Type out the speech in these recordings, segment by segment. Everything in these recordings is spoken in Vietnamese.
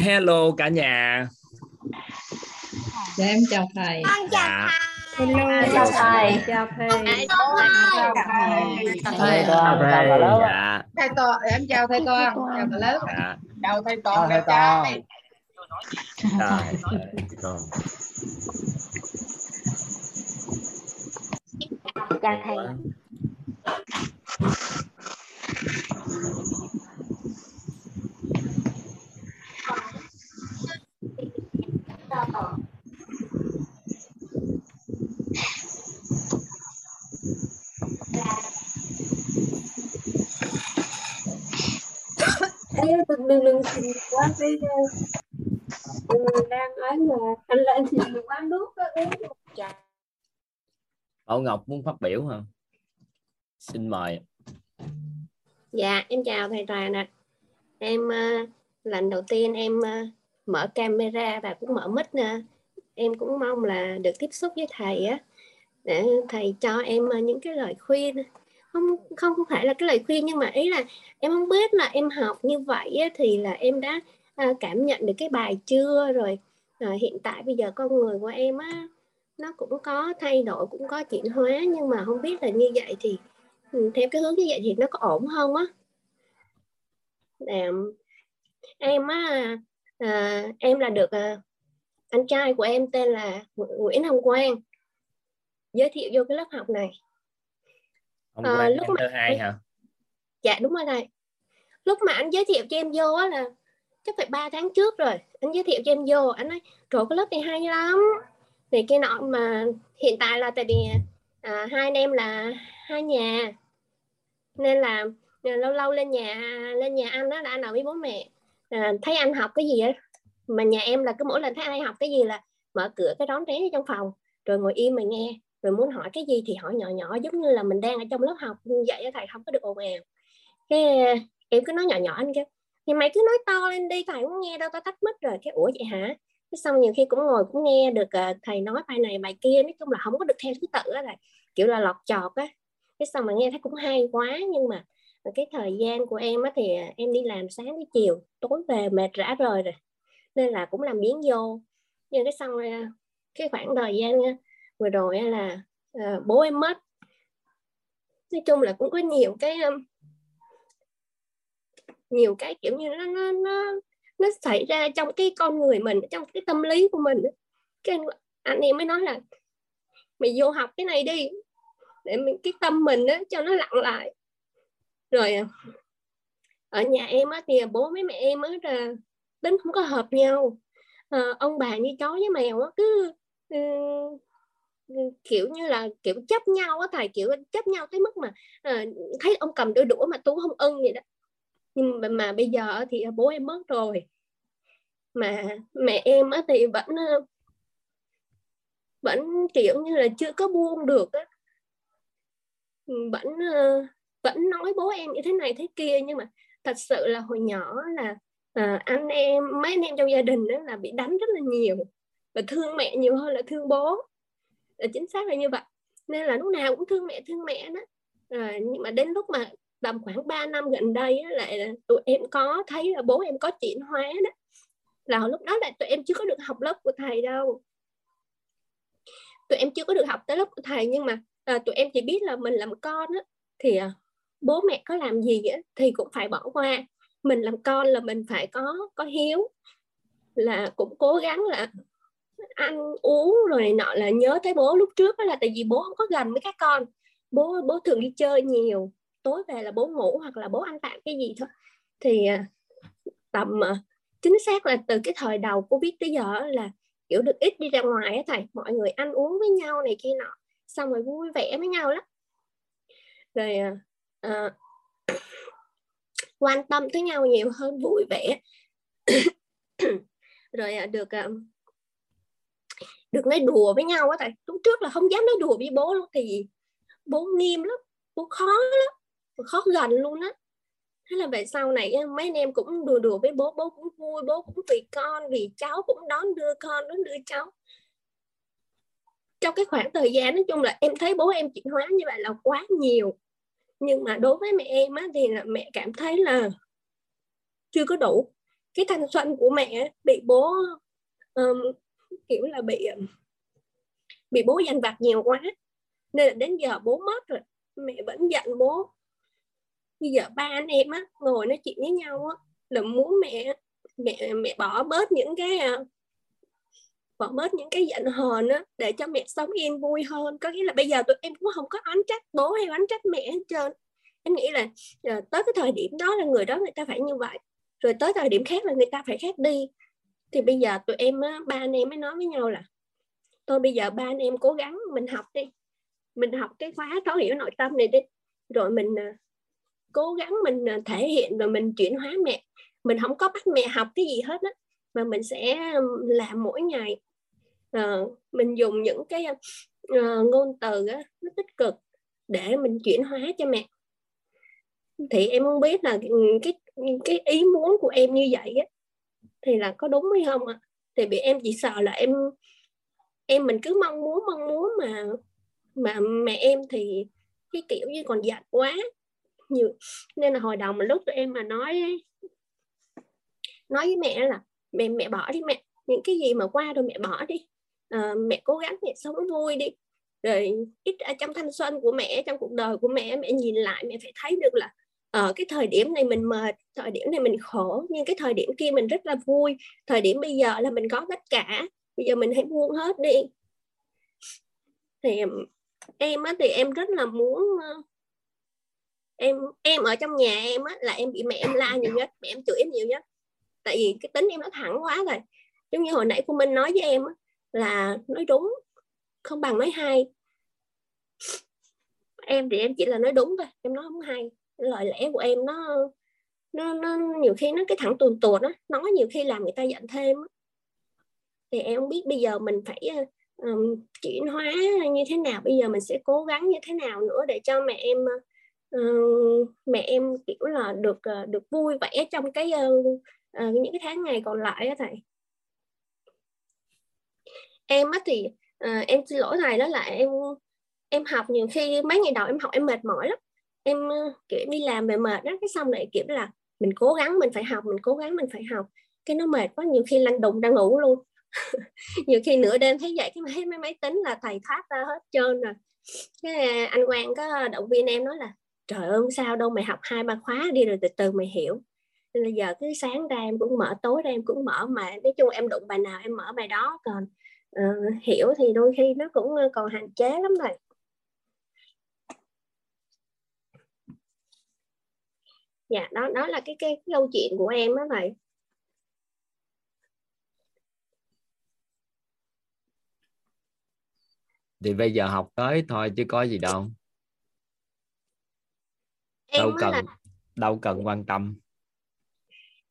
hello cả nhà. Dạ em chào thầy. Con chào dạ. thầy. Hello, chào thầy. chào thầy. Chào thầy. Chào thầy. Lớp. dạ. Thầy to em chào thầy con chào cả lớp. Dạ. Chào thầy Chào toàn thầy rồi rồi chào thầy Đừng đừng xì quá đi mình đang ấy mà anh lên thì mình quán nước á, uống một trà Bảo Ngọc muốn phát biểu hả? Xin mời. Dạ em chào thầy Toàn ạ. Em ờ, lần đầu tiên em ờ, mở camera và cũng mở mic nè. Em cũng mong là được tiếp xúc với thầy á. Để thầy cho em ờ, những cái lời khuyên không không không phải là cái lời khuyên nhưng mà ý là em không biết là em học như vậy á, thì là em đã à, cảm nhận được cái bài chưa? Rồi à, hiện tại bây giờ con người của em á nó cũng có thay đổi cũng có chuyển hóa nhưng mà không biết là như vậy thì ừ, theo cái hướng như vậy thì nó có ổn không á? À, em á à, em là được à, anh trai của em tên là Nguyễn Hồng Quang. Giới thiệu vô cái lớp học này. Ờ, Quang lúc em mà- hai hả? Dạ đúng rồi thầy lúc mà anh giới thiệu cho em vô á là chắc phải 3 tháng trước rồi. Anh giới thiệu cho em vô anh nói trời cái lớp này hay lắm. Thì cái nọ mà hiện tại là tại vì à, hai anh em là hai nhà. Nên là à, lâu lâu lên nhà lên nhà anh đó là anh ở với bố mẹ. À, thấy anh học cái gì á mà nhà em là cứ mỗi lần thấy anh học cái gì là mở cửa cái đón rén ở trong phòng rồi ngồi im mà nghe rồi muốn hỏi cái gì thì hỏi nhỏ nhỏ, giống như là mình đang ở trong lớp học, như vậy thầy, không có được ồn ào. Cái, em cứ nói nhỏ nhỏ anh kêu, thì mày cứ nói to lên đi, thầy cũng nghe đâu, tao tắt mất rồi. Cái, ủa vậy hả? Cái xong nhiều khi cũng ngồi cũng nghe được à, thầy nói bài này, bài kia, nói chung là không có được theo thứ tự á thầy, kiểu là lọt chọt á. Cái xong mà nghe thấy cũng hay quá, nhưng mà cái thời gian của em á thì à, em đi làm sáng tới chiều, tối về mệt rã rời rồi, nên là cũng làm biến vô. Nhưng cái xong à, cái khoảng thời gian vừa rồi là à, bố em mất. Nói chung là cũng có nhiều cái um, nhiều cái kiểu như nó nó nó nó xảy ra trong cái con người mình trong cái tâm lý của mình cái anh, anh em mới nói là mày vô học cái này đi để mình cái tâm mình đó cho nó lặng lại. Rồi ờ, ở nhà em á thì bố với mẹ em á là tính không có hợp nhau. À, ông bà như chó với mèo á cứ kiểu như là kiểu chấp nhau á thầy kiểu chấp nhau tới mức mà à, thấy ông cầm đôi đũa mà tú không ưng vậy đó. Nhưng mà, mà bây giờ thì ờ, bố em mất rồi. Mà mẹ em á thì vẫn ờ, vẫn kiểu như là chưa có buông được á. Vẫn vẫn nói bố em như thế này thế kia nhưng mà thật sự là hồi nhỏ là à, anh em mấy anh em trong gia đình đó là bị đánh rất là nhiều và thương mẹ nhiều hơn là thương bố là chính xác là như vậy. Nên là lúc nào cũng thương mẹ thương mẹ đó. À, nhưng mà đến lúc mà tầm khoảng 3 năm gần đây á, lại là tụi em có thấy là bố em có chuyển hóa đó. Là lúc đó là tụi em chưa có được học lớp của thầy đâu. Tụi em chưa có được học tới lớp của thầy nhưng mà à, tụi em chỉ biết là mình làm con á, thì à, bố mẹ có làm gì á, thì cũng phải bỏ qua. Mình làm con là mình phải có có hiếu là cũng cố gắng là ăn uống rồi này nọ là nhớ tới bố lúc trước đó là tại vì bố không có gần với các con. Bố bố thường đi chơi nhiều tối về là bố ngủ hoặc là bố ăn tạm cái gì thôi. Thì à, tầm à, chính xác là từ cái thời đầu covid tới giờ là kiểu được ít đi ra ngoài á thầy. Mọi người ăn uống với nhau này kia nọ xong rồi vui vẻ với nhau lắm. Rồi à, à, quan tâm tới nhau nhiều hơn vui vẻ. Rồi à, được à, được nói đùa với nhau á thầy. Lúc trước là không dám nói đùa với bố luôn thì bố nghiêm lắm bố khó lắm khó gần luôn á. Thế là về sau này mấy anh em cũng đùa đùa với bố bố cũng vui bố cũng vì con vì cháu cũng đón đưa con đón đưa cháu. Trong cái khoảng thời gian nói chung là em thấy bố em chuyển hóa như vậy là quá nhiều. Nhưng mà đối với mẹ em á, thì là mẹ cảm thấy là chưa có đủ. Cái thanh xuân của mẹ bị bố um, kiểu là bị bị bố dằn vặt nhiều quá. Nên là đến giờ bố mất rồi, mẹ vẫn giận bố. Bây giờ ba anh em á, ngồi nói chuyện với nhau á, là muốn mẹ mẹ mẹ bỏ bớt những cái à, bỏ bớt những cái giận hờn á, để cho mẹ sống yên vui hơn. Có nghĩa là bây giờ tụi em cũng không có oán trách bố hay oán trách mẹ hết trơn. Em nghĩ là à, tới cái thời điểm đó là người đó người ta phải như vậy. Rồi tới thời điểm khác là người ta phải khác đi thì bây giờ tụi em á, ba anh em mới nói với nhau là thôi bây giờ ba anh em cố gắng mình học đi mình học cái khóa thấu hiểu nội tâm này đi rồi mình à, cố gắng mình à, thể hiện và mình chuyển hóa mẹ. Mình không có bắt mẹ học cái gì hết á mà mình sẽ làm mỗi ngày. À, mình dùng những cái à, ngôn từ á, nó tích cực để mình chuyển hóa cho mẹ. Thì em không biết là cái cái ý muốn của em như vậy á thì là có đúng hay không ạ? À? thì bị em chỉ sợ là em em mình cứ mong muốn mong muốn mà mà mẹ em thì cái kiểu như còn dạt quá. Nhiều nên là hồi đầu mà lúc tụi em mà nói nói với mẹ là mẹ mẹ bỏ đi mẹ những cái gì mà qua rồi mẹ bỏ đi. À, mẹ cố gắng mẹ sống vui đi. Rồi ít ở trong thanh xuân của mẹ trong cuộc đời của mẹ mẹ nhìn lại mẹ phải thấy được là ở cái thời điểm này mình mệt thời điểm này mình khổ nhưng cái thời điểm kia mình rất là vui. Thời điểm bây giờ là mình có tất cả bây giờ mình hãy buông hết đi. Thì em á thì em rất là muốn em em ở trong nhà em á là em bị mẹ em la nhiều nhất mẹ em chửi em nhiều nhất. Tại vì cái tính em nó thẳng quá rồi. Giống như hồi nãy cô Minh nói với em á, là nói đúng không bằng nói hay. Em thì em chỉ là nói đúng thôi em nói không hay lời lẽ của em nó nó, nó nhiều khi nó cái thẳng tuồn tuột đó nói nhiều khi làm người ta giận thêm thì em không biết bây giờ mình phải um, chuyển hóa như thế nào bây giờ mình sẽ cố gắng như thế nào nữa để cho mẹ em uh, mẹ em kiểu là được uh, được vui vẻ trong cái uh, uh, những cái tháng ngày còn lại đó thầy. Em á thì uh, em xin lỗi thầy đó là em em học nhiều khi mấy ngày đầu em học em mệt mỏi lắm em ờ, kiểu đi làm về mệt đó cái xong lại kiểu là mình cố gắng mình phải học mình cố gắng mình phải học. Cái nó mệt quá nhiều khi lăn đùng đang ngủ luôn. Nhiều khi nửa đêm thấy vậy cái máy máy máy tính là thầy thoát ra hết trơn rồi. Cái à, anh Quang có động viên em nói là trời ơi sao đâu mày học hai ba khóa đi rồi từ từ mày hiểu. Nên là giờ cứ sáng ra em cũng mở tối ra em cũng mở mà nói chung em đụng bài nào em mở bài đó còn uh, hiểu thì đôi khi nó cũng ờ, còn hạn chế lắm rồi dạ đó đó là cái cái, cái câu chuyện của em đó thầy. Thì bây giờ học tới thôi chứ có gì đâu. Em đâu cần là, đâu cần quan tâm.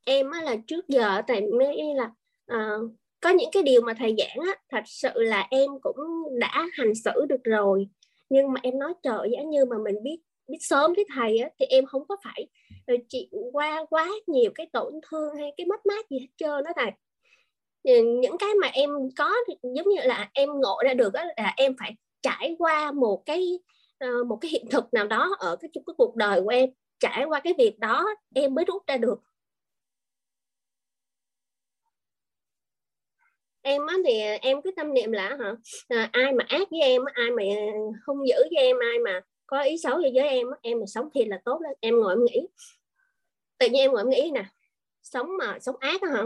Em á là trước giờ thầy mới là uh, có những cái điều mà thầy giảng á thật sự là em cũng đã hành xử được rồi. Nhưng mà em nói trời giá như mà mình biết biết sớm biết thầy á thì em không có phải ờ, chịu qua quá nhiều cái tổn thương hay cái mất mát gì hết trơn đó thầy. Những cái mà em có thì giống như là em ngộ ra được đó là em phải trải qua một cái ờ, một cái hiện thực nào đó ở cái, cái cuộc đời của em trải qua cái việc đó em mới rút ra được. Em á thì ờ, em cứ tâm niệm là hả à, ai mà ác với em ai mà không giữ với em ai mà có ý xấu gì với em em mà sống thiệt là tốt lắm. Em ngồi em nghĩ. Tự nhiên em ngồi em nghĩ nè sống mà sống ác hả?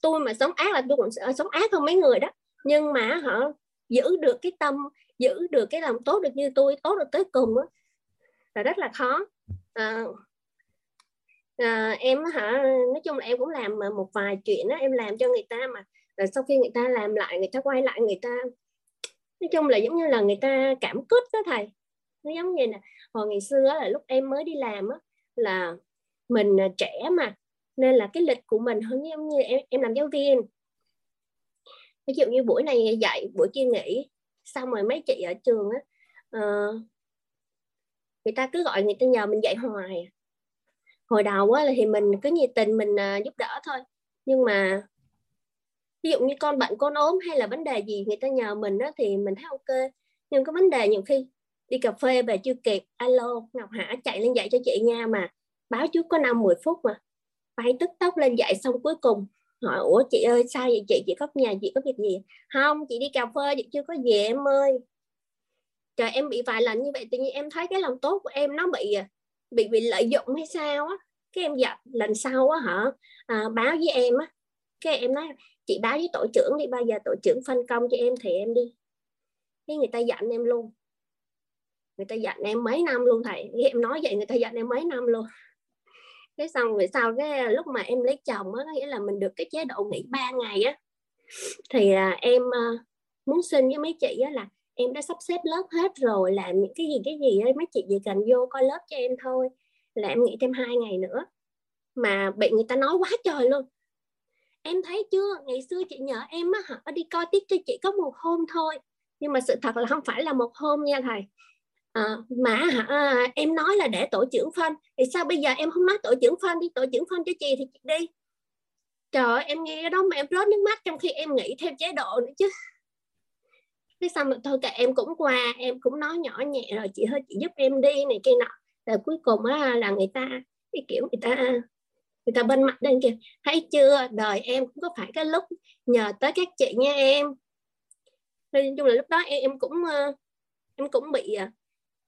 Tôi mà sống ác là tôi còn à, sống ác hơn mấy người đó. Nhưng mà họ giữ được cái tâm giữ được cái lòng tốt được như tôi tốt được tới cùng đó, là rất là khó. À, à, em hả nói chung là em cũng làm à, một vài chuyện đó em làm cho người ta mà rồi sau khi người ta làm lại người ta quay lại người ta nói chung là giống như là người ta cảm kích đó thầy nó giống như nè hồi ngày xưa là lúc em mới đi làm á là mình à, trẻ mà nên là cái lịch của mình hơn giống như em em làm giáo viên. Ví dụ như buổi này dạy buổi kia nghỉ xong rồi mấy chị ở trường á uh, người ta cứ gọi người ta nhờ mình dạy hoài. Hồi đầu á là thì mình cứ nhiệt tình mình uh, giúp đỡ thôi nhưng mà ví dụ như con bệnh con ốm hay là vấn đề gì người ta nhờ mình á thì mình thấy ok nhưng có vấn đề nhiều khi đi cà phê về chưa kịp. Alo ngọc hả chạy lên dạy cho chị nha mà. Báo trước có năm 10 phút mà. Phải tức tốc lên dậy xong cuối cùng. Hỏi ủa chị ơi sao vậy chị? Chị có nhà chị có việc gì? Không chị đi cà phê chị chưa có về em ơi. Trời em bị vài lần như vậy tự nhiên em thấy cái lòng tốt của em nó bị à, bị bị lợi dụng hay sao á. Cái em dặn lần sau á hả à, báo với em á. Cái em nói chị báo với tổ trưởng đi bao giờ tổ trưởng phân công cho em thì em đi. Cái người ta dặn em luôn người ta dặn em mấy năm luôn thầy. Khi em nói vậy người ta dặn em mấy năm luôn. Cái xong về sau cái lúc mà em lấy chồng á nghĩa là mình được cái chế độ nghỉ 3 ngày á thì à, em à, muốn xin với mấy chị á là em đã sắp xếp lớp hết rồi làm những cái gì cái gì ấy mấy chị chỉ cần vô coi lớp cho em thôi là em nghỉ thêm hai ngày nữa. Mà bị người ta nói quá trời luôn. Em thấy chưa? Ngày xưa chị nhờ em á hả đi coi tiết cho chị có một hôm thôi. Nhưng mà sự thật là không phải là một hôm nha thầy à, mà à, em nói là để tổ trưởng phân thì sao bây giờ em không nói tổ trưởng phân đi tổ trưởng phân cho chị thì chị đi. Trời ơi, em nghe đó mà em rớt nước mắt trong khi em nghĩ thêm chế độ nữa chứ. Cái xong rồi thôi cả em cũng qua em cũng nói nhỏ nhẹ rồi chị hơi chị giúp em đi này kia nọ. Rồi cuối cùng á là người ta cái kiểu người ta người ta bên mặt lên kìa. Thấy chưa? Đời em cũng có phải cái lúc nhờ tới các chị nha em. Nói chung là lúc đó em, em cũng ờ, em cũng bị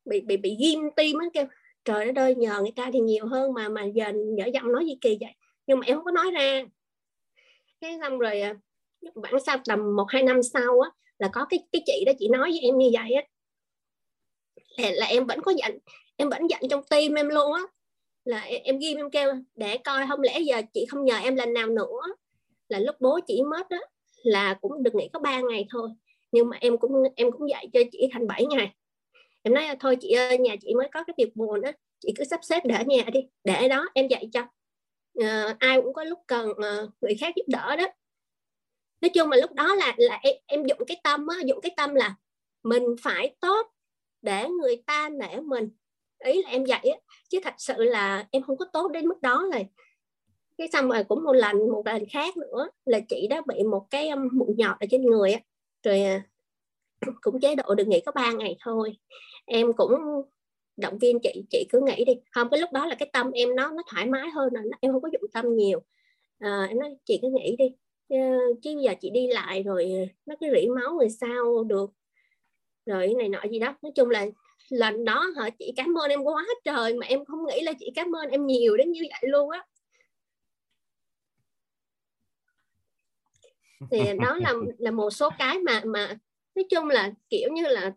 bị bị bị ghim tim á kêu trời đất ơi nhờ người ta thì nhiều hơn mà mà giờ nhỏ giọng nói gì kỳ vậy? Nhưng mà em không có nói ra. Cái xong rồi à, bản sau tầm một hai năm sau á là có cái cái chị đó chị nói với em như vậy á. Là, là em vẫn có giận em vẫn giận trong tim em luôn á. Là em, em ghim em kêu để coi không lẽ giờ chị không nhờ em lần nào nữa? Là lúc bố chị mất á là cũng được nghỉ có 3 ngày thôi. Nhưng mà em cũng em cũng dạy cho chị thành 7 ngày em nói thôi chị ơi nhà chị mới có cái việc buồn đó chị cứ sắp xếp để nhà đi để đó em dạy cho. À, ai cũng có lúc cần uh, người khác giúp đỡ đó. Nói chung mà lúc đó là là em, em dụng cái tâm á dụng cái tâm là mình phải tốt để người ta nể mình. Ý là em dạy á chứ thật sự là em không có tốt đến mức đó rồi. Cái xong rồi cũng một lần một lần khác nữa là chị đã bị một cái mụn nhọt ở trên người á. Rồi à, cũng chế độ được nghỉ có 3 ngày thôi. Em cũng động viên chị chị cứ nghĩ đi. Không cái lúc đó là cái tâm em nó nó thoải mái hơn rồi em không có dụng tâm nhiều. À, em nói chị cứ nghĩ đi chứ bây giờ chị đi lại rồi nó cứ rỉ máu rồi sao được? Rồi này nọ gì đó. Nói chung là lần đó hả chị cảm ơn em quá trời mà em không nghĩ là chị cảm ơn em nhiều đến như vậy luôn á. Thì đó là là một số cái mà mà nói chung là kiểu như là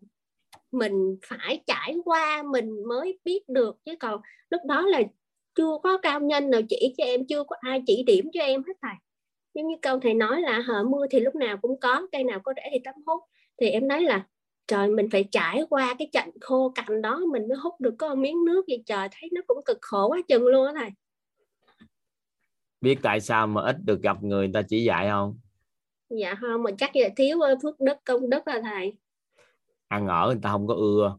mình phải trải qua mình mới biết được chứ còn lúc đó là chưa có cao nhân nào chỉ cho em chưa có ai chỉ điểm cho em hết thầy. Giống như câu thầy nói là hở mưa thì lúc nào cũng có cây nào có rễ thì tắm hút. Thì em nói là trời mình phải trải qua cái trận khô cằn đó mình mới hút được có một miếng nước vậy trời thấy nó cũng cực khổ quá chừng luôn á thầy. Biết tại sao mà ít được gặp người, người ta chỉ dạy không? Dạ không mà chắc là thiếu phước đức công đức là thầy. Ăn ở người ta không có ưa.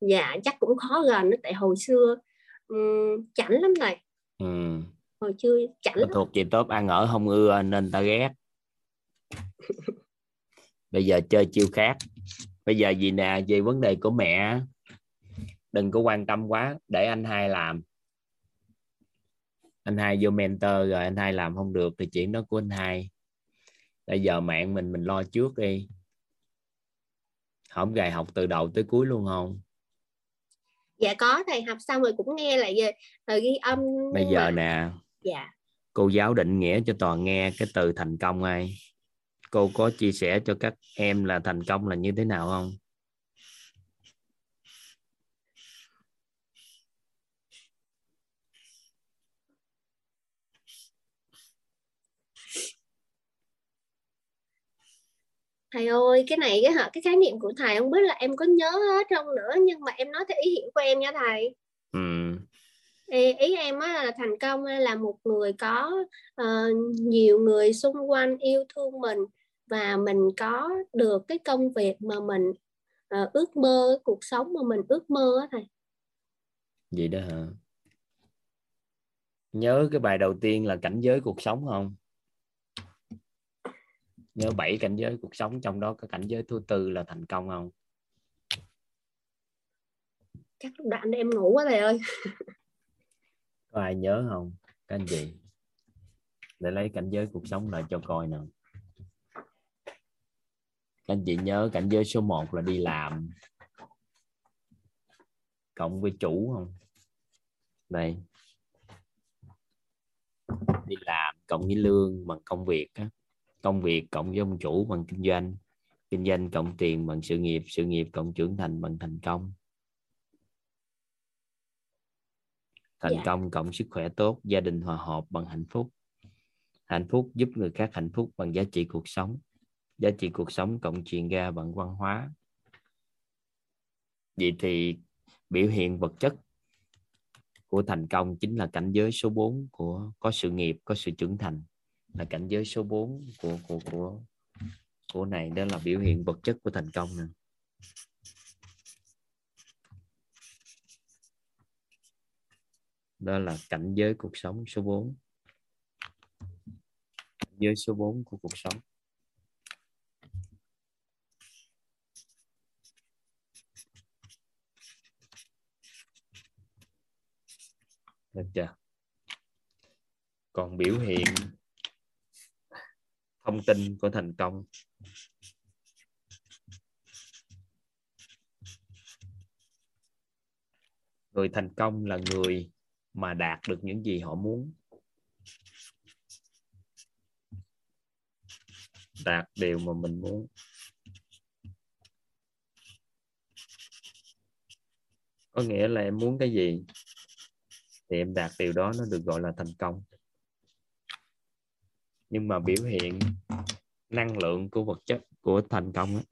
Dạ chắc cũng khó gần nó tại hồi xưa um, chảnh lắm thầy. Ừ. hồi xưa chảnh lắm. thuộc chị tốt ăn ở không ưa nên ta ghét. Bây giờ chơi chiêu khác. Bây giờ gì nè về vấn đề của mẹ. Đừng có quan tâm quá để anh hai làm. Anh hai vô mentor rồi anh hai làm không được thì chuyện đó của anh hai bây giờ mạng mình mình lo trước đi. Không gài học từ đầu tới cuối luôn không? Dạ có thầy học xong rồi cũng nghe lại rồi ghi âm bây giờ mà... nè dạ. cô giáo định nghĩa cho toàn nghe cái từ thành công ai? Cô có chia sẻ cho các em là thành công là như thế nào không thầy ơi cái này cái cái khái niệm của thầy không biết là em có nhớ hết không nữa nhưng mà em nói theo ý hiểu của em nha thầy. Ừ. ý, ý em á là thành công là một người có uh, nhiều người xung quanh yêu thương mình và mình có được cái công việc mà mình uh, ước mơ cuộc sống mà mình ước mơ á thầy. Vậy đó hả? Nhớ cái bài đầu tiên là cảnh giới cuộc sống không nhớ bảy cảnh giới cuộc sống trong đó có cảnh giới thứ tư là thành công không? Chắc lúc đoạn em ngủ quá thầy ơi. Có ai nhớ không? Các anh chị. Để lấy cảnh giới cuộc sống lại cho coi nào. Các anh chị nhớ cảnh giới số 1 là đi làm. Cộng với chủ không? Đây. Đi làm cộng với lương bằng công việc á. Công việc cộng với ông chủ bằng kinh doanh kinh doanh cộng tiền bằng sự nghiệp sự nghiệp cộng trưởng thành bằng thành công. Thành Dạ. công cộng sức khỏe tốt gia đình hòa hợp bằng hạnh phúc. Hạnh phúc giúp người khác hạnh phúc bằng giá trị cuộc sống. Giá trị cuộc sống cộng truyền ra bằng văn hóa. Vậy thì biểu hiện vật chất của thành công chính là cảnh giới số 4 của có sự nghiệp có sự trưởng thành là cảnh giới số 4 của của của của này, đó là biểu hiện vật chất của thành công nè. Đó là cảnh giới cuộc sống số 4 cảnh giới số 4 của cuộc sống. Được chưa? Còn biểu hiện thông tin của thành công. Người thành công là người mà đạt được những gì họ muốn. Đạt điều mà mình muốn. Có nghĩa là em muốn cái gì thì em đạt điều đó nó được gọi là thành công nhưng mà biểu hiện năng lượng của vật chất của thành công ấy.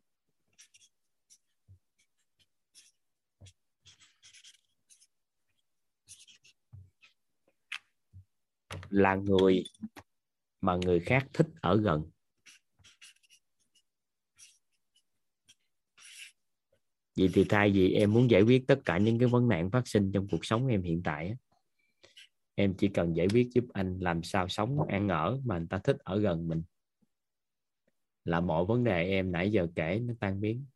là người mà người khác thích ở gần vậy thì thay vì em muốn giải quyết tất cả những cái vấn nạn phát sinh trong cuộc sống em hiện tại ấy, em chỉ cần giải quyết giúp anh làm sao sống ăn ở mà người ta thích ở gần mình. Là mọi vấn đề em nãy giờ kể nó tan biến.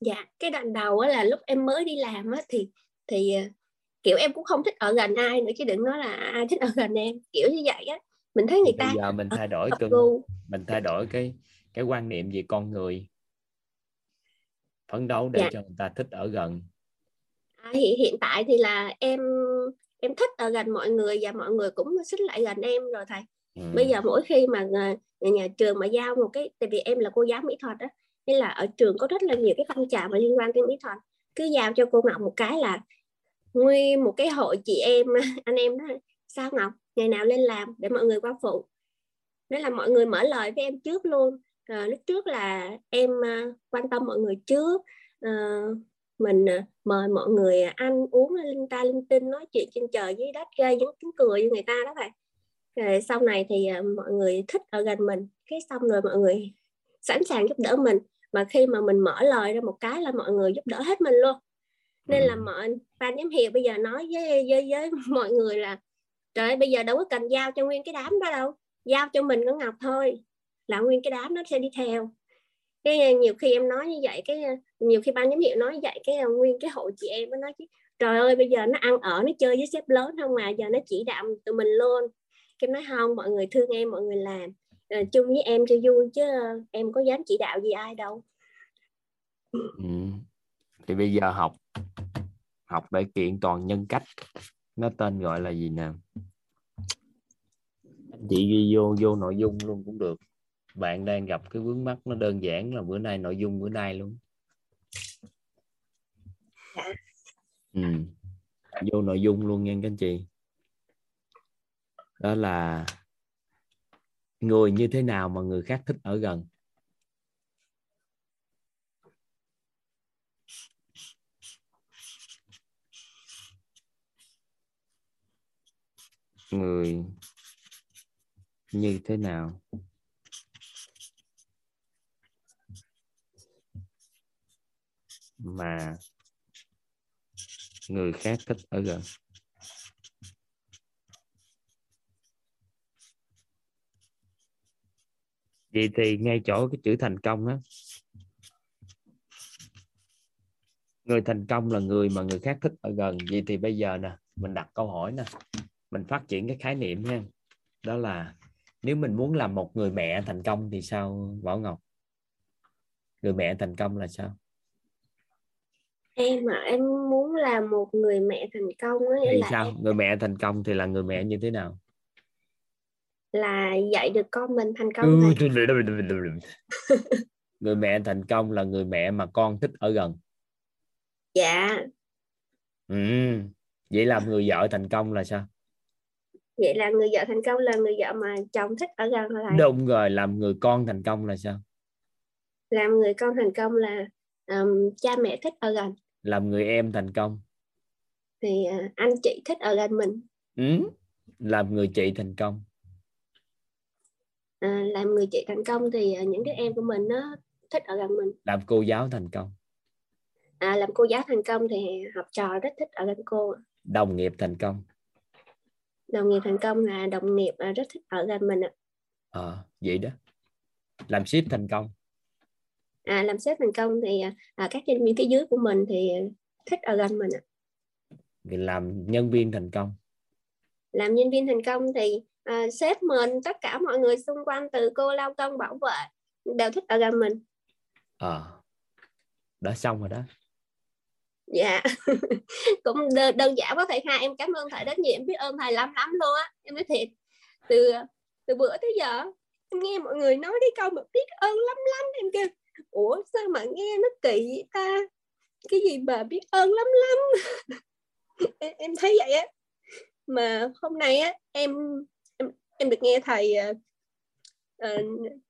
Dạ cái đoạn đầu á là lúc em mới đi làm á thì thì ờ, kiểu em cũng không thích ở gần ai nữa chứ đừng nói là ai thích ở gần em kiểu như vậy á. Mình thấy người bây ta giờ mình thay đổi cưng mình thay đổi cái cái quan niệm về con người. Phấn đấu để Dạ. cho người ta thích ở gần. À, hiện hiện tại thì là em em thích ở gần mọi người và mọi người cũng xích lại gần em rồi thầy. Ừ. bây giờ mỗi khi mà nhà, nhà trường mà giao một cái tại vì em là cô giáo mỹ thuật đó nên là ở trường có rất là nhiều cái phong trào mà liên quan tới mỹ thuật. Cứ giao cho cô Ngọc một cái là nguyên một cái hội chị em anh em đó sao Ngọc ngày nào lên làm để mọi người qua phụ? Nên là mọi người mở lời với em trước luôn. Rồi lúc trước là em à, quan tâm mọi người trước. Ờ, mình à, mời mọi người ăn uống linh ta linh tinh nói chuyện trên trời dưới đất gây những tiếng cười với người ta đó thầy rồi sau này thì à, mọi người thích ở gần mình. Cái xong rồi mọi người sẵn sàng giúp đỡ mình. Mà khi mà mình mở lời ra một cái là mọi người giúp đỡ hết mình luôn. Nên là Ừ. mọi ban giám hiệu bây giờ nói với, với với mọi người là trời ơi, bây giờ đâu có cần giao cho nguyên cái đám đó đâu. Giao cho mình con ngọc thôi. Là nguyên cái đám nó sẽ đi theo cái ờ, nhiều khi em nói như vậy cái ờ, nhiều khi ban giám hiệu nói như vậy cái ờ, nguyên cái hội chị em mới nói chứ trời ơi bây giờ nó ăn ở nó chơi với sếp lớn không mà giờ nó chỉ đạo tụi mình luôn. Cái nói không mọi người thương em mọi người làm à, chung với em cho vui chứ em có dám chỉ đạo gì ai đâu. Ừ. thì bây giờ học học để kiện toàn nhân cách nó tên gọi là gì nè? Anh chị ghi vô vô nội dung luôn cũng được bạn đang gặp cái vướng mắc nó đơn giản là bữa nay nội dung bữa nay luôn. Ừ. vô nội dung luôn nha các anh chị. Đó là người như thế nào mà người khác thích ở gần? Người như thế nào? Mà người khác thích ở gần. Vậy thì ngay chỗ cái chữ thành công á, người thành công là người mà người khác thích ở gần. Vậy thì bây giờ nè, mình đặt câu hỏi nè, mình phát triển cái khái niệm ha đó là nếu mình muốn làm một người mẹ thành công thì sao Bảo Ngọc? Người mẹ thành công là sao? Em mà em muốn làm một người mẹ thành công ấy, thì là sao? em- người mẹ thành công thì là người mẹ như thế nào? Là dạy được con mình thành công thầy. người mẹ thành công là người mẹ mà con thích ở gần. Dạ. Ừ. vậy làm người vợ thành công là sao? Vậy là người vợ thành công là người vợ mà chồng thích ở gần thầy. Đúng rồi làm người con thành công là sao? Làm người con thành công là um, cha mẹ thích ở gần làm người em thành công. Thì à, anh chị thích ở gần mình. Ừ. làm người chị thành công. À, làm người chị thành công thì à, những đứa em của mình nó thích ở gần mình. Làm cô giáo thành công. À, làm cô giáo thành công thì học trò rất thích ở gần cô đồng nghiệp thành công. Đồng nghiệp thành công là đồng nghiệp à, rất thích ở gần mình ạ. Ờ, vậy đó. Làm ship thành công à, làm sếp thành công thì à, à, các nhân viên phía dưới của mình thì thích ở gần mình ạ. làm nhân viên thành công. Làm nhân viên thành công thì à, sếp mình tất cả mọi người xung quanh từ cô lao công bảo vệ đều thích ở gần mình. Ờ. Đã xong rồi đó. Dạ. Cũng đơn, đơn giản có thầy hai em cảm ơn thầy rất nhiều em biết ơn thầy lắm lắm luôn á em nói thiệt. Từ từ bữa tới giờ em nghe mọi người nói cái câu mà biết ơn lắm lắm em kêu ủa sao mà nghe nó kỳ vậy ta? Cái gì bà biết ơn lắm lắm. Em, em thấy vậy á. Mà hôm nay á em em em được nghe thầy uh,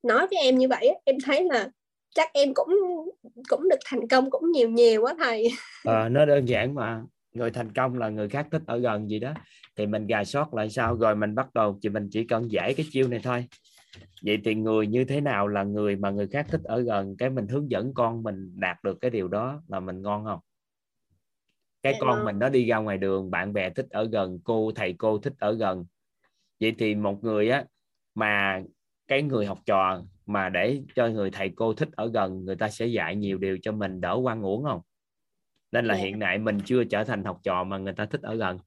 nói với em như vậy á, em thấy là chắc em cũng cũng được thành công cũng nhiều nhiều quá thầy. À, nó đơn giản mà. Người thành công là người khác thích ở gần gì đó. Thì mình gà sót lại sao? Rồi mình bắt đầu thì mình chỉ cần giải cái chiêu này thôi vậy thì người như thế nào là người mà người khác thích ở gần cái mình hướng dẫn con mình đạt được cái điều đó là mình ngon không cái con ngon. mình nó đi ra ngoài đường bạn bè thích ở gần cô thầy cô thích ở gần vậy thì một người á mà cái người học trò mà để cho người thầy cô thích ở gần người ta sẽ dạy nhiều điều cho mình đỡ quan uổng không nên là Dạ. hiện tại mình chưa trở thành học trò mà người ta thích ở gần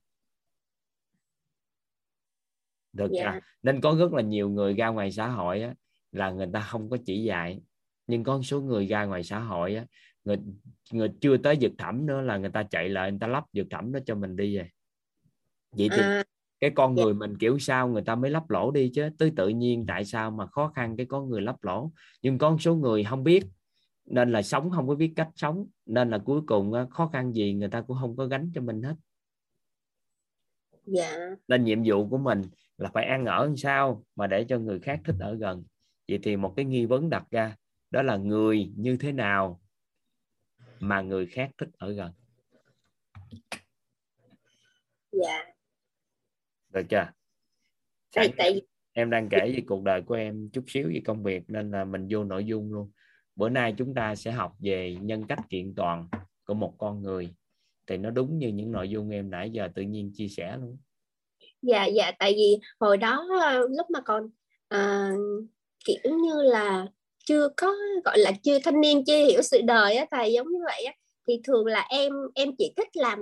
được Dạ. chưa? nên có rất là nhiều người ra ngoài xã hội á, là người ta không có chỉ dạy. Nhưng có một số người ra ngoài xã hội á, người người chưa tới dược thẩm nữa là người ta chạy lại người ta lắp dược thẩm đó cho mình đi rồi vậy thì à, cái con Dạ. người mình kiểu sao người ta mới lắp lỗ đi chứ? Tới tự nhiên tại sao mà khó khăn cái có người lắp lỗ? Nhưng có một số người không biết nên là sống không có biết cách sống. Nên là cuối cùng khó khăn gì người ta cũng không có gánh cho mình hết. Dạ. Nên nhiệm vụ của mình là phải ăn ở làm sao mà để cho người khác thích ở gần? Vậy thì một cái nghi vấn đặt ra đó là người như thế nào mà người khác thích ở gần? Dạ. Được chưa? Tại tại em đang kể về cuộc đời của em chút xíu về công việc nên là mình vô nội dung luôn. Bữa nay chúng ta sẽ học về nhân cách kiện toàn của một con người. Thì nó đúng như những nội dung em nãy giờ tự nhiên chia sẻ luôn dạ dạ tại vì hồi đó ờ, lúc mà còn à, kiểu như là chưa có gọi là chưa thanh niên chưa hiểu sự đời á thầy giống như vậy á thì thường là em em chỉ thích làm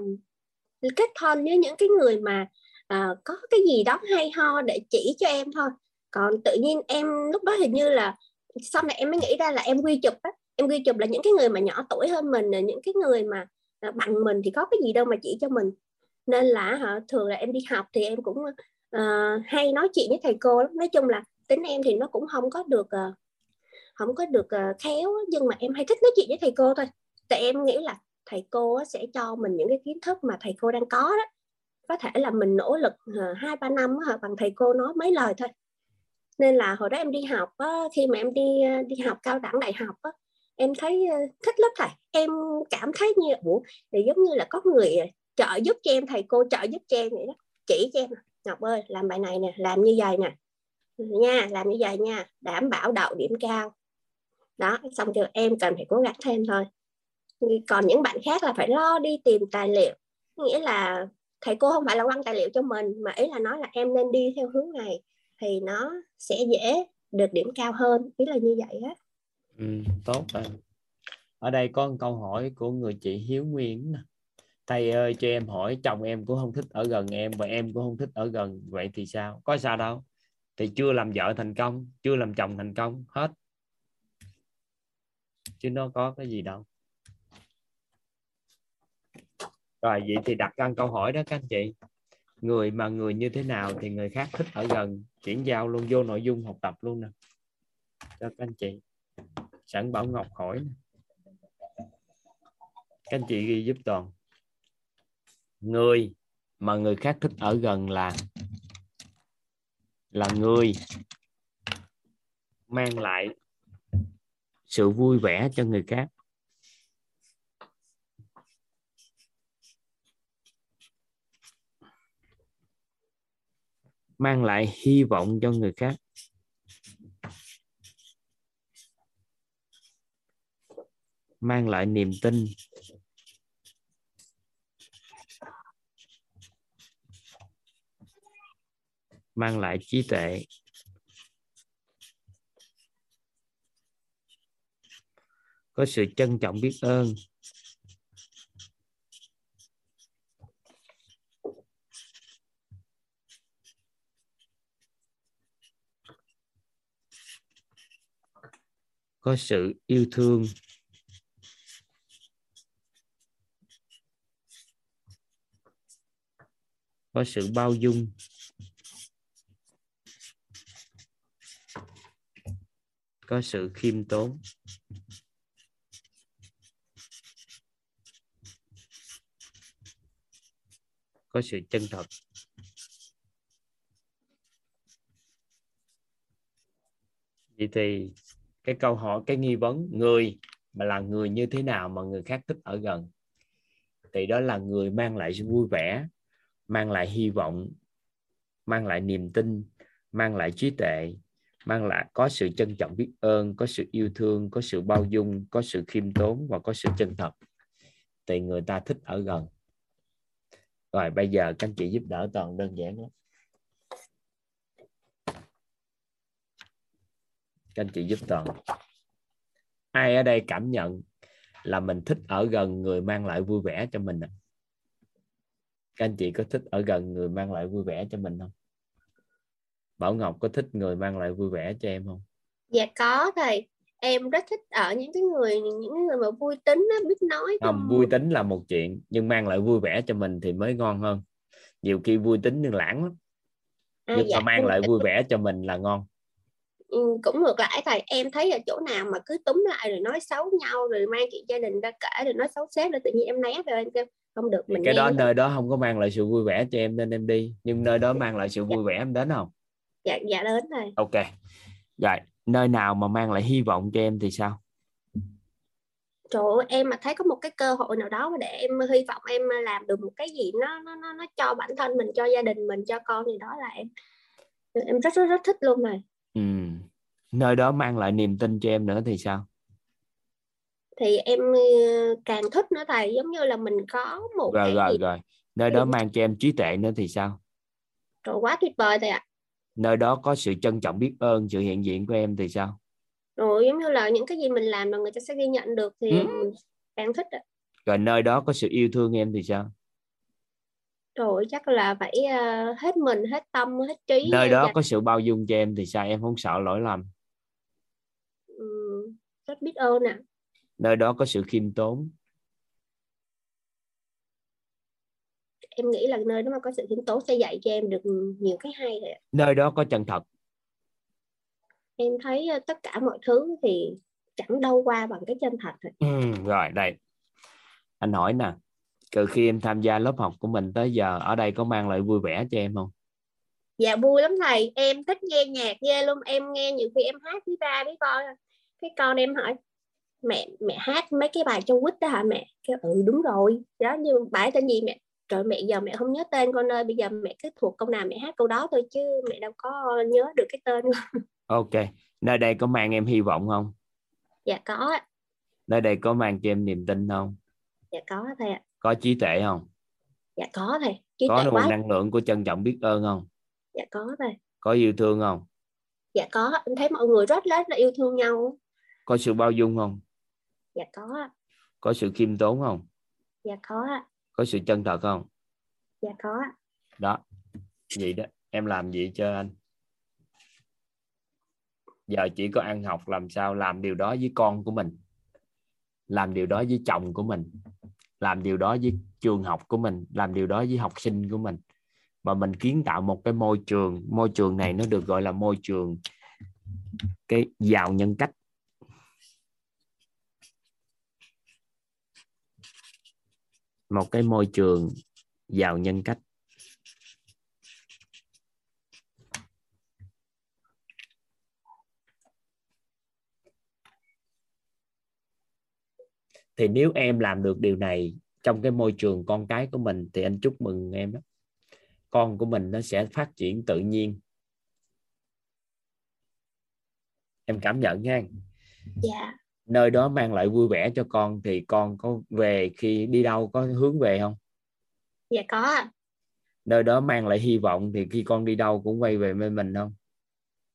kết thân với những cái người mà à, có cái gì đó hay ho để chỉ cho em thôi. Còn tự nhiên em lúc đó hình như là sau này em mới nghĩ ra là em quy chụp á em quy chụp là những cái người mà nhỏ tuổi hơn mình những cái người mà bằng mình thì có cái gì đâu mà chỉ cho mình nên là họ thường là em đi học thì em cũng uh, hay nói chuyện với thầy cô lắm. Nói chung là tính em thì nó cũng không có được uh, không có được uh, khéo nhưng mà em hay thích nói chuyện với thầy cô thôi. Tại em nghĩ là thầy cô sẽ cho mình những cái kiến thức mà thầy cô đang có đó. Có thể là mình nỗ lực hai ba năm bằng thầy cô nói mấy lời thôi. Nên là hồi đó em đi học khi mà em đi đi học cao đẳng đại học em thấy thích lớp thầy. Em cảm thấy như ủa thì giống như là có người trợ giúp cho em thầy cô trợ giúp cho em vậy đó. Chỉ cho em. Ngọc ơi làm bài này nè làm như vậy nè. Ừ, nha làm như vậy nha. Đảm bảo đậu điểm cao. Đó xong rồi em cần phải cố gắng thêm thôi. Ừ, còn những bạn khác là phải lo đi tìm tài liệu. Nghĩa là thầy cô không phải là quăng tài liệu cho mình mà ý là nói là em nên đi theo hướng này thì nó sẽ dễ được điểm cao hơn. Ý là như vậy á. Ừ, tốt rồi. Ở đây có một câu hỏi của người chị Hiếu Nguyên nè thầy ơi cho em hỏi, chồng em cũng không thích ở gần em và em cũng không thích ở gần, vậy thì sao? Có sao đâu. Thì chưa làm vợ thành công, chưa làm chồng thành công, hết. Chứ nó có cái gì đâu. Rồi, vậy thì đặt ra câu hỏi đó các anh chị. Người mà người như thế nào thì người khác thích ở gần? Chuyển giao luôn, vô nội dung học tập luôn nè. Cho các anh chị. Sẵn bảo ngọc hỏi nè. các anh chị ghi giúp toàn người mà người khác thích ở gần là là người mang lại sự vui vẻ cho người khác. Mang lại hy vọng cho người khác. Mang lại niềm tin mang lại trí tuệ. Có sự trân trọng biết ơn. Có sự yêu thương. Có sự bao dung. Có sự khiêm tốn. Có sự chân thật. Vậy thì cái câu hỏi, cái nghi vấn, người mà là người như thế nào mà người khác thích ở gần? Thì đó là người mang lại sự vui vẻ, mang lại hy vọng, mang lại niềm tin, mang lại trí tuệ mang lại có sự trân trọng biết ơn, có sự yêu thương, có sự bao dung, có sự khiêm tốn và có sự chân thật. Thì người ta thích ở gần. Rồi, bây giờ các anh chị giúp đỡ toàn đơn giản lắm. Các anh chị giúp toàn. Ai ở đây cảm nhận là mình thích ở gần người mang lại vui vẻ cho mình các anh chị có thích ở gần người mang lại vui vẻ cho mình không? Bảo Ngọc có thích người mang lại vui vẻ cho em không? Dạ có thầy. Em rất thích ở những cái người những người mà vui tính đó, biết nói không vui tính là một chuyện nhưng mang lại vui vẻ cho mình thì mới ngon hơn. Nhiều khi vui tính nhưng lãng lắm. À, nhưng dạ, mà mang lại vui vẻ cho mình là ngon. Ừ, cũng ngược lại thầy. Em thấy ở chỗ nào mà cứ túm lại rồi nói xấu nhau rồi mang chuyện gia đình ra kể rồi nói xấu sếp rồi tự nhiên em né rồi em kêu không được mình cái đó nơi đó không có mang lại sự vui vẻ cho em nên em đi. Nhưng nơi đó mang lại sự vui vẻ em đến không dạ dạ đến thầy ok. Rồi nơi nào mà mang lại hy vọng cho em thì sao? Trời ơi, em mà thấy có một cái cơ hội nào đó để em hy vọng em làm được một cái gì nó nó nó, nó cho bản thân mình cho gia đình mình cho con thì đó là em. Em rất rất rất thích luôn này ừ. nơi đó mang lại niềm tin cho em nữa thì sao? Thì em ờ, càng thích nữa thầy giống như là mình có một rồi cái rồi gì rồi. Nơi đó mang cho em trí tuệ nữa thì sao? Trời quá tuyệt vời thầy ạ nơi đó có sự trân trọng biết ơn sự hiện diện của em thì sao? Rồi giống như là những cái gì mình làm là người ta sẽ ghi nhận được thì Ừ. mình càng thích ạ. rồi nơi đó có sự yêu thương em thì sao? Rồi chắc là phải ờ, hết mình hết tâm hết trí nơi đó dành- có sự bao dung cho em thì sao? Em không sợ lỗi lầm. Ừm, rất biết ơn nè nơi đó có sự khiêm tốn em nghĩ là nơi đó mà có sự khiêm tốn sẽ dạy cho em được nhiều cái hay rồi nơi đó có chân thật. Em thấy ờ, tất cả mọi thứ thì chẳng đâu qua bằng cái chân thật rồi. ừ, rồi đây. Anh hỏi nè từ khi em tham gia lớp học của mình tới giờ ở đây có mang lại vui vẻ cho em không? Dạ vui lắm thầy. Em thích nghe nhạc ghê luôn. Em nghe nhiều khi em hát với ba với con. Cái con em hỏi mẹ mẹ hát mấy cái bài trong quýt đó hả mẹ? Kêu ừ đúng rồi. Đó như bài tên gì mẹ trời mẹ giờ mẹ không nhớ tên con ơi bây giờ mẹ cứ thuộc câu nào mẹ hát câu đó thôi chứ mẹ đâu có nhớ được cái tên ok nơi đây có mang em hy vọng không? Dạ có nơi đây có mang cho em niềm tin không? Dạ có thầy ạ. Có trí tuệ không? Dạ có thầy. Trí có nguồn năng lượng của trân trọng biết ơn không? Dạ có thầy. Có yêu thương không? Dạ có. Em thấy mọi người rất rất là yêu thương nhau. Có sự bao dung không? Dạ có có sự khiêm tốn không? Dạ có ạ. Có sự chân thật không? Dạ có đó vậy đó em làm gì cho anh? Giờ chỉ có ăn học làm sao làm điều đó với con của mình làm điều đó với chồng của mình làm điều đó với trường học của mình làm điều đó với học sinh của mình. Và mình kiến tạo một cái môi trường môi trường này nó được gọi là môi trường cái giàu nhân cách một cái môi trường giàu nhân cách. Thì nếu em làm được điều này trong cái môi trường con cái của mình, thì anh chúc mừng em đó. Con của mình nó sẽ phát triển tự nhiên. Em cảm nhận nha. Dạ nơi đó mang lại vui vẻ cho con thì con có về khi đi đâu có hướng về không? Dạ có ạ. Nơi đó mang lại hy vọng thì khi con đi đâu cũng quay về bên mình không?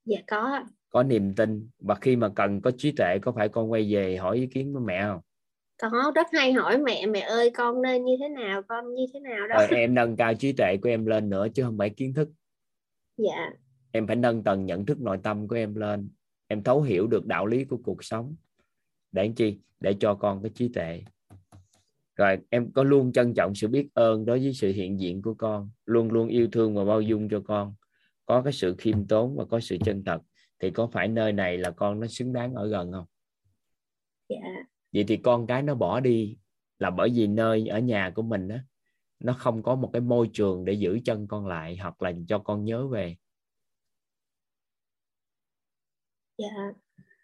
Dạ có ạ. Có niềm tin và khi mà cần có trí tuệ có phải con quay về hỏi ý kiến của mẹ không? Có rất hay hỏi mẹ mẹ ơi con nên như thế nào con như thế nào đó. Rồi em nâng cao trí tuệ của em lên nữa chứ không phải kiến thức. Dạ. Em phải nâng tầng nhận thức nội tâm của em lên. Em thấu hiểu được đạo lý của cuộc sống để làm chi? Để cho con có trí tuệ. Rồi em có luôn trân trọng sự biết ơn đối với sự hiện diện của con luôn luôn yêu thương và bao dung cho con. Có cái sự khiêm tốn và có sự chân thật thì có phải nơi này là con nó xứng đáng ở gần không? Dạ. Vậy thì con cái nó bỏ đi là bởi vì nơi ở nhà của mình á nó không có một cái môi trường để giữ chân con lại hoặc là cho con nhớ về. Dạ.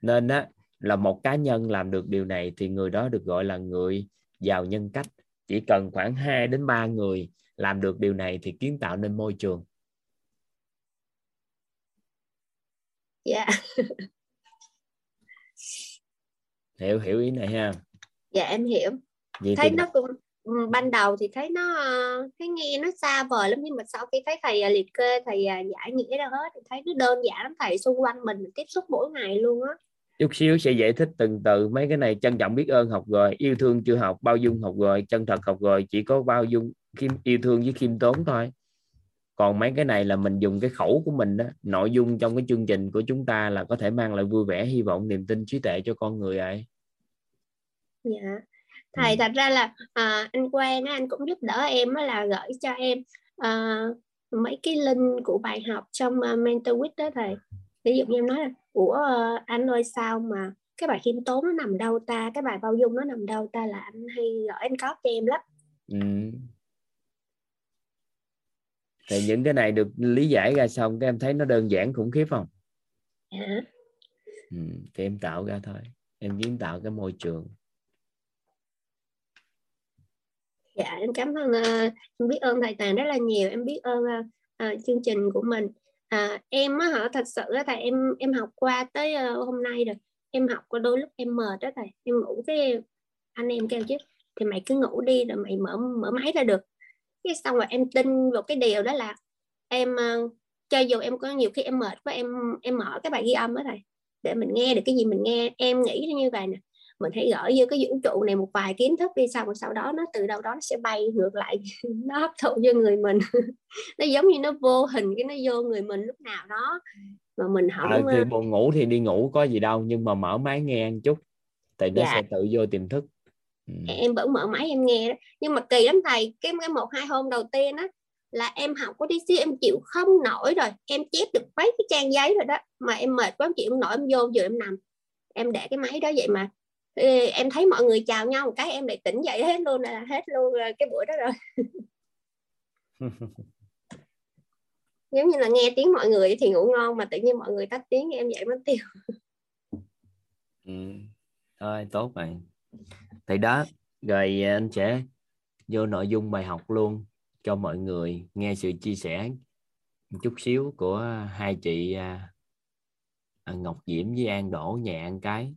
Nên á là một cá nhân làm được điều này thì người đó được gọi là người giàu nhân cách. Chỉ cần khoảng 2 đến 3 người làm được điều này thì kiến tạo nên môi trường. Dạ. Hiểu hiểu ý này ha. Dạ em hiểu. Vậy thấy thì nó cũng ừ, ban đầu thì thấy nó thấy nghe nó xa vời lắm nhưng mà sau khi thấy thầy à, liệt kê thầy à, giải nghĩa ra hết thì thấy nó đơn giản lắm. Thầy xung quanh mình tiếp xúc mỗi ngày luôn á chút xíu sẽ giải thích từng từ mấy cái này trân trọng biết ơn học rồi yêu thương chưa học bao dung học rồi chân thật học rồi chỉ có bao dung khiêm yêu thương với khiêm tốn thôi. Còn mấy cái này là mình dùng cái khẩu của mình đó nội dung trong cái chương trình của chúng ta là có thể mang lại vui vẻ hy vọng niềm tin trí tuệ cho con người ấy. Dạ. Thầy Ừ. thật ra là à, anh quen á anh cũng giúp đỡ em là gửi cho em à, mấy cái link của bài học trong uh, mentor week đó thầy ví dụ như em nói là ủa ờ, anh ơi sao mà cái bài khiêm tốn nó nằm đâu ta? Cái bài bao dung nó nằm đâu ta? Là anh hay gửi anh cóp cho em lắm. Ừ. thì những cái này được lý giải ra xong các em thấy nó đơn giản khủng khiếp không? Dạ. Ừ. thì em tạo ra thôi. Em kiến tạo cái môi trường. Dạ em cảm ơn ờ, em biết ơn thầy Tàn rất là nhiều. Em biết ơn ờ, chương trình của mình à, em á hả? Thật sự á thầy em em học qua tới ờ, hôm nay rồi. Em học có đôi lúc em mệt đó thầy. Em ngủ cái anh em kêu chứ. Thì mày cứ ngủ đi rồi mày mở mở máy ra được. Cái xong rồi em tin vào cái điều đó là em ờ, cho dù em có nhiều khi em mệt quá em em mở cái bài ghi âm đó thầy để mình nghe được cái gì mình nghe. Em nghĩ như vậy nè mình hãy gửi vô cái vũ trụ này một vài kiến thức đi xong sau đó nó từ đâu đó nó sẽ bay ngược lại. Nó hấp thụ vô người mình. Nó giống như nó vô hình cái nó vô người mình lúc nào đó. Mà mình không à, thì buồn ngủ thì đi ngủ có gì đâu nhưng mà mở máy nghe một chút thì nó Dạ. sẽ tự vô tiềm thức. Ừ. em vẫn mở máy em nghe đó. Nhưng mà kỳ lắm thầy cái cái một hai hôm đầu tiên á là em học có tí xíu em chịu không nổi rồi. Em chép được mấy cái trang giấy rồi đó mà em mệt quá em chịu không nổi em vô vừa em nằm. Em để cái máy đó vậy mà em thấy mọi người chào nhau một cái em lại tỉnh dậy hết luôn là hết luôn rồi cái buổi đó rồi. Giống như là nghe tiếng mọi người thì ngủ ngon mà tự nhiên mọi người tắt tiếng em dậy mất tiêu. Ừ. thôi tốt rồi thì đó rồi anh sẽ vô nội dung bài học luôn cho mọi người nghe sự chia sẻ một chút xíu của hai chị à, à, Ngọc Diễm với An Đỗ nhà An Cái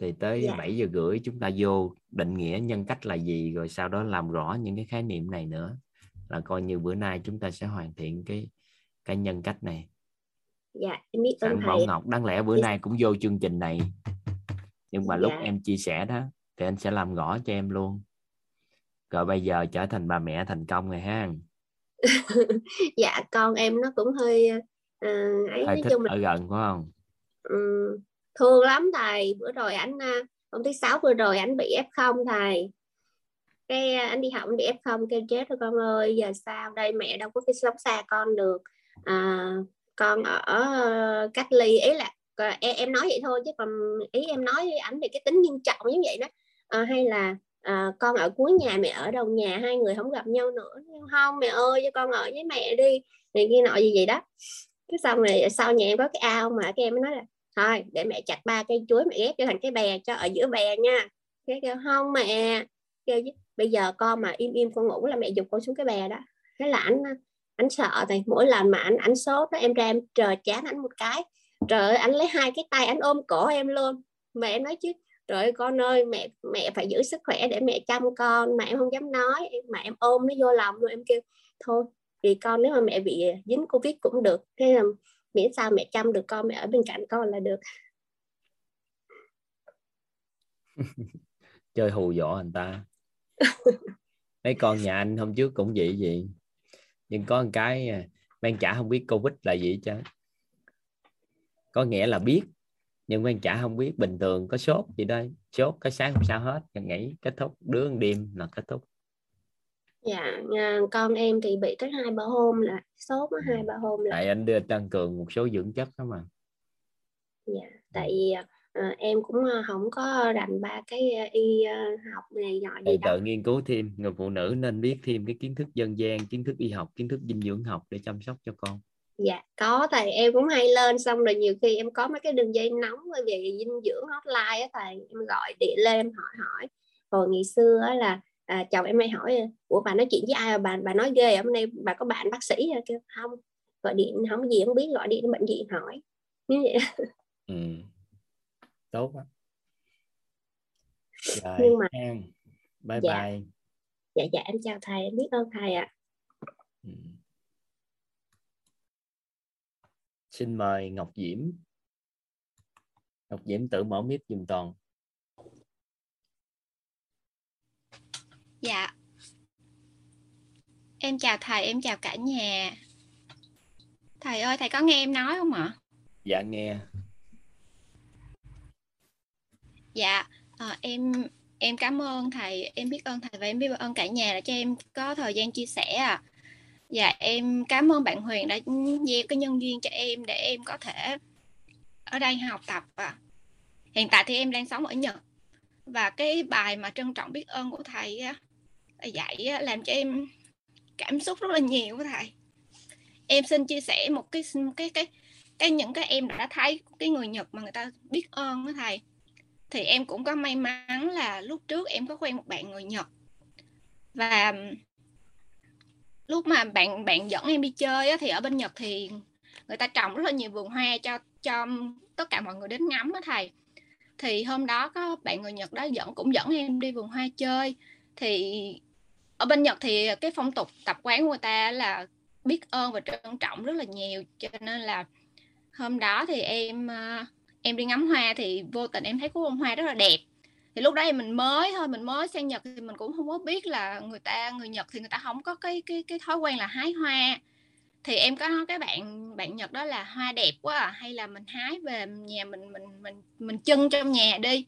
thì tới Dạ. 7 giờ rưỡi chúng ta vô định nghĩa nhân cách là gì rồi sau đó làm rõ những cái khái niệm này nữa. Là coi như bữa nay chúng ta sẽ hoàn thiện cái cái nhân cách này. Dạ em biết ơn thầy. Ngọc đáng lẽ bữa Dạ. nay cũng vô chương trình này. Nhưng mà lúc Dạ. em chia sẻ đó thì anh sẽ làm rõ cho em luôn. Rồi bây giờ trở thành bà mẹ thành công rồi ha. Dạ con em nó cũng hơi uh, ấy hơi nói thích chung là ở gần phải không? Um, thương lắm thầy. Bữa rồi anh uh, hôm thứ sáu vừa rồi anh bị f không thầy? Cái à, anh đi học anh bị f không? Kêu chết rồi con ơi giờ sao? Đây mẹ đâu có cái sống xa con được. À, con ở ờ, cách ly. Ý là em, em nói vậy thôi chứ còn ý em nói với ảnh thì cái tính nghiêm trọng như vậy đó. À, hay là à, con ở cuối nhà mẹ ở đầu nhà hai người không gặp nhau nữa. Không mẹ ơi cho con ở với mẹ đi. Này kia nọ gì vậy đó. Cái xong rồi sau nhà em có cái ao mà cái em mới nói là thôi, để mẹ chặt ba cây chuối mẹ ghép cho thành cái bè cho ở giữa bè nha. Cái kêu không mẹ. Kêu bây giờ con mà im im con ngủ là mẹ dục con xuống cái bè đó. Thế là anh anh sợ thì mỗi lần mà anh anh sốt đó em ra em trời chán anh một cái. Trời ơi anh lấy hai cái tay anh ôm cổ em luôn. Mẹ em nói chứ, trời ơi, con ơi, mẹ mẹ phải giữ sức khỏe để mẹ chăm con. Mà em không dám nói. Mà em ôm nó vô lòng luôn. Em kêu, thôi, vì con nếu mà mẹ bị dính covid cũng được. Thế là miễn sao mẹ chăm được con mẹ ở bên cạnh con là được. Chơi hù dọa người ta. Mấy con nhà anh hôm trước cũng vậy gì nhưng có một cái ban chả không biết covid là gì chứ có nghĩa là biết nhưng quan chả không biết. Bình thường có sốt gì đây sốt cái sáng không sao hết. Nghỉ kết thúc đứa đêm là kết thúc dạ con em thì bị tới hai ba hôm là sốt hai ba hôm là tại anh đưa tăng cường một số dưỡng chất đó mà. Dạ tại à, em cũng không có rành ba cái y học này nọ gì tự nghiên cứu thêm người phụ nữ nên biết thêm cái kiến thức dân gian kiến thức y học kiến thức dinh dưỡng học để chăm sóc cho con. Dạ có thầy em cũng hay lên xong rồi nhiều khi em có mấy cái đường dây nóng về dinh dưỡng hotline á thầy em gọi điện lên hỏi hỏi. Hồi ngày xưa á là à, chồng em hay hỏi ủa bà nói chuyện với ai bà bà nói ghê hôm nay bà có bạn bác sĩ à? kêu không gọi điện không gì không biết gọi điện bệnh viện hỏi như vậy ừ. tốt quá rồi nhưng mà An. bye dạ. bye dạ dạ em chào thầy em biết ơn thầy ạ ừ. xin mời Ngọc Diễm Ngọc Diễm tự mở mic dùm toàn Dạ Em chào thầy, em chào cả nhà Thầy ơi, thầy có nghe em nói không ạ? Dạ nghe Dạ, à, em em cảm ơn thầy, em biết ơn thầy và em biết ơn cả nhà đã cho em có thời gian chia sẻ à. Dạ em cảm ơn bạn Huyền đã gieo cái nhân duyên cho em để em có thể ở đây học tập à. Hiện tại thì em đang sống ở Nhật và cái bài mà trân trọng biết ơn của thầy á, dạy làm cho em cảm xúc rất là nhiều của thầy. Em xin chia sẻ một cái cái cái cái những cái em đã thấy cái người Nhật mà người ta biết ơn với thầy. Thì em cũng có may mắn là lúc trước em có quen một bạn người Nhật và lúc mà bạn bạn dẫn em đi chơi á, thì ở bên Nhật thì người ta trồng rất là nhiều vườn hoa cho cho tất cả mọi người đến ngắm á thầy thì hôm đó có bạn người Nhật đó dẫn cũng dẫn em đi vườn hoa chơi thì ở bên Nhật thì cái phong tục tập quán của người ta là biết ơn và trân trọng rất là nhiều cho nên là hôm đó thì em ờ, em đi ngắm hoa thì vô tình em thấy có bông hoa rất là đẹp. Thì lúc đó thì mình mới thôi mình mới sang Nhật thì mình cũng không có biết là người ta người Nhật thì người ta không có cái cái cái thói quen là hái hoa. Thì em có nói cái bạn bạn Nhật đó là hoa đẹp quá à, hay là mình hái về nhà mình mình mình mình trưng trong nhà đi.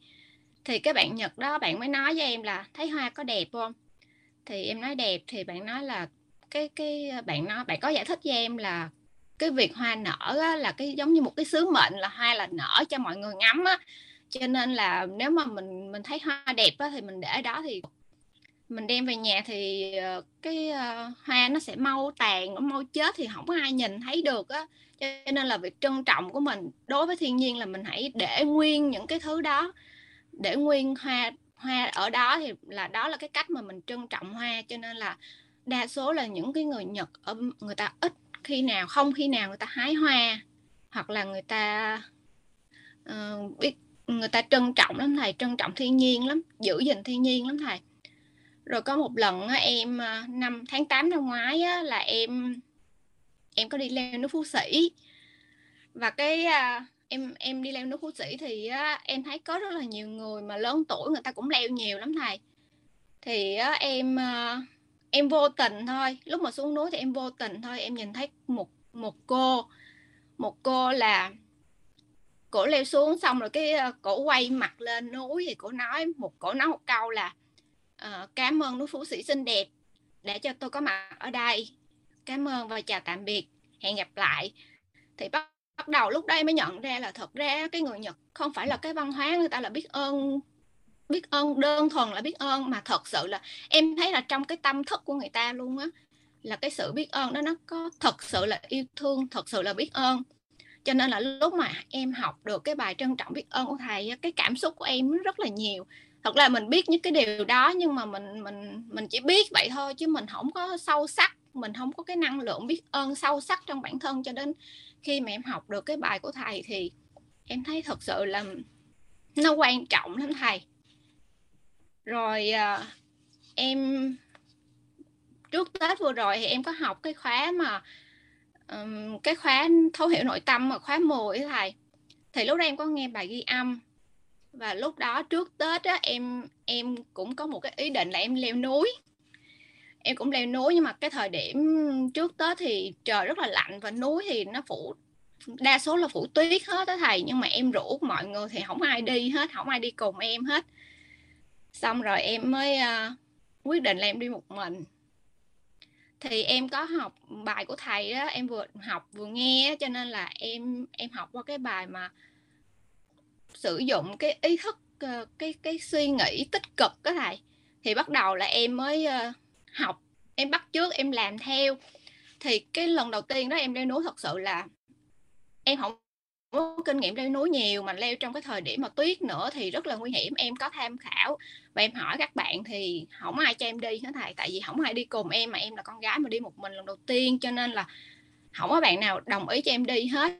Thì cái bạn Nhật đó bạn mới nói với em là thấy hoa có đẹp không? Thì em nói đẹp thì bạn nói là cái cái à, bạn nói bạn có giải thích với em là cái việc hoa nở á, là cái giống như một cái sứ mệnh là hoa là nở cho mọi người ngắm á. Cho nên là nếu mà mình mình thấy hoa đẹp á, thì mình để đó thì mình đem về nhà thì ờ, cái uh, hoa nó sẽ mau tàn nó mau chết thì không có ai nhìn thấy được á. Cho nên là việc trân trọng của mình đối với thiên nhiên là mình hãy để nguyên những cái thứ đó để nguyên hoa hoa ở đó thì là đó là cái cách mà mình trân trọng hoa cho nên là đa số là những cái người Nhật ở người ta ít khi nào không khi nào người ta hái hoa hoặc là người ta uh, biết người ta trân trọng lắm thầy trân trọng thiên nhiên lắm giữ gìn thiên nhiên lắm thầy. Rồi có một lần em ờ, năm tháng 8 năm ngoái á, là em em có đi leo núi Phú Sĩ. Và cái à, em em đi leo núi Phú Sĩ thì á, em thấy có rất là nhiều người mà lớn tuổi người ta cũng leo nhiều lắm thầy. Thì á, em ờ, em vô tình thôi lúc mà xuống núi thì em vô tình thôi em nhìn thấy một một cô một cô là cổ leo xuống xong rồi cái ờ, cổ quay mặt lên núi thì cổ nói một cổ nói một câu là ờ, cảm ơn núi phú sĩ xinh đẹp để cho tôi có mặt ở đây. Cảm ơn và chào tạm biệt. Hẹn gặp lại. Thì bắt bắt đầu lúc đây mới nhận ra là thật ra cái người Nhật không phải là cái văn hóa người ta là biết ơn biết ơn, đơn thuần là biết ơn, mà thật sự là em thấy là trong cái tâm thức của người ta luôn á, là cái sự biết ơn đó nó có thật sự là yêu thương, thật sự là biết ơn. Cho nên là lúc mà em học được cái bài trân trọng biết ơn của thầy cái cảm xúc của em rất là nhiều. Thật là mình biết những cái điều đó nhưng mà mình mình mình chỉ biết vậy thôi chứ mình không có sâu sắc, mình không có cái năng lượng biết ơn sâu sắc trong bản thân cho đến khi mà em học được cái bài của thầy thì em thấy thật sự là nó quan trọng lắm thầy. Rồi à, em trước tết vừa rồi thì em có học cái khóa mà um, cái khóa thấu hiểu nội tâm mà khóa 10 thầy. Thì lúc đó em có nghe bài ghi âm và lúc đó trước tết á em em cũng có một cái ý định là em leo núi em cũng leo núi nhưng mà cái thời điểm trước tết thì trời rất là lạnh và núi thì nó phủ đa số là phủ tuyết hết đó thầy. Nhưng mà em rủ mọi người thì không ai đi hết không ai đi cùng em hết. Xong rồi em mới uh, quyết định là em đi một mình. Thì em có học bài của thầy đó em vừa học vừa nghe cho nên là em em học qua cái bài mà sử dụng cái ý thức ờ, cái cái suy nghĩ tích cực đó thầy. Thì bắt đầu là em mới uh, học, em bắt trước em làm theo. Thì cái lần đầu tiên đó em leo núi thật sự là em không có kinh nghiệm leo núi nhiều, mà leo trong cái thời điểm mà tuyết nữa thì rất là nguy hiểm. Em có tham khảo và em hỏi các bạn thì không ai cho em đi hết thầy, tại vì không ai đi cùng em, mà em là con gái mà đi một mình lần đầu tiên, cho nên là không có bạn nào đồng ý cho em đi hết.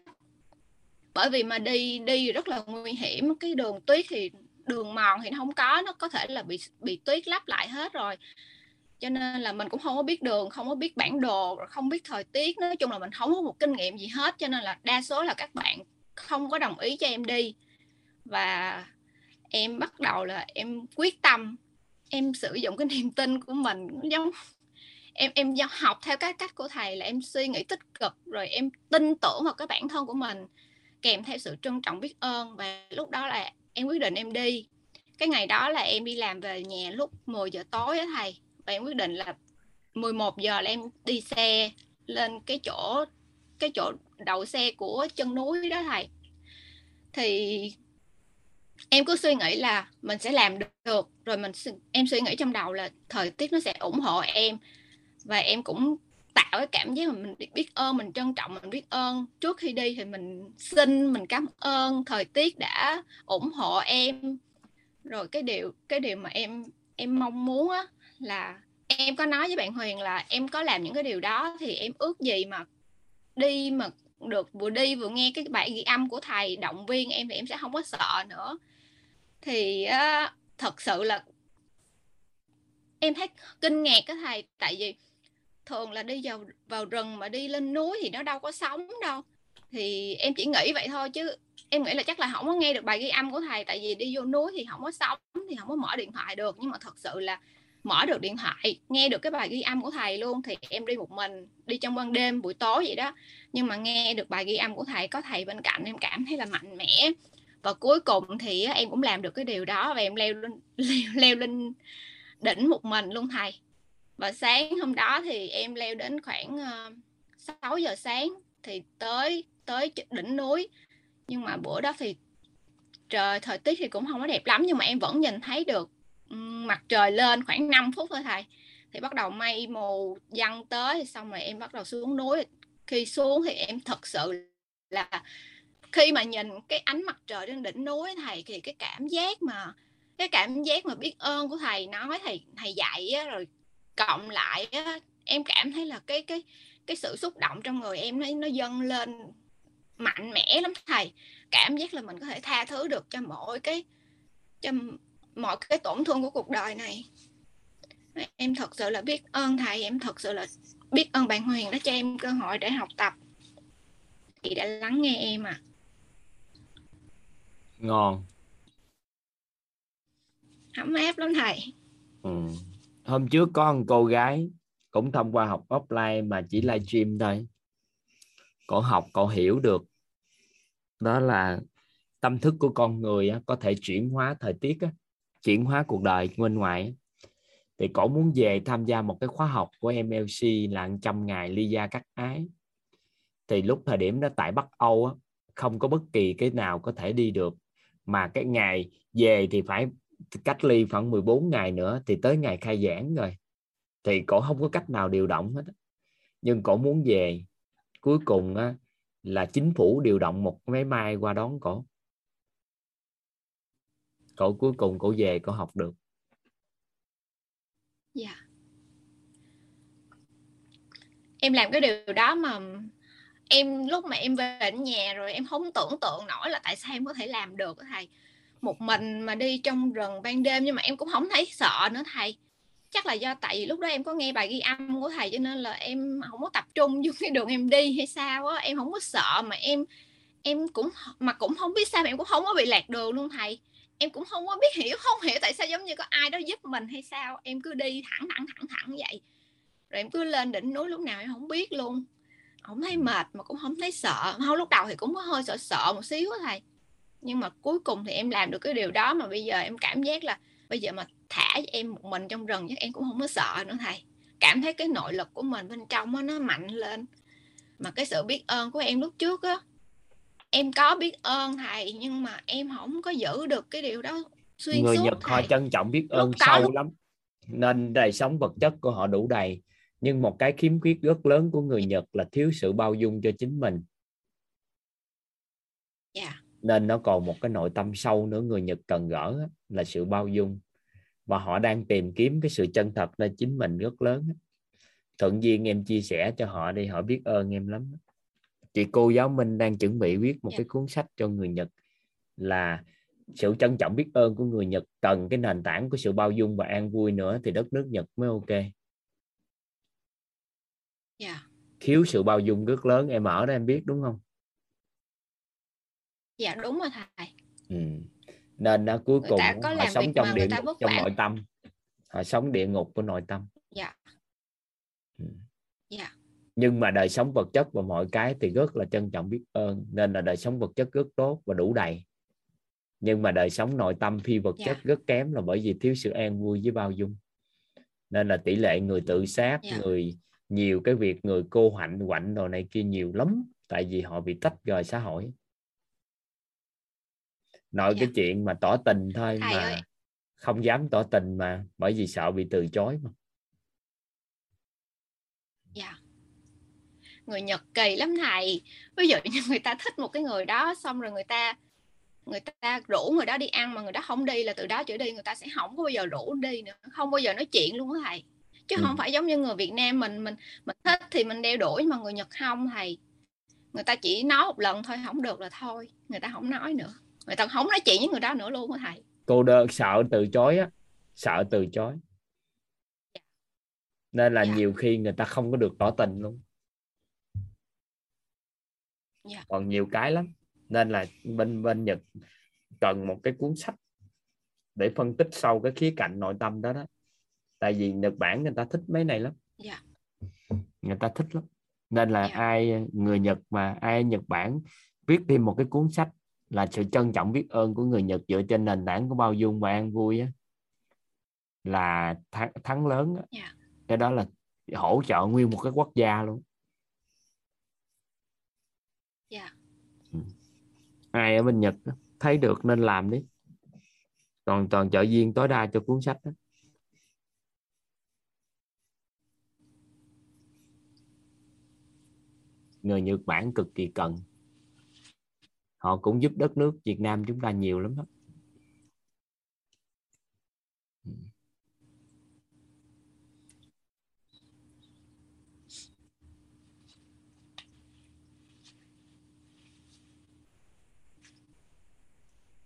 Bởi vì mà đi đi rất là nguy hiểm, cái đường tuyết thì, đường mòn thì nó không có, nó có thể là bị bị tuyết lấp lại hết rồi cho nên là mình cũng không có biết đường, không có biết bản đồ không biết thời tiết. Nói chung là mình không có một kinh nghiệm gì hết, cho nên là đa số là các bạn không có đồng ý cho em đi. Và em bắt đầu là em quyết tâm, em sử dụng cái niềm tin của mình, giống em em học theo cái cách của thầy là em suy nghĩ tích cực, rồi em tin tưởng vào cái bản thân của mình, kèm theo sự trân trọng biết ơn. Và lúc đó là em quyết định em đi. Cái ngày đó là em đi làm về nhà lúc 10 giờ tối á thầy em quyết định là 11 giờ là em đi xe lên cái chỗ cái chỗ đậu xe của chân núi đó thầy. Thì em cứ suy nghĩ là mình sẽ làm được, rồi mình em suy nghĩ trong đầu là thời tiết nó sẽ ủng hộ em. Và em cũng tạo cái cảm giác mà mình biết ơn, mình trân trọng, mình biết ơn. Trước khi đi thì mình xin, mình cảm ơn, thời tiết đã ủng hộ em. Rồi cái điều cái điều mà em em mong muốn á là em có nói với bạn Huyền là em có làm những cái điều đó thì em ước gì mà đi mà được vừa đi vừa nghe cái bài ghi âm của thầy động viên em thì em sẽ không có sợ nữa. Thì uh, thật sự là em thấy kinh ngạc cái thầy tại vì thường là đi vào vào rừng mà đi lên núi thì nó đâu có sống đâu. Thì em chỉ nghĩ vậy thôi chứ em nghĩ là chắc là không có nghe được bài ghi âm của thầy tại vì đi vô núi thì không có sống thì không có mở điện thoại được. Nhưng mà thật sự là mở được điện thoại nghe được cái bài ghi âm của thầy luôn thì em đi một mình đi trong ban đêm buổi tối vậy đó. Nhưng mà nghe được bài ghi âm của thầy có thầy bên cạnh em cảm thấy là mạnh mẽ. Và cuối cùng thì em cũng làm được cái điều đó và em leo lên leo, leo lên đỉnh một mình luôn thầy. Và sáng hôm đó thì em leo đến khoảng ờ, 6 giờ sáng thì tới tới đỉnh núi. Nhưng mà bữa đó thì trời thời tiết thì cũng không có đẹp lắm nhưng mà em vẫn nhìn thấy được mặt trời lên khoảng 5 phút thôi thầy. Thì bắt đầu mây mù dăng tới xong rồi em bắt đầu xuống núi. Khi xuống thì em thật sự là khi mà nhìn cái ánh mặt trời trên đỉnh núi thầy thì cái cảm giác mà cái cảm giác mà biết ơn của thầy nói thầy thầy dạy á, rồi cộng lại á, em cảm thấy là cái cái cái sự xúc động trong người em nó nó dâng lên mạnh mẽ lắm thầy. Cảm giác là mình có thể tha thứ được cho mỗi cái cho mọi cái tổn thương của cuộc đời này. Em thật sự là biết ơn thầy em thật sự là biết ơn bạn Huyền đã cho em cơ hội để học tập. Chị đã lắng nghe em à ngon. Ấm áp lắm thầy. Ừ. hôm trước có một cô gái cũng thông qua học offline mà chỉ livestream thôi. Cậu học cậu hiểu được. Đó là tâm thức của con người có thể chuyển hóa thời tiết á, chuyển hóa cuộc đời bên ngoài thì cổ muốn về tham gia một cái khóa học của MLC là trăm ngày ly gia cắt ái. Thì lúc thời điểm đó tại Bắc Âu á, không có bất kỳ cái nào có thể đi được. Mà cái ngày về thì phải cách ly khoảng 14 ngày nữa thì tới ngày khai giảng rồi. Thì cổ không có cách nào điều động hết nhưng cổ muốn về cuối cùng á, là chính phủ điều động một máy bay qua đón cổ cổ cuối cùng cổ về cổ học được. Dạ. Em làm cái điều đó mà em, lúc mà em về đến nhà rồi em không tưởng tượng nổi là tại sao em có thể làm được thầy. Một mình mà đi trong rừng ban đêm nhưng mà em cũng không thấy sợ nữa thầy. Chắc là do tại vì lúc đó em có nghe bài ghi âm của thầy cho nên là em không có tập trung vô cái đường em đi hay sao á. Em không có sợ mà em em cũng, mà cũng không biết sao mà em cũng không có bị lạc đường luôn thầy em cũng không có biết hiểu không hiểu tại sao giống như có ai đó giúp mình hay sao. Em cứ đi thẳng thẳng thẳng thẳng vậy. Rồi em cứ lên đỉnh núi lúc nào em không biết luôn. Không thấy mệt mà cũng không thấy sợ. Không lúc đầu thì cũng có hơi sợ sợ một xíu thầy. Nhưng mà cuối cùng thì em làm được cái điều đó mà bây giờ em cảm giác là bây giờ mà thả em một mình trong rừng chắc em cũng không có sợ nữa thầy. Cảm thấy cái nội lực của mình bên trong đó, nó mạnh lên. Mà cái sự biết ơn của em lúc trước á em có biết ơn thầy nhưng mà em không có giữ được cái điều đó xuyên người suốt Nhật họ thầy. trân trọng biết ơn Lúc sâu lúc- lắm. Nên đời sống vật chất của họ đủ đầy. Nhưng một cái khiếm khuyết rất lớn của người Nhật là thiếu sự bao dung cho chính mình. Dạ. Nên nó còn một cái nội tâm sâu nữa người Nhật cần gỡ là sự bao dung. Và họ đang tìm kiếm cái sự chân thật nơi chính mình rất lớn thuận duyên em chia sẻ cho họ đi họ biết ơn em lắm chị cô giáo Minh đang chuẩn bị viết một Dạ. cái cuốn sách cho người Nhật là sự trân trọng biết ơn của người Nhật cần cái nền tảng của sự bao dung và an vui nữa thì đất nước Nhật mới ok. Dạ. Thiếu sự bao dung rất lớn em ở đó em biết đúng không? Dạ đúng rồi thầy. Ừ. nên đó, cuối Người cùng họ sống trong địa ngục trong nội tâm. Họ sống địa ngục của nội tâm dạ Ừ. dạ nhưng mà đời sống vật chất và mọi cái thì rất là trân trọng biết ơn nên là đời sống vật chất rất tốt và đủ đầy nhưng mà đời sống nội tâm phi vật Dạ. chất rất kém là bởi vì thiếu sự an vui với bao dung nên là tỷ lệ người tự sát Dạ. người nhiều cái việc người cô hạnh quạnh đồ này kia nhiều lắm tại vì họ bị tách rời xã hội nội Dạ. cái chuyện mà tỏ tình thôi Thầy mà ơi. không dám tỏ tình mà bởi vì sợ bị từ chối mà dạ người Nhật kỳ lắm thầy. Ví dụ như người ta thích một cái người đó xong rồi người ta người ta rủ người đó đi ăn mà người đó không đi là từ đó trở đi người ta sẽ không có bao giờ rủ đi nữa không bao giờ nói chuyện luôn á thầy. Chứ Ừ. không phải giống như người Việt Nam mình mình mình thích thì mình đeo đuổi mà người Nhật không thầy. Người ta chỉ nói một lần thôi không được là thôi người ta không nói nữa. Người ta không nói chuyện với người đó nữa luôn á thầy. Cô đơn sợ từ chối á sợ từ chối. Nên là Dạ. nhiều khi người ta không có được tỏ tình luôn Dạ. còn nhiều cái lắm nên là bên bên Nhật cần một cái cuốn sách để phân tích sâu cái khía cạnh nội tâm đó đó tại vì Nhật Bản người ta thích mấy này lắm Dạ. người ta thích lắm nên là Dạ. ai người Nhật mà ai Nhật Bản viết thêm một cái cuốn sách là sự trân trọng biết ơn của người Nhật dựa trên nền tảng của bao dung và an vui á là thắng, thắng lớn á. Dạ. cái đó là hỗ trợ nguyên một cái quốc gia luôn Dạ. Ừ ai ở bên Nhật thấy được nên làm đi còn toàn trợ viên tối đa cho cuốn sách đó. người Nhật Bản cực kỳ cần họ cũng giúp đất nước Việt Nam chúng ta nhiều lắm đó.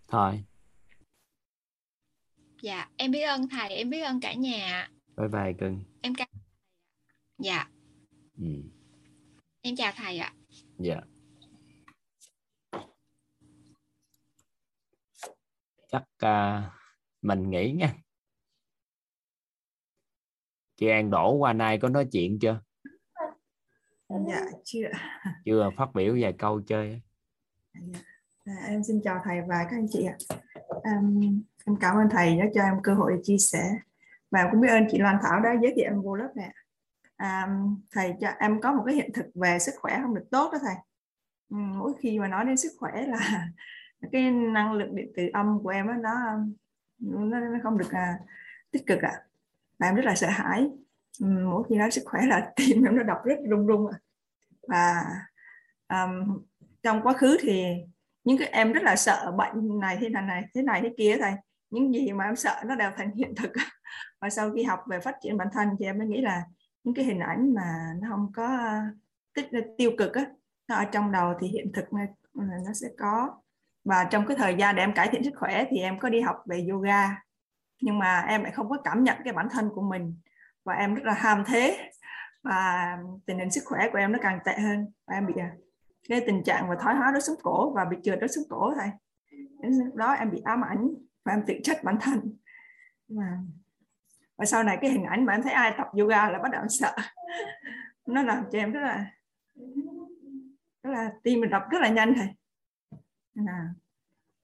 Thôi. Dạ em biết ơn thầy em biết ơn cả nhà bye bye cưng. Em cảm dạ. Ừ. em chào thầy ạ. Dạ. Chắc à, mình nghĩ nha. Chị An đổ qua nay có nói chuyện chưa? Dạ chưa. Chưa phát biểu vài câu chơi dạ. À, em xin chào thầy và các anh chị ạ. Em, em cảm ơn thầy đã cho em cơ hội để chia sẻ. Và cũng biết ơn chị Loan Thảo đã giới thiệu em vô lớp này à, thầy cho em có một cái hiện thực về sức khỏe không được tốt đó thầy. Ừ, mỗi khi mà nói đến sức khỏe là cái năng lượng điện tử âm của em đó, nó nó, nó không được à, tích cực ạ. À. và em rất là sợ hãi. Ừ, mỗi khi nói sức khỏe là tim em nó đập rất rung rung à. và um, trong quá khứ thì những cái em rất là sợ bệnh này thế này này, thế này thế kia thầy. Những gì mà em sợ nó đều thành hiện thực. Và sau khi học về phát triển bản thân thì em mới nghĩ là những cái hình ảnh mà nó không có tích tiêu cực á, nó ở trong đầu thì hiện thực nó sẽ có. Và trong cái thời gian để em cải thiện sức khỏe thì em có đi học về yoga, nhưng mà em lại không có cảm nhận cái bản thân của mình. Và em rất là ham thế. Và tình hình sức khỏe của em nó càng tệ hơn. Và em bị à, cái tình trạng và thoái hóa đốt sống cổ và bị trượt đốt sống cổ thầy. Đến lúc đó em bị ám ảnh và em tự trách bản thân. Và, và sau này cái hình ảnh mà em thấy ai tập yoga là bắt đầu sợ. Nó làm cho em rất là rất là tim mình đập rất là nhanh thầy. À,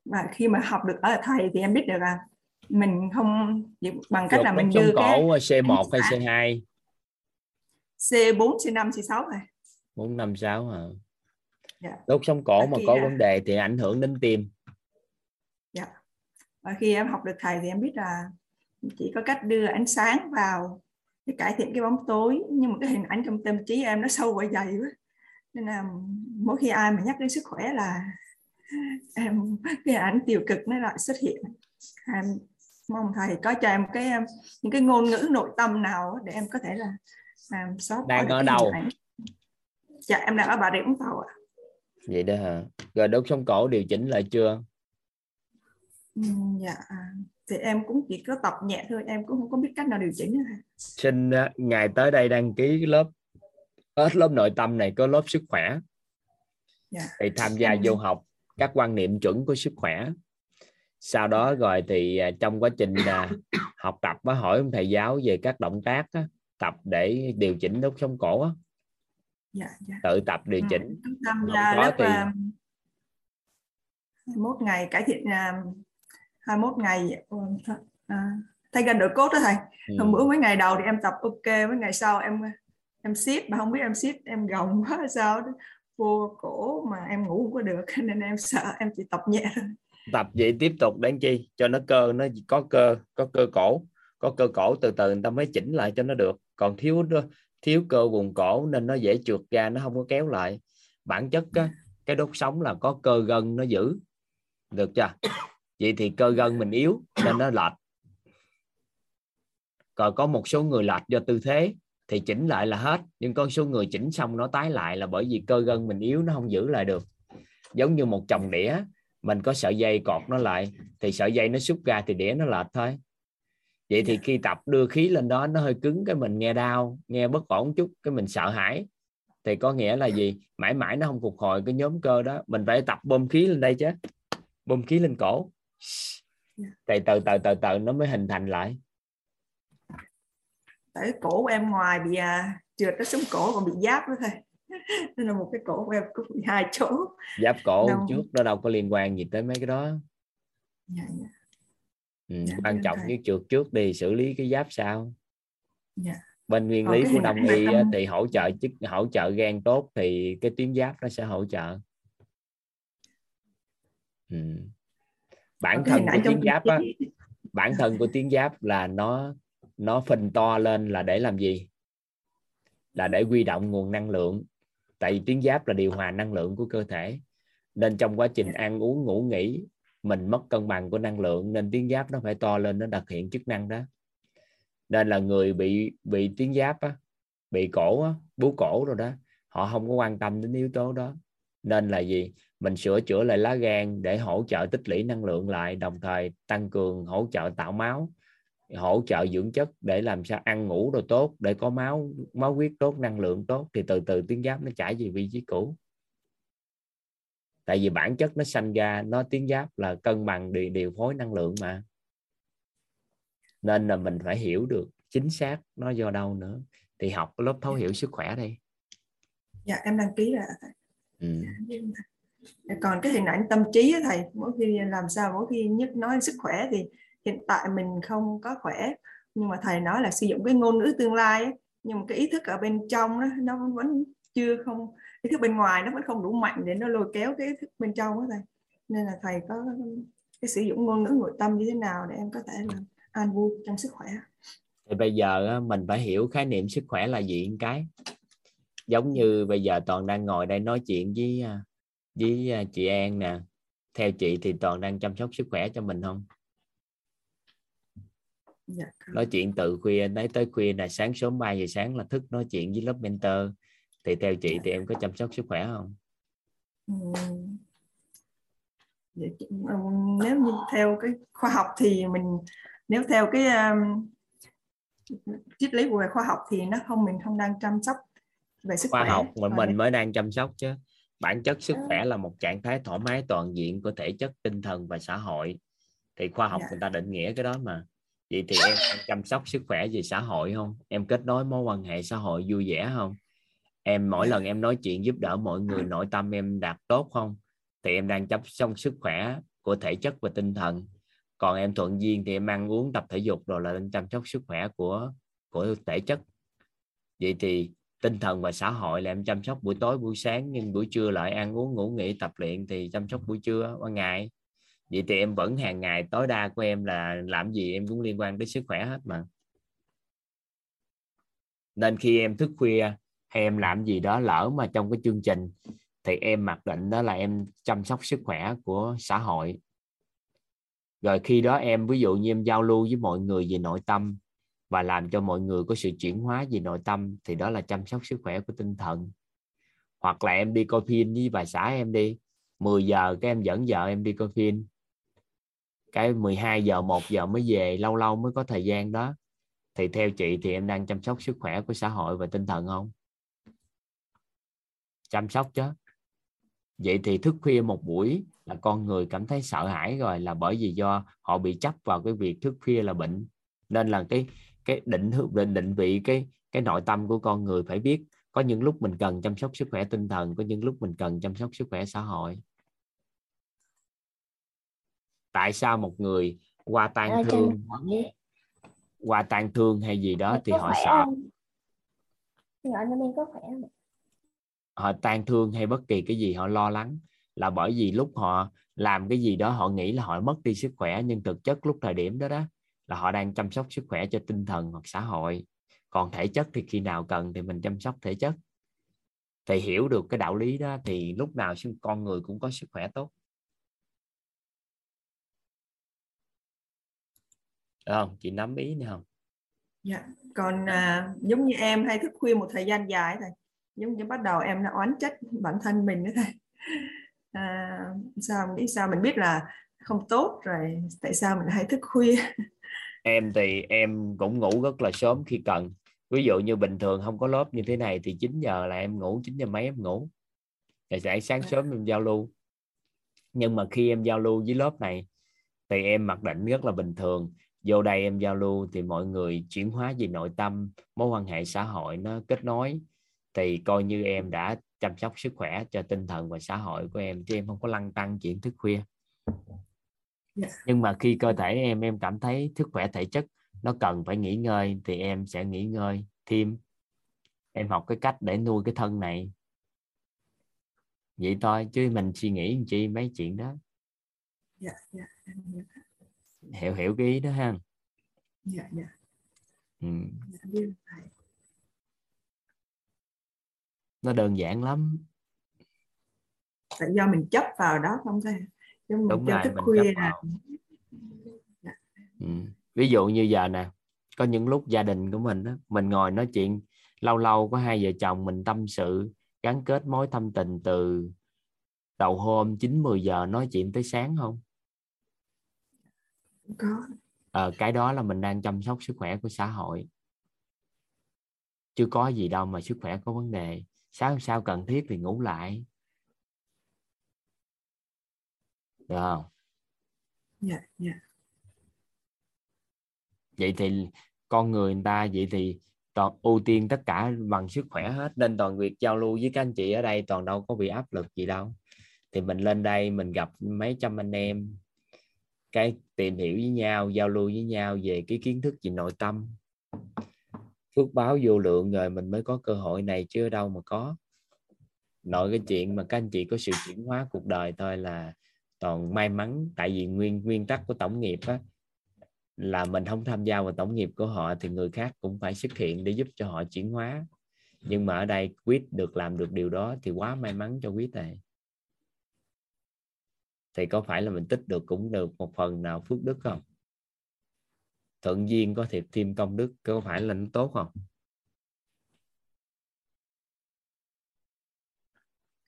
và khi mà học được ở thầy thì em biết được là mình không bằng cách là mình đưa cái C1 hay C2 C4 C5 C6 này 4 5 6 hả dạ. đốt sống cổ và mà có à, vấn đề thì ảnh hưởng đến tim. Dạ. và khi em học được thầy thì em biết là chỉ có cách đưa ánh sáng vào để cải thiện cái bóng tối nhưng mà cái hình ảnh trong tâm trí em nó sâu và dày quá. Nên là mỗi khi ai mà nhắc đến sức khỏe là em cái ảnh tiêu cực nó lại xuất hiện. Em mong thầy có cho em cái những cái ngôn ngữ nội tâm nào để em có thể là làm xóa đang ở đâu? dạ em đang ở bà rịa vũng tàu ạ vậy đó hả? Rồi đốt sống cổ điều chỉnh lại chưa? Dạ. Thì em cũng chỉ có tập nhẹ thôi em cũng không có biết cách nào điều chỉnh nữa xin ngày tới đây đăng ký lớp ở lớp nội tâm này có lớp sức khỏe. Dạ. thì tham gia vô học các quan niệm chuẩn của sức khỏe. Sau đó rồi thì à, trong quá trình học tập với hỏi ông thầy giáo về các động tác á, tập để điều chỉnh đốt sống cổ á. Dạ, dạ. tự tập điều ừ, chỉnh. tham gia lớp thì... 21 ngày cải thiện uh, 21 ngày. Uh, thay gần đổi cốt đó thầy. Ừ. hôm bữa mấy ngày đầu thì em tập ok mấy ngày sau em em siết mà không biết em siết em gồng quá sao đó. Vô cổ mà em ngủ không có được nên em sợ em chỉ tập nhẹ thôi. Tập vậy tiếp tục đến chi? Cho nó cơ nó có cơ có cơ cổ. Có cơ cổ từ từ người ta mới chỉnh lại cho nó được. Còn thiếu thiếu cơ vùng cổ nên nó dễ trượt ra nó không có kéo lại. Bản chất á, cái đốt sống là có cơ gân nó giữ. Được chưa? Vậy thì cơ gân mình yếu nên nó lệch. Còn có một số người lệch do tư thế thì chỉnh lại là hết. Nhưng có số người chỉnh xong nó tái lại là bởi vì cơ gân mình yếu nó không giữ lại được. Giống như một chồng đĩa mình có sợi dây cột nó lại thì sợi dây nó xúc ra thì đĩa nó lệch thôi vậy thì khi tập đưa khí lên đó nó hơi cứng cái mình nghe đau nghe bất ổn chút cái mình sợ hãi. Thì có nghĩa là gì? Mãi mãi nó không phục hồi cái nhóm cơ đó. Mình phải tập bơm khí lên đây chứ. Bơm khí lên cổ. Thì từ từ từ từ nó mới hình thành lại. Tại cổ của em ngoài bị à, trượt nó xuống cổ còn bị giáp nữa thôi. Nên là một cái cổ của em có bị hai chỗ. Giáp cổ đâu... trước nó đâu có liên quan gì tới mấy cái đó. Dạ, dạ. Ừ, dạ, quan trọng cái trượt trước đi xử lý cái giáp sao? Dạ. bên nguyên lý của đông y tâm... thì hỗ trợ chức hỗ trợ gan tốt thì cái tuyến giáp nó sẽ hỗ trợ. Ừ. bản thân của tuyến giáp á, bản thân của tuyến giáp là nó nó phình to lên là để làm gì? Là để quy động nguồn năng lượng tại vì tuyến giáp là điều hòa năng lượng của cơ thể. Nên trong quá trình ăn uống ngủ nghỉ mình mất cân bằng của năng lượng nên tuyến giáp nó phải to lên nó đặc hiện chức năng đó. Nên là người bị bị tuyến giáp á, bị cổ á, bú cổ rồi đó họ không có quan tâm đến yếu tố đó. Nên là gì? Mình sửa chữa lại lá gan để hỗ trợ tích lũy năng lượng lại đồng thời tăng cường hỗ trợ tạo máu hỗ trợ dưỡng chất để làm sao ăn ngủ đồ tốt để có máu máu huyết tốt năng lượng tốt thì từ từ tuyến giáp nó chảy về vị trí cũ tại vì bản chất nó sanh ra nó tuyến giáp là cân bằng điều, điều phối năng lượng mà. Nên là mình phải hiểu được chính xác nó do đâu nữa. Thì học lớp thấu hiểu sức khỏe đi. Dạ em đăng ký rồi. Ừ. còn cái hình ảnh tâm trí á thầy mỗi khi làm sao mỗi khi nhất nói sức khỏe thì hiện tại mình không có khỏe. Nhưng mà thầy nói là sử dụng cái ngôn ngữ tương lai ấy, nhưng mà cái ý thức ở bên trong đó, nó vẫn chưa không ý thức bên ngoài nó vẫn không đủ mạnh để nó lôi kéo cái ý thức bên trong đó thầy. Nên là thầy có cái sử dụng ngôn ngữ nội tâm như thế nào để em có thể là an vui trong sức khỏe. Thì bây giờ mình phải hiểu khái niệm sức khỏe là gì cái. Giống như bây giờ toàn đang ngồi đây nói chuyện với à, với à, chị An nè. Theo chị thì toàn đang chăm sóc sức khỏe cho mình không? Dạ, nói chuyện từ khuya đến tới khuya là sáng sớm 3 giờ sáng là thức nói chuyện với lớp mentor thì theo chị thì em có chăm sóc sức khỏe không? Ừ. nếu như theo cái khoa học thì mình nếu theo cái um, triết lý về khoa học thì nó không mình không đang chăm sóc về sức khoa khỏe. học mà mình mới đang chăm sóc chứ. Bản chất sức khỏe là một trạng thái thoải mái toàn diện của thể chất tinh thần và xã hội. Thì khoa học Dạ. người ta định nghĩa cái đó mà. Vậy thì em chăm sóc sức khỏe về xã hội không? Em kết nối mối quan hệ xã hội vui vẻ không em mỗi lần em nói chuyện giúp đỡ mọi người nội tâm em đạt tốt không? Thì em đang chăm sóc sức khỏe của thể chất và tinh thần. Còn em thuận duyên thì em ăn uống tập thể dục rồi là đang chăm sóc sức khỏe của của thể chất. Vậy thì tinh thần và xã hội là em chăm sóc buổi tối buổi sáng nhưng buổi trưa lại ăn uống ngủ nghỉ tập luyện thì chăm sóc buổi trưa ban ngày. Vậy thì em vẫn hàng ngày tối đa của em là làm gì em cũng liên quan tới sức khỏe hết mà. Nên khi em thức khuya hay em làm gì đó lỡ mà trong cái chương trình thì em mặc định đó là em chăm sóc sức khỏe của xã hội. Rồi khi đó em, ví dụ như em giao lưu với mọi người về nội tâm và làm cho mọi người có sự chuyển hóa về nội tâm thì đó là chăm sóc sức khỏe của tinh thần. Hoặc là em đi coi phim với bà xã em đi 10 giờ cái em dẫn vợ em đi coi phim. Cái 12 giờ 1 giờ mới về, lâu lâu mới có thời gian đó. Thì theo chị thì em đang chăm sóc sức khỏe của xã hội và tinh thần không? Chăm sóc chứ vậy thì thức khuya một buổi là con người cảm thấy sợ hãi rồi là bởi vì do họ bị chấp vào cái việc thức khuya là bệnh. Nên là cái cái định hướng định định vị cái cái nội tâm của con người phải biết có những lúc mình cần chăm sóc sức khỏe tinh thần có những lúc mình cần chăm sóc sức khỏe xã hội. Tại sao một người qua tan Ờ, thương qua tan thương hay gì đó thì họ sợ? Nhỏ em có khỏe không? Họ tan thương hay bất kỳ cái gì họ lo lắng là bởi vì lúc họ làm cái gì đó họ nghĩ là họ mất đi sức khỏe nhưng thực chất lúc thời điểm đó đó là họ đang chăm sóc sức khỏe cho tinh thần hoặc xã hội. Còn thể chất thì khi nào cần thì mình chăm sóc thể chất. Thì hiểu được cái đạo lý đó thì lúc nào con người cũng có sức khỏe tốt. Được không? Chị nắm ý nữa không? Dạ. Còn à, giống như em hay thức khuya một thời gian dài thôi giống như bắt đầu em đã oán trách bản thân mình nữa thầy. À, sao nghĩ sao? Mình biết là không tốt rồi. Tại sao mình hay thức khuya? em thì em cũng ngủ rất là sớm khi cần. Ví dụ như bình thường không có lớp như thế này thì 9 giờ là em ngủ 9 giờ mấy em ngủ. Rồi sẽ sáng sớm em giao lưu. Nhưng mà khi em giao lưu với lớp này thì em mặc định rất là bình thường. Vô đây em giao lưu thì mọi người chuyển hóa về nội tâm mối quan hệ xã hội nó kết nối thì coi như em đã chăm sóc sức khỏe cho tinh thần và xã hội của em chứ em không có lăn tăng chuyện thức khuya Dạ. nhưng mà khi cơ thể em em cảm thấy sức khỏe thể chất nó cần phải nghỉ ngơi thì em sẽ nghỉ ngơi thêm em học cái cách để nuôi cái thân này vậy thôi chứ mình suy nghĩ chi mấy chuyện đó Dạ, dạ, em hiểu. hiểu cái ý đó ha dạ, dạ, ừ. thầy. Nó đơn giản lắm. Tại do mình chấp vào đó không thầy? Giống mình đúng cho rồi thức mình khuya là ừ. ví dụ như giờ nè có những lúc gia đình của mình á, mình ngồi nói chuyện lâu lâu có hai vợ chồng mình tâm sự gắn kết mối thâm tình từ đầu hôm 9 10 giờ nói chuyện tới sáng không? Có. Ờ, cái đó là mình đang chăm sóc sức khỏe của xã hội. Chứ có gì đâu mà sức khỏe có vấn đề sáng sao cần thiết thì ngủ lại. Được không? Dạ, dạ, vậy thì con người người ta vậy thì toàn ưu tiên tất cả bằng sức khỏe hết nên toàn việc giao lưu với các anh chị ở đây toàn đâu có bị áp lực gì đâu. Thì mình lên đây mình gặp mấy trăm anh em cái tìm hiểu với nhau giao lưu với nhau về cái kiến thức về nội tâm phước báo vô lượng rồi mình mới có cơ hội này chứ ở đâu mà có. Nội cái chuyện mà các anh chị có sự chuyển hóa cuộc đời thôi là toàn may mắn. Tại vì nguyên nguyên tắc của tổng nghiệp á, là mình không tham gia vào tổng nghiệp của họ thì người khác cũng phải xuất hiện để giúp cho họ chuyển hóa. Nhưng mà ở đây quyết được làm được điều đó thì quá may mắn cho quyết này. Thì có phải là mình tích được cũng được một phần nào phước đức không? Thuận duyên có thể thêm công đức có phải là nó tốt không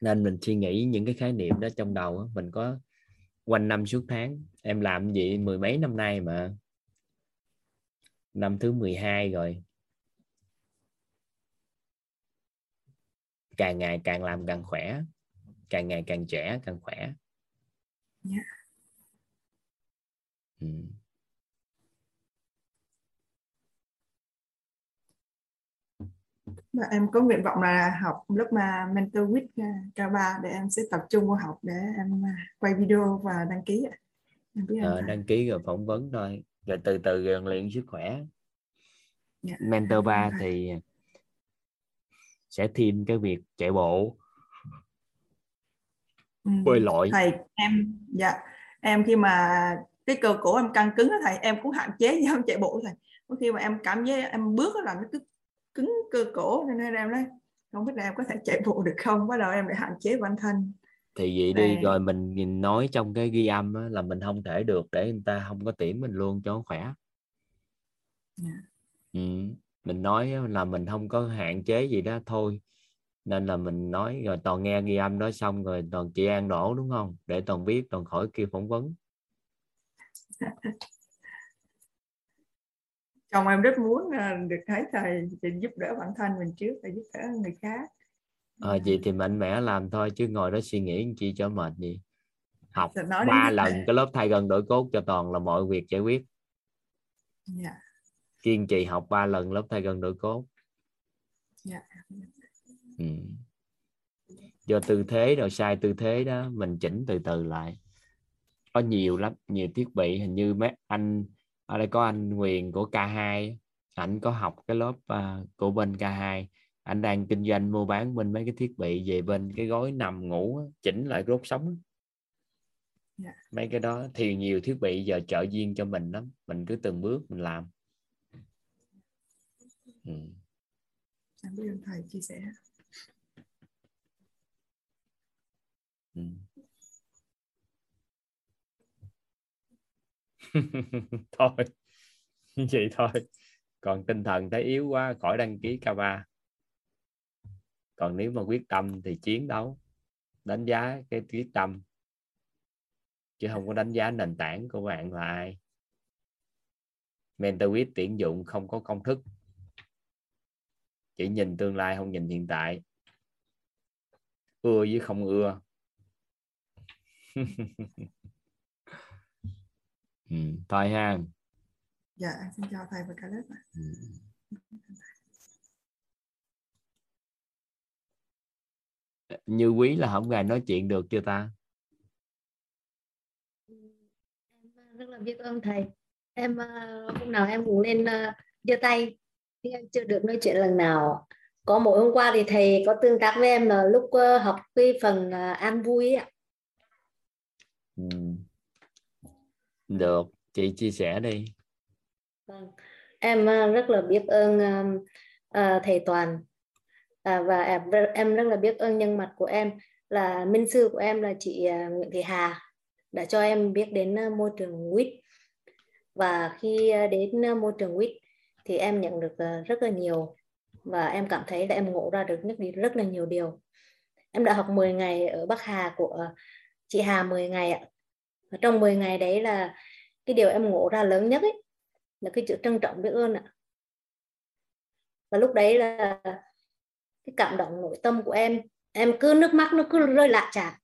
nên mình suy nghĩ những cái khái niệm đó trong đầu mình có quanh năm suốt tháng em làm gì mười mấy năm nay mà năm thứ 12 rồi càng ngày càng làm càng khỏe càng ngày càng trẻ càng khỏe yeah. Dạ. ừ. Và em có nguyện vọng là học lớp mà mentor with K3 để em sẽ tập trung vào học để em à, quay video và đăng ký ạ. Ờ, đăng ký rồi phỏng vấn thôi rồi từ từ rèn luyện sức khỏe yeah. Dạ. mentor 3 thì sẽ thêm cái việc chạy bộ ừ. bơi lội thầy em dạ em khi mà cái cơ cổ em căng cứng đó thầy em cũng hạn chế như không chạy bộ thầy có khi mà em cảm giác em bước là nó cứ cứng cơ cổ nên em nói không biết là em có thể chạy bộ được không bắt đầu em lại hạn chế bản thân thì vậy đi rồi mình nhìn nói trong cái ghi âm á, là mình không thể được để người ta không có tiễn mình luôn cho khỏe yeah. Dạ. ừ. mình nói là mình không có hạn chế gì đó thôi nên là mình nói rồi toàn nghe ghi âm đó xong rồi toàn chị an đổ đúng không để toàn biết toàn khỏi kêu phỏng vấn chồng em rất muốn được thấy thầy giúp đỡ bản thân mình trước và giúp đỡ người khác à, vậy thì mạnh mẽ làm thôi chứ ngồi đó suy nghĩ chi cho mệt gì học ba lần cái lớp thay gần đổi cốt cho toàn là mọi việc giải quyết yeah. Dạ. kiên trì học ba lần lớp thay gần đổi cốt yeah. ừ. do tư thế rồi sai tư thế đó mình chỉnh từ từ lại có nhiều lắm nhiều thiết bị hình như mấy anh ở đây có anh Quyền của K2 ảnh có học cái lớp uh, của bên K2 anh đang kinh doanh mua bán bên mấy cái thiết bị về bên cái gói nằm ngủ chỉnh lại rốt sống yeah. Dạ. mấy cái đó thì nhiều thiết bị giờ trợ duyên cho mình lắm mình cứ từng bước mình làm ừ. ơn thầy chia sẻ ừ. thôi, vậy thôi. Còn tinh thần thấy yếu quá, khỏi đăng ký K3 còn nếu mà quyết tâm thì chiến đấu, đánh giá cái quyết tâm. Chứ không có đánh giá nền tảng của bạn là ai. Mentor quyết tuyển dụng không có công thức. Chỉ nhìn tương lai không nhìn hiện tại. Ưa với không ưa. ừ, thôi ha dạ xin chào thầy và cả lớp ừ. như quý là không gài nói chuyện được chưa ta? Em rất là biết ơn thầy. Em ờ, hôm nào em cũng lên uh, giơ tay nhưng em chưa được nói chuyện lần nào. Có mỗi hôm qua thì thầy có tương tác với em là lúc uh, học cái phần uh, an vui ạ. Ừ được chị chia sẻ đi. Vâng. em à, rất là biết ơn uh, thầy toàn. À, và em, em rất là biết ơn nhân mặt của em là minh sư của em là chị Nguyễn Thị Hà đã cho em biết đến môi trường quýt. Và khi đến môi trường quýt thì em nhận được rất là nhiều và em cảm thấy là em ngộ ra được rất, rất là nhiều điều. Em đã học 10 ngày ở Bắc Hà của chị Hà 10 ngày ạ và trong 10 ngày đấy là cái điều em ngộ ra lớn nhất ấy là cái chữ trân trọng biết ơn ạ. Và lúc đấy là cái cảm động nội tâm của em em cứ nước mắt nó cứ rơi lạ chả.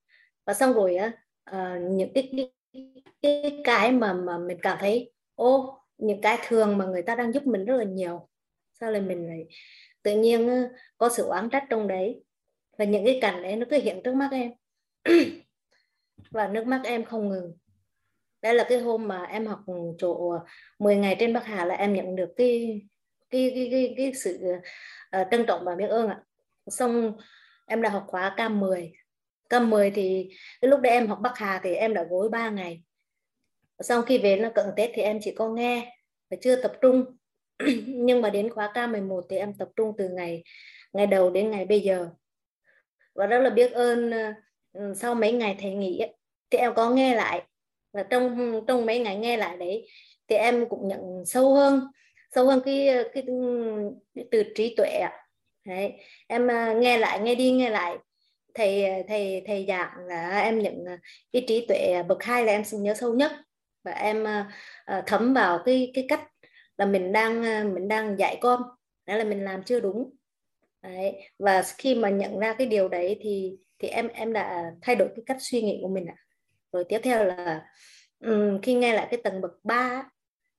Và xong rồi á uh, những cái, cái cái cái mà mà mình cảm thấy ô những cái thường mà người ta đang giúp mình rất là nhiều. Sao lại mình lại tự nhiên có sự oán trách trong đấy? Và những cái cảnh đấy nó cứ hiện trước mắt em. và nước mắt em không ngừng. Đây là cái hôm mà em học chỗ ờ, 10 ngày trên Bắc Hà là em nhận được cái cái cái cái, cái sự uh, trân trọng và biết ơn ạ. Xong em đã học khóa K10 K10 thì cái lúc đấy em học Bắc Hà thì em đã gối 3 ngày. Sau khi về nó cận Tết thì em chỉ có nghe và chưa tập trung. Nhưng mà đến khóa K11 thì em tập trung từ ngày ngày đầu đến ngày bây giờ. Và rất là biết ơn uh, sau mấy ngày thầy nghỉ ấy, thì em có nghe lại. Và trong trong mấy ngày nghe lại đấy thì em cũng nhận sâu hơn. Sâu hơn cái cái, cái từ trí tuệ đấy em à, nghe lại nghe đi nghe lại. Thầy thầy thầy giảng là em nhận cái trí tuệ bậc hai là em nhớ sâu nhất. Và em à, à, thấm vào cái cái cách là mình đang mình đang dạy con. Đó là mình làm chưa đúng. Đấy. và khi mà nhận ra cái điều đấy thì thì em em đã thay đổi cái cách suy nghĩ của mình ạ rồi tiếp theo là um, khi nghe lại cái tầng bậc 3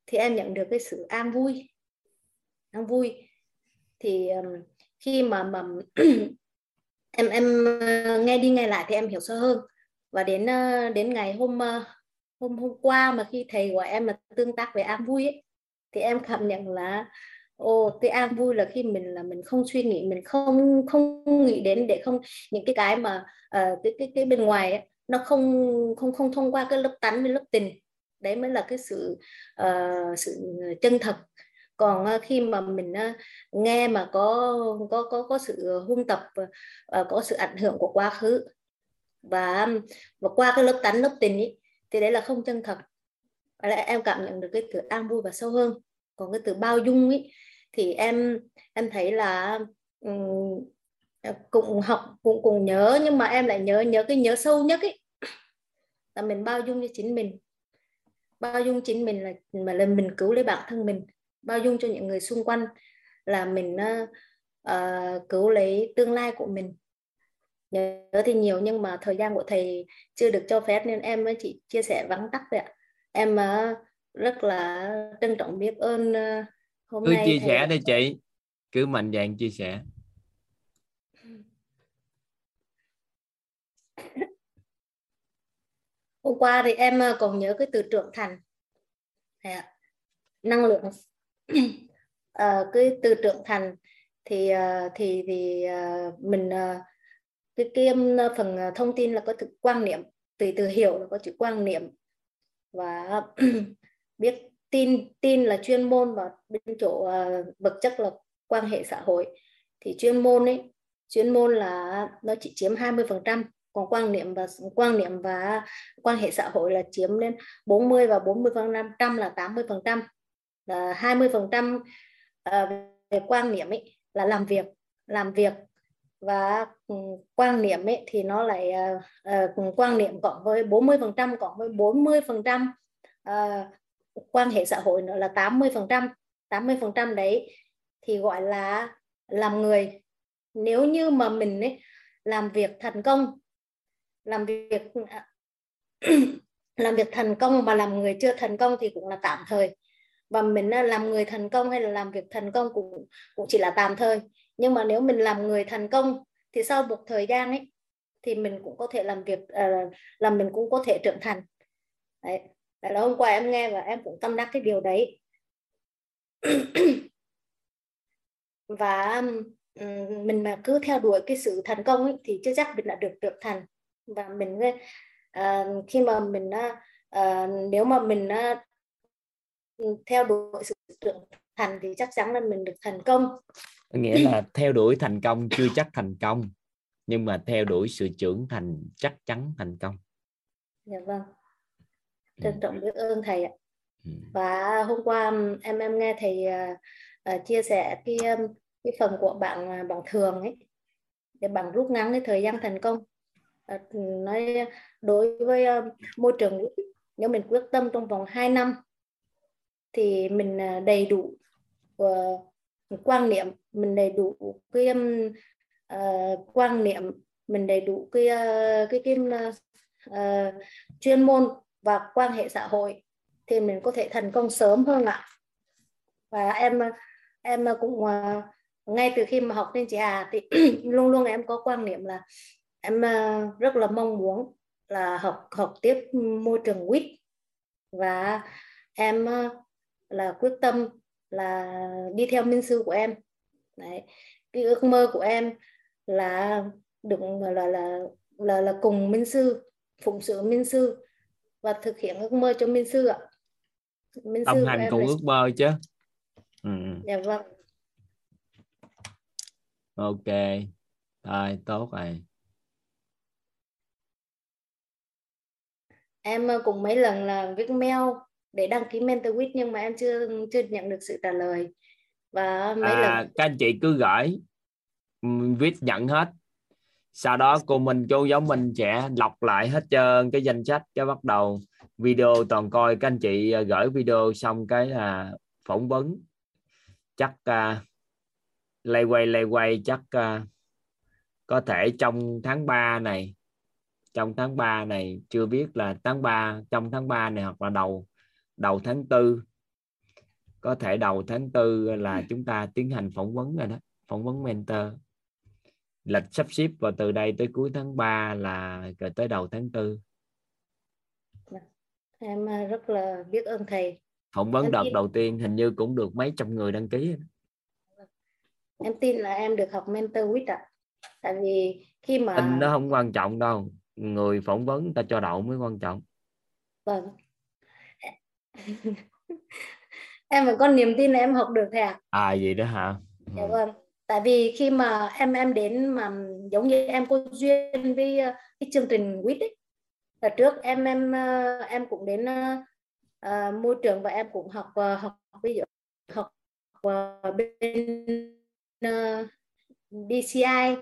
thì em nhận được cái sự an vui. An vui. Thì um, khi mà mà em em ờ, nghe đi nghe lại thì em hiểu sâu hơn. Và đến ờ, đến ngày hôm ờ, hôm hôm qua mà khi thầy của em là tương tác về an vui ấy, thì em cảm nhận là ô cái an vui là khi mình là mình không suy nghĩ mình không không nghĩ đến để không những cái cái mà uh, cái cái cái bên ngoài ấy, nó không không không thông qua cái lớp tánh với lớp tình. Đấy mới là cái sự uh, sự chân thật. Còn uh, khi mà mình uh, nghe mà có có có có sự huân tập uh, có sự ảnh hưởng của quá khứ và và qua cái lớp tánh lớp tình ấy, thì đấy là không chân thật. Và lại em cảm nhận được cái từ an vui và sâu hơn. Còn cái từ bao dung ấy thì em em thấy là um, cũng học cũng cùng nhớ nhưng mà em lại nhớ nhớ cái nhớ sâu nhất ấy. Là mình bao dung cho chính mình. Bao dung chính mình là mà là mình cứu lấy bản thân mình. Bao dung cho những người xung quanh là mình uh, cứu lấy tương lai của mình. Nhớ thì nhiều nhưng mà thời gian của thầy chưa được cho phép nên em mới chỉ chia sẻ vắn tắt vậy ạ. Em uh, rất là trân trọng biết ơn uh, hôm cứ nay chia thầy... sẻ đi chị. Cứ mạnh dạn chia sẻ hôm qua thì em ờ, còn nhớ cái từ trưởng thành. Năng lượng. À, cái từ trưởng thành thì ờ, thì thì mình cái cái phần thông tin là có từ quan niệm. Từ từ hiểu là có chữ quan niệm. Và biết tin tin là chuyên môn và bên chỗ vật chất là quan hệ xã hội. Thì chuyên môn ấy chuyên môn là nó chỉ chiếm 20 phần trăm còn quan niệm và quan niệm và quan hệ xã hội là chiếm lên 40 và 40 phần trăm là 80 phần trăm. Là 20 phần trăm về quan niệm ấy là làm việc làm việc. Và ừ, quan niệm ấy thì nó lại uh, quan niệm cộng với 40 phần trăm cộng với 40 phần trăm ờ, quan hệ xã hội nữa là 80 phần trăm. 80 phần trăm đấy thì gọi là làm người. Nếu như mà mình ấy làm việc thành công làm việc à, làm việc thành công mà làm người chưa thành công thì cũng là tạm thời. Và mình à, làm người thành công hay là làm việc thành công cũng cũng chỉ là tạm thời. Nhưng mà nếu mình làm người thành công thì sau một thời gian ấy thì mình cũng có thể làm việc uh, là mình cũng có thể trưởng thành. Đấy. Là hôm qua em nghe và em cũng tâm đắc cái điều đấy. Và mình mà cứ theo đuổi cái sự thành công ấy, thì chưa chắc mình đã được trưởng thành và mình uh, khi mà mình uh, nếu mà mình uh, theo đuổi sự trưởng thành thì chắc chắn là mình được thành công. Nghĩa là theo đuổi thành công chưa chắc thành công nhưng mà theo đuổi sự trưởng thành chắc chắn thành công. Dạ vâng. Trân trọng biết ơn thầy ạ. Và hôm qua em em nghe thầy uh, chia sẻ cái cái phần của bạn bạn thường ấy để bằng rút ngắn cái thời gian thành công Ờ, nói đối với ờ, môi trường nếu mình quyết tâm trong vòng 2 năm thì mình ờ, đầy đủ uh, quan niệm mình đầy đủ cái um, uh, quan niệm mình đầy đủ cái uh, cái cái uh, chuyên môn và quan hệ xã hội thì mình có thể thành công sớm hơn ạ. Và em em cũng uh, ngay từ khi mà học lên chị Hà thì luôn luôn em có quan niệm là em ờ, rất là mong muốn là học học tiếp môi trường quýt. Và em là quyết tâm là đi theo minh sư của em. Đấy. cái ước mơ của em là được là là là là, là cùng minh sư phụng sự minh sư và thực hiện ước mơ cho minh sư ạ. Minh tâm sư hành cùng ước mơ chứ. Ừ. dạ vâng. Ok. Rồi tốt rồi em cũng mấy lần là viết mail để đăng ký mentor week nhưng mà em chưa chưa nhận được sự trả lời. Và mấy à, lần các anh chị cứ gửi viết nhận hết. Sau đó cô mình cô giáo mình sẽ lọc lại hết trơn cái danh sách cái bắt đầu video toàn coi. Các anh chị à, gửi video xong cái là phỏng vấn. Chắc uh, lay quay lay quay chắc uh, có thể trong tháng 3 này trong tháng 3 này chưa biết là tháng 3 trong tháng 3 này hoặc là đầu đầu tháng 4 có thể đầu tháng 4 là chúng ta tiến hành phỏng vấn rồi đó phỏng vấn mentor. Lịch sắp xếp vào từ đây tới cuối tháng 3 là rồi tới đầu tháng 4 em à, rất là biết ơn thầy. Phỏng vấn em đợt tin... đầu tiên hình như cũng được mấy trăm người đăng ký em tin là em được học mentor quýt ạ. Tại vì khi mà tin nó không quan trọng đâu người phỏng vấn ta cho đậu mới quan trọng. Vâng. Em vẫn có niềm tin là em học được thầy ạ? À vậy đó hả? Dạ ừ. vâng. Tại vì khi mà em em đến mà giống như em có duyên với ờ, cái chương trình quýt ấy là trước em em ờ, em cũng đến uh, môi trường và em cũng học uh, học ví dụ học uh, bên uh, DCI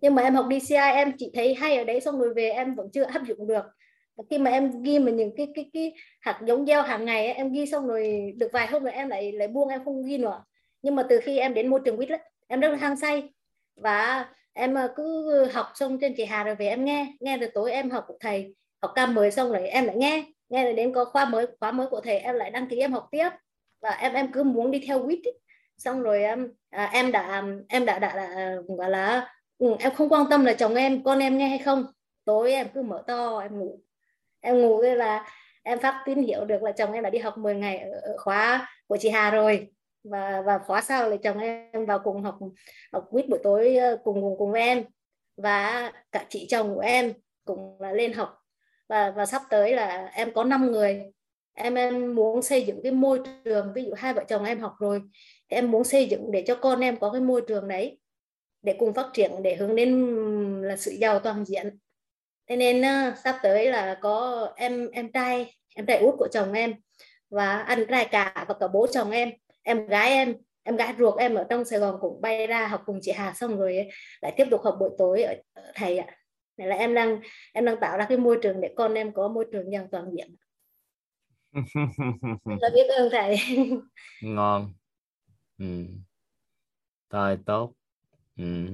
nhưng mà em học DCI em chỉ thấy hay ở đấy xong rồi về em vẫn chưa áp dụng được. Khi mà em ghi mà những cái cái cái hạt giống gieo hàng ngày ấy, em ghi xong rồi được vài hôm rồi em lại lại buông em không ghi nữa. Nhưng mà từ khi em đến môi trường quýt em rất là hăng say. Và em ờ, cứ học xong trên chị Hà rồi về em nghe nghe rồi tối em học của thầy học ca mới xong rồi em lại nghe. Nghe rồi đến có khoa mới khóa mới của thầy em lại đăng ký em học tiếp. Và em em cứ muốn đi theo quýt xong rồi em à, em đã em đã đã, đã gọi là ừ, em không quan tâm là chồng em con em nghe hay không. Tối em cứ mở to em ngủ. Em ngủ thế là em phát tín hiệu được là chồng em đã đi học 10 ngày ở khóa của chị Hà rồi. Và và khóa sau là chồng em vào cùng học học quýt buổi tối ờ, cùng cùng cùng với em. Và cả chị chồng của em cũng là lên học. Và và sắp tới là em có 5 người. Em em muốn xây dựng cái môi trường ví dụ hai vợ chồng em học rồi thì em muốn xây dựng để cho con em có cái môi trường đấy để cùng phát triển để hướng đến là sự giàu toàn diện. Thế nên uh, sắp tới là có em em trai em trai út của chồng em và anh trai cả và cả bố chồng em. Em gái em em gái ruột em ở trong Sài Gòn cũng bay ra học cùng chị Hà xong rồi lại tiếp tục học buổi tối ở, thầy ạ. Này là em đang em đang tạo ra cái môi trường để con em có môi trường giàu toàn diện. Là biết ơn thầy. Ngon. Ừ. thôi tốt ừ.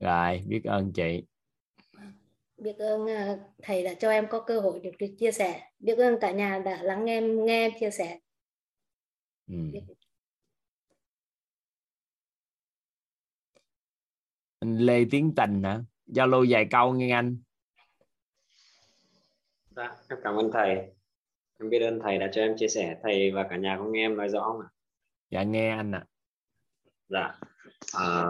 rồi biết ơn chị. Biết ơn à, thầy đã cho em có cơ hội được chia sẻ. Biết ơn cả nhà đã lắng nghe em nghe em chia sẻ. Ừ. anh Lê Tiến Tình hả? Zalo vài câu nghe anh. Dạ em cảm ơn thầy. Em biết ơn thầy đã cho em chia sẻ. Thầy và cả nhà có nghe em nói rõ không ạ? Dạ nghe anh ạ. À. dạ à,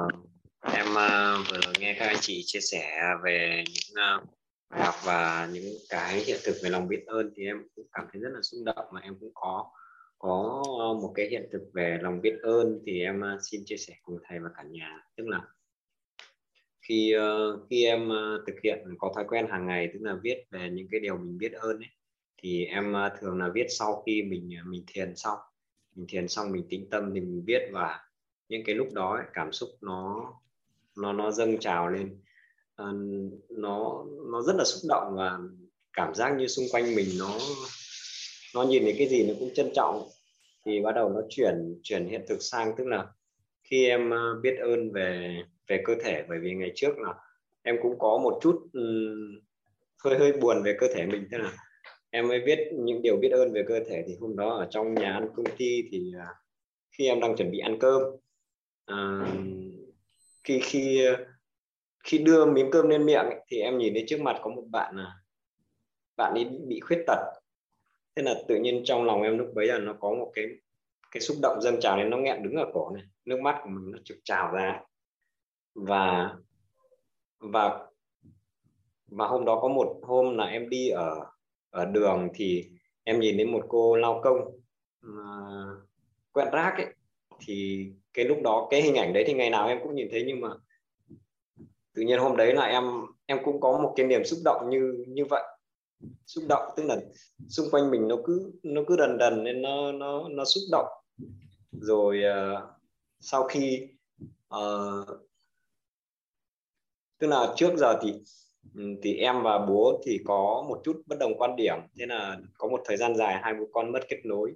em uh, vừa nghe các anh chị chia sẻ về những uh, bài học và những cái hiện thực về lòng biết ơn thì em cũng cảm thấy rất là xúc động mà em cũng có có một cái hiện thực về lòng biết ơn thì em uh, xin chia sẻ cùng thầy và cả nhà. Tức là khi uh, khi em uh, thực hiện có thói quen hàng ngày tức là viết về những cái điều mình biết ơn ấy thì em uh, thường là viết sau khi mình mình thiền xong. Mình thiền xong mình tĩnh tâm thì mình viết và những cái lúc đó ấy, cảm xúc nó nó nó dâng trào lên. À, nó nó rất là xúc động và cảm giác như xung quanh mình nó nó nhìn thấy cái gì nó cũng trân trọng. Thì bắt đầu nó chuyển chuyển hiện thực sang tức là khi em ờ, biết ơn về về cơ thể bởi vì ngày trước là em cũng có một chút um, hơi hơi buồn về cơ thể mình. Tức là em mới biết những điều biết ơn về cơ thể. Thì hôm đó ở trong nhà ăn công ty thì ờ, khi em đang chuẩn bị ăn cơm à, khi khi ờ, khi đưa miếng cơm lên miệng ấy, thì em nhìn thấy trước mặt có một bạn là bạn ấy bị khuyết tật. Thế là tự nhiên trong lòng em lúc bấy giờ nó có một cái cái xúc động dâng trào nên nó nghẹn đứng ở cổ này nước mắt của mình nó trực trào ra. Và và và hôm đó có một hôm là em đi ở ở đường thì em nhìn thấy một cô lao công uh, quẹt rác ấy thì cái lúc đó cái hình ảnh đấy thì ngày nào em cũng nhìn thấy nhưng mà tự nhiên hôm đấy là em em cũng có một cái niềm xúc động như như vậy. Xúc động tức là xung quanh mình nó cứ nó cứ đần đần nên nó nó nó xúc động. Rồi uh, sau khi uh, tức là trước giờ thì Ừ, thì em và bố thì có một chút bất đồng quan điểm. Thế là có một thời gian dài hai bố con mất kết nối.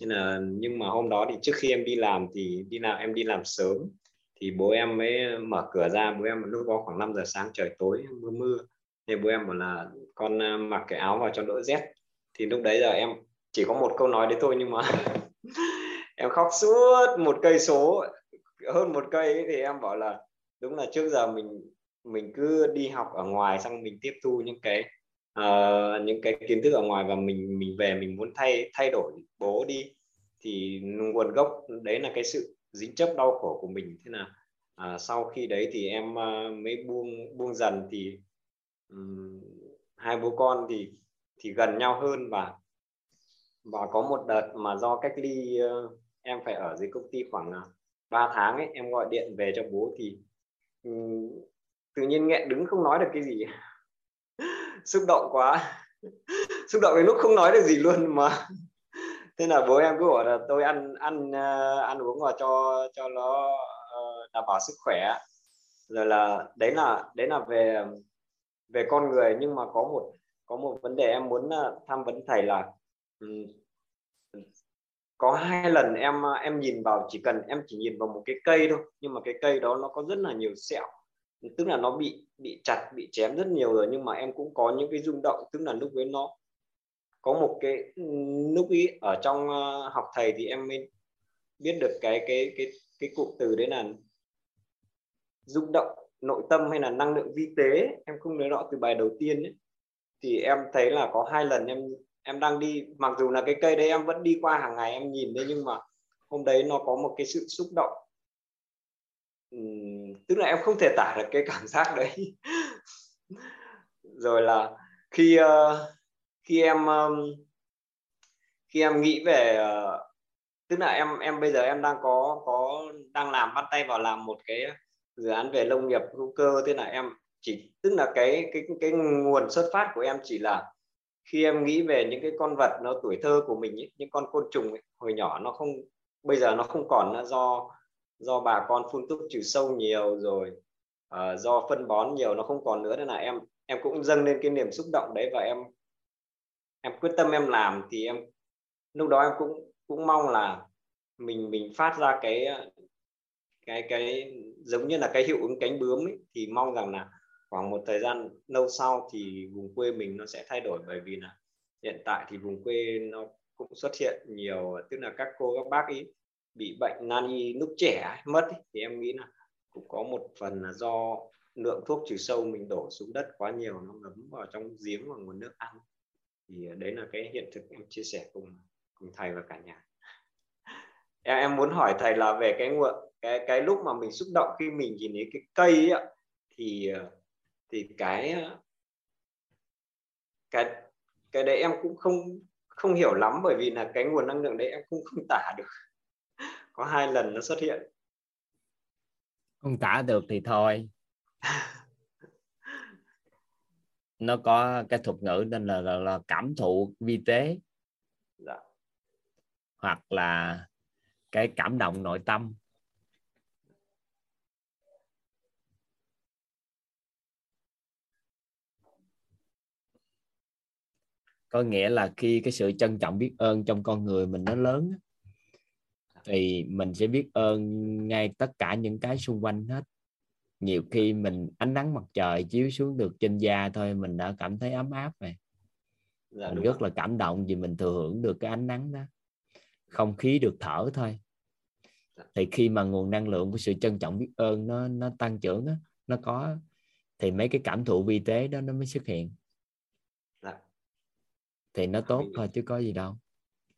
Nên là nhưng mà hôm đó thì trước khi em đi làm thì đi nào em đi làm sớm. Thì bố em mới mở cửa ra bố em lúc đó khoảng 5 giờ sáng trời tối mưa mưa. Thì bố em bảo là con à, mặc cái áo vào cho đỡ rét. Thì lúc đấy giờ em chỉ có một câu nói đấy thôi nhưng mà em khóc suốt một cây số. Hơn một cây ấy, thì em bảo là đúng là trước giờ mình mình cứ đi học ở ngoài xong mình tiếp thu những cái uh, những cái kiến thức ở ngoài và mình mình về mình muốn thay thay đổi bố đi thì nguồn gốc đấy là cái sự dính chấp đau khổ của mình. Thế nào? Uh, sau khi đấy thì em uh, mới buông buông dần thì um, hai bố con thì thì gần nhau hơn và và có một đợt mà do cách ly uh, em phải ở dưới công ty khoảng uh, 3 tháng ấy em gọi điện về cho bố thì um, tự nhiên nghẹn đứng không nói được cái gì. Xúc động quá. Xúc động đến lúc không nói được gì luôn mà. Thế là bố em cứ bảo là tôi ăn ăn uh, ăn uống và cho cho nó uh, đảm bảo sức khỏe rồi là đấy là đấy là về về con người. Nhưng mà có một có một vấn đề em muốn à, tham vấn thầy là um, có hai lần em à, em nhìn vào chỉ cần em chỉ nhìn vào một cái cây thôi. Nhưng mà cái cây đó nó có rất là nhiều sẹo tức là nó bị bị chặt, bị chém rất nhiều rồi, nhưng mà em cũng có những cái rung động. Tức là lúc ấy nó có một cái lúc ý ở trong ờ, học thầy thì em mới biết được cái cái cái cái cụm từ đấy là rung động, nội tâm hay là năng lượng vi tế. Em không nhớ rõ từ bài đầu tiên ấy. thì em thấy là có hai lần em em đang đi, mặc dù là cái cây đấy em vẫn đi qua hàng ngày em nhìn đấy, nhưng mà hôm đấy nó có một cái sự xúc động tức là em không thể tả được cái cảm giác đấy. Rồi là khi uh, khi em um, khi em nghĩ về uh, tức là em em bây giờ em đang có có đang làm bắt tay vào làm một cái dự án về nông nghiệp hữu cơ thế là em chỉ tức là cái cái cái nguồn xuất phát của em chỉ là khi em nghĩ về những cái con vật nó tuổi thơ của mình ấy, những con côn trùng ấy, hồi nhỏ nó không bây giờ nó không còn nữa do do bà con phun thuốc trừ sâu nhiều rồi uh, do phân bón nhiều nó không còn nữa nên là em em cũng dâng lên cái niềm xúc động đấy và em em quyết tâm em làm. Thì em lúc đó em cũng cũng mong là mình mình phát ra cái cái cái giống như là cái hiệu ứng cánh bướm ấy, thì mong rằng là khoảng một thời gian lâu sau thì vùng quê mình nó sẽ thay đổi. Bởi vì là hiện tại thì vùng quê nó cũng xuất hiện nhiều tức là các cô các bác ý bị bệnh nan y lúc trẻ mất ấy, thì em nghĩ là cũng có một phần là do lượng thuốc trừ sâu mình đổ xuống đất quá nhiều nó ngấm vào trong giếng và nguồn nước ăn. Thì ờ, đấy là cái hiện thực em chia sẻ cùng cùng thầy và cả nhà. Em em muốn hỏi thầy là về cái nguồn cái cái lúc mà mình xúc động khi mình nhìn thấy cái cây ấy, thì ờ, thì cái ờ, cái cái đấy em cũng không không hiểu lắm bởi vì là cái nguồn năng lượng đấy em cũng không tả được có hai lần nó xuất hiện. Không tả được thì thôi. Nó có cái thuật ngữ nên là, là, là cảm thụ vi tế. Dạ. hoặc là cái cảm động nội tâm. Có nghĩa là khi cái sự trân trọng biết ơn trong con người mình nó lớn thì mình sẽ biết ơn ngay tất cả những cái xung quanh hết. Nhiều khi mình ánh nắng mặt trời chiếu xuống được trên da thôi mình đã cảm thấy ấm áp rồi. Dạ, mình rất là cảm động vì mình thừa hưởng được cái ánh nắng đó. Không khí được thở thôi. Dạ. thì khi mà nguồn năng lượng của sự trân trọng biết ơn nó nó tăng trưởng á, nó có thì mấy cái cảm thụ vi tế đó nó mới xuất hiện. Dạ. thì nó tốt Mình- thôi chứ có gì đâu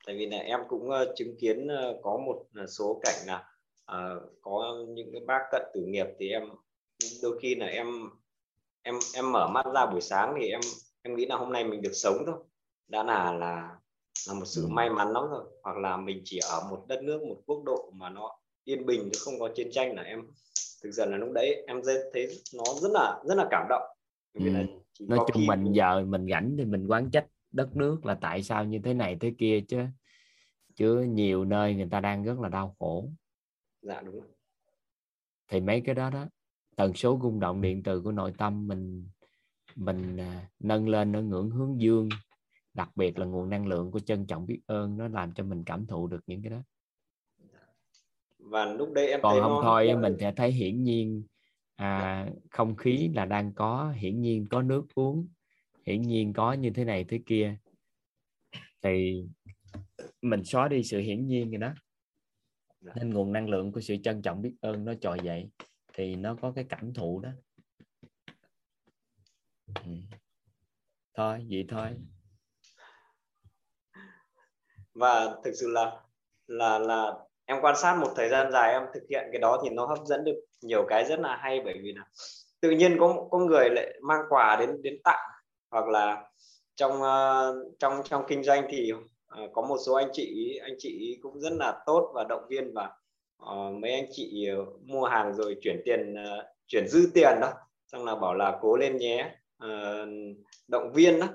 tại vì là em cũng ờ, chứng kiến ờ, có một ờ, số cảnh là ờ, có những cái bác cận tử nghiệp thì em đôi khi là em em em mở mắt ra buổi sáng thì em em nghĩ là hôm nay mình được sống thôi. Đã là là là một sự may mắn lắm rồi. Hoặc là mình chỉ ở một đất nước một quốc độ mà nó yên bình chứ không có chiến tranh là em thực sự là lúc đấy em thấy nó rất là rất là cảm động. Vì là Ừ. chỉ nói chung mình giờ mình rảnh thì mình quán trách đất nước là tại sao như thế này thế kia chứ? Chứ nhiều nơi người ta đang rất là đau khổ. Dạ đúng rồi. thì mấy cái đó đó tần số rung động điện từ của nội tâm mình mình à, nâng lên ở ngưỡng hướng dương. Đặc biệt là nguồn năng lượng của trân trọng biết ơn nó làm cho mình cảm thụ được những cái đó. Và lúc đấy em còn thấy không thôi á, mình sẽ thấy hiển nhiên à, không khí là đang có hiển nhiên có nước uống hiển nhiên có như thế này thế kia. Thì mình xóa đi sự hiển nhiên rồi đó. Nên nguồn năng lượng của sự trân trọng biết ơn nó trồi dậy thì nó có cái cảm thụ đó. Ừ. thôi, vậy thôi. Và thực sự là là là em quan sát một thời gian dài em thực hiện cái đó thì nó hấp dẫn được nhiều cái rất là hay bởi vì là tự nhiên có có người lại mang quà đến đến tặng hoặc là trong ờ, trong trong kinh doanh thì ờ, có một số anh chị anh chị cũng rất là tốt và động viên và ờ, mấy anh chị mua hàng rồi chuyển tiền chuyển dư tiền đó. Xong là bảo là cố lên nhé động viên đó.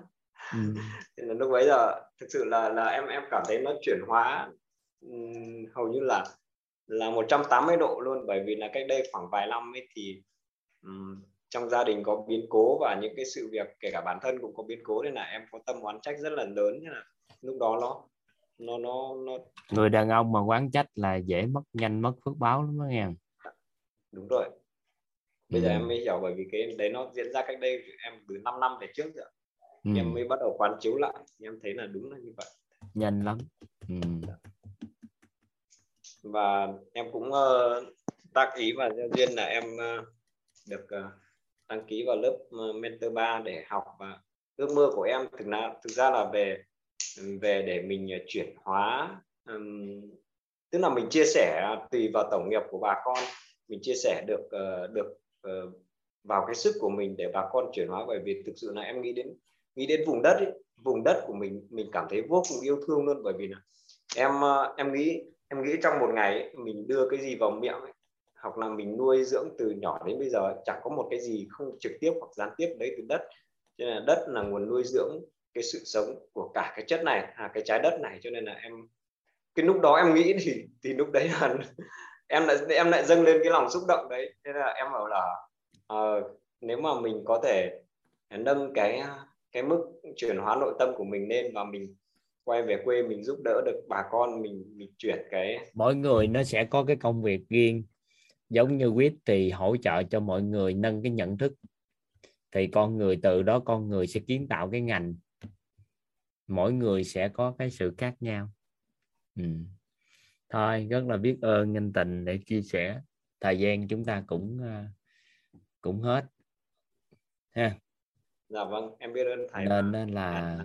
Ừ. thì là lúc bấy giờ thực sự là là em em cảm thấy nó chuyển hóa ừm, hầu như là là 180 độ luôn. Bởi vì là cách đây khoảng vài năm ấy thì trong gia đình có biến cố và những cái sự việc kể cả bản thân cũng có biến cố nên là em có tâm oán trách rất là lớn nên là lúc đó nó nó nó nó người đàn ông mà quán trách là dễ mất nhanh mất phước báo lắm đó nghe đúng rồi bây giờ Ừ. em mới hiểu bởi vì cái đấy nó diễn ra cách đây em từ 5 năm về trước rồi ừ. em mới bắt đầu quán chiếu lại em thấy là đúng là như vậy nhanh lắm ừ. và em cũng uh, tác ý và duyên là em ờ, được ờ, đăng ký vào lớp ờ, mentor 3 để học và ước mơ của em thực ra thực ra là về về để mình ờ, chuyển hóa um, tức là mình chia sẻ tùy vào tổng nghiệp của bà con. Mình chia sẻ được uh, được uh, vào cái sức của mình để bà con chuyển hóa. Bởi vì thực sự là em nghĩ đến nghĩ đến vùng đất ấy, vùng đất của mình mình cảm thấy vô cùng yêu thương luôn. Bởi vì là em em nghĩ em nghĩ trong một ngày ấy, mình đưa cái gì vào miệng ấy, hoặc là mình nuôi dưỡng từ nhỏ đến bây giờ chẳng có một cái gì không trực tiếp hoặc gián tiếp đấy từ đất. Cho nên là đất là nguồn nuôi dưỡng cái sự sống của cả cái chất này à, cái trái đất này. Cho nên là em cái lúc đó em nghĩ thì thì lúc đấy là em lại em lại dâng lên cái lòng xúc động đấy. Thế là em bảo là uh, nếu mà mình có thể nâng cái cái mức chuyển hóa nội tâm của mình lên và mình quay về quê mình giúp đỡ được bà con mình mình chuyển cái mỗi người nó sẽ có cái công việc riêng giống như quýt thì hỗ trợ cho mọi người nâng cái nhận thức. Thì con người từ đó con người sẽ kiến tạo cái ngành. Mỗi người sẽ có cái sự khác nhau. Ừ. thôi rất là biết ơn nhân tình để chia sẻ. Thời gian chúng ta cũng à, cũng hết. Ha. Dạ vâng em biết ơn thầy nên á là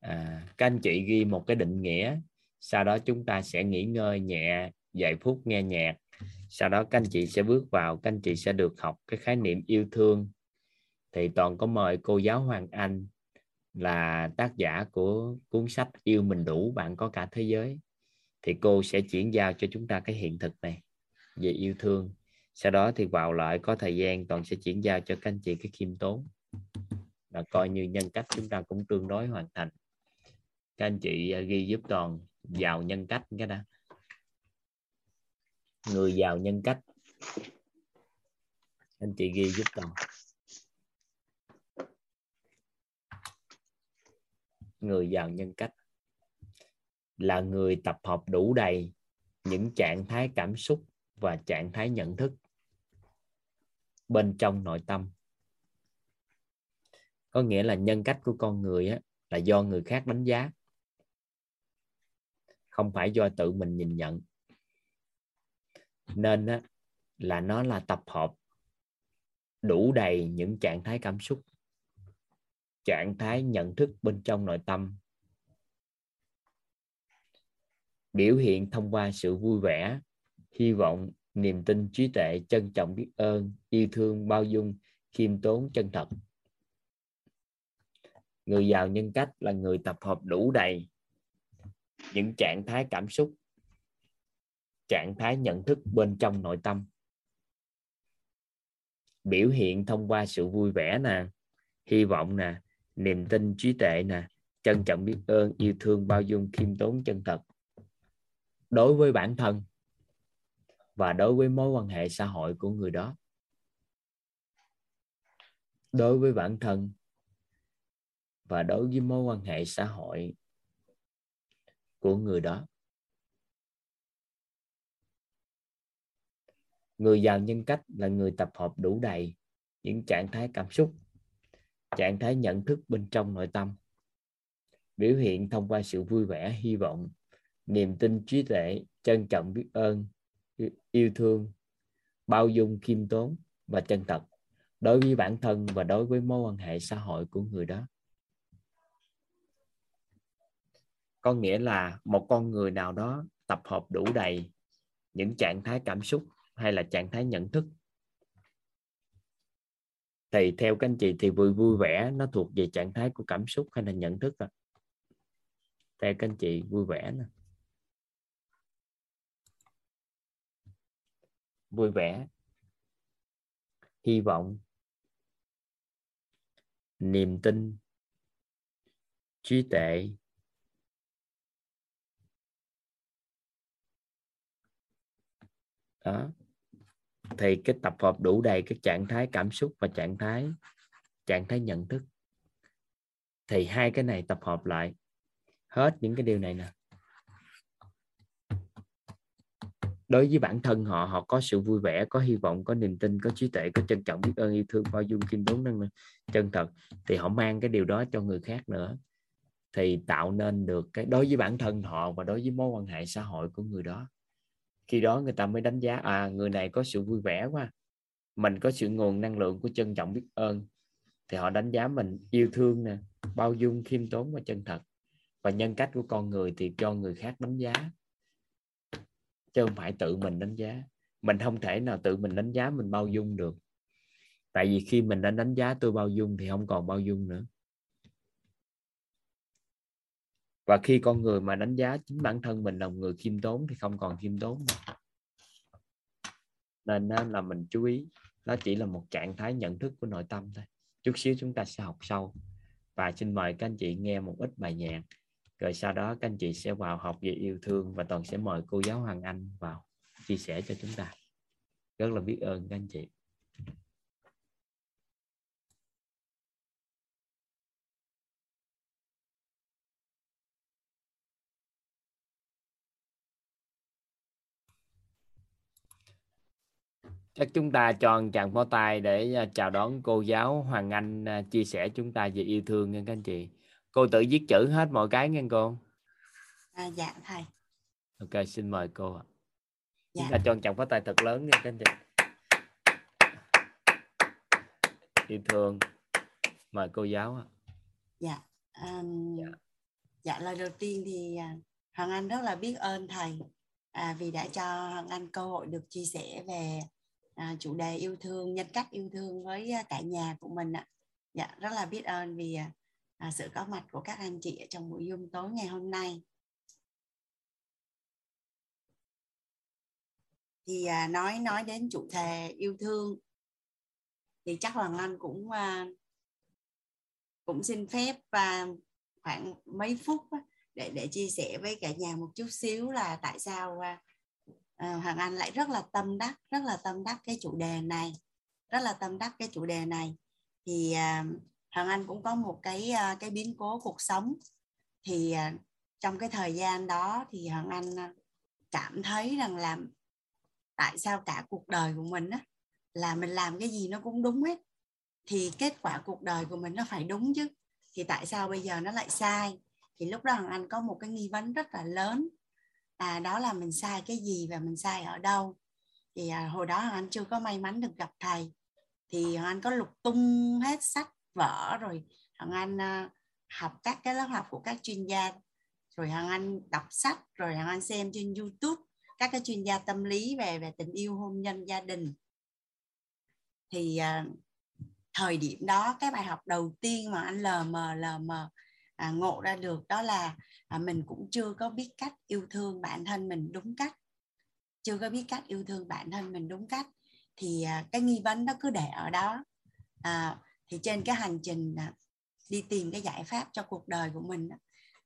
à, các anh chị ghi một cái định nghĩa. Sau đó chúng ta sẽ nghỉ ngơi nhẹ vài phút nghe nhạc sau đó các anh chị sẽ bước vào, các anh chị sẽ được học cái khái niệm yêu thương. Thì toàn có mời cô giáo Hoàng Anh là tác giả của cuốn sách yêu mình đủ, bạn có cả thế giới. Thì cô sẽ chuyển giao cho chúng ta cái hiện thực này về yêu thương. Sau đó thì vào lại có thời gian, toàn sẽ chuyển giao cho các anh chị cái khiêm tốn. Là coi như nhân cách chúng ta cũng tương đối hoàn thành. Các anh chị à, ghi giúp toàn vào nhân cách cái đó người giàu nhân cách. Anh chị ghi giúp con. Người giàu nhân cách. Là người tập hợp đủ đầy những trạng thái cảm xúc và trạng thái nhận thức bên trong nội tâm. Có nghĩa là nhân cách của con người á, là do người khác đánh giá không phải do tự mình nhìn nhận nên á, là nó là tập hợp đủ đầy những trạng thái cảm xúc trạng thái nhận thức bên trong nội tâm. Biểu hiện thông qua sự vui vẻ hy vọng niềm tin trí tuệ trân trọng biết ơn yêu thương bao dung khiêm tốn chân thật. Người giàu nhân cách là người tập hợp đủ đầy những trạng thái cảm xúc trạng thái nhận thức bên trong nội tâm. Biểu hiện thông qua sự vui vẻ nè, hy vọng nè, niềm tin trí tuệ nè, trân trọng biết ơn, yêu thương bao dung khiêm tốn chân thật. Đối với bản thân và đối với mối quan hệ xã hội của người đó. Đối với bản thân và đối với mối quan hệ xã hội của người đó. Người giàu nhân cách là người tập hợp đủ đầy những trạng thái cảm xúc, trạng thái nhận thức bên trong nội tâm. Biểu hiện thông qua sự vui vẻ, hy vọng, niềm tin, trí tuệ, trân trọng, biết ơn, yêu thương, bao dung, khiêm tốn và chân thật đối với bản thân và đối với mối quan hệ xã hội của người đó. Có nghĩa là một con người nào đó tập hợp đủ đầy những trạng thái cảm xúc hay là trạng thái nhận thức? Thì theo các anh chị thì vui vui vẻ nó thuộc về trạng thái của cảm xúc hay là nhận thức à? theo các anh chị, vui vẻ nè. Vui vẻ, hy vọng, niềm tin, trí tuệ, đó thì cái tập hợp đủ đầy các trạng thái cảm xúc và trạng thái trạng thái nhận thức. Thì hai cái này tập hợp lại. Hết những cái điều này nè. Đối với bản thân họ họ có sự vui vẻ, có hy vọng, có niềm tin, có trí tuệ, có trân trọng, biết ơn, yêu thương bao dung kiên tốn, năng chân thật. Thì họ mang cái điều đó cho người khác nữa. Thì tạo nên được cái, đối với bản thân họ và đối với mối quan hệ xã hội của người đó khi đó người ta mới đánh giá à người này có sự vui vẻ quá, mình có sự nguồn năng lượng của trân trọng biết ơn. Thì họ đánh giá mình yêu thương nè, bao dung, khiêm tốn và chân thật. Và nhân cách của con người thì cho người khác đánh giá, chứ không phải tự mình đánh giá. Mình không thể nào tự mình đánh giá mình bao dung được. Tại vì khi mình đã đánh giá tôi bao dung thì không còn bao dung nữa. Và khi con người mà đánh giá chính bản thân mình là một người khiêm tốn thì không còn khiêm tốn nữa. nên là mình chú ý nó chỉ là một trạng thái nhận thức của nội tâm thôi. Chút xíu chúng ta sẽ học sâu và xin mời các anh chị nghe một ít bài nhạc. Rồi sau đó các anh chị sẽ vào học về yêu thương và toàn sẽ mời cô giáo Hoàng Anh vào chia sẻ cho chúng ta. Rất là biết ơn các anh chị. Chắc chúng ta cho một tràng pháo tay để à, chào đón cô giáo Hoàng Anh à, chia sẻ chúng ta về yêu thương nha các anh chị. Cô tự viết chữ hết mọi cái nghe cô. À, dạ thầy. Ok xin mời cô dạ. chúng ta cho một tràng pháo tay thật lớn nha các anh chị. Yêu thương. Mời cô giáo dạ um, dạ. dạ lời đầu tiên thì à, Hoàng Anh rất là biết ơn thầy à, vì đã cho Hoàng Anh cơ hội được chia sẻ về à, chủ đề yêu thương nhân cách yêu thương với à, cả nhà của mình ạ. Dạ rất là biết ơn vì à, à sự có mặt của các anh chị ở trong buổi dung tối ngày hôm nay. Thì à, nói nói đến chủ đề yêu thương thì chắc hoàng anh cũng à, cũng xin phép và khoảng mấy phút để để chia sẻ với cả nhà một chút xíu là tại sao à, à, Hoàng Anh lại rất là tâm đắc rất là tâm đắc cái chủ đề này rất là tâm đắc cái chủ đề này. Thì à, Hoàng Anh cũng có một cái à, cái biến cố cuộc sống. Thì à, trong cái thời gian đó thì Hoàng Anh à, cảm thấy rằng là tại sao cả cuộc đời của mình á là mình làm cái gì nó cũng đúng hết thì kết quả cuộc đời của mình nó phải đúng chứ. Thì tại sao bây giờ nó lại sai? Thì lúc đó Hoàng Anh có một cái nghi vấn rất là lớn à đó là mình sai cái gì và mình sai ở đâu? Thì à, hồi đó Anh chưa có may mắn được gặp thầy. Thì Anh có lục tung hết sách vở rồi hằng Anh à, học các cái lớp học của các chuyên gia. Rồi hằng Anh đọc sách rồi hằng Anh xem trên YouTube các cái chuyên gia tâm lý về về tình yêu hôn nhân gia đình. Thì à, thời điểm đó cái bài học đầu tiên mà anh lờ mờ lờ mờ à, ngộ ra được đó là à, mình cũng chưa có biết cách yêu thương bản thân mình đúng cách. Chưa có biết cách yêu thương bản thân mình đúng cách. Thì à, cái nghi vấn nó cứ để ở đó. À, thì trên cái hành trình à, đi tìm cái giải pháp cho cuộc đời của mình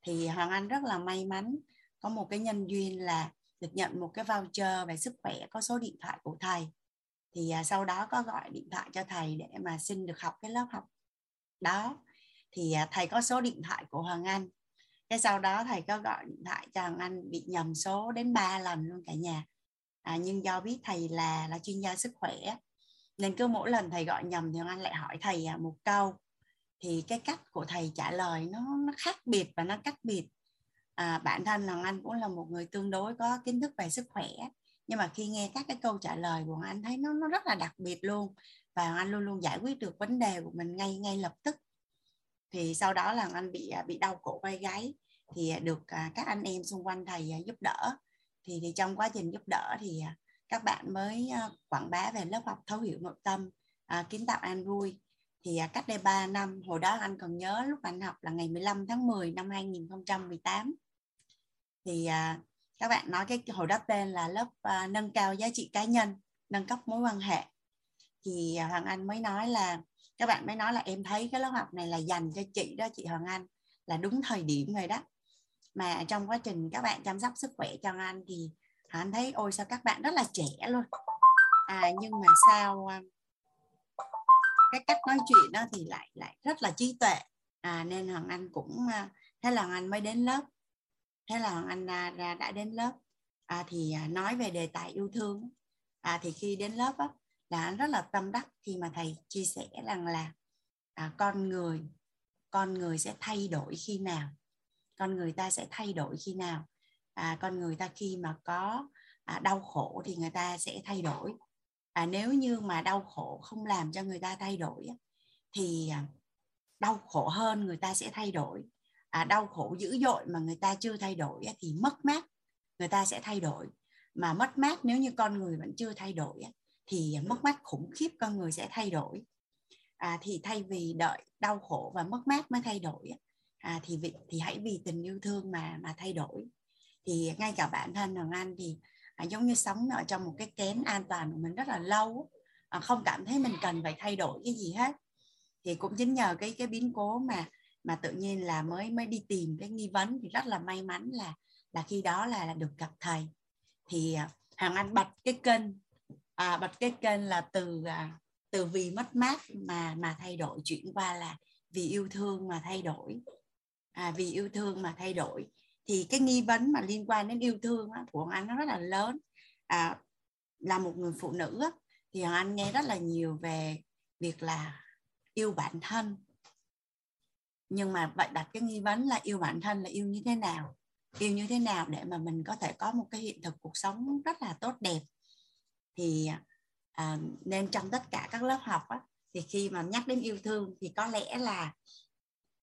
thì hoàng anh rất là may mắn có một cái nhân duyên là được nhận một cái voucher về sức khỏe có số điện thoại của thầy. Thì à, sau đó có gọi điện thoại cho thầy để mà xin được học cái lớp học đó thì à, thầy có số điện thoại của Hoàng Anh. Cái sau đó thầy có gọi điện thoại cho Hoàng Anh bị nhầm số đến 3 lần luôn cả nhà. À, nhưng do biết thầy là là chuyên gia sức khỏe nên cứ mỗi lần thầy gọi nhầm thì Hoàng Anh lại hỏi thầy à, một câu. Thì cái cách của thầy trả lời nó nó khác biệt và nó cách biệt. À, bản thân Hoàng Anh cũng là một người tương đối có kiến thức về sức khỏe nhưng mà khi nghe các cái câu trả lời của anh thấy nó nó rất là đặc biệt luôn. Và anh luôn luôn giải quyết được vấn đề của mình ngay ngay lập tức thì sau đó là anh bị à, bị đau cổ vai gáy. Thì à, được à, các anh em xung quanh thầy giúp đỡ. Thì, thì trong quá trình giúp đỡ thì các bạn mới quảng bá về lớp học thấu hiểu nội tâm kiến tạo an vui. Thì cách đây 3 năm hồi đó anh còn nhớ lúc anh học là ngày 15 tháng 10 năm 2018 thì các bạn nói cái hồi đó tên là lớp à, nâng cao giá trị cá nhân nâng cấp mối quan hệ. Thì à, hoàng anh mới nói là các bạn mới nói là em thấy cái lớp học này là dành cho chị đó chị hoàng anh là đúng thời điểm rồi đó. Mà trong quá trình các bạn chăm sóc sức khỏe cho anh thì anh thấy ôi sao các bạn rất là trẻ luôn. À nhưng mà sao à, cái cách nói chuyện đó thì lại lại rất là trí tuệ. À, nên hoàng anh cũng à, thế là hoàng anh mới đến lớp. Thế là anh à, đã, đã đến lớp. À, thì nói về đề tài yêu thương. À, thì khi đến lớp á, là anh rất là tâm đắc khi mà thầy chia sẻ rằng là à, con người con người sẽ thay đổi khi nào? Con người ta sẽ thay đổi khi nào? À, con người ta khi mà có à, đau khổ thì người ta sẽ thay đổi. À, nếu như mà đau khổ không làm cho người ta thay đổi thì à, đau khổ hơn người ta sẽ thay đổi. À, đau khổ dữ dội mà người ta chưa thay đổi thì mất mát người ta sẽ thay đổi. Mà mất mát nếu như con người vẫn chưa thay đổi thì mất mát khủng khiếp con người sẽ thay đổi. À, thì thay vì đợi đau khổ và mất mát mới thay đổi à, thì vì, thì hãy vì tình yêu thương mà mà thay đổi. Thì ngay cả bản thân hoàng anh thì à, giống như sống ở trong một cái kén an toàn của mình rất là lâu à, không cảm thấy mình cần phải thay đổi cái gì hết. Thì cũng chính nhờ cái cái biến cố mà mà tự nhiên là mới mới đi tìm cái nghi vấn thì rất là may mắn là là khi đó là, là được gặp thầy. Thì à, Hoàng Anh bật cái kênh à, bật cái kênh là từ à, từ vì mất mát mà mà thay đổi. Chuyển qua là vì yêu thương mà thay đổi. À, vì yêu thương mà thay đổi. Thì cái nghi vấn mà liên quan đến yêu thương á, của anh nó rất là lớn. À, là một người phụ nữ á, thì Anh nghe rất là nhiều về việc là yêu bản thân. Nhưng mà vậy đặt cái nghi vấn là yêu bản thân là yêu như thế nào? Yêu như thế nào để mà mình có thể có một cái hiện thực cuộc sống rất là tốt đẹp? Thì à, nên trong tất cả các lớp học á, thì khi mà nhắc đến yêu thương thì có lẽ là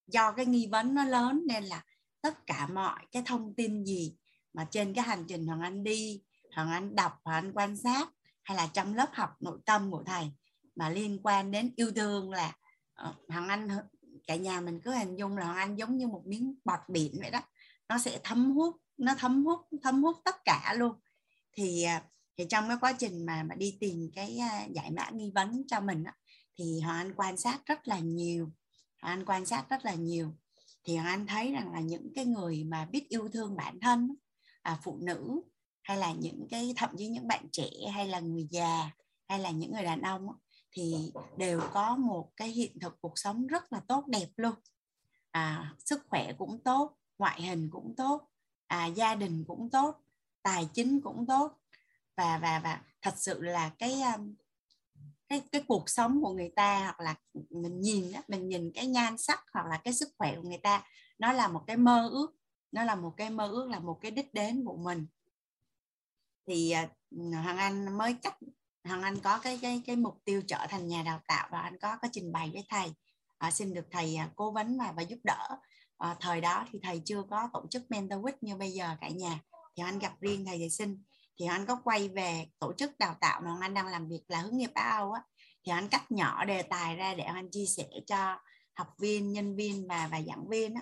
do cái nghi vấn nó lớn nên là tất cả mọi cái thông tin gì mà trên cái hành trình hoàng anh đi hoàng anh đọc hoàng anh quan sát hay là trong lớp học nội tâm của thầy mà liên quan đến yêu thương là ờ, hoàng anh cả nhà mình cứ hình dung là anh giống như một miếng bọt biển vậy đó. Nó sẽ thấm hút nó thấm hút thấm hút tất cả luôn. Thì à, thì trong cái quá trình mà mà đi tìm cái à, giải mã nghi vấn cho mình á, thì hoàng anh quan sát rất là nhiều hoàng anh quan sát rất là nhiều. Thì hoàng anh thấy rằng là những cái người mà biết yêu thương bản thân à, phụ nữ hay là những cái thậm chí những bạn trẻ hay là người già hay là những người đàn ông thì đều có một cái hiện thực cuộc sống rất là tốt đẹp luôn. À, sức khỏe cũng tốt ngoại hình cũng tốt à, gia đình cũng tốt tài chính cũng tốt và và và thật sự là cái um, cái cái cuộc sống của người ta hoặc là mình nhìn đó, mình nhìn cái nhan sắc hoặc là cái sức khỏe của người ta nó là một cái mơ ước nó là một cái mơ ước là một cái đích đến của mình. Thì à, hoàng anh mới cách hoàng anh có cái cái cái mục tiêu trở thành nhà đào tạo và anh có có trình bày với thầy. À, xin được thầy à, cố vấn và và giúp đỡ. À, thời đó thì thầy chưa có tổ chức mentor week như bây giờ cả nhà. Thì anh gặp riêng thầy thì xin thì anh có quay về tổ chức đào tạo mà anh đang làm việc là hướng nghiệp Á Âu á. Thì anh cắt nhỏ đề tài ra để anh chia sẻ cho học viên nhân viên và và giảng viên á.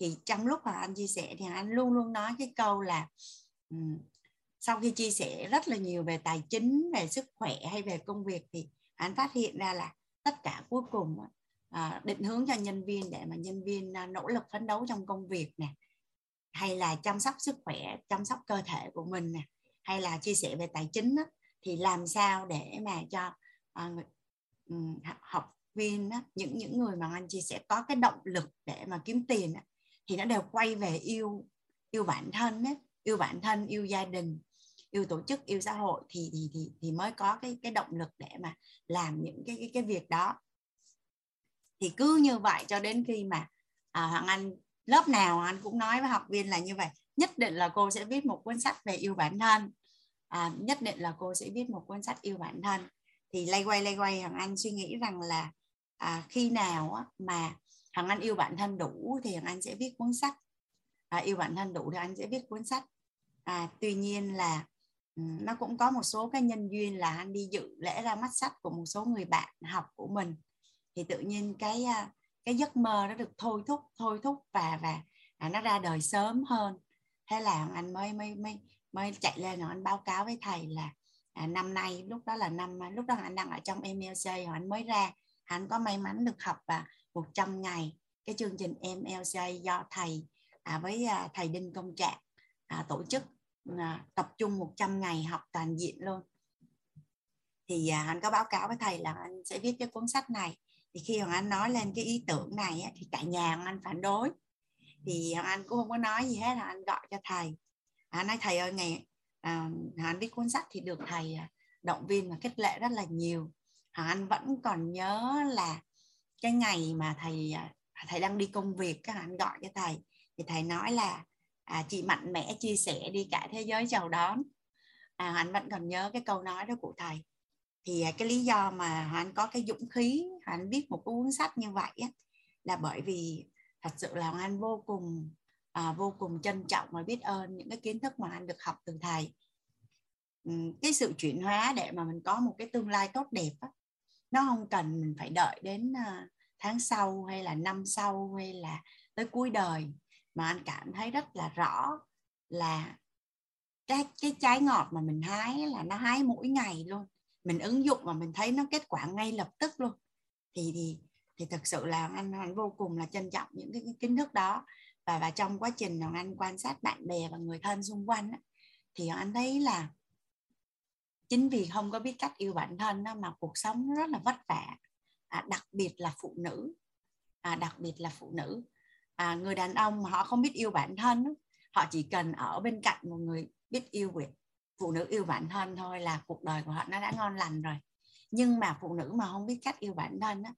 Thì trong lúc mà anh chia sẻ thì anh luôn luôn nói cái câu là um, sau khi chia sẻ rất là nhiều về tài chính về sức khỏe hay về công việc thì anh phát hiện ra là tất cả cuối cùng à, định hướng cho nhân viên để mà nhân viên à, nỗ lực phấn đấu trong công việc nè hay là chăm sóc sức khỏe chăm sóc cơ thể của mình nè hay là chia sẻ về tài chính đó thì làm sao để mà cho uh, học viên đó, những những người mà anh chia sẻ có cái động lực để mà kiếm tiền đó, thì nó đều quay về yêu yêu bản thân ấy, yêu bản thân yêu gia đình yêu tổ chức yêu xã hội thì thì thì thì mới có cái cái động lực để mà làm những cái cái cái việc đó. Thì cứ như vậy cho đến khi mà à, hoàng anh lớp nào anh cũng nói với học viên là như vậy nhất định là cô sẽ viết một cuốn sách về yêu bản thân. À, nhất định là cô sẽ viết một cuốn sách yêu bản thân. Thì lay quay lay quay hằng anh suy nghĩ rằng là à, khi nào á, mà hằng anh yêu bản thân đủ thì hằng anh sẽ viết cuốn sách. À, yêu bản thân đủ thì anh sẽ viết cuốn sách. À, tuy nhiên là nó cũng có một số cái nhân duyên là anh đi dự lễ ra mắt sách của một số người bạn học của mình. Thì tự nhiên cái à, cái giấc mơ nó được thôi thúc thôi thúc và và à, nó ra đời sớm hơn thế là anh mới mới mới mới chạy lên rồi anh báo cáo với thầy là à, năm nay lúc đó là năm à, lúc đó anh đang ở trong MLC rồi anh mới ra. Anh có may mắn được học và 100 ngày. Cái chương trình MLC do thầy à, với à, thầy Đinh Công Trạng à, tổ chức à, tập trung 100 ngày học toàn diện luôn. Thì à, anh có báo cáo với thầy là anh sẽ viết cái cuốn sách này. Thì khi hoàng anh nói lên cái ý tưởng này thì cả nhà hoàng anh phản đối thì hoàng anh cũng không có nói gì hết là anh gọi cho thầy. Anh nói thầy ơi ngày à, anh viết cuốn sách thì được thầy à, động viên và khích lệ rất là nhiều. Hoàng anh vẫn còn nhớ là cái ngày mà thầy à, thầy đang đi công việc các anh gọi cho thầy. Thì thầy nói là à, chị mạnh mẽ chia sẻ đi cả thế giới chào đón. À, anh vẫn còn nhớ cái câu nói đó của thầy. Thì à, cái lý do mà anh có cái dũng khí anh viết một cuốn sách như vậy á, là bởi vì thật sự là anh vô cùng à, vô cùng trân trọng và biết ơn những cái kiến thức mà anh được học từ thầy. Ừ, cái sự chuyển hóa để mà mình có một cái tương lai tốt đẹp á, nó không cần mình phải đợi đến à, tháng sau hay là năm sau hay là tới cuối đời. Mà anh cảm thấy rất là rõ là cái cái trái ngọt mà mình hái là nó hái mỗi ngày luôn. Mình ứng dụng và mình thấy nó kết quả ngay lập tức luôn. Thì thì thì thực sự là anh anh vô cùng là trân trọng những cái, cái kiến thức đó. Và và trong quá trình mà anh quan sát bạn bè và người thân xung quanh á, thì anh thấy là chính vì không có biết cách yêu bản thân mà cuộc sống rất là vất vả. À, đặc biệt là phụ nữ. À, đặc biệt là phụ nữ. À, người đàn ông mà họ không biết yêu bản thân họ chỉ cần ở bên cạnh một người biết yêu việc phụ nữ yêu bản thân thôi là cuộc đời của họ nó đã ngon lành rồi. Nhưng mà phụ nữ mà không biết cách yêu bản thân đó,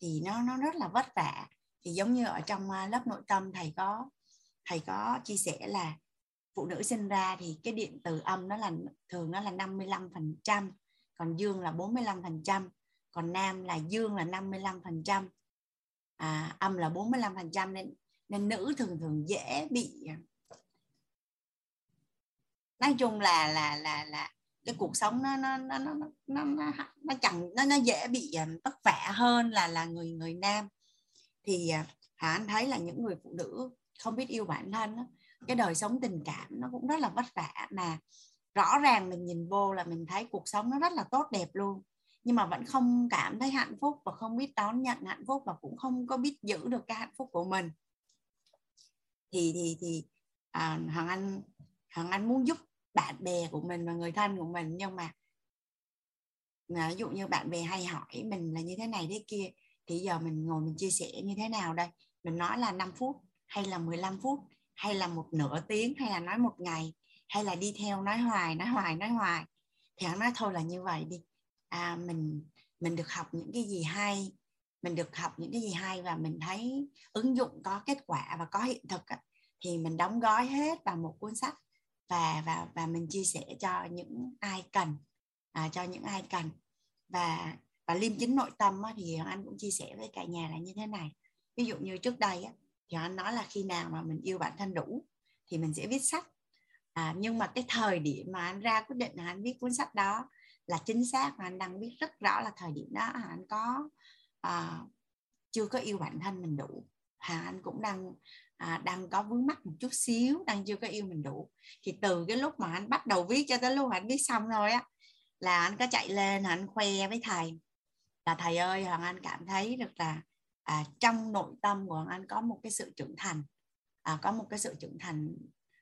thì nó nó rất là vất vả. Thì giống như ở trong à, lớp nội tâm thầy có thầy có chia sẻ là phụ nữ sinh ra thì cái điện từ âm nó là thường nó là 55 phần trăm còn dương là 45 phần trăm còn nam là dương là 55 phần trăm. À, âm là 45 phần trăm nên nên nữ thường thường dễ bị à, nói chung là là là là cái cuộc sống nó nó nó nó nó nó, nó chẳng nó nó dễ bị ờ, vất vả hơn là là người người nam. Thì ờ, hả Hà anh thấy là những người phụ nữ không biết yêu bản thân đó, cái đời sống tình cảm nó cũng rất là vất vả mà rõ ràng mình nhìn vô là mình thấy cuộc sống nó rất là tốt đẹp luôn. Nhưng mà vẫn không cảm thấy hạnh phúc và không biết đón nhận hạnh phúc và cũng không có biết giữ được cái hạnh phúc của mình. Thì thì thì à, hoàng anh hoàng anh muốn giúp bạn bè của mình và người thân của mình nhưng mà ví dụ như bạn bè hay hỏi mình là như thế này thế kia thì giờ mình ngồi mình chia sẻ như thế nào đây? Mình nói là 5 phút hay là 15 phút hay là một nửa tiếng hay là nói một ngày hay là đi theo nói hoài nói hoài nói hoài. Thì hắn nói thôi là như vậy đi. À, mình mình được học những cái gì hay mình được học những cái gì hay và mình thấy ứng dụng có kết quả và có hiện thực thì mình đóng gói hết vào một cuốn sách và và và mình chia sẻ cho những ai cần à, cho những ai cần. Và và liêm chính nội tâm á, thì anh cũng chia sẻ với cả nhà là như thế này. Ví dụ như trước đây á, thì anh nói là khi nào mà mình yêu bản thân đủ thì mình sẽ viết sách. À, nhưng mà cái thời điểm mà anh ra quyết định là anh viết cuốn sách đó là chính xác mà anh đang biết rất rõ là thời điểm đó anh có à, chưa có yêu bản thân mình đủ. Hà anh cũng đang à, đang có vướng mắc một chút xíu đang chưa có yêu mình đủ. Thì từ cái lúc mà anh bắt đầu viết cho tới lúc anh viết xong thôi á là anh có chạy lên anh khoe với thầy. Là thầy ơi hoàng anh cảm thấy được là à, trong nội tâm của hoàng anh có một cái sự trưởng thành. À, có một cái sự trưởng thành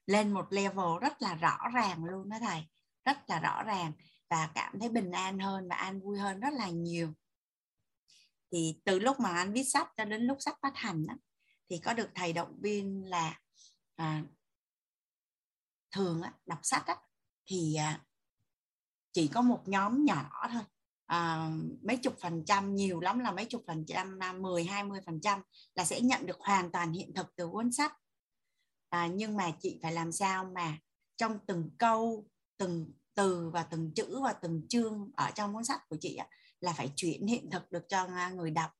lên một level rất là rõ ràng luôn đó thầy. Rất là rõ ràng và cảm thấy bình an hơn và an vui hơn rất là nhiều. Thì từ lúc mà anh viết sách cho đến lúc sách phát hành đó, thì có được thầy động viên là à, thường á, đọc sách á, thì à, chỉ có một nhóm nhỏ thôi. À, mấy chục phần trăm nhiều lắm là mấy chục phần trăm à, 10 20 phần trăm là sẽ nhận được hoàn toàn hiện thực từ cuốn sách. À, nhưng mà chị phải làm sao mà trong từng câu từng từ và từng chữ và từng chương ở trong cuốn sách của chị á, là phải chuyển hiện thực được cho người đọc.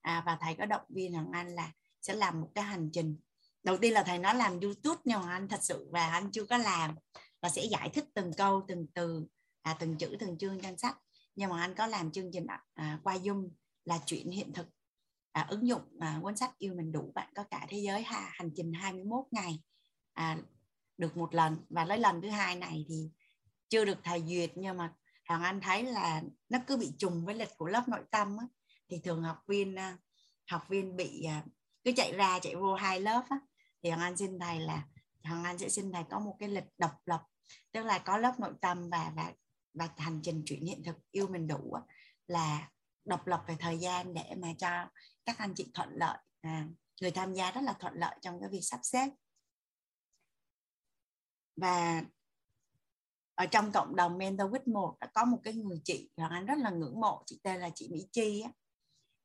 À, và thầy có động viên rằng anh là sẽ làm một cái hành trình. Đầu tiên là thầy nói làm youtube nhưng mà anh thật sự và anh chưa có làm. Và sẽ giải thích từng câu từng từ à, từng chữ từng chương trong sách. Nhưng mà anh có làm chương trình à, qua zoom là chuyện hiện thực. À, ứng dụng à, cuốn sách yêu mình đủ bạn có cả thế giới ha, hành trình 21 ngày à, được một lần. Và lấy lần thứ hai này thì chưa được thầy duyệt nhưng mà Hoàng Anh thấy là nó cứ bị trùng với lịch của lớp nội tâm á, thì thường học viên à, học viên bị à, cứ chạy ra chạy vô hai lớp á, thì Hoàng Anh xin thầy là Hoàng Anh sẽ xin thầy có một cái lịch độc lập. Tức là có lớp nội tâm và và và hành trình chuyển hiện thực yêu mình đủ á, là độc lập về thời gian để mà cho các anh chị thuận lợi. À, người tham gia rất là thuận lợi trong cái việc sắp xếp. Và ở trong cộng đồng mentor with một đã có một cái người chị hoàng anh rất là ngưỡng mộ chị tên là chị mỹ chi á.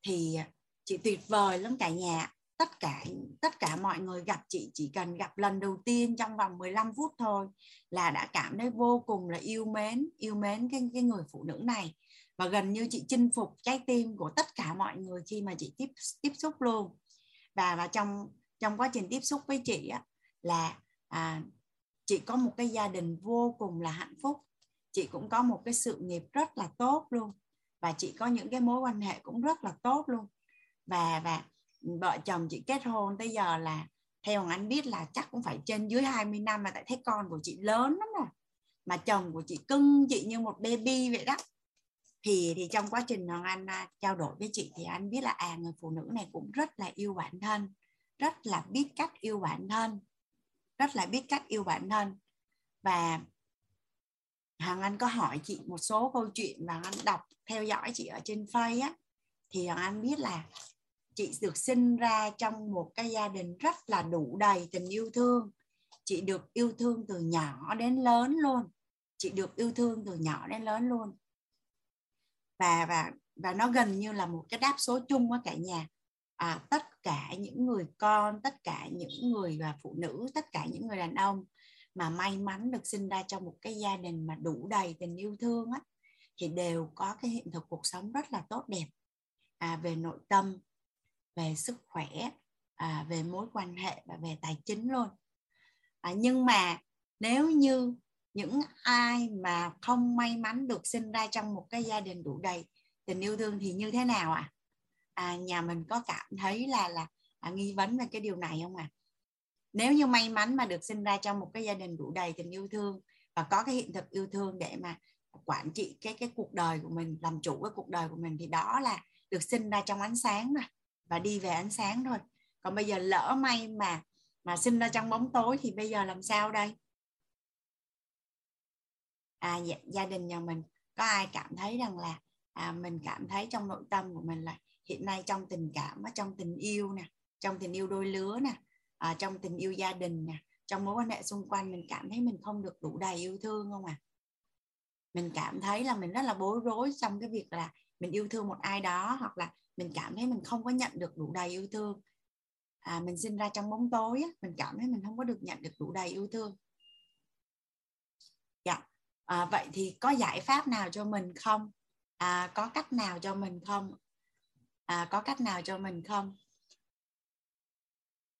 Thì chị tuyệt vời lắm cả nhà tất cả tất cả mọi người gặp chị chỉ cần gặp lần đầu tiên trong vòng 15 phút thôi là đã cảm thấy vô cùng là yêu mến yêu mến cái cái người phụ nữ này. Và gần như chị chinh phục trái tim của tất cả mọi người khi mà chị tiếp tiếp xúc luôn. Và và trong trong quá trình tiếp xúc với chị á là à, chị có một cái gia đình vô cùng là hạnh phúc. Chị cũng có một cái sự nghiệp rất là tốt luôn. Và chị có những cái mối quan hệ cũng rất là tốt luôn. Và và vợ chồng chị kết hôn tới giờ là, theo anh biết là chắc cũng phải trên dưới 20 năm mà tại thấy con của chị lớn lắm rồi. Mà chồng của chị cưng chị như một baby vậy đó. Thì thì trong quá trình Hoàng Anh à, trao đổi với chị thì anh biết là à người phụ nữ này cũng rất là yêu bản thân, rất là biết cách yêu bản thân, rất là biết cách yêu bản thân. Và Hoàng Anh có hỏi chị một số câu chuyện và anh đọc theo dõi chị ở trên Facebook á. Thì Hoàng Anh biết là chị được sinh ra trong một cái gia đình rất là đủ đầy tình yêu thương. Chị được yêu thương từ nhỏ đến lớn luôn. Chị được yêu thương từ nhỏ đến lớn luôn. Và và và nó gần như là một cái đáp số chung ở cả nhà. À, tất cả những người con tất cả những người và phụ nữ tất cả những người đàn ông mà may mắn được sinh ra trong một cái gia đình mà đủ đầy tình yêu thương á thì đều có cái hiện thực cuộc sống rất là tốt đẹp. À, về nội tâm về sức khỏe à, về mối quan hệ và về tài chính luôn à, nhưng mà nếu như những ai mà không may mắn được sinh ra trong một cái gia đình đủ đầy tình yêu thương thì như thế nào ạ à? à, nhà mình có cảm thấy là là à, nghi vấn về cái điều này không ạ à? nếu như may mắn mà được sinh ra trong một cái gia đình đủ đầy tình yêu thương và có cái hiện thực yêu thương để mà quản trị cái cái cuộc đời của mình làm chủ cái cuộc đời của mình thì đó là được sinh ra trong ánh sáng mà và đi về ánh sáng thôi. Còn bây giờ lỡ may mà mà sinh ra trong bóng tối thì bây giờ làm sao đây? À gia, gia đình nhà mình có ai cảm thấy rằng là à, mình cảm thấy trong nội tâm của mình là hiện nay trong tình cảm trong tình yêu nè trong tình yêu đôi lứa nè à, trong tình yêu gia đình nè trong mối quan hệ xung quanh mình cảm thấy mình không được đủ đầy yêu thương không à? Mình cảm thấy là mình rất là bối rối trong cái việc là mình yêu thương một ai đó hoặc là mình cảm thấy mình không có nhận được đủ đầy yêu thương. À, mình sinh ra trong bóng tối á, mình cảm thấy mình không có được nhận được đủ đầy yêu thương. Dạ. À, vậy thì có giải pháp nào cho mình không? À, có cách nào cho mình không? À, có cách nào cho mình không?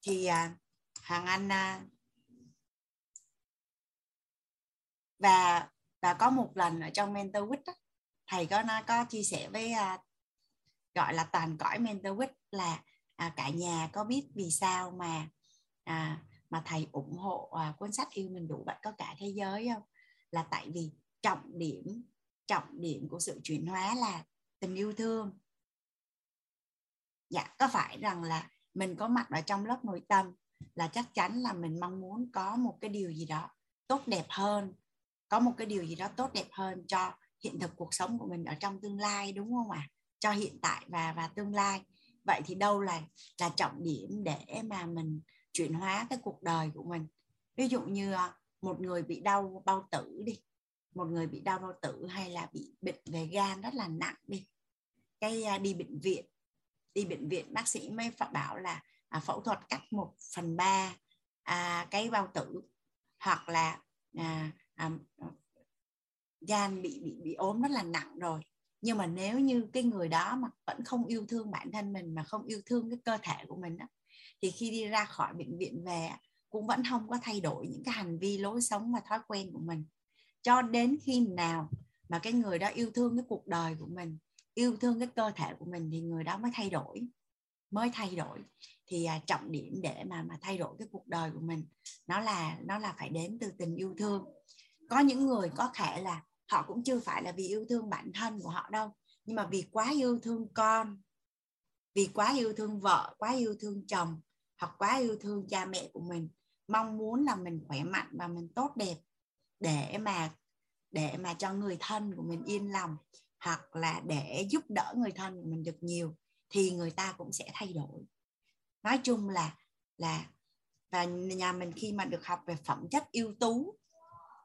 Thì à, hàng anh à, và và có một lần ở trong mentor week đó, thầy có nó có chia sẻ với à, gọi là toàn cõi mentor week là à, cả nhà có biết vì sao mà à, mà thầy ủng hộ à, cuốn sách yêu mình đủ bạn có cả thế giới không là tại vì trọng điểm trọng điểm của sự chuyển hóa là tình yêu thương dạ có phải rằng là mình có mặt ở trong lớp nội tâm là chắc chắn là mình mong muốn có một cái điều gì đó tốt đẹp hơn có một cái điều gì đó tốt đẹp hơn cho hiện thực cuộc sống của mình ở trong tương lai đúng không ạ à? Cho hiện tại và và tương lai. Vậy thì đâu là là trọng điểm để mà mình chuyển hóa cái cuộc đời của mình? Ví dụ như à, một người bị đau bao tử đi một người bị đau bao tử hay là bị bệnh về gan rất là nặng đi cái à, đi bệnh viện đi bệnh viện bác sĩ mới bảo là à, phẫu thuật cắt một phần ba à, cái bao tử hoặc là à, à, gan bị bị bị ốm rất là nặng rồi nhưng mà nếu như cái người đó mà vẫn không yêu thương bản thân mình mà không yêu thương cái cơ thể của mình đó, thì khi đi ra khỏi bệnh viện về cũng vẫn không có thay đổi những cái hành vi lối sống và thói quen của mình. Cho đến khi nào mà cái người đó yêu thương cái cuộc đời của mình yêu thương cái cơ thể của mình thì người đó mới thay đổi mới thay đổi. Thì à, trọng điểm để mà mà thay đổi cái cuộc đời của mình nó là nó là phải đến từ tình yêu thương. Có những người có thể là họ cũng chưa phải là vì yêu thương bản thân của họ đâu. Nhưng mà vì quá yêu thương con, vì quá yêu thương vợ, quá yêu thương chồng, hoặc quá yêu thương cha mẹ của mình, mong muốn là mình khỏe mạnh và mình tốt đẹp để mà để mà cho người thân của mình yên lòng, hoặc là để giúp đỡ người thân của mình được nhiều, thì người ta cũng sẽ thay đổi. Nói chung là là, và nhà mình khi mà được học về phẩm chất ưu tú,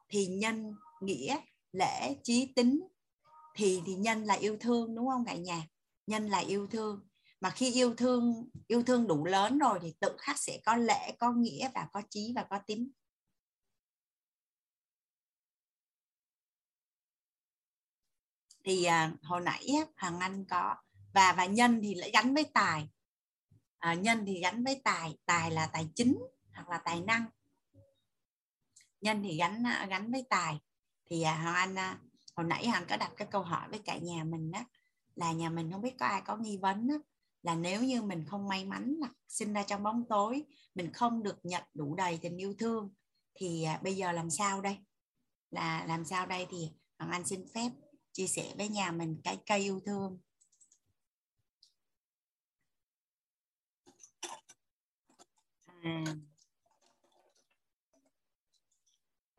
thì nhân nghĩa lễ trí tính thì thì nhân là yêu thương đúng không cả nhà? Nhân là yêu thương. Mà khi yêu thương yêu thương đủ lớn rồi thì tự khắc sẽ có lễ có nghĩa và có trí và có tính. Thì à, hồi nãy hoàng anh có và và nhân thì lại gắn với tài. À, nhân thì gắn với tài. Tài là tài chính hoặc là tài năng. Nhân thì gắn à, gắn với tài thì à, hoàng anh à, hồi nãy hoàng có đặt cái câu hỏi với cả nhà mình á là nhà mình không biết có ai có nghi vấn á, là nếu như mình không may mắn là sinh ra trong bóng tối mình không được nhận đủ đầy tình yêu thương thì à, bây giờ làm sao đây là làm sao đây thì hoàng anh xin phép chia sẻ với nhà mình cái cây yêu thương à.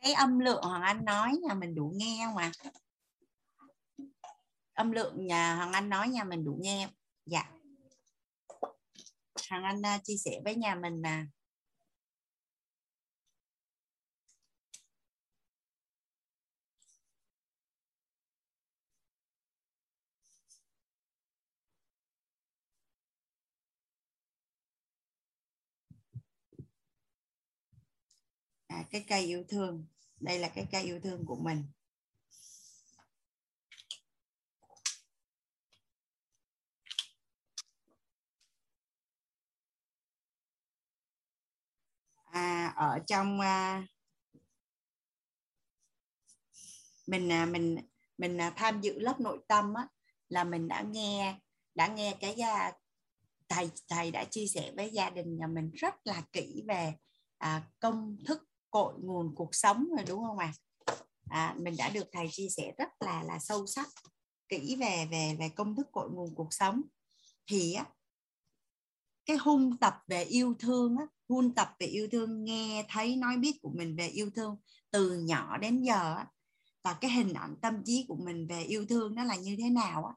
Cái âm lượng hoàng anh nói nhà mình đủ nghe không ạ à? âm lượng nhà hoàng anh nói nhà mình đủ nghe. Dạ. Hoàng anh uh, chia sẻ với nhà mình là à, cái cây yêu thương đây là cái cây yêu thương của mình. À, ở trong à, mình à, mình mình à, tham dự lớp nội tâm á, là mình đã nghe đã nghe cái à, thầy thầy đã chia sẻ với gia đình nhà mình rất là kỹ về à, công thức cội nguồn cuộc sống rồi đúng không ạ à? à, mình đã được thầy chia sẻ rất là là sâu sắc kỹ về về về công thức cội nguồn cuộc sống thì á, cái hung tập về yêu thương á, hung tập về yêu thương nghe thấy nói biết của mình về yêu thương từ nhỏ đến giờ á, và cái hình ảnh tâm trí của mình về yêu thương nó là như thế nào á,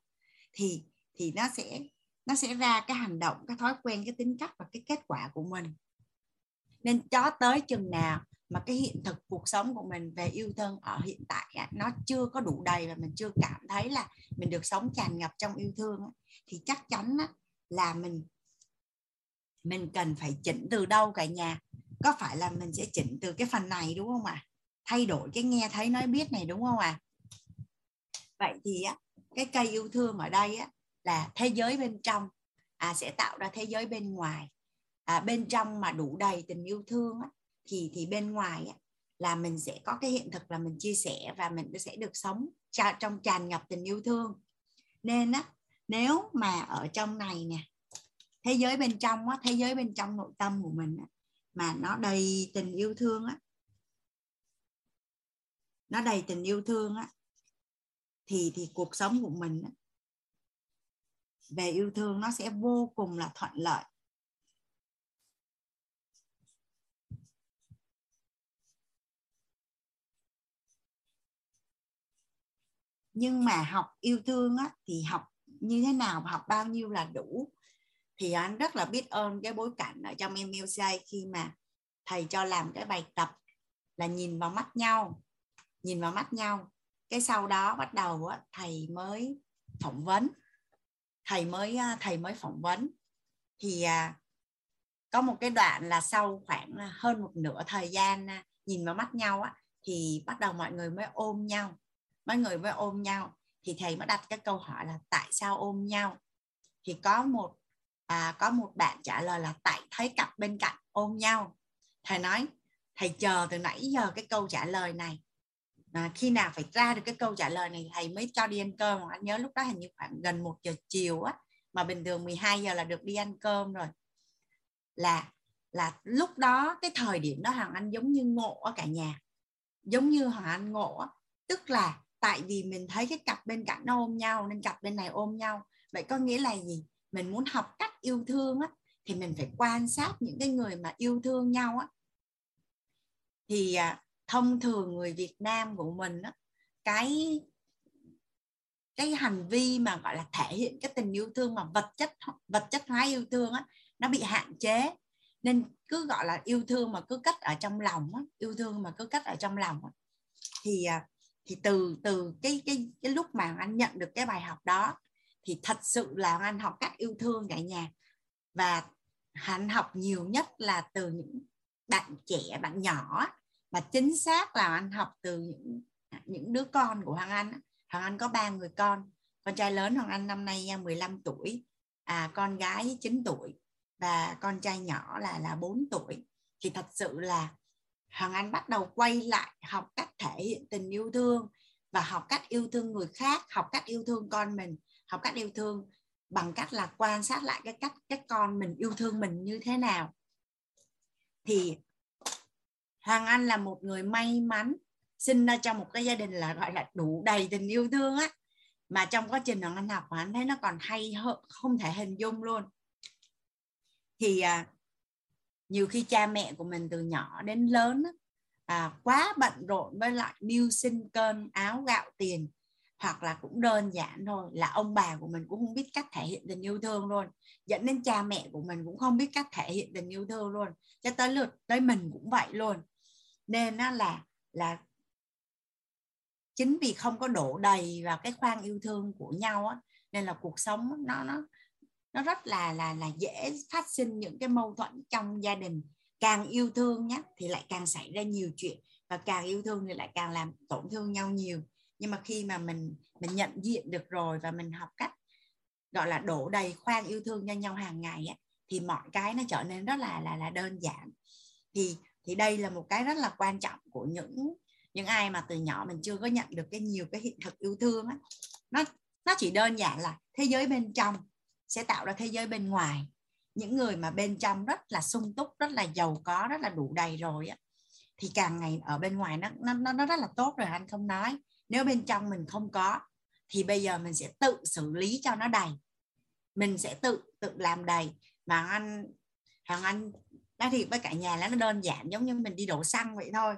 thì thì nó sẽ nó sẽ ra cái hành động cái thói quen cái tính cách và cái kết quả của mình nên cho tới chừng nào mà cái hiện thực cuộc sống của mình về yêu thương ở hiện tại nó chưa có đủ đầy và mình chưa cảm thấy là mình được sống tràn ngập trong yêu thương thì chắc chắn là mình mình cần phải chỉnh từ đâu cả nhà? Có phải là mình sẽ chỉnh từ cái phần này đúng không ạ? Thay đổi cái nghe thấy nói biết này đúng không ạ? Vậy thì á cái cây yêu thương ở đây á là thế giới bên trong à, sẽ tạo ra thế giới bên ngoài. À, bên trong mà đủ đầy tình yêu thương á, thì thì bên ngoài á, là mình sẽ có cái hiện thực là mình chia sẻ và mình sẽ được sống trong tràn ngập tình yêu thương. Nên á nếu mà ở trong này nè thế giới bên trong á thế giới bên trong nội tâm của mình á, mà nó đầy tình yêu thương á nó đầy tình yêu thương á thì thì cuộc sống của mình á, về yêu thương nó sẽ vô cùng là thuận lợi. Nhưng mà học yêu thương á, thì học như thế nào học bao nhiêu là đủ. Thì anh rất là biết ơn cái bối cảnh ở trong MLC khi mà thầy cho làm cái bài tập là nhìn vào mắt nhau nhìn vào mắt nhau. Cái sau đó bắt đầu á, thầy mới phỏng vấn. Thầy mới à, thầy mới phỏng vấn. Thì à, có một cái đoạn là sau khoảng à, hơn một nửa thời gian à, nhìn vào mắt nhau á, thì bắt đầu mọi người mới ôm nhau mấy người mới ôm nhau. Thì thầy mới đặt cái câu hỏi là tại sao ôm nhau? Thì có một à, có một bạn trả lời là tại thấy cặp bên cạnh ôm nhau. Thầy nói thầy chờ từ nãy giờ cái câu trả lời này. À, khi nào phải ra được cái câu trả lời này thầy mới cho đi ăn cơm. Anh nhớ lúc đó hình như khoảng gần một giờ chiều á mà bình thường 12 giờ là được đi ăn cơm rồi. Là là lúc đó cái thời điểm đó hoàng anh giống như ngộ ở cả nhà. Giống như hoàng anh ngộ tức là tại vì mình thấy cái cặp bên cạnh nó ôm nhau nên cặp bên này ôm nhau. Vậy có nghĩa là gì? Mình muốn học cách yêu thương á thì mình phải quan sát những cái người mà yêu thương nhau á. Thì à, thông thường người Việt Nam của mình á cái cái hành vi mà gọi là thể hiện cái tình yêu thương mà vật chất vật chất hóa yêu thương á nó bị hạn chế. Nên cứ gọi là yêu thương mà cứ cất ở trong lòng á yêu thương mà cứ cất ở trong lòng á. thì à, thì từ từ cái cái cái lúc mà anh nhận được cái bài học đó, thì thật sự là anh học cách yêu thương cả nhà. Và anh học nhiều nhất là từ những bạn trẻ, bạn nhỏ mà chính xác là anh học từ những những đứa con của Hoàng Anh Hoàng Anh có ba người con con trai lớn Hoàng Anh năm nay 15 tuổi à con gái 9 tuổi và con trai nhỏ là là 4 tuổi. Thì thật sự là Hoàng Anh bắt đầu quay lại học cách thể hiện tình yêu thương và học cách yêu thương người khác học cách yêu thương con mình học cách yêu thương bằng cách là quan sát lại cái cách các con mình yêu thương mình như thế nào. Thì Hoàng Anh là một người may mắn sinh ra trong một cái gia đình là gọi là đủ đầy tình yêu thương á. Mà trong quá trình Hoàng Anh học Hoàng Anh thấy nó còn hay hơn không thể hình dung luôn. Thì à, nhiều khi cha mẹ của mình từ nhỏ đến lớn à, quá bận rộn với lại mưu sinh cơm áo gạo tiền hoặc là cũng đơn giản thôi là ông bà của mình cũng không biết cách thể hiện tình yêu thương luôn. Dẫn đến cha mẹ của mình cũng không biết cách thể hiện tình yêu thương luôn. Cho tới lượt tới mình cũng vậy luôn. Nên nó là là chính vì không có đổ đầy vào cái khoang yêu thương của nhau á nên là cuộc sống nó nó nó rất là là là dễ phát sinh những cái mâu thuẫn trong gia đình. Càng yêu thương nhé thì lại càng xảy ra nhiều chuyện. Và càng yêu thương thì lại càng làm tổn thương nhau nhiều. Nhưng mà khi mà mình mình nhận diện được rồi và mình học cách gọi là đổ đầy khoan yêu thương cho nhau hàng ngày á, thì mọi cái nó trở nên rất là là là đơn giản. Thì thì đây là một cái rất là quan trọng của những những ai mà từ nhỏ mình chưa có nhận được cái nhiều cái hiện thực yêu thương á. Nó nó chỉ đơn giản là thế giới bên trong sẽ tạo ra thế giới bên ngoài. Những người mà bên trong rất là sung túc, rất là giàu có, rất là đủ đầy rồi á, thì càng ngày ở bên ngoài nó nó nó rất là tốt rồi, anh không nói. Nếu bên trong mình không có, thì bây giờ mình sẽ tự xử lý cho nó đầy. Mình sẽ tự tự làm đầy. Mà anh hàng anh nói thiệt với cả nhà là nó đơn giản, giống như mình đi đổ xăng vậy thôi.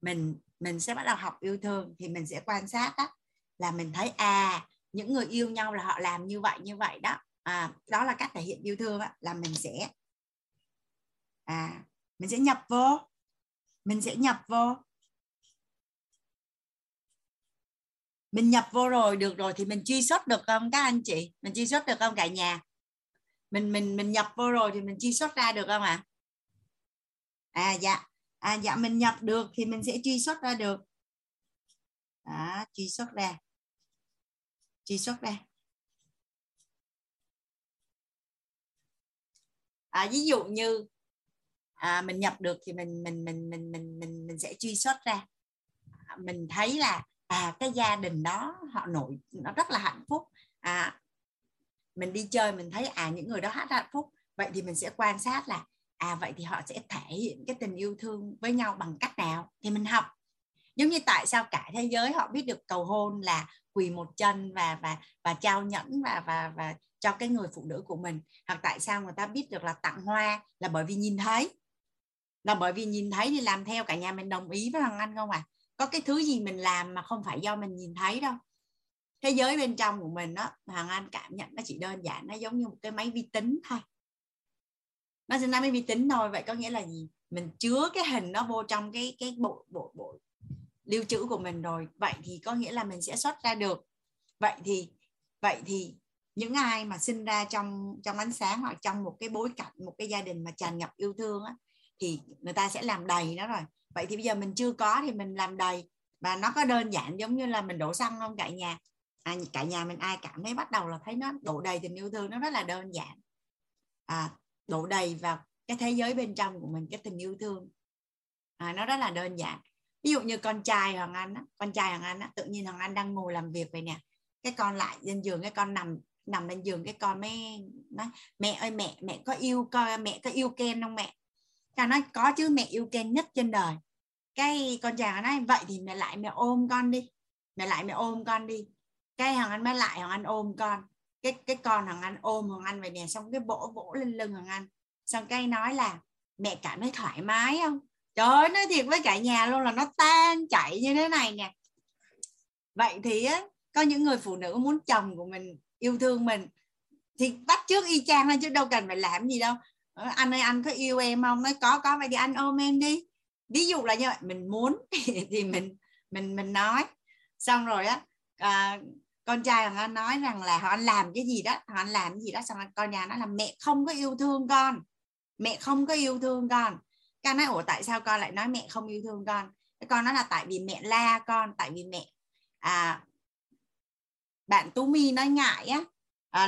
Mình mình sẽ bắt đầu học yêu thương, thì mình sẽ quan sát đó là mình thấy à những người yêu nhau là họ làm như vậy như vậy đó. À, đó là cách thể hiện yêu thương đó, là mình sẽ à mình sẽ nhập vô mình sẽ nhập vô. Mình nhập vô rồi được rồi thì mình truy xuất được không các anh chị? Mình truy xuất được không cả nhà? Mình mình mình nhập vô rồi thì mình truy xuất ra được không ạ? À? à dạ. À dạ mình nhập được thì mình sẽ truy xuất ra được. Đó truy xuất ra truy xuất ra à, ví dụ như à, mình nhập được thì mình mình mình mình mình mình mình sẽ truy xuất ra. À, mình thấy là à cái gia đình đó họ nổi nó rất là hạnh phúc. À mình đi chơi mình thấy à những người đó hát hạnh phúc. Vậy thì mình sẽ quan sát là à vậy thì họ sẽ thể hiện cái tình yêu thương với nhau bằng cách nào? Thì mình học. Giống như tại sao cả thế giới họ biết được cầu hôn là quỳ một chân và và và trao nhẫn và và và cho cái người phụ nữ của mình. Hoặc tại sao người ta biết được là tặng hoa là bởi vì nhìn thấy? Là bởi vì nhìn thấy thì làm theo cả nhà mình đồng ý với thằng anh không à? Có cái thứ gì mình làm mà không phải do mình nhìn thấy đâu. Thế giới bên trong của mình đó hoàng anh cảm nhận nó chỉ đơn giản, nó giống như một cái máy vi tính thôi. Nó sẽ ra máy vi tính thôi, vậy có nghĩa là gì? Mình chứa cái hình nó vô trong cái cái bộ bộ bộ lưu trữ của mình rồi vậy thì có nghĩa là mình sẽ xuất ra được. Vậy thì vậy thì những ai mà sinh ra trong trong ánh sáng hoặc trong một cái bối cảnh một cái gia đình mà tràn ngập yêu thương á thì người ta sẽ làm đầy nó rồi. Vậy thì bây giờ mình chưa có thì mình làm đầy và nó có đơn giản giống như là mình đổ xăng không? Cả nhà à, cả nhà mình ai cảm thấy bắt đầu là thấy nó đổ đầy tình yêu thương nó rất là đơn giản. À, đổ đầy vào cái thế giới bên trong của mình cái tình yêu thương. À, nó rất là đơn giản ví dụ như con trai hoàng anh á, con trai hoàng anh á, tự nhiên hoàng anh đang ngồi làm việc vậy nè. Cái con lại lên giường cái con nằm nằm lên giường cái con mới nói mẹ ơi mẹ mẹ có yêu coi mẹ có yêu ken không mẹ? Cha nói có chứ mẹ yêu ken nhất trên đời. Cái con chàng nói vậy thì mẹ lại mẹ ôm con đi mẹ lại mẹ ôm con đi. Cái hoàng anh mới lại hoàng anh ôm con. Cái cái con hoàng anh ôm hoàng anh vậy nè xong cái vỗ vỗ lên lưng hoàng anh. Xong cái nói là mẹ cảm thấy thoải mái không? Trời ơi nói thiệt với cả nhà luôn là nó tan chảy như thế này nè. Vậy thì á có những người phụ nữ muốn chồng của mình yêu thương mình thì bắt trước y chang lên chứ đâu cần phải làm gì đâu. Ờ, anh ơi anh có yêu em không? Nói có có vậy thì anh ôm em đi. Ví dụ là như vậy mình muốn thì mình mình mình nói. Xong rồi á à, con trai nó nói rằng là họ anh làm cái gì đó họ anh làm cái gì đó. Xong rồi con nhà nó là mẹ không có yêu thương con mẹ không có yêu thương con con nói ủa tại sao con lại nói mẹ không yêu thương con? Cái con nói là tại vì mẹ la con tại vì mẹ à bạn tú mi nói ngại á à,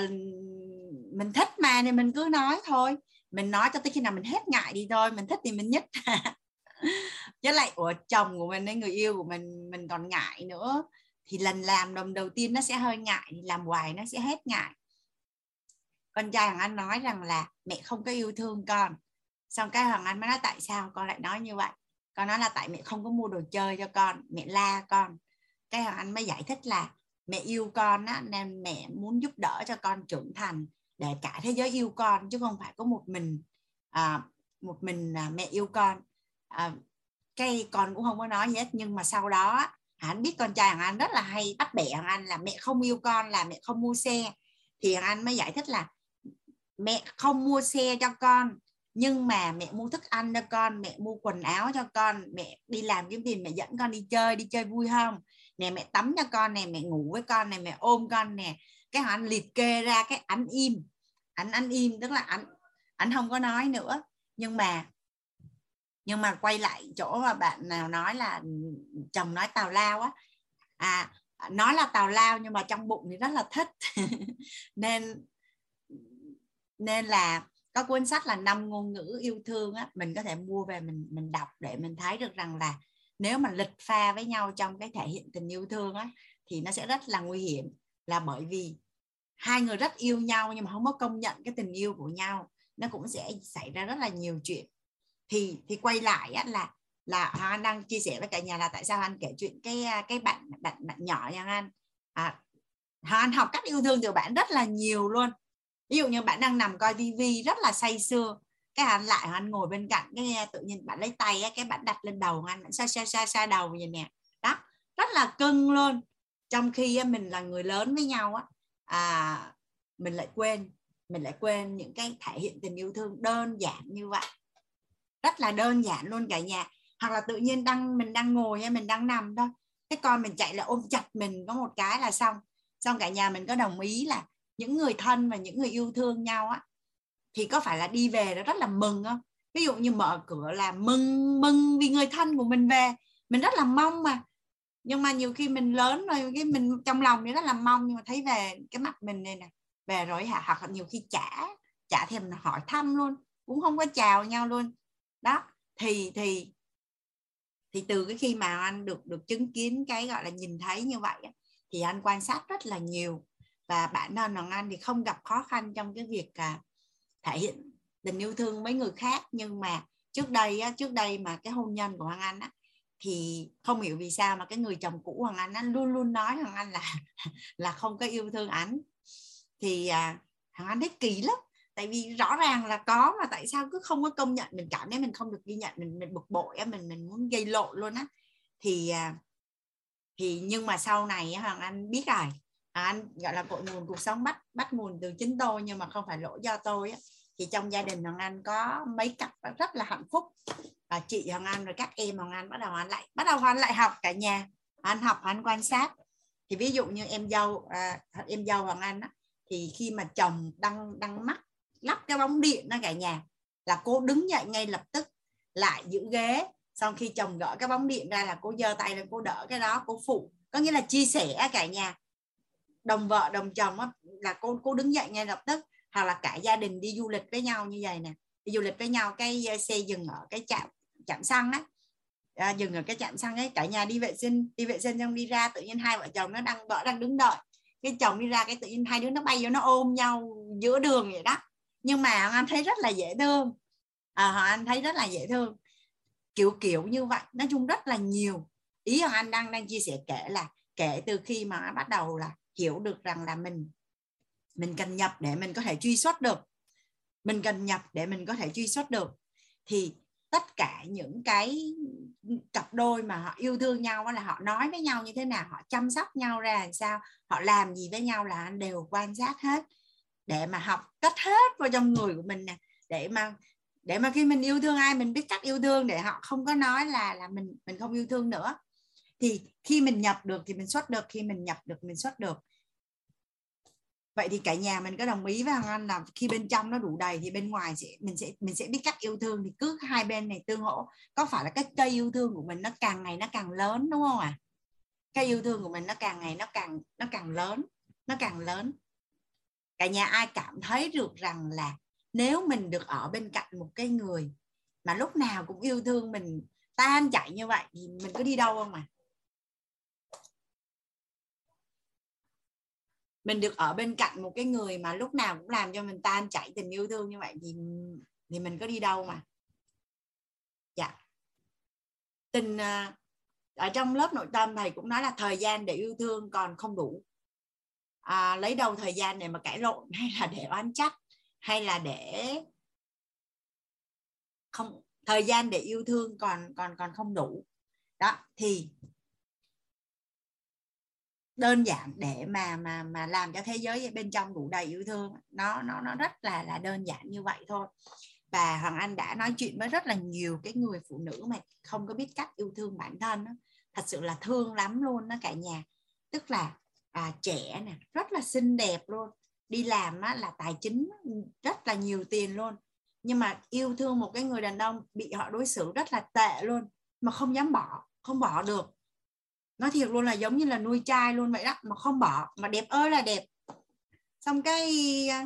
mình thích mà nên mình cứ nói thôi. Mình nói cho tới khi nào mình hết ngại đi thôi mình thích thì mình nhất. Chứ lại của chồng của mình hay người yêu của mình mình còn ngại nữa. Thì lần làm lần đầu tiên nó sẽ hơi ngại làm hoài nó sẽ hết ngại. Con trai thằng anh nói rằng là mẹ không có yêu thương con xong cái hoàng anh mới nói tại sao con lại nói như vậy? Con nói là tại mẹ không có mua đồ chơi cho con mẹ la con. Cái hoàng anh mới giải thích là mẹ yêu con á, nên mẹ muốn giúp đỡ cho con trưởng thành để cả thế giới yêu con chứ không phải có một mình à, một mình à, mẹ yêu con. À, cái con cũng không có nói gì hết nhưng mà sau đó anh biết con trai anh rất là hay bắt bẻ anh là mẹ không yêu con là mẹ không mua xe. Thì anh mới giải thích là mẹ không mua xe cho con nhưng mà mẹ mua thức ăn cho con, mẹ mua quần áo cho con, mẹ đi làm kiếm tiền, mẹ dẫn con đi chơi đi chơi vui không? Nè, mẹ tắm cho con nè, mẹ ngủ với con nè, mẹ ôm con nè. Cái họ anh liệt kê ra cái anh im. Anh anh im, tức là anh anh không có nói nữa. Nhưng mà nhưng mà quay lại chỗ mà bạn nào nói là chồng nói tào lao á. À nói là tào lao nhưng mà trong bụng thì rất là thích. Nên nên là có cuốn sách là năm ngôn ngữ yêu thương á mình có thể mua về mình mình đọc để mình thấy được rằng là nếu mà lịch pha với nhau trong cái thể hiện tình yêu thương á thì nó sẽ rất là nguy hiểm. Là bởi vì hai người rất yêu nhau nhưng mà không có công nhận cái tình yêu của nhau nó cũng sẽ xảy ra rất là nhiều chuyện. Thì thì quay lại á, là là anh đang chia sẻ với cả nhà là tại sao anh kể chuyện cái à, cái bạn bạn bạn nhỏ nha anh. À, anh học cách yêu thương từ bạn rất là nhiều luôn ví dụ như bạn đang nằm coi tivi rất là say sưa cái anh lại anh ngồi bên cạnh cái tự nhiên bạn lấy tay cái bạn đặt lên đầu anh bạn xa xa xa xa đầu vậy nè. Đó rất là cưng luôn. Trong khi mình là người lớn với nhau á à, mình lại quên mình lại quên những cái thể hiện tình yêu thương đơn giản như vậy. Rất là đơn giản luôn cả nhà. Hoặc là tự nhiên đang mình đang ngồi hay mình đang nằm thôi cái con mình chạy là ôm chặt mình có một cái là xong. Xong cả nhà mình có đồng ý là những người thân và những người yêu thương nhau á, thì có phải là đi về nó rất là mừng không? Ví dụ như mở cửa là mừng mừng vì người thân của mình về. Mình rất là mong mà. Nhưng mà nhiều khi mình lớn rồi, cái mình trong lòng thì rất là mong, nhưng mà thấy về cái mặt mình này nè, về rồi hả? Hoặc là nhiều khi chả chả thèm hỏi thăm luôn, cũng không có chào nhau luôn. Đó, thì thì thì từ cái khi mà anh được được chứng kiến cái, gọi là, nhìn thấy như vậy thì anh quan sát rất là nhiều và bản thân hoàng anh thì không gặp khó khăn trong cái việc à, thể hiện tình yêu thương với người khác. Nhưng mà trước đây á, trước đây mà cái hôn nhân của hoàng anh á, thì không hiểu vì sao mà cái người chồng cũ hoàng anh á, luôn luôn nói hoàng anh là là không có yêu thương anh thì à, hoàng anh thấy kỳ lắm. Tại vì rõ ràng là có mà tại sao cứ không có công nhận mình cảm thấy mình không được ghi nhận mình mình bực bội mình mình muốn gây lộn luôn á. Thì à, thì nhưng mà sau này hoàng anh biết rồi. À, anh gọi là cội nguồn cuộc sống bắt bắt nguồn từ chính tôi nhưng mà không phải lỗi do tôi á. Thì trong gia đình hoàng anh có mấy cặp rất là hạnh phúc. Và chị hoàng anh rồi các em hoàng anh bắt đầu anh lại bắt đầu hoàng anh lại học cả nhà. Anh học anh quan sát. Thì ví dụ như em dâu à, em dâu hoàng anh á, thì khi mà chồng đăng đăng mắt lắp cái bóng điện đó cả nhà là cô đứng dậy ngay lập tức lại giữ ghế. Xong khi chồng gỡ cái bóng điện ra là cô giơ tay lên cô đỡ cái đó cô phụ. Có nghĩa là chia sẻ cả nhà đồng vợ đồng chồng á, là cô cô đứng dậy ngay lập tức hoặc là cả gia đình đi du lịch với nhau như vậy nè. Đi du lịch với nhau cái ờ, xe dừng ở cái trạm trạm xăng á. À, dừng ở cái trạm xăng ấy cả nhà đi vệ sinh đi vệ sinh xong đi ra tự nhiên hai vợ chồng nó đang vợ đang đứng đợi. Cái chồng đi ra cái tự nhiên hai đứa nó bay vô nó ôm nhau giữa đường vậy đó. Nhưng mà anh thấy rất là dễ thương. À, anh thấy rất là dễ thương. Kiểu kiểu như vậy. Nói chung rất là nhiều. Ý anh đang đang chia sẻ kể là kể từ khi mà bắt đầu là hiểu được rằng là mình mình cần nhập để mình có thể truy xuất được. Mình cần nhập để mình có thể truy xuất được. Thì tất cả những cái cặp đôi mà họ yêu thương nhau là họ nói với nhau như thế nào, họ chăm sóc nhau ra làm sao, họ làm gì với nhau là anh đều quan sát hết. Để mà học cách hết vào trong người của mình nè. Để mà để mà khi mình yêu thương ai, mình biết cách yêu thương để họ không có nói là là mình mình không yêu thương nữa thì khi mình nhập được thì mình xuất được, khi mình nhập được mình xuất được. Vậy thì cả nhà mình có đồng ý với Hằng Anh là khi bên trong nó đủ đầy thì bên ngoài sẽ, mình sẽ mình sẽ biết cách yêu thương. Thì cứ hai bên này tương hỗ. Có phải là cái cây yêu thương của mình nó càng ngày nó càng lớn, đúng không ạ? À? cây yêu thương của mình nó càng ngày nó càng nó càng lớn, nó càng lớn. Cả nhà ai cảm thấy được rằng là nếu mình được ở bên cạnh một cái người mà lúc nào cũng yêu thương mình tan chảy như vậy thì mình có đi đâu không mà mình được ở bên cạnh một cái người mà lúc nào cũng làm cho mình tan chảy tình yêu thương như vậy thì thì mình có đi đâu mà? Dạ. Tình à, ở trong lớp nội tâm thầy cũng nói là thời gian để yêu thương còn không đủ. À, lấy đâu thời gian để mà cãi lộn? Hay là để oán trách? Hay là để không thời gian để yêu thương còn còn còn không đủ? Đó thì đơn giản để mà mà mà làm cho thế giới bên trong đủ đầy yêu thương. Nó nó nó rất là là đơn giản như vậy thôi. Và hoàng anh đã nói chuyện với rất là nhiều cái người phụ nữ mà không có biết cách yêu thương bản thân đó. thật sự là thương lắm luôn đó cả nhà. Tức là à, trẻ nè rất là xinh đẹp luôn. Đi làm á, là tài chính rất là nhiều tiền luôn. Nhưng mà yêu thương một cái người đàn ông bị họ đối xử rất là tệ luôn mà không dám bỏ không bỏ được nói thiệt luôn là giống như là nuôi trai luôn vậy đó mà không bỏ mà đẹp ơi là đẹp. Xong cái ờ,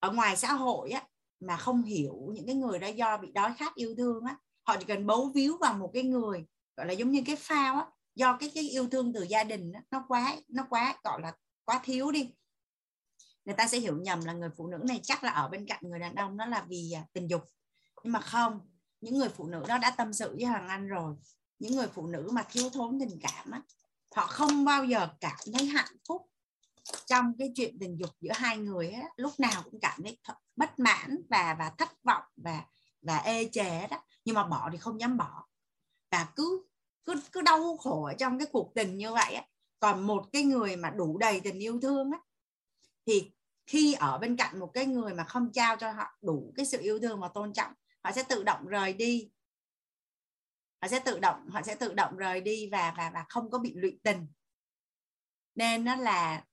ở ngoài xã hội á mà không hiểu những cái người đó do bị đói khát yêu thương á họ chỉ cần bấu víu vào một cái người gọi là giống như cái phao á do cái cái yêu thương từ gia đình á, nó quá nó quá gọi là quá thiếu đi. Người ta sẽ hiểu nhầm là người phụ nữ này chắc là ở bên cạnh người đàn ông đó là vì à, tình dục. Nhưng mà không những người phụ nữ đó đã tâm sự với hoàng anh rồi những người phụ nữ mà thiếu thốn tình cảm á, họ không bao giờ cảm thấy hạnh phúc trong cái chuyện tình dục giữa hai người á, lúc nào cũng cảm thấy bất mãn và và thất vọng và và ê chề đó nhưng mà bỏ thì không dám bỏ. Và cứ cứ cứ đau khổ ở trong cái cuộc tình như vậy á. Còn một cái người mà đủ đầy tình yêu thương á thì khi ở bên cạnh một cái người mà không trao cho họ đủ cái sự yêu thương và tôn trọng họ sẽ tự động rời đi họ sẽ tự động, họ sẽ tự động rời đi và và và không có bị lụy tình. Nên nó là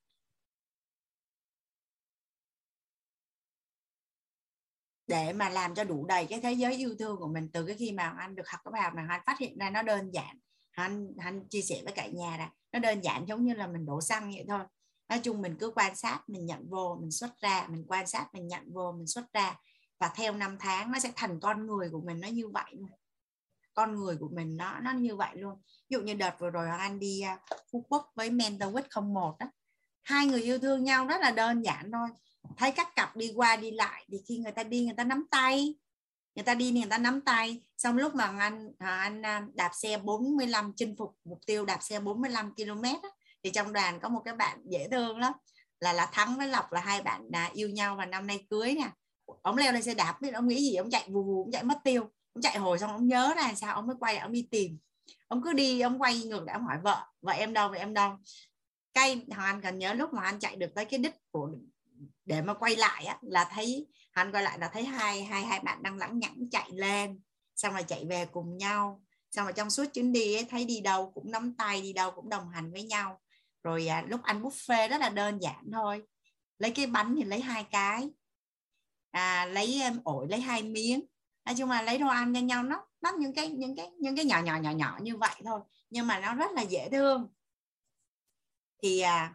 để mà làm cho đủ đầy cái thế giới yêu thương của mình từ cái khi mà anh được học cái bài này, anh phát hiện ra nó đơn giản. Anh anh chia sẻ với cả nhà là nó đơn giản giống như là mình đổ xăng vậy thôi. Nói chung mình cứ quan sát, mình nhận vô, mình xuất ra, mình quan sát, mình nhận vô, mình xuất ra. Và theo năm tháng nó sẽ thành con người của mình, nó như vậy luôn con người của mình nó nó như vậy luôn. Ví dụ như đợt vừa rồi anh đi à, phú quốc với mentor không 01 đó hai người yêu thương nhau rất là đơn giản thôi. Thấy các cặp đi qua đi lại thì khi người ta đi người ta nắm tay. Người ta đi người ta nắm tay. Xong lúc mà anh anh à, đạp xe 45 chinh phục mục tiêu đạp xe 45 km đó, thì trong đoàn có một cái bạn dễ thương lắm. Là là thắng với lộc là hai bạn đã yêu nhau và năm nay cưới nè. Ông leo lên xe đạp biết ông nghĩ gì ông chạy vù vù ông chạy mất tiêu chạy hồi xong ông nhớ ra sao ông mới quay ông đi tìm. Ông cứ đi ông quay ngược lại ông hỏi vợ vợ em đâu vợ em đâu? Cây hoàng cần nhớ lúc mà anh chạy được tới cái đích của để mà quay lại á, là thấy anh quay lại là thấy hai hai hai bạn đang lẳng nhẳng chạy lên xong rồi chạy về cùng nhau. Xong rồi trong suốt chuyến đi ấy, thấy đi đâu cũng nắm tay đi đâu cũng đồng hành với nhau. Rồi à, lúc ăn buffet rất là đơn giản thôi. Lấy cái bánh thì lấy hai cái. À, lấy ổi lấy hai miếng nói chung là lấy đồ ăn cho nhau nó nó những cái những cái những cái nhỏ nhỏ nhỏ nhỏ như vậy thôi nhưng mà nó rất là dễ thương. Thì à,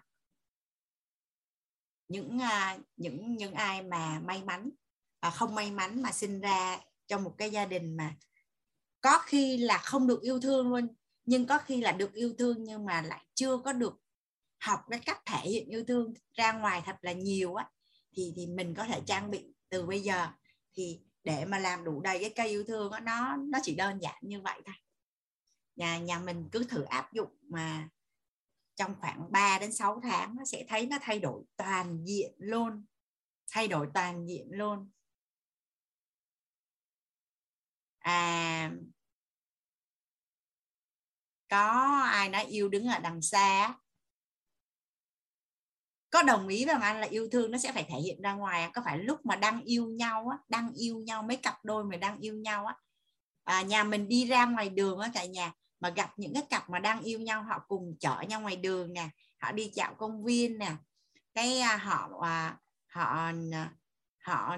những à, những những ai mà may mắn và không may mắn mà sinh ra trong một cái gia đình mà có khi là không được yêu thương luôn nhưng có khi là được yêu thương nhưng mà lại chưa có được học cái cách thể hiện yêu thương ra ngoài thật là nhiều á thì thì mình có thể trang bị từ bây giờ. Thì để mà làm đủ đầy cái cây yêu thương đó, nó nó chỉ đơn giản như vậy thôi. Nhà nhà mình cứ thử áp dụng mà trong khoảng 3 đến 6 tháng nó sẽ thấy nó thay đổi toàn diện luôn. Thay đổi toàn diện luôn. À có ai nói yêu đứng ở đằng xa có đồng ý với anh là yêu thương nó sẽ phải thể hiện ra ngoài à? có phải lúc mà đang yêu nhau á đang yêu nhau mấy cặp đôi mà đang yêu nhau á à, nhà mình đi ra ngoài đường á cả nhà mà gặp những cái cặp mà đang yêu nhau họ cùng chở nhau ngoài đường nè họ đi dạo công viên nè cái à, họ à, họ à, họ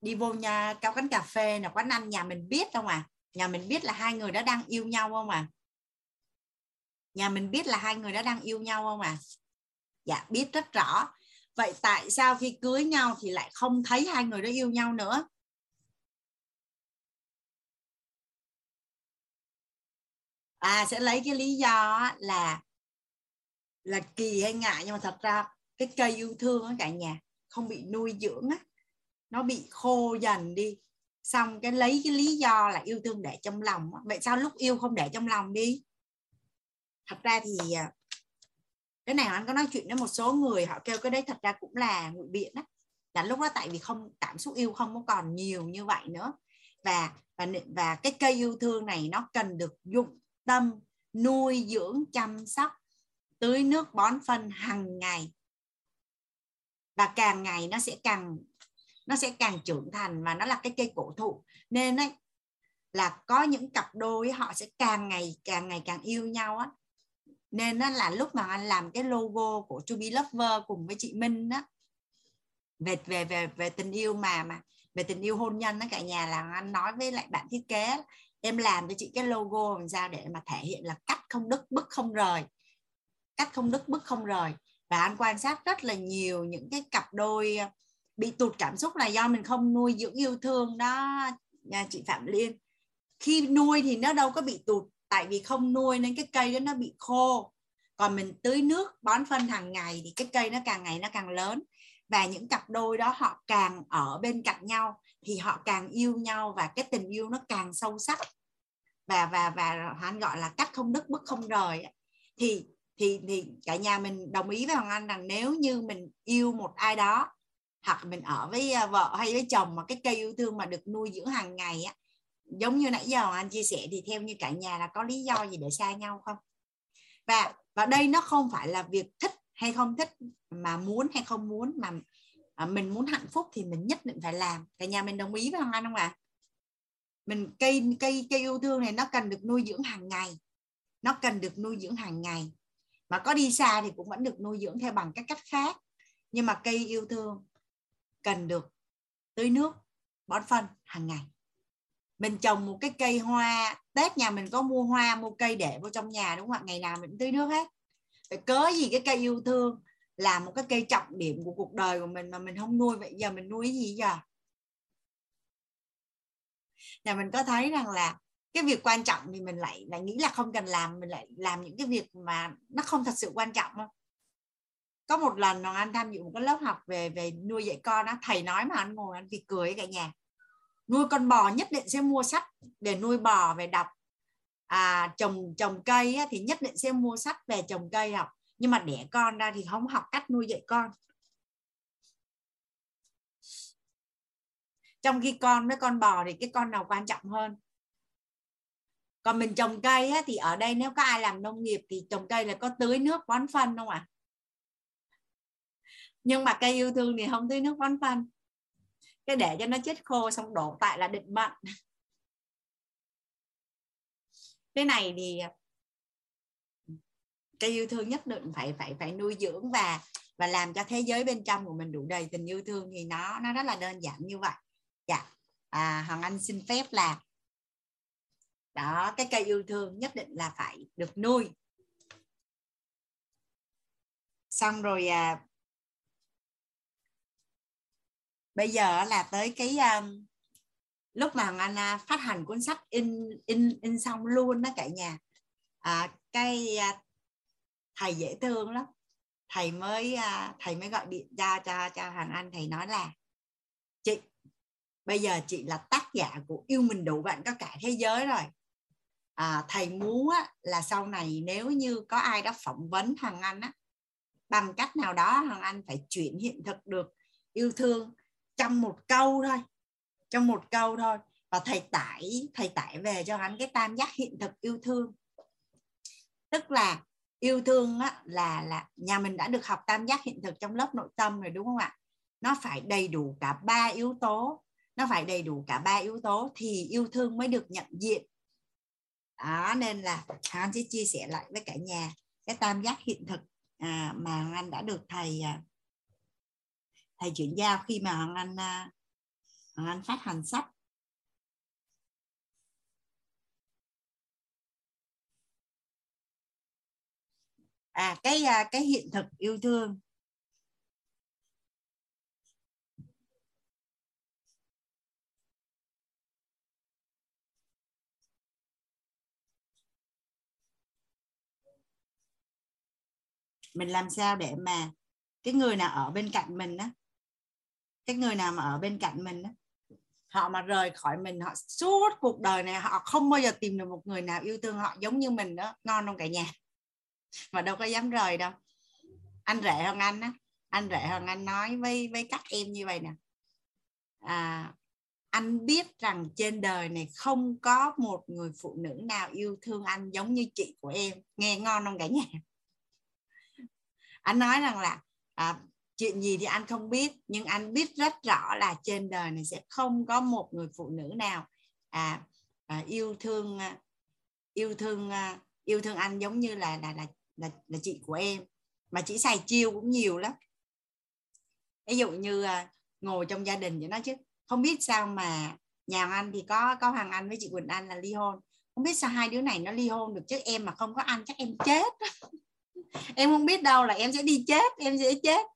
đi vô nhà cao quán cà phê là quán ăn nhà mình biết không à? Nhà mình biết là hai người đó đang yêu nhau không à? Nhà mình biết là hai người đó đang yêu nhau không à? Dạ biết rất rõ. Vậy tại sao khi cưới nhau thì lại không thấy hai người đó yêu nhau nữa? À sẽ lấy cái lý do là là kỳ hay ngại, nhưng mà thật ra cái cây yêu thương ở cả nhà, không bị nuôi dưỡng á. Nó bị khô dần đi, xong cái lấy cái lý do là yêu thương để trong lòng vậy sao lúc yêu không để trong lòng đi? Thật ra thì à, cái này anh có nói chuyện với một số người, họ kêu cái đấy thật ra cũng là ngụy biện đó là lúc đó tại vì không, cảm xúc yêu không có còn nhiều như vậy nữa. Và và và cái cây yêu thương này nó cần được dụng tâm, nuôi dưỡng, chăm sóc, tưới nước bón phân hàng ngày. Và càng ngày nó sẽ càng, nó sẽ càng trưởng thành và nó là cái cây cổ thụ. Nên ấy, là có những cặp đôi họ sẽ càng ngày càng ngày càng yêu nhau á nên nó là lúc mà anh làm cái logo của To Be Lover cùng với chị Minh đó về về về về tình yêu mà mà, về tình yêu hôn nhân đó cả nhà là anh nói với lại bạn thiết kế em làm cho chị cái logo làm sao để mà thể hiện là cắt không đứt bức không rời cắt không đứt bức không rời. Và anh quan sát rất là nhiều những cái cặp đôi ờ, bị tụt cảm xúc là do mình không nuôi dưỡng yêu thương đó nhà chị Phạm Liên. Khi nuôi thì nó đâu có bị tụt tại vì không nuôi nên cái cây đó nó bị khô. Còn mình tưới nước, bón phân hàng ngày thì cái cây nó càng ngày nó càng lớn. Và những cặp đôi đó họ càng ở bên cạnh nhau thì họ càng yêu nhau và cái tình yêu nó càng sâu sắc. Và và và anh gọi là cách không đứt bức không rời thì thì thì cả nhà mình đồng ý với hoàng anh rằng nếu như mình yêu một ai đó, hoặc mình ở với ờ, vợ hay với chồng mà cái cây yêu thương mà được nuôi dưỡng hàng ngày á giống như nãy giờ anh chia sẻ thì theo như cả nhà là có lý do gì để xa nhau không? Và và đây nó không phải là việc thích hay không thích mà muốn hay không muốn mà à, mình muốn hạnh phúc thì mình nhất định phải làm. Cả nhà mình đồng ý với hoàng anh không ạ? À? mình cây cây cây yêu thương này nó cần được nuôi dưỡng hàng ngày. Nó cần được nuôi dưỡng hàng ngày. Mà có đi xa thì cũng vẫn được nuôi dưỡng theo bằng các cách khác. Nhưng mà cây yêu thương cần được tưới nước bón phân hàng ngày mình trồng một cái cây hoa, tết nhà mình có mua hoa, mua cây để vô trong nhà, đúng không ạ? Ngày nào mình tưới nước hết. Phải cớ gì cái cây yêu thương là một cái cây trọng điểm của cuộc đời của mình mà mình không nuôi vậy? Giờ mình nuôi cái gì giờ? Nhà mình có thấy rằng là cái việc quan trọng thì mình lại lại nghĩ là không cần làm, mình lại làm những cái việc mà nó không thật sự quan trọng không? Có một lần hoàng anh tham dự một cái lớp học về về nuôi dạy con á, thầy nói mà anh ngồi anh thì cười cả nhà nuôi con bò nhất định sẽ mua sách để nuôi bò về đọc. À trồng trồng cây á, thì nhất định sẽ mua sách về trồng cây học. Nhưng mà đẻ con ra thì không học cách nuôi dạy con. Trong khi con với con bò thì cái con nào quan trọng hơn? Còn mình trồng cây á, thì ở đây nếu có ai làm nông nghiệp thì trồng cây là có tưới nước bón phân không ạ? À? nhưng mà cây yêu thương thì không tưới nước bón phân cái để cho nó chết khô xong đổ tại là định mệnh. Cái này thì cây yêu thương nhất định phải phải phải nuôi dưỡng và và làm cho thế giới bên trong của mình đủ đầy tình yêu thương thì nó nó rất là đơn giản như vậy. Dạ. À, hoàng anh xin phép là đó cái cây yêu thương nhất định là phải được nuôi. Xong rồi à, bây giờ là tới cái um, lúc mà anh à, phát hành cuốn sách in in in xong luôn đó cả nhà. À, cái à, thầy dễ thương lắm. Thầy mới à, thầy mới gọi điện cho cho cho hàng anh. Thầy nói là chị bây giờ chị là tác giả của yêu mình đủ bạn có cả thế giới rồi. À, thầy muốn á, là sau này nếu như có ai đó phỏng vấn hoàng anh á, bằng cách nào đó hoàng anh phải chuyển hiện thực được yêu thương trong một câu thôi. Trong một câu thôi. Và thầy tải thầy tải về cho hắn cái tam giác hiện thực yêu thương. Tức là yêu thương á, là là nhà mình đã được học tam giác hiện thực trong lớp nội tâm rồi đúng không ạ? Nó phải đầy đủ cả ba yếu tố. Nó phải đầy đủ cả ba yếu tố thì yêu thương mới được nhận diện. Đó nên là hắn sẽ chia sẻ lại với cả nhà cái tam giác hiện thực à, mà anh đã được thầy à, thầy chuyển giao khi mà hoàng anh à, hoàng anh phát hành sách. À cái à, cái hiện thực yêu thương. Mình làm sao để mà cái người nào ở bên cạnh mình á cái người nào mà ở bên cạnh mình đó, họ mà rời khỏi mình họ suốt cuộc đời này họ không bao giờ tìm được một người nào yêu thương họ giống như mình đó ngon không cả nhà? Mà đâu có dám rời đâu. Anh rể hơn anh á anh rể hơn anh nói với với các em như vậy nè. À, anh biết rằng trên đời này không có một người phụ nữ nào yêu thương anh giống như chị của em. Nghe ngon không cả nhà? Anh nói rằng là à, chuyện gì thì anh không biết nhưng anh biết rất rõ là trên đời này sẽ không có một người phụ nữ nào à, à yêu thương à, yêu thương à, yêu thương anh giống như là là là là, là chị của em. Mà chỉ xài chiêu cũng nhiều lắm. Ví dụ như à, ngồi trong gia đình vậy nó chứ. Không biết sao mà nhà anh thì có có hoàng anh với chị quỳnh anh là ly hôn. Không biết sao hai đứa này nó ly hôn được chứ em mà không có anh chắc em chết. Em không biết đâu là em sẽ đi chết em sẽ chết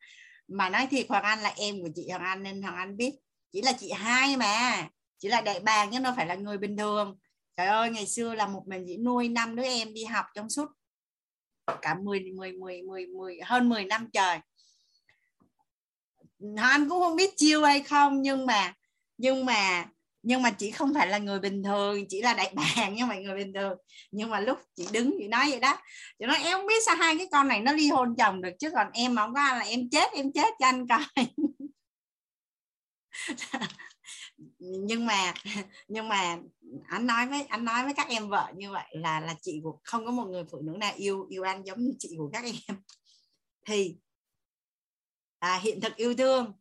mà nói thiệt, hoàng anh là em của chị hoàng anh nên hoàng anh biết. Chỉ là chị hai mà. Chỉ là đại bàng chứ nó phải là người bình thường. Trời ơi, ngày xưa là một mình chỉ nuôi năm đứa em đi học trong suốt cả 10 10 10 10 10 hơn 10 năm trời. Anh cũng không biết chiêu hay không, nhưng mà nhưng mà nhưng mà chị không phải là người bình thường chỉ là đại bàng nhưng mà người bình thường. Nhưng mà lúc chị đứng chị nói vậy đó chị nói em không biết sao hai cái con này nó ly hôn chồng được chứ còn em mà không có anh là em chết em chết cho anh coi. Nhưng mà nhưng mà anh nói với anh nói với các em vợ như vậy là là chị của không có một người phụ nữ nào yêu yêu anh giống như chị của các em. Thì à, hiện thực yêu thương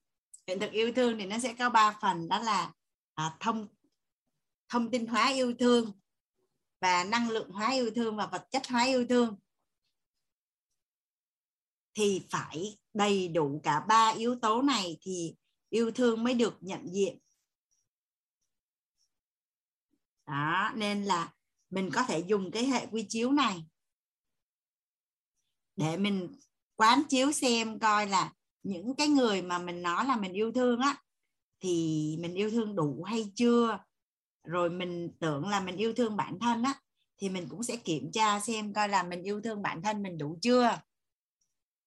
hiện thực yêu thương thì nó sẽ có ba phần đó là à, thông thông tin hóa yêu thương và năng lượng hóa yêu thương và vật chất hóa yêu thương thì phải đầy đủ cả ba yếu tố này thì yêu thương mới được nhận diện. Đó nên là mình có thể dùng cái hệ quy chiếu này để mình quán chiếu xem coi là những cái người mà mình nói là mình yêu thương á thì mình yêu thương đủ hay chưa? Rồi mình tưởng là mình yêu thương bản thân á thì mình cũng sẽ kiểm tra xem coi là mình yêu thương bản thân mình đủ chưa.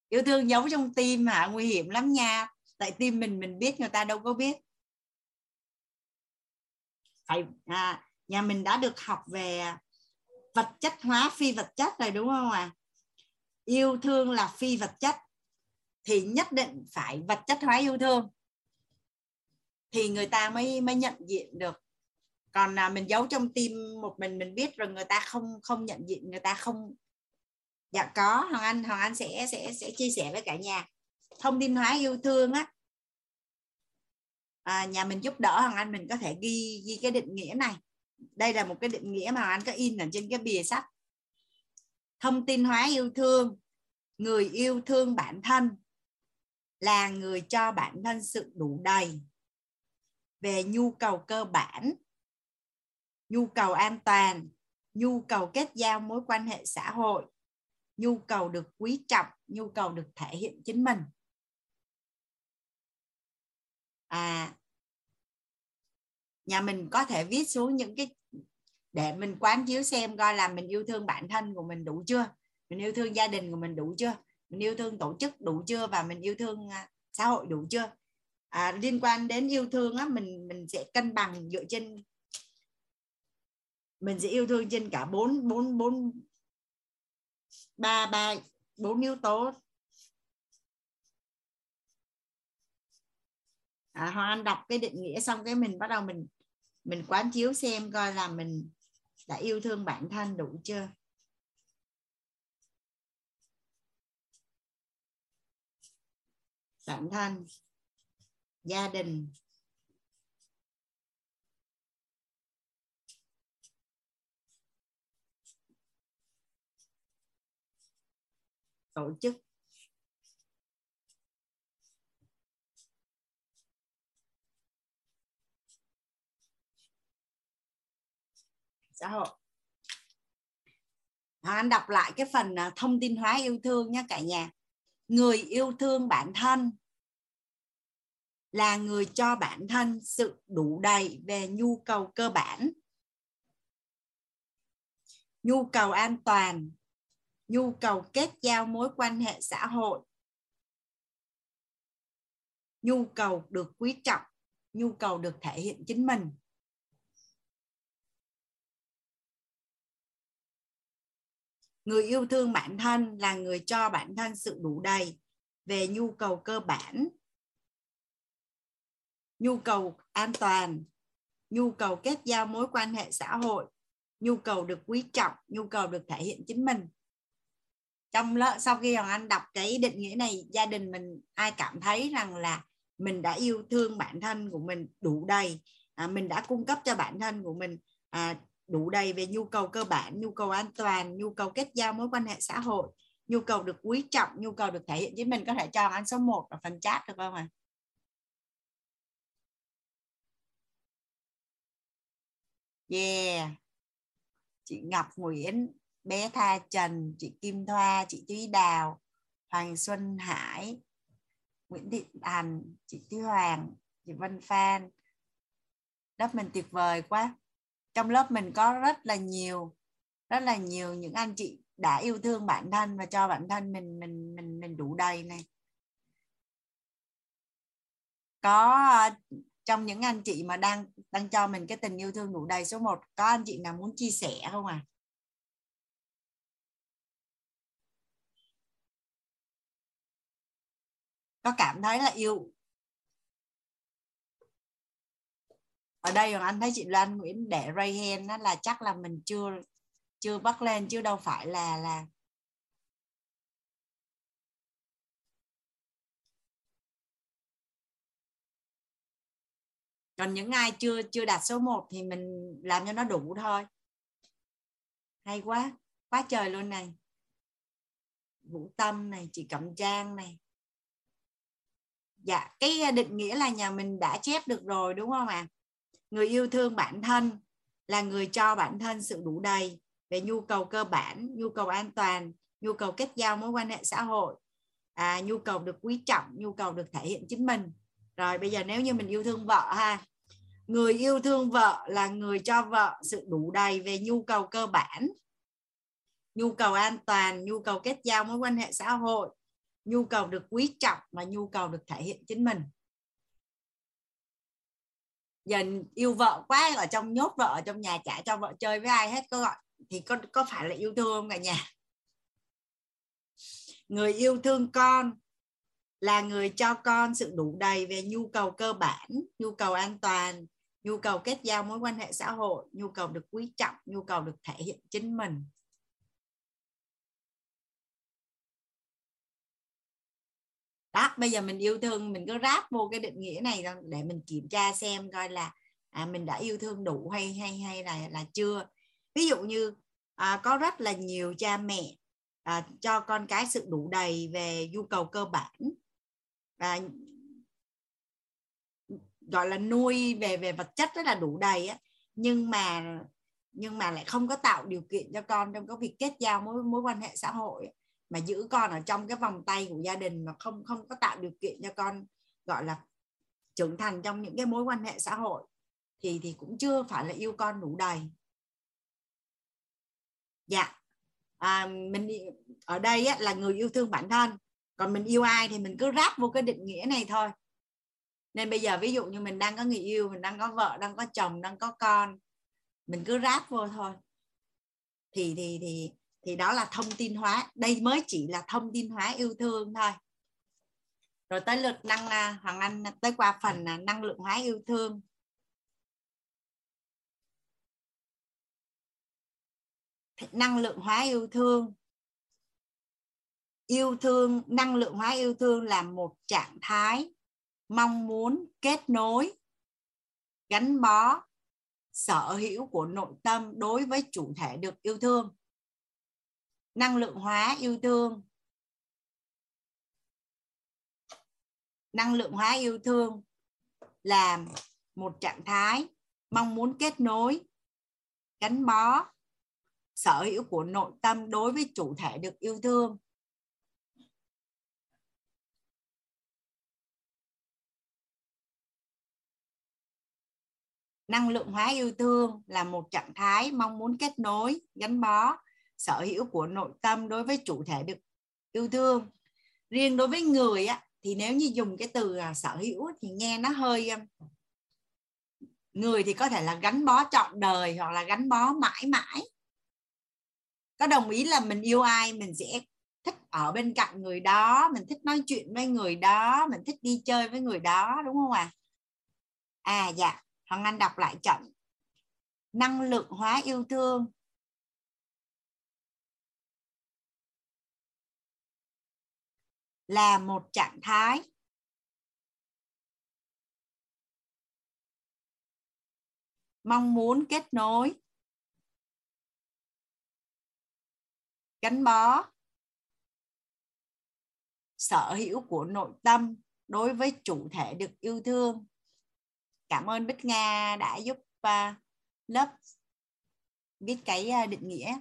Yêu thương giấu trong tim hả? Nguy hiểm lắm nha. Tại tim mình mình biết người ta đâu có biết. Phải à, nhà mình đã được học về vật chất hóa phi vật chất rồi đúng không ạ? À? yêu thương là phi vật chất thì nhất định phải vật chất hóa yêu thương thì người ta mới mới nhận diện được. Còn là mình giấu trong tim một mình mình biết rồi người ta không không nhận diện người ta không dạ có hoàng anh hoàng anh sẽ sẽ sẽ chia sẻ với cả nhà. Thông tin hóa yêu thương á. À, nhà mình giúp đỡ hoàng anh mình có thể ghi ghi cái định nghĩa này. Đây là một cái định nghĩa mà hoàng anh có in ở trên cái bìa sách. Thông tin hóa yêu thương người yêu thương bản thân là người cho bản thân sự đủ đầy về nhu cầu cơ bản, nhu cầu an toàn, nhu cầu kết giao mối quan hệ xã hội, nhu cầu được quý trọng, nhu cầu được thể hiện chính mình. À nhà mình có thể viết xuống những cái, để mình quán chiếu xem coi là mình yêu thương bản thân của mình đủ chưa, mình yêu thương gia đình của mình đủ chưa, mình yêu thương tổ chức đủ chưa và mình yêu thương à, xã hội đủ chưa à, liên quan đến yêu thương á mình mình sẽ cân bằng dựa trên mình sẽ yêu thương trên cả bốn bốn bốn ba ba bốn yếu tố. À, Hoàng Anh đọc cái định nghĩa xong cái mình bắt đầu mình mình quán chiếu xem coi là mình đã yêu thương bản thân đủ chưa. Bản thân gia đình. Tổ chức. Xã hội. Anh đọc lại cái phần à, thông tin hóa yêu thương nhé cả nhà. Người yêu thương bản thân là người cho bản thân sự đủ đầy về nhu cầu cơ bản. Nhu cầu an toàn, nhu cầu kết giao mối quan hệ xã hội. Nhu cầu được quý trọng, nhu cầu được thể hiện chính mình. Người yêu thương bản thân là người cho bản thân sự đủ đầy về nhu cầu cơ bản nhu cầu an toàn. Nhu cầu kết giao mối quan hệ xã hội. Nhu cầu được quý trọng. Nhu cầu được thể hiện chính mình. Trong lớp sau khi hoàng anh đọc cái định nghĩa này gia đình mình ai cảm thấy rằng là mình đã yêu thương bản thân của mình đủ đầy? À, mình đã cung cấp cho bản thân của mình à, đủ đầy về nhu cầu cơ bản nhu cầu an toàn nhu cầu kết giao mối quan hệ xã hội. Nhu cầu được quý trọng nhu cầu được thể hiện chính mình. Có thể cho anh số 1 ở phần chat được không ạ? à? Yeah. Chị Ngọc Nguyễn, bé Tha Trần, chị Kim Thoa, chị Thúy Đào, Hoàng Xuân Hải, Nguyễn Thị Thành, chị Thúy Hoàng, chị Vân Phan. Lớp mình tuyệt vời quá. Trong lớp mình có rất là nhiều, rất là nhiều những anh chị đã yêu thương bản thân và cho bản thân mình mình mình mình đủ đầy này. Có trong những anh chị mà đang đang cho mình cái tình yêu thương đủ đầy số 1 có anh chị nào muốn chia sẻ không à có cảm thấy là yêu. Ở đây anh thấy chị Loan Nguyễn để ray hand đó là chắc là mình chưa chưa bắt lên chứ đâu phải là là còn những ai chưa chưa đạt số 1 thì mình làm cho nó đủ thôi. Hay quá quá trời luôn này. Vũ tâm này chị cẩm trang này. Dạ cái à, định nghĩa là nhà mình đã chép được rồi đúng không ạ? À? người yêu thương bản thân là người cho bản thân sự đủ đầy về nhu cầu cơ bản nhu cầu an toàn nhu cầu kết giao mối quan hệ xã hội à, nhu cầu được quý trọng nhu cầu được thể hiện chính mình. Rồi bây giờ nếu như mình yêu thương vợ ha người yêu thương vợ là người cho vợ sự đủ đầy về nhu cầu cơ bản. Nhu cầu an toàn, nhu cầu kết giao mối quan hệ xã hội. Nhu cầu được quý trọng và nhu cầu được thể hiện chính mình. Dần yêu vợ quá, ở trong nhốt vợ, ở trong nhà chả cho vợ chơi với ai hết, có gọi, thì có có phải là yêu thương không cả nhà? Người yêu thương con là người cho con sự đủ đầy về nhu cầu cơ bản nhu cầu an toàn nhu cầu kết giao mối quan hệ xã hội nhu cầu được quý trọng nhu cầu được thể hiện chính mình. Đó bây giờ mình yêu thương mình cứ ráp vô cái định nghĩa này để mình kiểm tra xem coi là à, mình đã yêu thương đủ hay hay hay là là chưa. Ví dụ như à, có rất là nhiều cha mẹ à, cho con cái sự đủ đầy về nhu cầu cơ bản à, gọi là nuôi về về vật chất rất là đủ đầy á. Nhưng mà nhưng mà lại không có tạo điều kiện cho con trong cái việc kết giao mối mối quan hệ xã hội mà giữ con ở trong cái vòng tay của gia đình mà không không có tạo điều kiện cho con gọi là trưởng thành trong những cái mối quan hệ xã hội thì thì cũng chưa phải là yêu con đủ đầy. Dạ. À, mình ở đây á, là người yêu thương bản thân còn mình yêu ai thì mình cứ ráp vô cái định nghĩa này thôi. Nên bây giờ ví dụ như mình đang có người yêu, mình đang có vợ, đang có chồng, đang có con, mình cứ ráp vô thôi. Thì thì thì thì đó là thông tin hóa. Đây mới chỉ là thông tin hóa yêu thương thôi. Rồi tới lượt năng à, hoàng anh, tới qua phần là năng lượng hóa yêu thương. Năng lượng hóa yêu thương yêu thương, năng lượng hóa yêu thương là một trạng thái mong muốn kết nối, gắn bó sở hữu của nội tâm đối với chủ thể được yêu thương. Năng lượng hóa yêu thương. Năng lượng hóa yêu thương là một trạng thái mong muốn kết nối, gắn bó sở hữu của nội tâm đối với chủ thể được yêu thương. Năng lượng hóa yêu thương là một trạng thái mong muốn kết nối, gắn bó sở hữu của nội tâm đối với chủ thể được yêu thương. Riêng đối với người á, thì nếu như dùng cái từ à, sở hữu thì nghe nó hơi à, người thì có thể là gắn bó trọn đời hoặc là gắn bó mãi mãi. Có đồng ý là mình yêu ai, mình sẽ thích ở bên cạnh người đó, mình thích nói chuyện với người đó, mình thích đi chơi với người đó, đúng không ạ? À? à dạ hoàng anh đọc lại chậm. Năng lượng hóa yêu thương. Là một trạng thái. Mong muốn kết nối. Gắn bó. Sở hữu của nội tâm đối với chủ thể được yêu thương cảm ơn bích nga đã giúp uh, lớp biết cái uh, định nghĩa.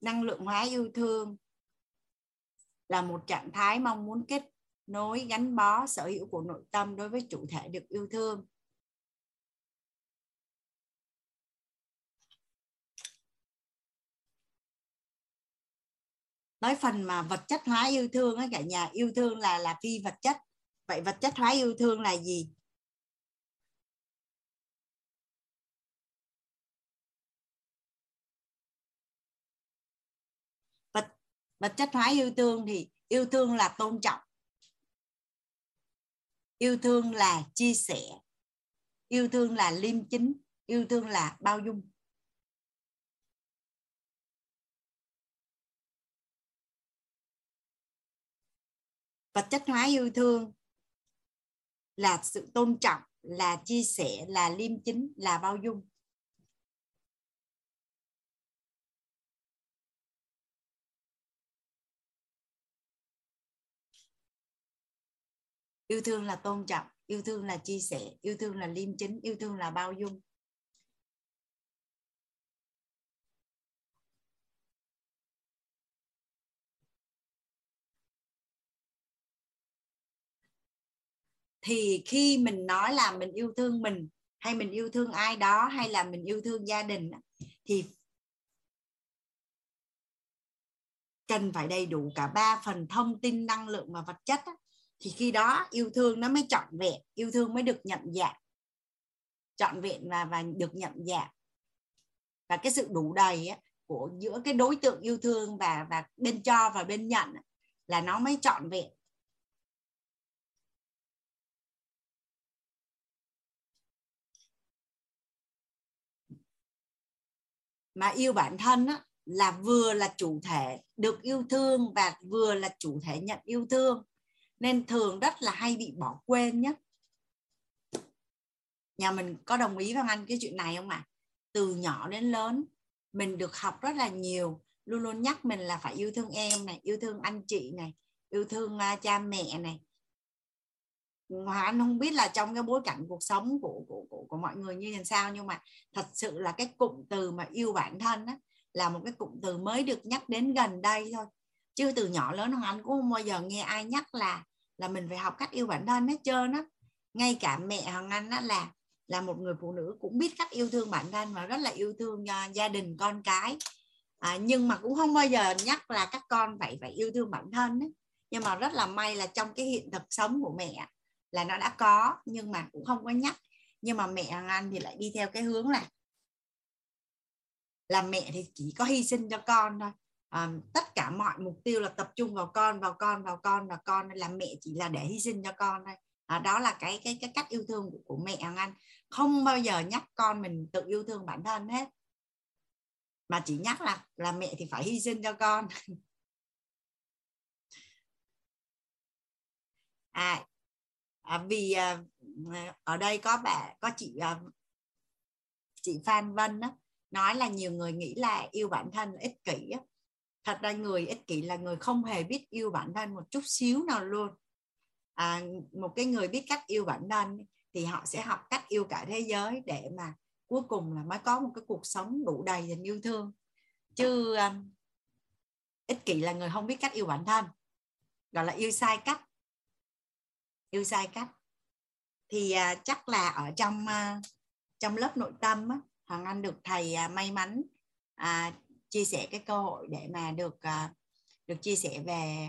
Năng lượng hóa yêu thương là một trạng thái mong muốn kết nối gắn bó sở hữu của nội tâm đối với chủ thể được yêu thương. Nói phần mà vật chất hóa yêu thương á cả nhà, yêu thương là là phi vật chất. Vậy vật chất hóa yêu thương là gì? Vật chất hóa yêu thương thì yêu thương là tôn trọng. Yêu thương là chia sẻ. Yêu thương là liêm chính. Yêu thương là bao dung. Vật chất hóa yêu thương là sự tôn trọng, là chia sẻ, là liêm chính, là bao dung. Yêu thương là tôn trọng, yêu thương là chia sẻ, yêu thương là liêm chính, yêu thương là bao dung. Thì khi mình nói là mình yêu thương mình, hay mình yêu thương ai đó, hay là mình yêu thương gia đình thì cần phải đầy đủ cả ba phần thông tin, năng lượng và vật chất thì khi đó yêu thương nó mới trọn vẹn yêu thương mới được nhận dạng. Trọn vẹn và và được nhận dạng. Và cái sự đủ đầy á, của giữa cái đối tượng yêu thương và và bên cho và bên nhận là nó mới trọn vẹn. Mà yêu bản thân á, là vừa là chủ thể được yêu thương và vừa là chủ thể nhận yêu thương nên thường rất là hay bị bỏ quên nhất nhà mình có đồng ý với anh cái chuyện này không ạ? À? từ nhỏ đến lớn mình được học rất là nhiều. Luôn luôn nhắc mình là phải yêu thương em này yêu thương anh chị này yêu thương à, cha mẹ này. Hòa Anh không biết là trong cái bối cảnh cuộc sống của của của, của mọi người như thế sao nhưng mà thật sự là cái cụm từ mà yêu bản thân á, là một cái cụm từ mới được nhắc đến gần đây thôi. Chứ từ nhỏ lớn Hoàng Anh cũng không bao giờ nghe ai nhắc là là mình phải học cách yêu bản thân hết trơn á. Ngay cả mẹ Hoàng Anh á là là một người phụ nữ cũng biết cách yêu thương bản thân và rất là yêu thương uh, gia đình con cái. À, nhưng mà cũng không bao giờ nhắc là các con phải phải yêu thương bản thân ấy. nhưng mà rất là may là trong cái hiện thực sống của mẹ là nó đã có nhưng mà cũng không có nhắc. Nhưng mà mẹ Hoàng Anh thì lại đi theo cái hướng là là mẹ thì chỉ có hy sinh cho con thôi um, tất cả mọi mục tiêu là tập trung vào con vào con vào con và con là mẹ chỉ là để hy sinh cho con thôi. À, đó là cái cái cái cách yêu thương của, của mẹ Anh. Không bao giờ nhắc con mình tự yêu thương bản thân hết. Mà chỉ nhắc là là mẹ thì phải hy sinh cho con. À, à vì à, ở đây có bà có chị à, chị Phan Vân đó, nói là nhiều người nghĩ là yêu bản thân là ích kỷ đó thật ra người ích kỷ là người không hề biết yêu bản thân một chút xíu nào luôn. À, một cái người biết cách yêu bản thân thì họ sẽ học cách yêu cả thế giới để mà cuối cùng là mới có một cái cuộc sống đủ đầy tình yêu thương. Chứ um, ích kỷ là người không biết cách yêu bản thân gọi là yêu sai cách. Yêu sai cách. Thì uh, chắc là ở trong uh, trong lớp nội tâm á, hoàng anh được thầy uh, may mắn uh, chia sẻ cái cơ hội để mà được uh, được chia sẻ về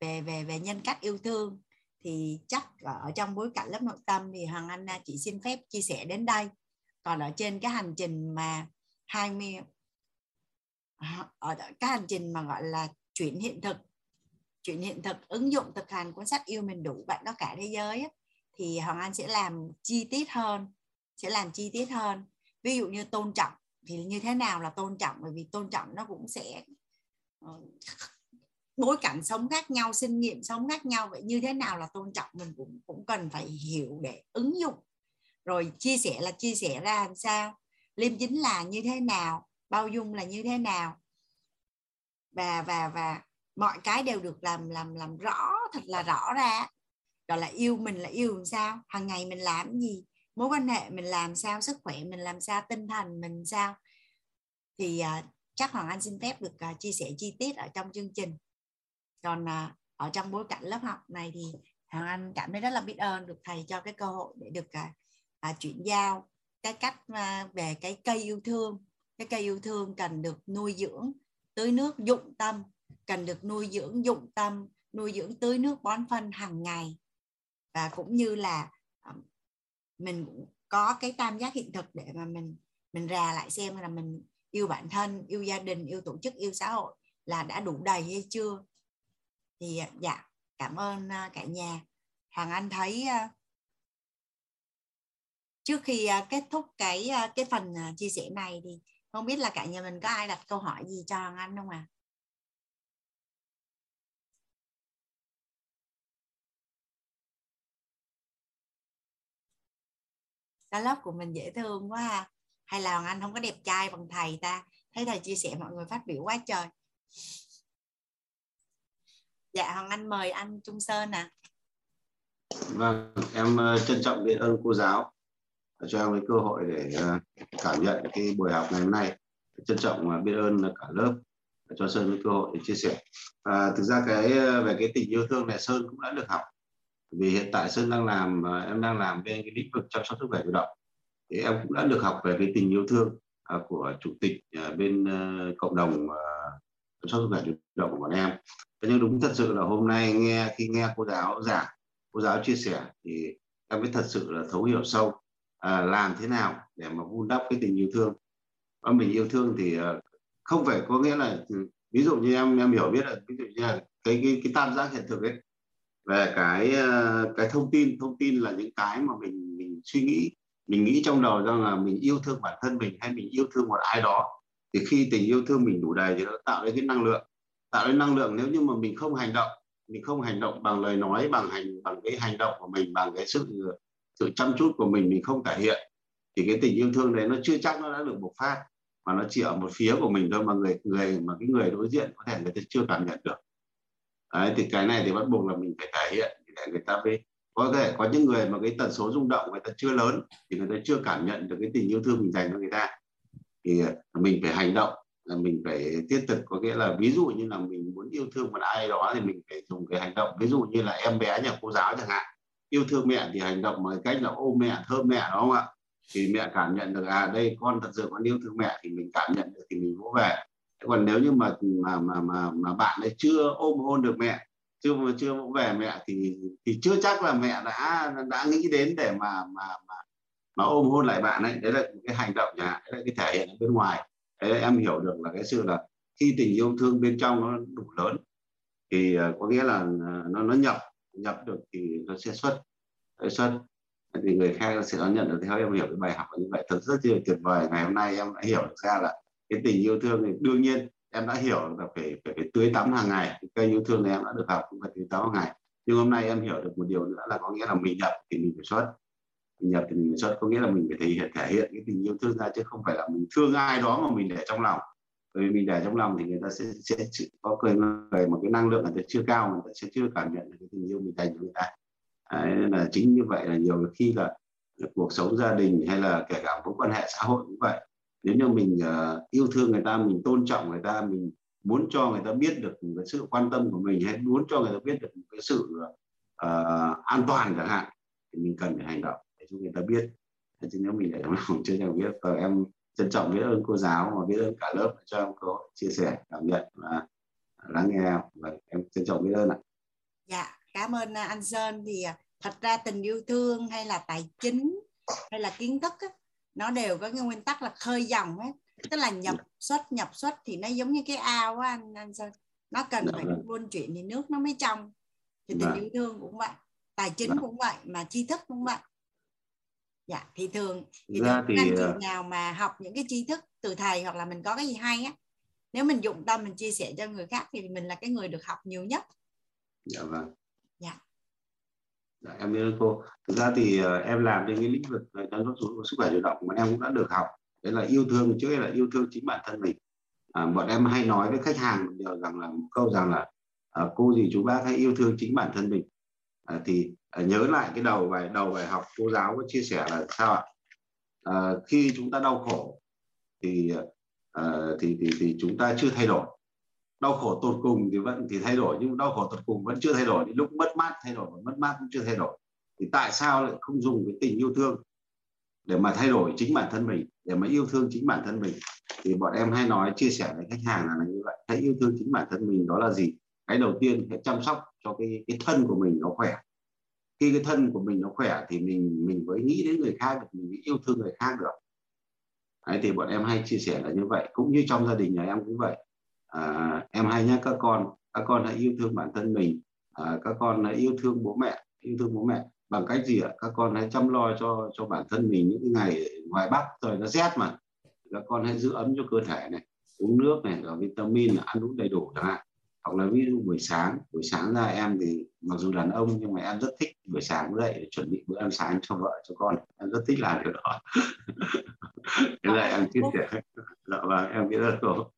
về về về nhân cách yêu thương. Thì chắc ở trong bối cảnh lớp nội tâm thì hoàng anh à, chỉ xin phép chia sẻ đến đây. Còn ở trên cái hành trình mà 20 ở cái hành trình mà gọi là chuyển hiện thực chuyển hiện thực ứng dụng thực hành cuốn sách yêu mình đủ bạn có cả thế giới thì hoàng anh sẽ làm chi tiết hơn sẽ làm chi tiết hơn. Ví dụ như tôn trọng thì như thế nào là tôn trọng? Bởi vì tôn trọng nó cũng sẽ ờ, bối cảnh sống khác nhau, sinh nghiệm sống khác nhau. Vậy như thế nào là tôn trọng mình cũng cũng cần phải hiểu để ứng dụng. Rồi chia sẻ là chia sẻ ra làm sao? Liêm chính là như thế nào? Bao dung là như thế nào? Và và và mọi cái đều được làm làm làm rõ, thật là rõ ra. Gọi là yêu mình là yêu làm sao? Hàng ngày mình làm gì? Mối quan hệ mình làm sao sức khỏe mình làm sao tinh thần mình sao? Thì uh, chắc hoàng anh xin phép được uh, chia sẻ chi tiết ở trong chương trình. Còn uh, ở trong bối cảnh lớp học này thì hoàng anh cảm thấy rất là biết ơn được thầy cho cái cơ hội để được uh, uh, chuyển giao cái cách uh, về cái cây yêu thương. Cái cây yêu thương cần được nuôi dưỡng tưới nước dụng tâm cần được nuôi dưỡng dụng tâm nuôi dưỡng tưới nước bón phân hàng ngày. Và cũng như là mình cũng có cái tam giác hiện thực để mà mình mình rà lại xem là mình yêu bản thân, yêu gia đình, yêu tổ chức, yêu xã hội là đã đủ đầy hay chưa thì à, dạ cảm ơn à, cả nhà Hoàng Anh thấy à, trước khi kết thúc cái cái phần chia sẻ này thì không biết là cả nhà mình có ai đặt câu hỏi gì cho Hoàng Anh không ạ? À? Cái lớp của mình dễ thương quá ha. Hay là Hoàng Anh không có đẹp trai bằng thầy ta? Thấy thầy chia sẻ mọi người phát biểu quá trời. Dạ Hoàng Anh mời anh Trung Sơn ạ. À. Vâng, em ờ, trân trọng biết ơn cô giáo cho em cái cơ hội để ờ, cảm nhận cái buổi học ngày hôm nay. Trân trọng và biết ơn cả lớp cho Sơn cái cơ hội để chia sẻ. À, thực ra cái về cái tình yêu thương này Sơn cũng đã được học. Vì hiện tại Sơn đang làm à, em đang làm bên cái lĩnh vực chăm sóc sức khỏe chủ động. Thì em cũng đã được học về cái tình yêu thương à, của chủ tịch à, bên ờ, cộng đồng chăm sóc sức khỏe chủ động của bọn em. Thế nhưng đúng thật sự là hôm nay nghe khi nghe cô giáo giảng cô giáo chia sẻ thì em mới thật sự là thấu hiểu sâu à, làm thế nào để mà vun đắp cái tình yêu thương và mình yêu thương thì không phải có nghĩa là ừ, ví dụ như em em hiểu biết là ví dụ như là cái cái cái tam giác hiện thực ấy về cái ờ, cái thông tin thông tin là những cái mà mình mình suy nghĩ, mình nghĩ trong đầu rằng là mình yêu thương bản thân mình hay mình yêu thương một ai đó, thì khi tình yêu thương mình đủ đầy thì nó tạo ra cái năng lượng. Tạo ra năng lượng nếu như mà mình không hành động, mình không hành động bằng lời nói, bằng hành, bằng cái hành động của mình, bằng cái sự sự chăm chút của mình mình không thể hiện, thì cái tình yêu thương đấy nó chưa chắc nó đã được bộc phát, mà nó chỉ ở một phía của mình thôi mà người người, mà cái người đối diện có thể người ta chưa cảm nhận được đấy, thì cái này thì bắt buộc là mình phải thể hiện để người ta biết. Có thể có những người mà cái tần số rung động người ta chưa lớn thì người ta chưa cảm nhận được cái tình yêu thương mình dành cho người ta. Thì ờ, mình phải hành động, là mình phải thiết thực, có nghĩa là ví dụ như là mình muốn yêu thương một ai đó thì mình phải dùng cái hành động. Ví dụ như là em bé nhà cô giáo chẳng hạn, yêu thương mẹ thì hành động bằng cách là ôm mẹ, thơm mẹ, đúng không ạ? Thì mẹ cảm nhận được à đây con thật sự con yêu thương mẹ thì mình cảm nhận được thì mình vỗ về còn nếu như mà mà mà mà, mà bạn ấy chưa ôm hôn được mẹ chưa chưa về mẹ thì thì chưa chắc là mẹ đã đã nghĩ đến để mà mà mà mà ôm hôn lại bạn ấy. Đấy là cái hành động nhà đấy là cái thể hiện ở bên ngoài. Thế em hiểu được là cái sự là khi tình yêu thương bên trong nó đủ lớn thì ờ, có nghĩa là ờ, nó nó nhập nhập được thì nó sẽ xuất nó xuất. Thì người khác sẽ đón nhận được. Theo em hiểu cái bài học như vậy. Thật rất là tuyệt vời. Ngày hôm nay em đã hiểu được ra là cái tình yêu thương thì đương nhiên em đã hiểu là phải phải, phải tưới tắm hàng ngày. Cái cây yêu thương này em đã được học cũng phải tưới tắm hàng ngày. Nhưng hôm nay em hiểu được một điều nữa là có nghĩa là mình nhập thì mình phải xuất. Mình nhập thì mình phải xuất có nghĩa là mình phải thể hiện thể hiện cái tình yêu thương ra chứ không phải là mình thương ai đó mà mình để trong lòng. Bởi vì mình để trong lòng thì người ta sẽ sẽ có cười người một cái năng lượng người ta chưa cao người ta sẽ chưa cảm nhận được cái tình yêu mình dành cho người ta. Đấy, nên là chính như vậy là nhiều khi là cuộc sống gia đình hay là kể cả mối quan hệ xã hội cũng vậy nếu như mình uh, yêu thương người ta mình tôn trọng người ta mình muốn cho người ta biết được cái sự quan tâm của mình hay muốn cho người ta biết được cái sự uh, an toàn chẳng hạn thì mình cần phải hành động để cho người ta biết. Chứ nếu mình để trong lòng chưa nhận biết và em trân trọng biết ơn cô giáo và biết ơn cả lớp cho em có chia sẻ cảm nhận và lắng nghe em. Và em trân trọng biết ơn ạ. Dạ cảm ơn à, anh Sơn. Thì à, thật ra tình yêu thương hay là tài chính hay là kiến thức á, nó đều có cái nguyên tắc là khơi dòng ấy tức là nhập xuất nhập xuất thì nó giống như cái ao á anh anh Sơn nó cần dạ, phải vâng. luân chuyển thì nước nó mới trong. Thì tình dạ. yêu thương cũng vậy tài chính dạ. cũng vậy mà tri thức cũng vậy. Dạ thì thường thì ra thường thì anh chị ờ, nào mà học những cái tri thức từ thầy hoặc là mình có cái gì hay á nếu mình dụng tâm mình chia sẻ cho người khác thì mình là cái người được học nhiều nhất. Dạ vâng. Dạ dạ, em biết cô. Thực ra thì uh, em làm trên cái lĩnh vực ờ, chăm sóc sức khỏe chủ động mà em cũng đã được học. Đấy là yêu thương trước là yêu thương chính bản thân mình. À, bọn em hay nói với khách hàng điều rằng là một câu rằng là à, cô gì chú bác hãy yêu thương chính bản thân mình. À, thì à, nhớ lại cái đầu bài đầu bài học cô giáo có chia sẻ là sao ạ? À, khi chúng ta đau khổ thì à, thì thì thì chúng ta chưa thay đổi đau khổ tột cùng thì vẫn thì thay đổi nhưng đau khổ tột cùng vẫn chưa thay đổi. Lúc mất mát thay đổi mất mát cũng chưa thay đổi. Thì tại sao lại không dùng cái tình yêu thương để mà thay đổi chính bản thân mình để mà yêu thương chính bản thân mình? Thì bọn em hay nói chia sẻ với khách hàng là như vậy. Hãy yêu thương chính bản thân mình đó là gì? Cái đầu tiên hãy chăm sóc cho cái cái thân của mình nó khỏe. Khi cái thân của mình nó khỏe thì mình mình mới nghĩ đến người khác được mình mới yêu thương người khác được. Đấy, thì bọn em hay chia sẻ là như vậy. Cũng như trong gia đình nhà em cũng vậy à, em hay nhắc các con các con hãy yêu thương bản thân mình. À, các con hãy yêu thương bố mẹ yêu thương bố mẹ. Bằng cách gì ạ? Các con hãy chăm lo cho cho bản thân mình những ngày ngoài bắc trời nó rét mà. Các con hãy giữ ấm cho cơ thể này uống nước này và vitamin ăn uống đầy đủ chẳng hạn. Hoặc là ví dụ buổi sáng buổi sáng ra em thì mặc dù đàn ông nhưng mà em rất thích buổi sáng dậy để chuẩn bị bữa ăn sáng cho vợ cho con. Em rất thích làm điều đó. Thế là em chia sẻ. Dạ vâng em biết rất tốt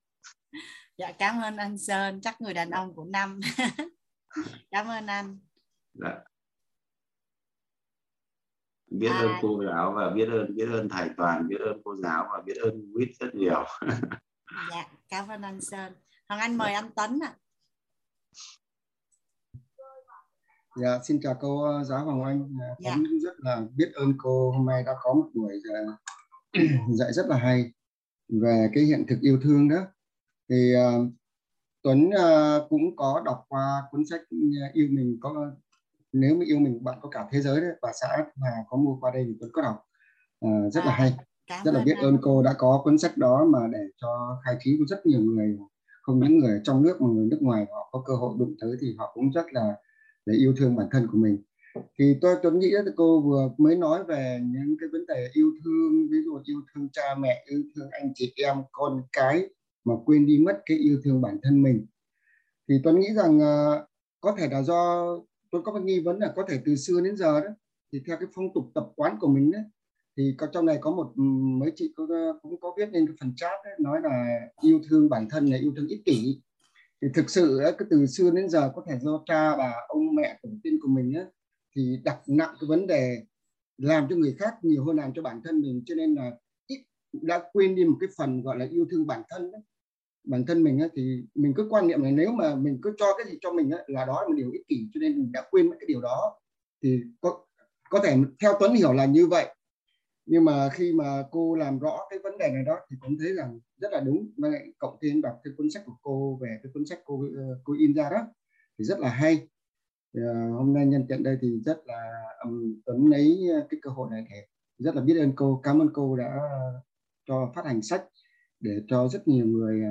dạ cảm ơn anh sơn chắc người đàn ông của năm cảm ơn anh dạ biết à. ơn cô giáo và biết ơn biết ơn thầy toàn biết ơn cô giáo và biết ơn quýt rất nhiều dạ cảm ơn anh sơn hoàng anh mời anh tuấn ạ à. Dạ, xin chào cô ờ, giáo Hoàng Anh. Dạ. Tuấn rất là biết ơn cô hôm nay đã có một buổi dạy rất là hay về cái hiện thực yêu thương đó. Thì uh, Tuấn uh, cũng có đọc qua cuốn sách yêu mình có nếu mà yêu mình bạn có cả thế giới đấy và xã mà có mua qua đây thì Tuấn có đọc. Uh, rất à, là hay. Rất là biết ơn cô đã có cuốn sách đó mà để cho khai trí của rất nhiều người. Không những người trong nước mà người nước ngoài họ có cơ hội đụng tới thì họ cũng rất là để yêu thương bản thân của mình. Thì tôi tôi nghĩ là cô vừa mới nói về những cái vấn đề yêu thương ví dụ yêu thương cha mẹ yêu thương anh chị em con cái mà quên đi mất cái yêu thương bản thân mình. Thì tôi nghĩ rằng uh, có thể là do tôi có một nghi vấn là có thể từ xưa đến giờ đó thì theo cái phong tục tập quán của mình đấy thì có trong này có một mấy chị cũng, cũng có viết lên cái phần chat ấy, nói là yêu thương bản thân là yêu thương ích kỷ. Thì thực sự cái từ xưa đến giờ có thể do cha bà ông mẹ tổ tiên của mình á, thì đặt nặng cái vấn đề làm cho người khác nhiều hơn làm cho bản thân mình. Cho nên là ít đã quên đi một cái phần gọi là yêu thương bản thân đấy bản thân mình á, thì mình cứ quan niệm là nếu mà mình cứ cho cái gì cho mình á, là đó là một điều ích kỷ cho nên mình đã quên mất cái điều đó. Thì có có thể theo Tuấn hiểu là như vậy. Nhưng mà khi mà cô làm rõ cái vấn đề này đó thì cũng thấy rằng rất là đúng. Và cộng thêm đọc cái cuốn sách của cô về cái cuốn sách cô ờ, cô in ra đó thì rất là hay. Thì, uh, hôm nay nhân tiện đây thì rất là um, Tuấn lấy ờ, cái cơ hội này để rất là biết ơn cô. Cảm ơn cô đã cho phát hành sách để cho rất nhiều người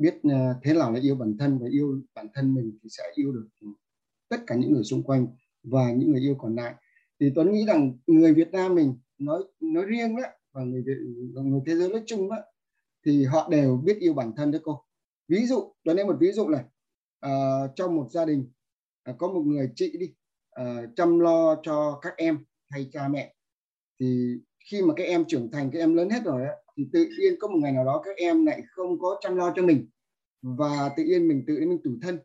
biết ờ, thế nào là yêu bản thân và yêu bản thân mình thì sẽ yêu được tất cả những người xung quanh và những người yêu còn lại. Thì Tuấn nghĩ rằng người Việt Nam mình nói nói riêng đó và người Việt người thế giới nói chung đó thì họ đều biết yêu bản thân đấy cô. Ví dụ Tuấn lấy một ví dụ này. Ờ, à, trong một gia đình à, có một người chị đi à, chăm lo cho các em hay cha mẹ thì khi mà các em trưởng thành các em lớn hết rồi đó thì tự nhiên có một ngày nào đó các em lại không có chăm lo cho mình và tự nhiên mình tự nhiên mình tủi thân.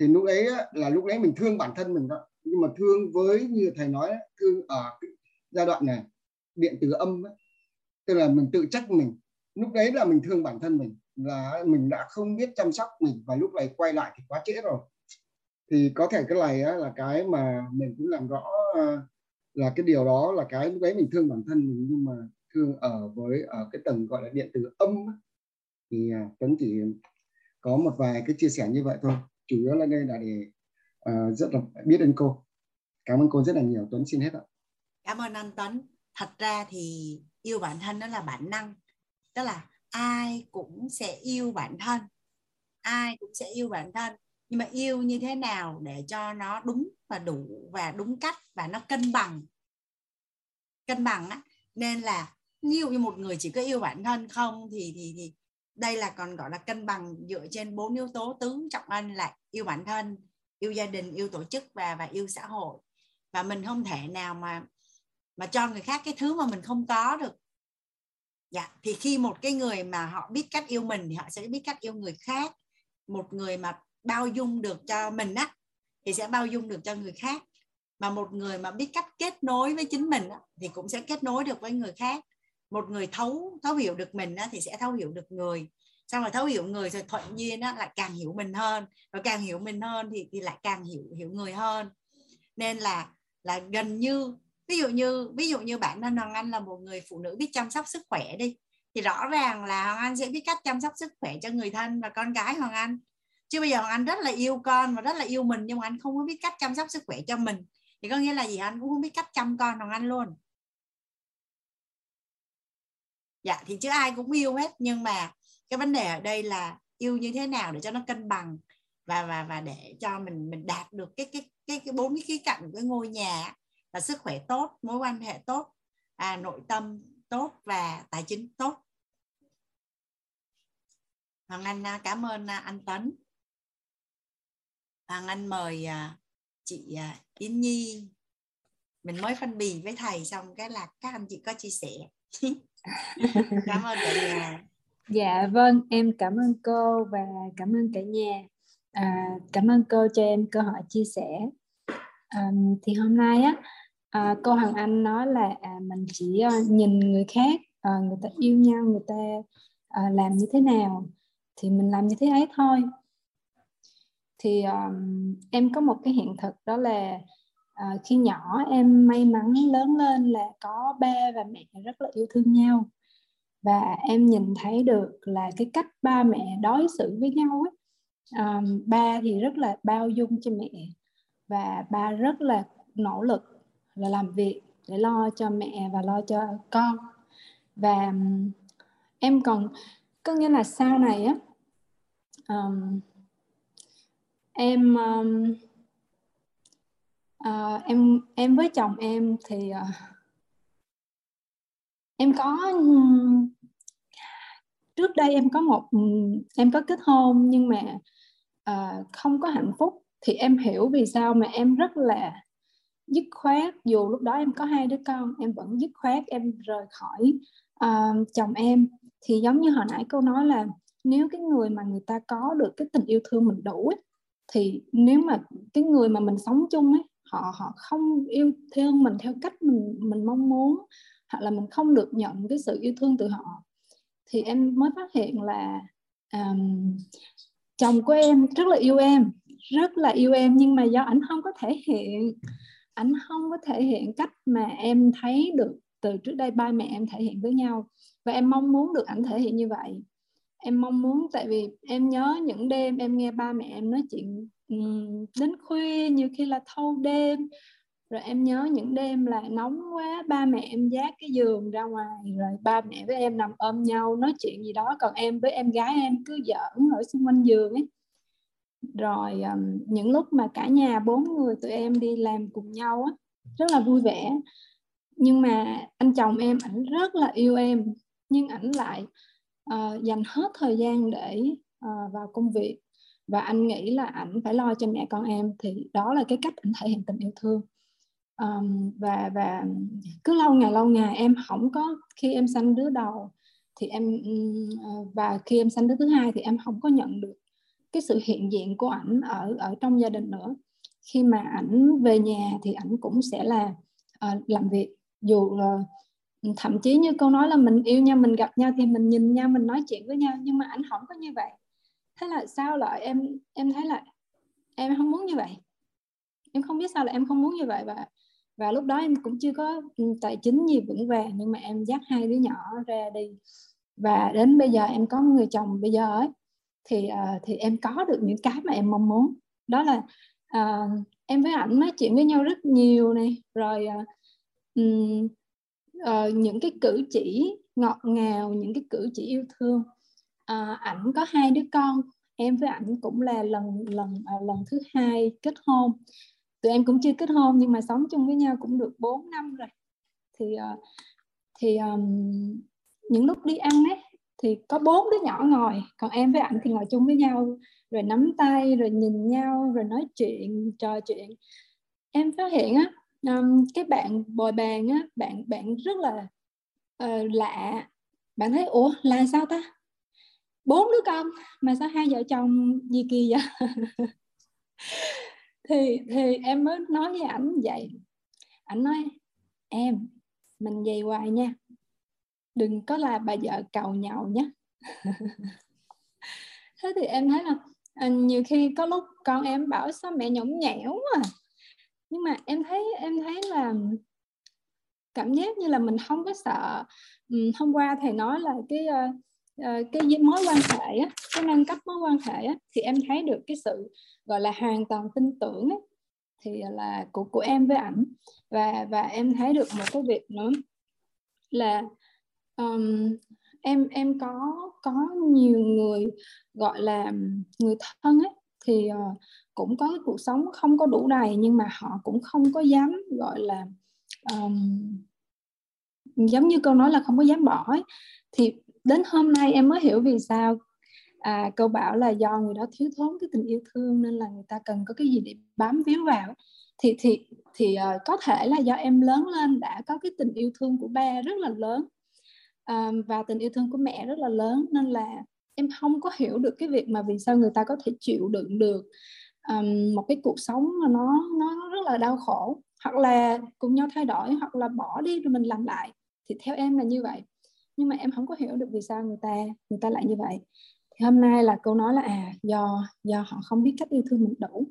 Thì lúc ấy là lúc đấy mình thương bản thân mình đó. Nhưng mà thương với như thầy nói thương ở cái giai đoạn này điện từ âm ấy, tức là mình tự trách mình. Lúc đấy là mình thương bản thân mình là mình đã không biết chăm sóc mình và lúc này quay lại thì quá trễ rồi. Thì có thể cái này á, là cái mà mình cũng làm rõ à, là cái điều đó là cái lúc đấy mình thương bản thân mình nhưng mà thương ở với ở cái tầng gọi là điện từ âm thì à, Tuấn chỉ có một vài cái chia sẻ như vậy thôi. Chủ yếu là đây là để uh, rất là biết ơn cô. Cảm ơn cô rất là nhiều. Tuấn xin hết ạ. Cảm ơn anh Tuấn. Thật ra thì yêu bản thân đó là bản năng. Tức là ai cũng sẽ yêu bản thân. Ai cũng sẽ yêu bản thân. Nhưng mà yêu như thế nào để cho nó đúng và đủ và đúng cách và nó cân bằng? Cân bằng á. Nên là nhiều như một người chỉ có yêu bản thân không thì thì thì đây là còn gọi là cân bằng dựa trên bốn yếu tố tứ trọng anh là yêu bản thân yêu gia đình yêu tổ chức và và yêu xã hội. Và mình không thể nào mà mà cho người khác cái thứ mà mình không có được. Dạ thì khi một cái người mà họ biết cách yêu mình thì họ sẽ biết cách yêu người khác. Một người mà bao dung được cho mình á thì sẽ bao dung được cho người khác. Mà một người mà biết cách kết nối với chính mình á, thì cũng sẽ kết nối được với người khác một người thấu thấu hiểu được mình á, thì sẽ thấu hiểu được người. Xong rồi thấu hiểu người rồi thuận nhiên á, lại càng hiểu mình hơn. Và càng hiểu mình hơn thì thì lại càng hiểu hiểu người hơn. Nên là là gần như ví dụ như ví dụ như bản thân hoàng anh là một người phụ nữ biết chăm sóc sức khỏe đi thì rõ ràng là hoàng anh sẽ biết cách chăm sóc sức khỏe cho người thân và con cái hoàng anh. Chứ bây giờ hoàng anh rất là yêu con và rất là yêu mình nhưng mà anh không có biết cách chăm sóc sức khỏe cho mình. Thì có nghĩa là gì? Anh cũng không biết cách chăm con hoàng anh luôn dạ thì chứ ai cũng yêu hết nhưng mà cái vấn đề ở đây là yêu như thế nào để cho nó cân bằng và và và để cho mình mình đạt được cái cái cái cái bốn cái khía cạnh của cái ngôi nhà là sức khỏe tốt mối quan hệ tốt à, nội tâm tốt và tài chính tốt. Hoàng Anh à, cảm ơn à, anh Tấn. Hoàng Anh mời à, chị Yến Nhi. Mình mới phân bì với thầy xong cái là các anh chị có chia sẻ. cảm ơn cả nhà. Dạ vâng em cảm ơn cô và cảm ơn cả nhà. À, cảm ơn cô cho em cơ hội chia sẻ. À, thì hôm nay á à, cô hoàng Anh nói là à, mình chỉ à, nhìn người khác à, người ta yêu nhau người ta à, làm như thế nào thì mình làm như thế ấy thôi. Thì um, em có một cái hiện thực đó là à, khi nhỏ em may mắn lớn lên là có ba và mẹ rất là yêu thương nhau. Và em nhìn thấy được là cái cách ba mẹ đối xử với nhau ấy À, ba thì rất là bao dung cho mẹ và ba rất là nỗ lực là làm việc để lo cho mẹ và lo cho con. Và em còn có nghĩa là sau này á um, em um, uh, em em với chồng em thì uh, em có trước đây em có một em có kết hôn nhưng mà uh, không có hạnh phúc. Thì em hiểu vì sao mà em rất là dứt khoát. Dù lúc đó em có hai đứa con em vẫn dứt khoát em rời khỏi uh, chồng em. Thì giống như hồi nãy cô nói là nếu cái người mà người ta có được cái tình yêu thương mình đủ ấy, thì nếu mà cái người mà mình sống chung ấy họ họ không yêu thương mình theo cách mình mình mong muốn hoặc là mình không được nhận cái sự yêu thương từ họ. Thì em mới phát hiện là um, chồng của em rất là yêu em rất là yêu em nhưng mà do ảnh không có thể hiện ảnh không có thể hiện cách mà em thấy được từ trước đây ba mẹ em thể hiện với nhau. Và em mong muốn được ảnh thể hiện như vậy. Em mong muốn tại vì em nhớ những đêm em nghe ba mẹ em nói chuyện đến khuya nhiều khi là thâu đêm. Rồi em nhớ những đêm là nóng quá ba mẹ em dát cái giường ra ngoài rồi ba mẹ với em nằm ôm nhau nói chuyện gì đó còn em với em gái em cứ giỡn ở xung quanh giường ấy. Rồi um, những lúc mà cả nhà bốn người tụi em đi làm cùng nhau á rất là vui vẻ. Nhưng mà anh chồng em ảnh rất là yêu em nhưng ảnh lại uh, dành hết thời gian để uh, vào công việc và anh nghĩ là ảnh phải lo cho mẹ con em thì đó là cái cách anh thể hiện tình yêu thương. Um, và và cứ lâu ngày lâu ngày em không có khi em sanh đứa đầu thì em ờ, và khi em sanh đứa thứ hai thì em không có nhận được cái sự hiện diện của ảnh ở ở trong gia đình nữa. Khi mà ảnh về nhà thì ảnh cũng sẽ là uh, làm việc. Dù là thậm chí như câu nói là mình yêu nhau mình gặp nhau thì mình nhìn nhau mình nói chuyện với nhau nhưng mà ảnh không có như vậy thế là sao lại em em thấy là em không muốn như vậy? Em không biết sao là em không muốn như vậy và và lúc đó em cũng chưa có ừ, tài chính gì vững vàng nhưng mà em dắt hai đứa nhỏ ra đi. Và đến bây giờ em có người chồng bây giờ ấy thì uh, thì em có được những cái mà em mong muốn. Đó là uh, em với ảnh nói chuyện với nhau rất nhiều này rồi uh, um, uh, những cái cử chỉ ngọt ngào những cái cử chỉ yêu thương. Ờ, ảnh có hai đứa con. Em với ảnh cũng là lần lần à, lần thứ hai kết hôn. Tụi em cũng chưa kết hôn nhưng mà sống chung với nhau cũng được 4 năm rồi. Thì à, thì um, những lúc đi ăn ấy thì có bốn đứa nhỏ ngồi. Còn em với ảnh thì ngồi chung với nhau rồi nắm tay rồi nhìn nhau rồi nói chuyện trò chuyện. Em phát hiện á um, cái bạn bồi bàn á bạn bạn rất là uh, lạ. Bạn thấy ủa là sao ta? Bốn đứa con. Mà sao hai vợ chồng gì kỳ vậy? Thì thì em mới nói với ảnh vậy. Ảnh nói em mình về hoài nha. Đừng có là bà vợ cầu nhậu nhé. Thế thì em thấy là à, nhiều khi có lúc con em bảo sao mẹ nhõng nhẽo à? Nhưng mà em thấy em thấy là cảm giác như là mình không có sợ. Hôm qua thầy nói là cái ờ, uh, cái mối quan hệ á, cái nâng cấp mối quan hệ á, thì em thấy được cái sự gọi là hoàn toàn tin tưởng ấy, thì là của của em với ảnh và và em thấy được một cái việc nữa là um, em em có có nhiều người gọi là người thân ấy thì uh, cũng có cái cuộc sống không có đủ đầy nhưng mà họ cũng không có dám gọi là um, giống như câu nói là không có dám bỏ ấy. thì đến hôm nay em mới hiểu vì sao à, câu bảo là do người đó thiếu thốn cái tình yêu thương nên là người ta cần có cái gì để bám víu vào. Thì thì thì uh, có thể là do em lớn lên đã có cái tình yêu thương của ba rất là lớn uh, và tình yêu thương của mẹ rất là lớn nên là em không có hiểu được cái việc mà vì sao người ta có thể chịu đựng được um, một cái cuộc sống mà nó nó rất là đau khổ. Hoặc là cùng nhau thay đổi hoặc là bỏ đi rồi mình làm lại. Thì theo em là như vậy nhưng mà em không có hiểu được vì sao người ta người ta lại như vậy. Thì hôm nay là câu nói là à do do họ không biết cách yêu thương mình đủ.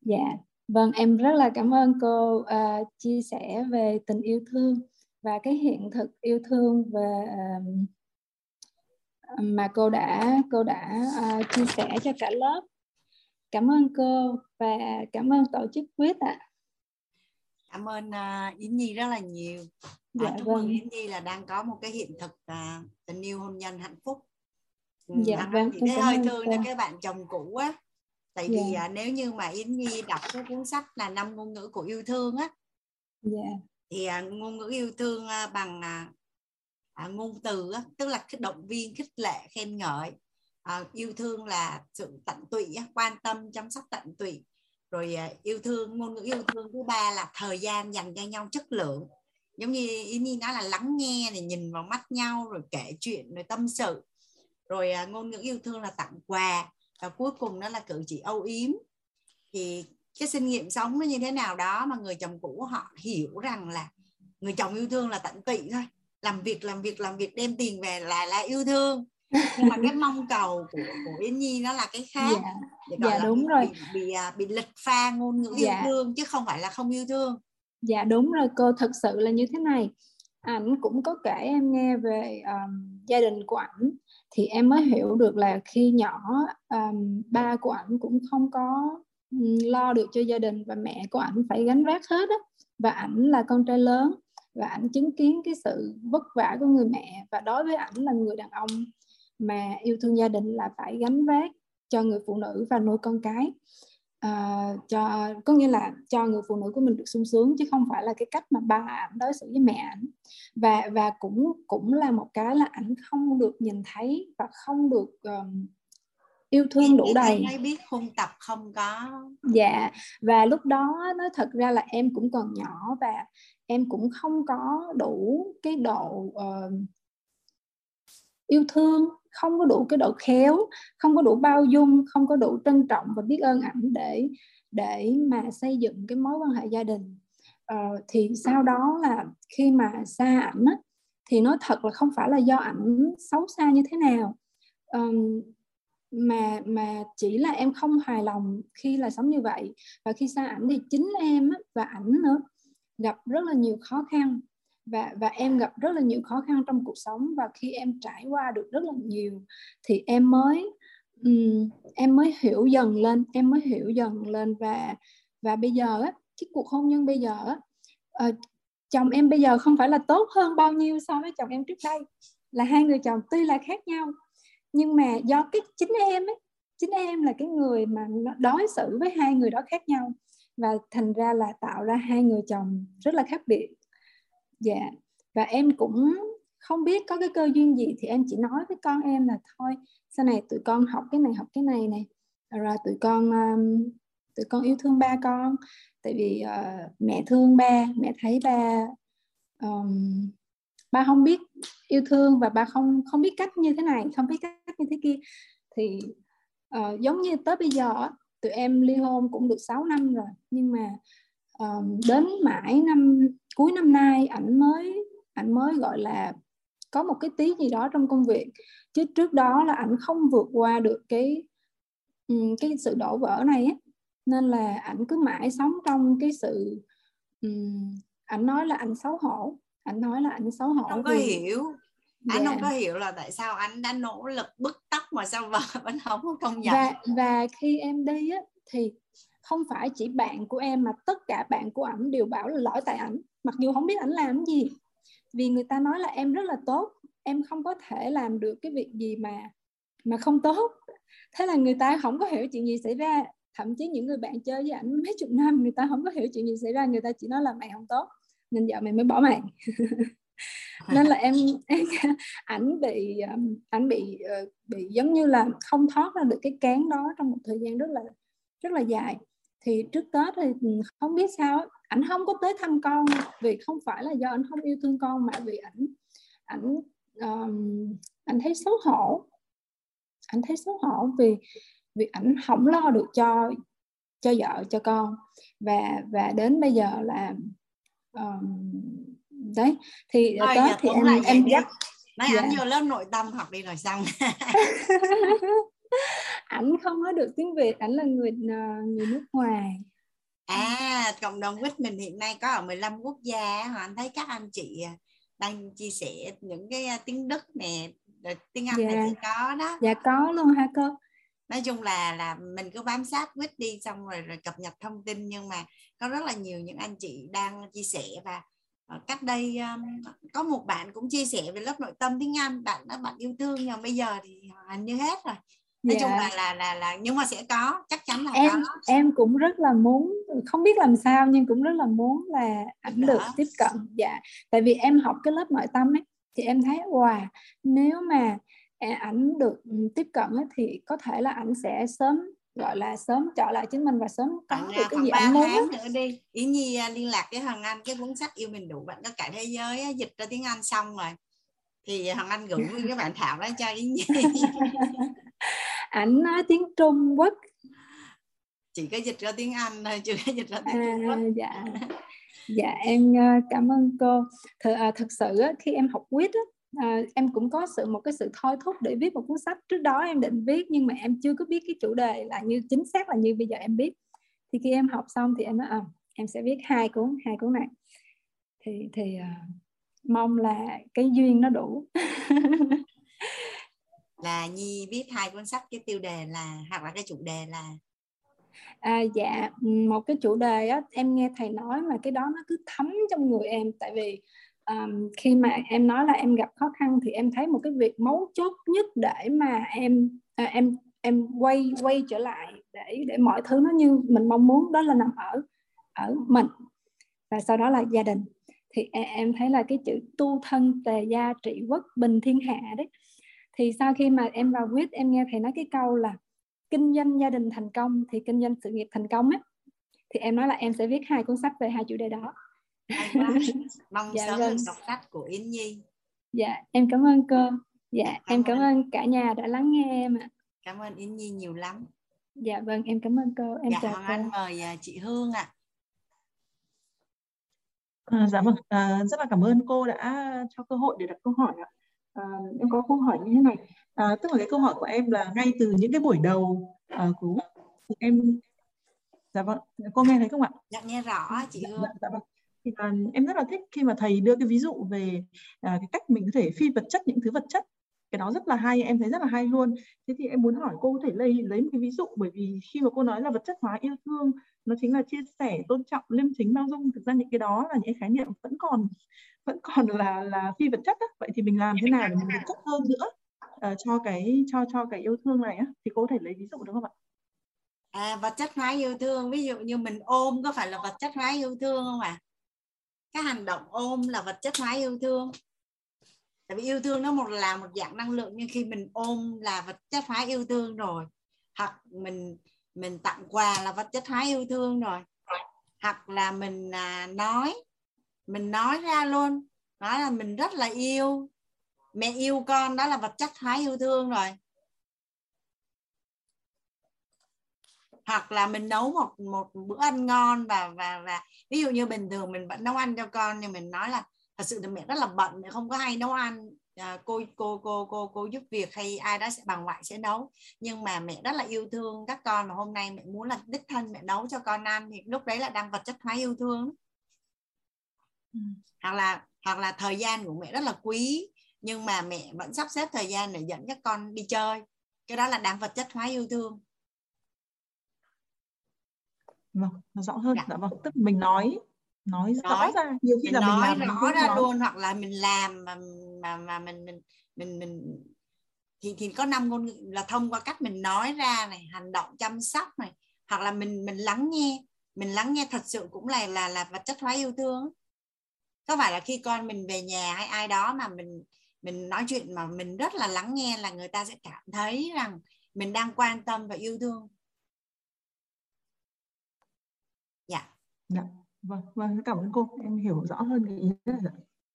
Dạ vâng em rất là cảm ơn cô uh, chia sẻ về tình yêu thương và cái hiện thực yêu thương về uh, à, mà cô đã cô đã uh, chia sẻ cho cả lớp. Cảm ơn cô và cảm ơn tổ chức quyết ạ. à cảm ơn uh, Yến Nhi rất là nhiều dạ, chúc vâng. mừng Yến Nhi là đang có một cái hiện thực uh, tình yêu hôn nhân hạnh phúc dạ, à, vâng, thì hơi thương cho các bạn chồng cũ á tại vì dạ. uh, nếu như mà Yến Nhi đọc cái cuốn sách là năm ngôn ngữ của yêu thương á dạ. thì uh, ngôn ngữ yêu thương uh, bằng à, ngôn từ á, tức là cái động viên khích lệ khen ngợi à, yêu thương là sự tận tụy á, quan tâm chăm sóc tận tụy rồi à, yêu thương, ngôn ngữ yêu thương thứ ba là thời gian dành cho nhau chất lượng. Giống như ý nhi nói là lắng nghe này, nhìn vào mắt nhau, rồi kể chuyện, rồi tâm sự. Rồi à, ngôn ngữ yêu thương là tặng quà. Và cuối cùng đó là cử chỉ âu yếm. Thì cái kinh nghiệm sống nó như thế nào đó mà người chồng cũ họ hiểu rằng là người chồng yêu thương là tận tụy thôi. Làm việc làm việc làm việc, đem tiền về là là yêu thương nhưng mà cái mong cầu của của Yến Nhi nó là cái khác dạ, dạ đúng bị, rồi. bị, bị, à, bị lịch pha ngôn ngữ dạ. yêu thương chứ không phải là không yêu thương. Dạ đúng rồi cô thật sự là như thế này. Ảnh cũng có kể em nghe về um, gia đình của ảnh. Thì em mới hiểu được là khi nhỏ um, ba của ảnh cũng không có um, lo được cho gia đình và mẹ của ảnh phải gánh vác hết á. Và ảnh là con trai lớn và ảnh chứng kiến cái sự vất vả của người mẹ. Và đối với ảnh là người đàn ông mà yêu thương gia đình là phải gánh vác cho người phụ nữ và nuôi con cái. À, cho có nghĩa là cho người phụ nữ của mình được sung sướng chứ không phải là cái cách mà ba ảnh đối xử với mẹ ảnh. Và và cũng cũng là một cái là ảnh không được nhìn thấy và không được um, yêu thương đủ đầy. mới biết hôn tập không có? Dạ và lúc đó nói thật ra là em cũng còn nhỏ và em cũng không có đủ cái độ uh, yêu thương không có đủ cái độ khéo không có đủ bao dung không có đủ trân trọng và biết ơn ảnh để để mà xây dựng cái mối quan hệ gia đình. Ờ, thì sau đó là khi mà xa ảnh á, thì nói thật là không phải là do ảnh xấu xa như thế nào. Um, mà mà chỉ là em không hài lòng khi là sống như vậy. Và khi xa ảnh thì chính em á, và ảnh nữa gặp rất là nhiều khó khăn và và em gặp rất là nhiều khó khăn trong cuộc sống. Và khi em trải qua được rất là nhiều thì em mới um, em mới hiểu dần lên em mới hiểu dần lên. Và và bây giờ á cái cuộc hôn nhân bây giờ á uh, chồng em bây giờ không phải là tốt hơn bao nhiêu so với chồng em trước đây. Là hai người chồng tuy là khác nhau nhưng mà do cái chính em ấy chính em là cái người mà đối xử với hai người đó khác nhau. Và thành ra là tạo ra hai người chồng rất là khác biệt dạ. Và em cũng không biết có cái cơ duyên gì thì em chỉ nói với con em là thôi sau này tụi con học cái này học cái này này. Rồi tụi con um, tụi con yêu thương ba con. Tại vì uh, mẹ thương ba mẹ thấy ba um, ba không biết yêu thương và ba không không biết cách như thế này không biết cách như thế kia. Thì uh, giống như tới bây giờ tụi em ly hôn cũng được 6 năm rồi. Nhưng mà um, đến mãi năm cuối năm nay ảnh mới ảnh mới gọi là có một cái tí gì đó trong công việc chứ trước đó là ảnh không vượt qua được cái cái sự đổ vỡ này ấy. nên là ảnh cứ mãi sống trong cái sự um, ảnh nói là ảnh xấu hổ ảnh nói là ảnh xấu hổ không có vì... hiểu anh dạ. không có hiểu là tại sao anh đã nỗ lực bứt tóc mà sao vợ vẫn không có công nhận và và khi em đi á thì không phải chỉ bạn của em mà tất cả bạn của ảnh đều bảo là lỗi tại ảnh, mặc dù không biết ảnh làm gì. Vì người ta nói là em rất là tốt, em không có thể làm được cái việc gì mà mà không tốt. Thế là người ta không có hiểu chuyện gì xảy ra. Thậm chí những người bạn chơi với ảnh mấy chục năm, người ta không có hiểu chuyện gì xảy ra, người ta chỉ nói là mày không tốt, nên giờ mày mới bỏ mày nên là em em, ảnh bị um, ảnh bị ờ, bị giống như là không thoát ra được cái cán đó trong một thời gian rất là rất là dài thì trước tết thì không biết sao ảnh không có tới thăm con vì không phải là do ảnh không yêu thương con mà vì ảnh ảnh um, ảnh thấy xấu hổ. Ảnh thấy xấu hổ vì vì ảnh không lo được cho cho vợ cho con. Và và đến bây giờ là um, đấy thì Thôi, tết thì em em dắt nói dạ. ảnh vô lớp nội tâm học đi rồi xong ảnh không nói được tiếng việt ảnh là người ờ, người nước ngoài. À cộng đồng quýt mình hiện nay có ở 15 quốc gia họ anh thấy các anh chị à, đang chia sẻ những cái à, tiếng đức nè tiếng anh dạ. này có đó. Dạ có luôn ha cô nói chung là là mình cứ bám sát quýt đi xong rồi rồi cập nhật thông tin nhưng mà có rất là nhiều những anh chị đang chia sẻ và ờ, cách đây um, có một bạn cũng chia sẻ về lớp nội tâm tiếng Anh bạn đó bạn yêu thương nhưng bây giờ thì hình như hết rồi nói dạ. chung là là là là nhưng mà sẽ có chắc chắn là em có. em cũng rất là muốn không biết làm sao nhưng cũng rất là muốn là ảnh được tiếp cận. Dạ tại vì em học cái lớp nội tâm ấy thì em thấy wow nếu mà ảnh được tiếp cận ấy, thì có thể là ảnh sẽ sớm gọi là sớm trở lại chính mình và sớm có bạn, được cái gì ảnh muốn nữa đi. Ý nhi à, liên lạc với hoàng anh cái cuốn sách yêu mình đủ bạn có cả thế giới dịch ra tiếng anh xong rồi. Thì hoàng anh gửi cái bạn thảo đó cho ý nhi ảnh nói tiếng trung quốc. Chỉ có dịch ra tiếng anh thôi chưa có dịch ra tiếng à, trung quốc. Dạ. Dạ em cảm ơn cô. Thật, à, thật sự khi em học quýt à, em cũng có sự một cái sự thôi thúc để viết một cuốn sách. Trước đó em định viết nhưng mà em chưa có biết cái chủ đề là như chính xác là như bây giờ em biết. Thì khi em học xong thì em nói à, em sẽ viết hai cuốn hai cuốn này. Thì thì uh, mong là cái duyên nó đủ là nhi viết hai cuốn sách cái tiêu đề là hoặc là cái chủ đề là? À, dạ một cái chủ đề á em nghe thầy nói mà cái đó nó cứ thấm trong người em. Tại vì um, khi mà em nói là em gặp khó khăn thì em thấy một cái việc mấu chốt nhất để mà em à, em em quay quay trở lại để để mọi thứ nó như mình mong muốn đó là nằm ở ở mình. Và sau đó là gia đình. Thì em, em thấy là cái chữ tu thân tề gia trị quốc bình thiên hạ đấy thì sau khi mà em vào quyết em nghe thầy nói cái câu là kinh doanh gia đình thành công thì kinh doanh sự nghiệp thành công ấy thì em nói là em sẽ viết hai cuốn sách về hai chủ đề đó. Mong dạ, sớm vâng. được đọc sách của Yến Nhi. Dạ em cảm ơn cô. Dạ cảm em cảm ơn. ơn cả nhà đã lắng nghe em ạ. Cảm ơn Yến Nhi nhiều lắm. Dạ vâng em cảm ơn cô. Em dạ, chào Hoàng cô. Anh mời à, chị Hương ạ. À, dạ vâng. À, rất là cảm ơn cô đã cho cơ hội để đặt câu hỏi ạ à, em có câu hỏi như thế này. À, tức là cái câu hỏi của em là ngay từ những cái buổi đầu uh, của em dạ vâng cô nghe thấy không ạ? Dạ nghe rõ chị dạ, dạ, dạ vâng. Thì uh, em rất là thích khi mà thầy đưa cái ví dụ về uh, cái cách mình có thể phi vật chất những thứ vật chất. Cái đó rất là hay em thấy rất là hay luôn. Thế thì em muốn hỏi cô có thể lấy lấy một cái ví dụ bởi vì khi mà cô nói là vật chất hóa yêu thương nó chính là chia sẻ tôn trọng liêm chính bao dung thực ra những cái đó là những khái niệm vẫn còn vẫn còn là là phi vật chất á. vậy thì mình làm thế nào để mình vật chất hơn nữa uh, cho cái cho cho cái yêu thương này á? Thì cô có thể lấy ví dụ được không ạ? À vật chất hóa yêu thương. Ví dụ như mình ôm có phải là vật chất hóa yêu thương không ạ? À? cái hành động ôm là vật chất hóa yêu thương. Tại vì yêu thương nó một là một dạng năng lượng nhưng khi mình ôm là vật chất hóa yêu thương rồi. Hoặc mình mình tặng quà là vật chất hóa yêu thương rồi. Hoặc là mình à, nói mình nói ra luôn nói là mình rất là yêu. Mẹ yêu con đó là vật chất hóa yêu thương rồi. Hoặc là mình nấu một một bữa ăn ngon và và và ví dụ như bình thường mình vẫn nấu ăn cho con nhưng mình nói là thật sự là mẹ rất là bận mẹ không có hay nấu ăn. À, cô cô cô cô cô giúp việc hay ai đó sẽ bằng ngoại sẽ nấu. Nhưng mà mẹ rất là yêu thương các con mà hôm nay mẹ muốn là đích thân mẹ nấu cho con ăn thì lúc đấy là đang vật chất hóa yêu thương. ừ hoặc là hoặc là thời gian của mẹ rất là quý nhưng mà mẹ vẫn sắp xếp thời gian để dẫn các con đi chơi. Cái đó là đang vật chất hóa yêu thương. Vâng rõ hơn dạ, dạ vâng. Tức mình nói nói, rõ ra. Nhiều khi mình là mình nói làm rõ ra nói. luôn hoặc là mình làm mà mà mà mình mình mình mình thì thì có năm ngôn ngữ là thông qua cách mình nói ra này hành động chăm sóc này hoặc là mình mình lắng nghe. Mình lắng nghe thật sự cũng là là là vật chất hóa yêu thương có phải là khi con mình về nhà hay ai đó mà mình mình nói chuyện mà mình rất là lắng nghe là người ta sẽ cảm thấy rằng mình đang quan tâm và yêu thương. Dạ. Dạ, vâng, vâng, cảm ơn cô, em hiểu rõ hơn cái ý này rồi.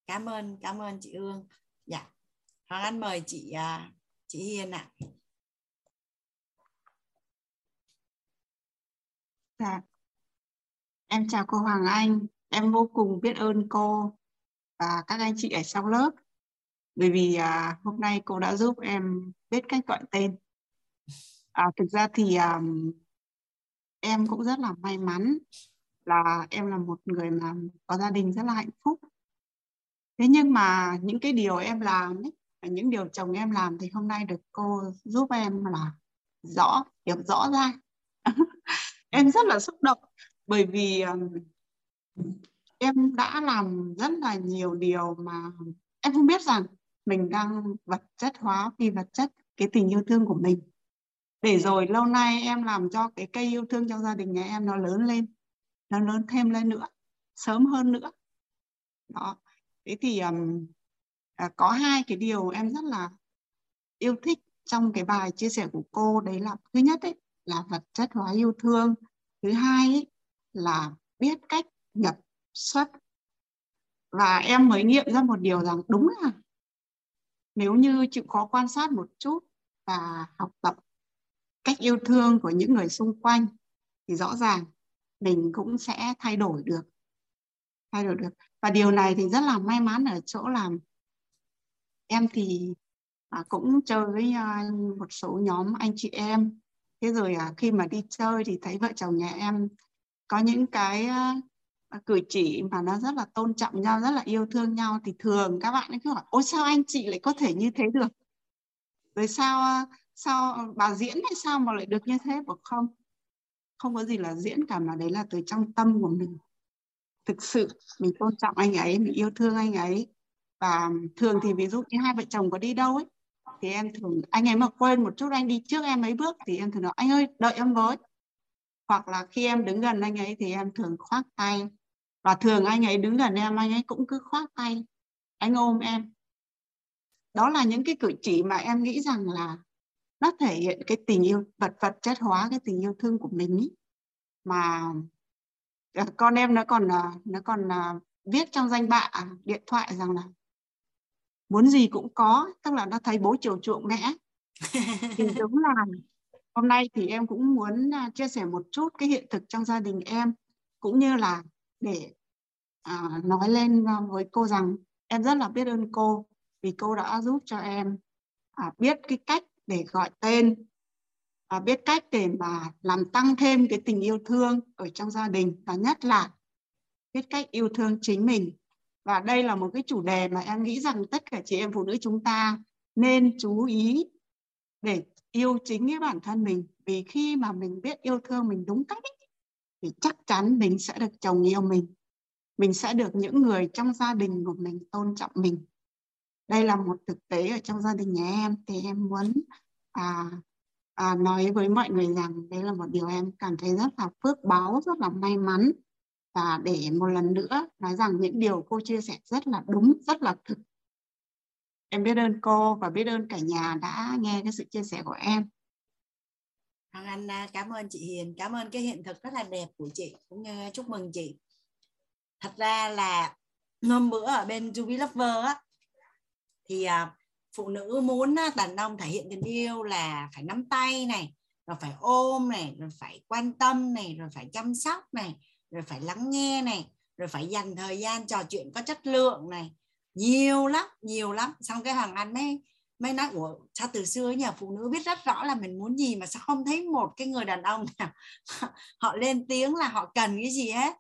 cảm ơn cảm ơn chị Ương dạ. Hoàng Anh mời chị à, chị Hiền ạ. Dạ. Em chào cô Hoàng Anh, em vô cùng biết ơn cô và các anh chị ở trong lớp bởi vì à, hôm nay cô đã giúp em biết cách gọi tên. À, thực ra thì à, em cũng rất là may mắn là em là một người mà có gia đình rất là hạnh phúc. Thế nhưng mà những cái điều em làm ấy, và những điều chồng em làm thì hôm nay được cô giúp em là rõ, hiểu rõ ra. em rất là xúc động bởi vì à, em đã làm rất là nhiều điều mà em không biết rằng mình đang vật chất hóa phi vật chất cái tình yêu thương của mình. Để rồi lâu nay em làm cho cái cây yêu thương trong gia đình nhà em nó lớn lên nó lớn thêm lên nữa sớm hơn nữa. Đó. Thế thì um, à, có hai cái điều em rất là yêu thích trong cái bài chia sẻ của cô đấy là thứ nhất ấy là vật chất hóa yêu thương. Thứ hai ấy, là biết cách nhập xuất. Và em mới nghiệm ra một điều rằng đúng là nếu như chịu khó quan sát một chút và học tập cách yêu thương của những người xung quanh thì rõ ràng mình cũng sẽ thay đổi được. Thay đổi được. Và điều này thì rất là may mắn ở chỗ là em thì à, cũng chơi với à, một số nhóm anh chị em. Thế rồi à, khi mà đi chơi thì thấy vợ chồng nhà em có những cái à, cử chỉ mà nó rất là tôn trọng nhau, rất là yêu thương nhau thì thường các bạn ấy cứ hỏi ôi, sao anh chị lại có thể như thế được? Rồi sao sao bà diễn hay sao mà lại được như thế? Bảo, không không có gì là diễn cả mà đấy là từ trong tâm của mình. Thực sự mình tôn trọng anh ấy, mình yêu thương anh ấy. Và thường thì ví dụ như hai vợ chồng có đi đâu ấy, thì em thường, anh ấy mà quên một chút, anh đi trước em mấy bước thì em thường nói, anh ơi, đợi em với. Hoặc là khi em đứng gần anh ấy thì em thường khoác tay và thường anh ấy đứng gần em anh ấy cũng cứ khoác tay. Anh ôm em. Đó là những cái cử chỉ mà em nghĩ rằng là nó thể hiện cái tình yêu vật vật chất hóa cái tình yêu thương của mình ý. mà à, con em nó còn à, nó còn à, viết trong danh bạ điện thoại rằng là muốn gì cũng có tức là nó thấy bố chiều chuộng mẹ. Thì đúng là hôm nay thì em cũng muốn chia sẻ một chút cái hiện thực trong gia đình em cũng như là để à, nói lên à, với cô rằng em rất là biết ơn cô vì cô đã giúp cho em à, biết cái cách để gọi tên và biết cách để mà làm tăng thêm cái tình yêu thương ở trong gia đình và nhất là biết cách yêu thương chính mình. Và đây là một cái chủ đề mà em nghĩ rằng tất cả chị em phụ nữ chúng ta nên chú ý để yêu chính cái bản thân mình. Vì khi mà mình biết yêu thương mình đúng cách ấy, thì chắc chắn mình sẽ được chồng yêu mình. Mình sẽ được những người trong gia đình của mình tôn trọng mình. Đây là một thực tế ở trong gia đình nhà em thì em muốn à, à, nói với mọi người rằng đây là một điều em cảm thấy rất là phước báo rất là may mắn. Và để một lần nữa nói rằng những điều cô chia sẻ rất là đúng rất là thực. Em biết ơn cô và biết ơn cả nhà đã nghe cái sự chia sẻ của em. Hằng Anh à, cảm ơn chị Hiền. Cảm ơn cái hiện thực rất là đẹp của chị, cũng như chúc mừng chị. Thật ra là hôm bữa ở bên Juby Lover á, thì à, phụ nữ muốn đàn ông thể hiện tình yêu là phải nắm tay này, rồi phải ôm này, rồi phải quan tâm này, rồi phải chăm sóc này, rồi phải lắng nghe này, rồi phải dành thời gian trò chuyện có chất lượng này. Nhiều lắm nhiều lắm. Xong cái hoàng anh mới mới nói của sao từ xưa nhà phụ nữ biết rất rõ là mình muốn gì mà sao không thấy một cái người đàn ông nào họ lên tiếng là họ cần cái gì hết.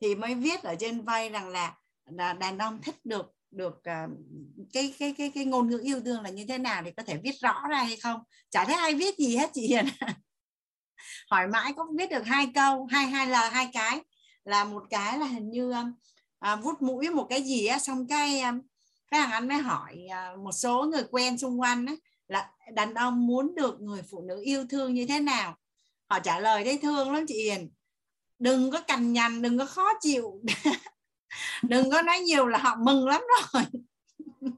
Thì mới viết ở trên vay rằng là, là đàn ông thích được được uh, cái cái cái cái ngôn ngữ yêu thương là như thế nào thì có thể viết rõ ra hay không? Chả thấy ai viết gì hết chị Hiền. Hỏi mãi cũng biết được hai câu hai hai là hai cái. Là một cái là hình như ờ, à, vút mũi một cái gì á xong cái ờ, cái thằng anh mới hỏi à, một số người quen xung quanh ấy, là đàn ông muốn được người phụ nữ yêu thương như thế nào? Họ trả lời đấy thương lắm chị Hiền. Đừng có cằn nhằn đừng có khó chịu. Đừng có nói nhiều là họ mừng lắm rồi.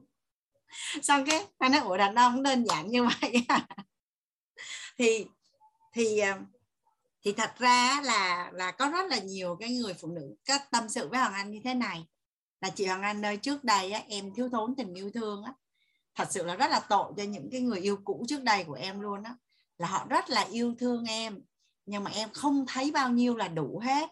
Xong cái anh nói ủa đàn ông đơn giản như vậy thì thì à, thì thật ra là là có rất là nhiều cái người phụ nữ có tâm sự với hoàng anh như thế này là chị hoàng anh ơi trước đây á, em thiếu thốn tình yêu thương á. Thật sự là rất là tội cho những cái người yêu cũ trước đây của em luôn á. Là họ rất là yêu thương em nhưng mà em không thấy bao nhiêu là đủ hết.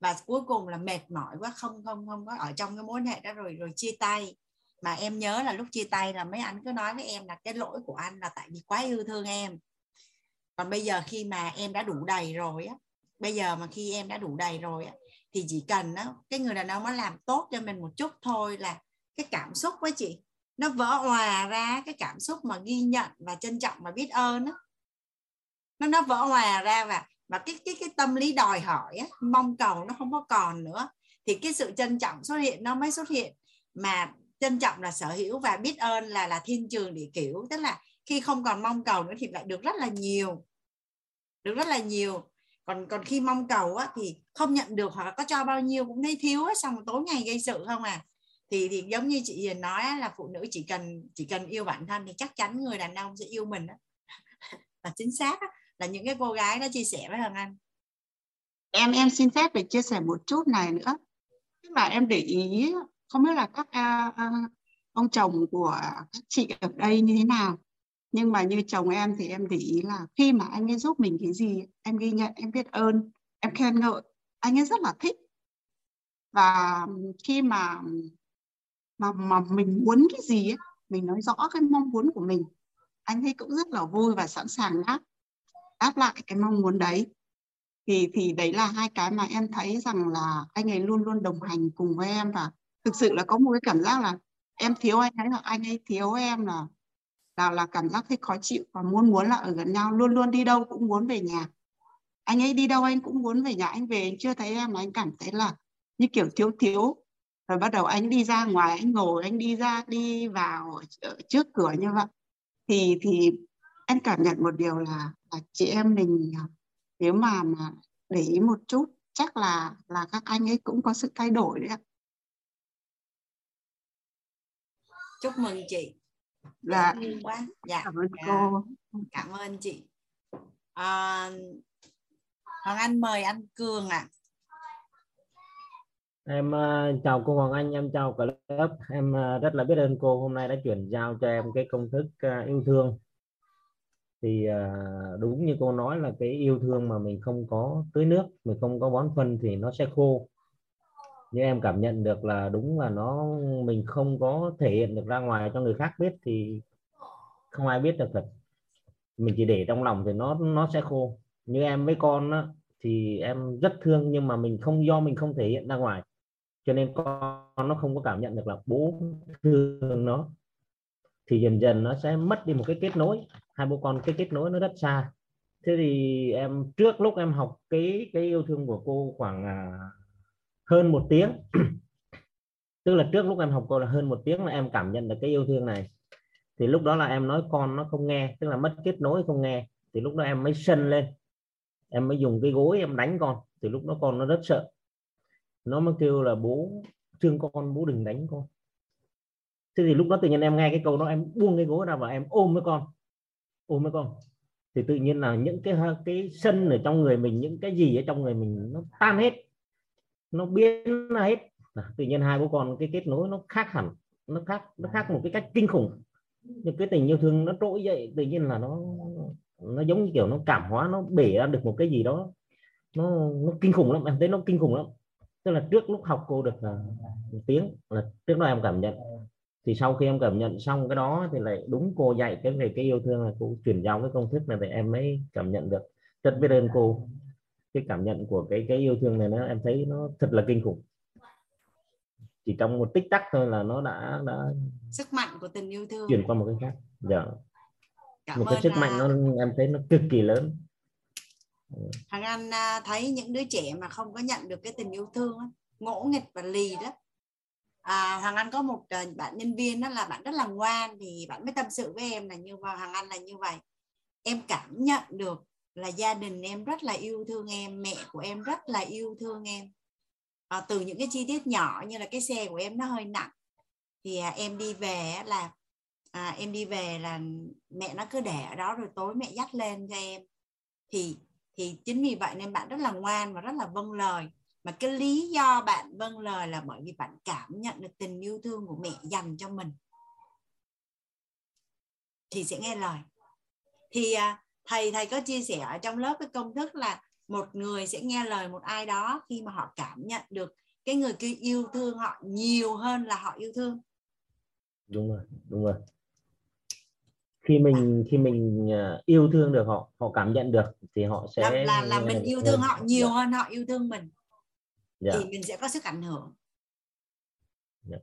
Và cuối cùng là mệt mỏi quá không không không có ở trong cái mối hệ đó rồi rồi chia tay. Mà em nhớ là lúc chia tay là mấy anh cứ nói với em là cái lỗi của anh là tại vì quá yêu thương em. Còn bây giờ khi mà em đã đủ đầy rồi á bây giờ mà khi em đã đủ đầy rồi á thì chỉ cần đó cái người đàn ông nó làm tốt cho mình một chút thôi là cái cảm xúc với chị nó vỡ hòa ra cái cảm xúc mà ghi nhận và trân trọng và biết ơn đó nó nó vỡ hòa ra và và cái cái cái tâm lý đòi hỏi á, mong cầu nó không có còn nữa. Thì cái sự trân trọng xuất hiện nó mới xuất hiện. Mà trân trọng là sở hữu và biết ơn là là thiên trường địa kiểu. Tức là khi không còn mong cầu nữa thì lại được rất là nhiều được rất là nhiều. Còn còn khi mong cầu á, thì không nhận được hoặc là có cho bao nhiêu cũng thấy thiếu á, xong tối ngày gây sự không à. Thì thì giống như chị Hiền nói là phụ nữ chỉ cần chỉ cần yêu bản thân thì chắc chắn người đàn ông sẽ yêu mình đó. và chính xác đó, là những cái cô gái đó chia sẻ với Hằng Anh. Em em xin phép để chia sẻ một chút này nữa. Tức là em để ý không biết là các uh, uh, ông chồng của các chị ở đây như thế nào. Nhưng mà như chồng em thì em để ý là khi mà anh ấy giúp mình cái gì em ghi nhận em biết ơn em khen ngợi anh ấy rất là thích. Và khi mà mà mà mình muốn cái gì ấy, mình nói rõ cái mong muốn của mình anh ấy cũng rất là vui và sẵn sàng đáp đáp lại cái mong muốn đấy. Thì thì đấy là hai cái mà em thấy rằng là anh ấy luôn luôn đồng hành cùng với em. Và thực sự là có một cái cảm giác là em thiếu anh ấy hoặc anh ấy thiếu em là là là cảm giác thấy khó chịu và muốn muốn là ở gần nhau luôn luôn đi đâu cũng muốn về nhà anh ấy đi đâu anh cũng muốn về nhà anh về anh chưa thấy em mà anh cảm thấy là như kiểu thiếu thiếu. Rồi bắt đầu anh đi ra ngoài anh ngồi anh đi ra đi vào ở trước cửa như vậy. Thì thì anh cảm nhận một điều là là chị em mình à, nếu mà mà để ý một chút chắc là là các anh ấy cũng có sự thay đổi đấy ạ. Chúc mừng chị. Dạ. Quá. Dạ. Cảm ơn dạ. cô. Cảm ơn chị. À, Hoàng Anh mời anh Cường ạ. À. em uh, chào cô Hoàng Anh em chào cả lớp. Em uh, rất là biết ơn cô hôm nay đã chuyển giao cho em cái công thức uh, yêu thương. Thì uh, đúng như cô nói là cái yêu thương mà mình không có tưới nước mình không có bón phân thì nó sẽ khô. Nhưng em cảm nhận được là đúng là nó mình không có thể hiện được ra ngoài cho người khác biết thì không ai biết được thật. Mình chỉ để trong lòng thì nó nó sẽ khô như em với con đó, thì em rất thương nhưng mà mình không do mình không thể hiện ra ngoài. Cho nên con nó không có cảm nhận được là bố thương nó. Thì dần dần nó sẽ mất đi một cái kết nối. Hai bố con cái kết nối nó rất xa. Thế thì em trước lúc em học cái cái yêu thương của cô khoảng à, hơn một tiếng tức là trước lúc em học cô là hơn một tiếng là em cảm nhận được cái yêu thương này. Thì lúc đó là em nói con nó không nghe tức là mất kết nối không nghe. Thì lúc đó em mới sân lên em mới dùng cái gối em đánh con, thì lúc đó con nó rất sợ. Nó mới kêu là, bố, thương con, bố đừng đánh con. Thế thì lúc đó tự nhiên em nghe cái câu đó, em buông cái gối ra và em ôm với con, ôm với con. Thì tự nhiên là những cái cái sân ở trong người mình, những cái gì ở trong người mình nó tan hết, nó biến hết. Tự nhiên hai bố con, cái kết nối nó khác hẳn, nó khác nó khác một cái cách kinh khủng. Nhưng cái tình yêu thương nó trỗi dậy, tự nhiên là nó nó giống như kiểu nó cảm hóa nó bể ra được một cái gì đó. Nó nó kinh khủng lắm em thấy nó kinh khủng lắm. Tức là trước lúc học cô được là một tiếng là trước đó em cảm nhận. Thì sau khi em cảm nhận xong cái đó thì lại đúng cô dạy cái về cái yêu thương là cô truyền giao cái công thức này thì em mới cảm nhận được. Rất biết ơn cô. Cái cảm nhận của cái cái yêu thương này nó em thấy nó thật là kinh khủng. Chỉ trong một tích tắc thôi là nó đã đã sức mạnh của tình yêu thương. chuyển qua một cái khác. Dạ Cảm một cái sức mạnh nó em thấy nó cực kỳ lớn. Hằng Anh à, thấy những đứa trẻ mà không có nhận được cái tình yêu thương ngỗ nghịch và lì đó. À, Hoàng Anh có một uh, bạn nhân viên đó là bạn rất là ngoan thì bạn mới tâm sự với em là như vậy Hoàng Anh là như vậy. Em cảm nhận được là gia đình em rất là yêu thương em mẹ của em rất là yêu thương em. À, từ những cái chi tiết nhỏ như là cái xe của em nó hơi nặng thì à, em đi về là à, em đi về là mẹ nó cứ để ở đó rồi tối mẹ dắt lên cho em. Thì thì chính vì vậy nên bạn rất là ngoan và rất là vâng lời. Mà cái lý do bạn vâng lời là bởi vì bạn cảm nhận được tình yêu thương của mẹ dành cho mình. Thì sẽ nghe lời. Thì à, thầy thầy có chia sẻ ở trong lớp cái công thức là một người sẽ nghe lời một ai đó khi mà họ cảm nhận được cái người kia yêu thương họ nhiều hơn là họ yêu thương. Đúng rồi đúng rồi khi mình khi mình à, yêu thương được họ họ cảm nhận được thì họ sẽ là là, là mình yêu thương họ nhiều dạ. hơn họ yêu thương mình dạ. thì mình sẽ có sức ảnh hưởng dạ.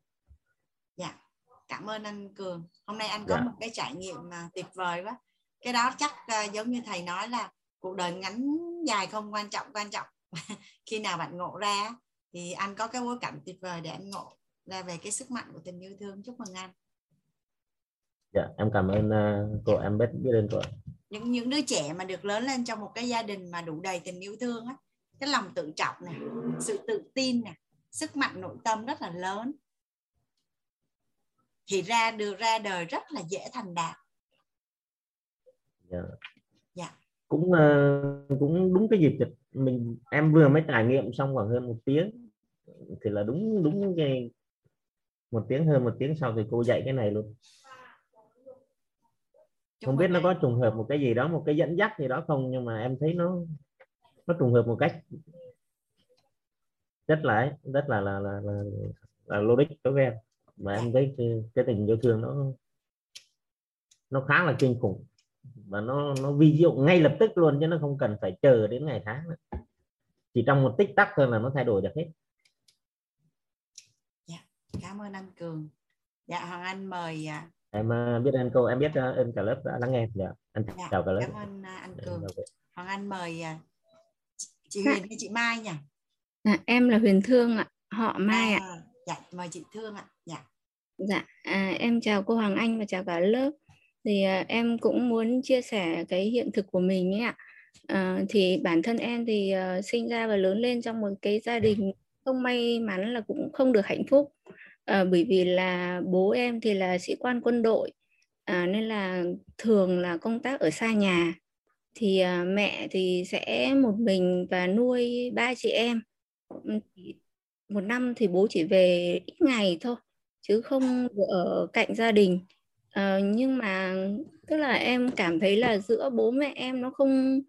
dạ cảm ơn anh cường hôm nay anh có dạ. một cái trải nghiệm mà tuyệt vời quá cái đó chắc uh, giống như thầy nói là cuộc đời ngắn dài không quan trọng quan trọng khi nào bạn ngộ ra thì anh có cái bối cảnh tuyệt vời để anh ngộ ra về cái sức mạnh của tình yêu thương chúc mừng anh dạ em cảm ơn uh, cô em biết biết ơn cô những những đứa trẻ mà được lớn lên trong một cái gia đình mà đủ đầy tình yêu thương á cái lòng tự trọng này sự tự tin này sức mạnh nội tâm rất là lớn. Thì ra được ra đời rất là dễ thành đạt. Dạ. dạ. cũng uh, cũng đúng cái dịp mình em vừa mới trải nghiệm xong khoảng hơn một tiếng. Thì là đúng đúng cái một tiếng hơn một tiếng sau thì cô dạy cái này luôn không biết nó có trùng hợp một cái gì đó một cái dẫn dắt gì đó không nhưng mà em thấy nó nó trùng hợp một cách rất là rất là là là, là, là logic đối với em. Mà em thấy cái, cái tình yêu thương nó nó khá là kinh khủng. Và nó nó vi diệu ngay lập tức luôn chứ nó không cần phải chờ đến ngày tháng nữa. chỉ trong một tích tắc thôi là nó thay đổi được hết. Dạ cảm ơn anh cường. Dạ hoàng anh mời à, em uh, biết ơn cô em biết uh, ơn cả lớp đã lắng nghe. Dạ anh dạ, chào cả lớp. cảm ơn uh, anh cường. Dạ, hoàng anh mời uh, chị Huyền hay chị Mai nhỉ? À, em là Huyền Thương ạ họ Mai à, ạ dạ mời chị Thương ạ dạ. Dạ à, em chào cô Hoàng Anh và chào cả lớp. Thì à, em cũng muốn chia sẻ cái hiện thực của mình ấy ạ. À, thì bản thân em thì uh, sinh ra và lớn lên trong một cái gia đình không may mắn là cũng không được hạnh phúc à, bởi vì là bố em thì là sĩ quan quân đội à, nên là thường là công tác ở xa nhà. Thì à, mẹ thì sẽ một mình và nuôi ba chị em. Một năm thì bố chỉ về ít ngày thôi chứ không ở cạnh gia đình. À, nhưng mà tức là em cảm thấy là giữa bố mẹ em nó không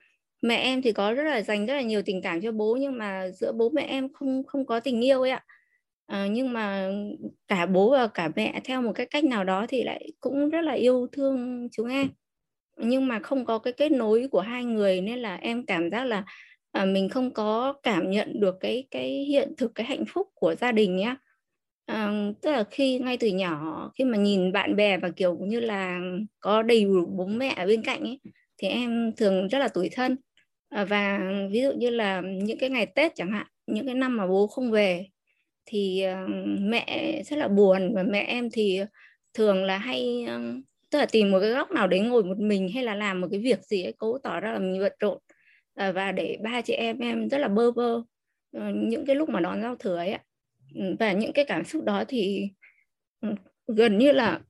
mẹ em thì có rất là dành rất là nhiều tình cảm cho bố nhưng mà giữa bố mẹ em không không có tình yêu ấy ạ à, nhưng mà cả bố và cả mẹ theo một cái cách nào đó thì lại cũng rất là yêu thương chúng em. Nhưng mà không có cái kết nối của hai người nên là em cảm giác là à, mình không có cảm nhận được cái cái hiện thực cái hạnh phúc của gia đình nhé à, ờ, tức là khi ngay từ nhỏ khi mà nhìn bạn bè và kiểu như là có đầy đủ bố mẹ ở bên cạnh ấy thì em thường rất là tủi thân. À, và ví dụ như là những cái ngày Tết chẳng hạn những cái năm mà bố không về thì uh, mẹ rất là buồn và mẹ em thì thường là hay uh, tức là tìm một cái góc nào đấy ngồi một mình hay là làm một cái việc gì ấy cố tỏ ra là mình bận rộn. Uh, và để ba chị em em rất là bơ vơ những cái lúc mà đón giao thừa ấy và những cái cảm xúc đó thì uh, gần như là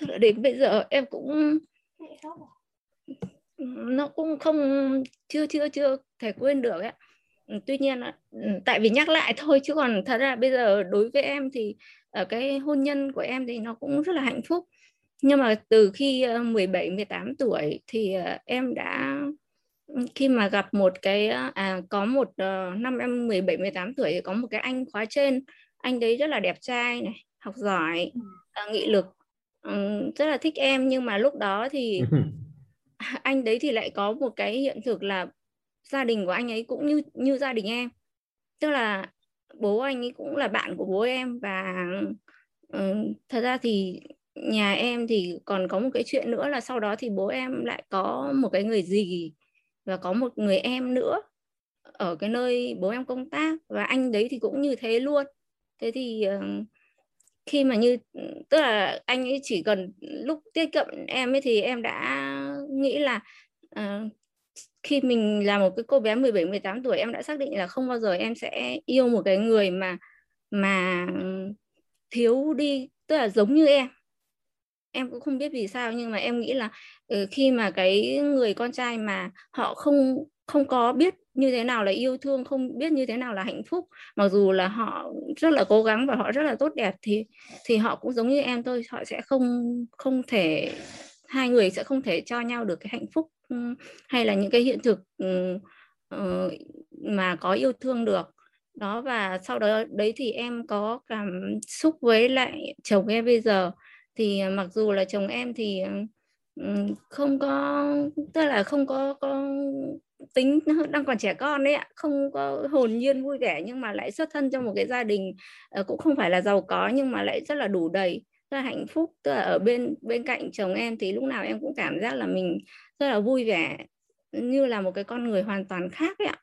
tức là đến bây giờ em cũng nó cũng không chưa chưa chưa thể quên được ấy tuy nhiên tại vì nhắc lại thôi chứ còn thật ra bây giờ đối với em thì ở cái hôn nhân của em thì nó cũng rất là hạnh phúc. Nhưng mà từ khi 17 18 tuổi thì em đã khi mà gặp một cái à có một năm em 17 18 tuổi thì có một cái anh khóa trên. Anh đấy rất là đẹp trai này học giỏi nghị lực rất là thích em. Nhưng mà lúc đó thì anh đấy thì lại có một cái hiện thực là gia đình của anh ấy cũng như như gia đình em. Tức là bố anh ấy cũng là bạn của bố em và uh, thật ra thì nhà em thì còn có một cái chuyện nữa là sau đó thì bố em lại có một cái người gì và có một người em nữa ở cái nơi bố em công tác và anh đấy thì cũng như thế luôn. Thế thì ờ, khi mà như tức là anh ấy chỉ cần lúc tiếp cận em ấy thì em đã nghĩ là uh, khi mình là một cái cô bé 17 18 tuổi, em đã xác định là không bao giờ em sẽ yêu một cái người mà mà thiếu đi, tức là giống như em. Em cũng không biết vì sao, nhưng mà em nghĩ là ừ, khi mà cái người con trai mà họ không không có biết như thế nào là yêu thương, không biết như thế nào là hạnh phúc, mặc dù là họ rất là cố gắng và họ rất là tốt đẹp thì thì họ cũng giống như em thôi, họ sẽ không không thể hai người sẽ không thể cho nhau được cái hạnh phúc hay là những cái hiện thực ờ, mà có yêu thương được. Đó, và sau đó, đấy thì em có cảm xúc với lại chồng em bây giờ. Thì à, mặc dù là chồng em thì không có, tức là không có có tính đang còn trẻ con đấy ạ, không có hồn nhiên vui vẻ nhưng mà lại xuất thân trong một cái gia đình ờ, cũng không phải là giàu có nhưng mà lại rất là đủ đầy rất là hạnh phúc. Tức là ở bên bên cạnh chồng em thì lúc nào em cũng cảm giác là mình rất là vui vẻ, như là một cái con người hoàn toàn khác ấy ạ.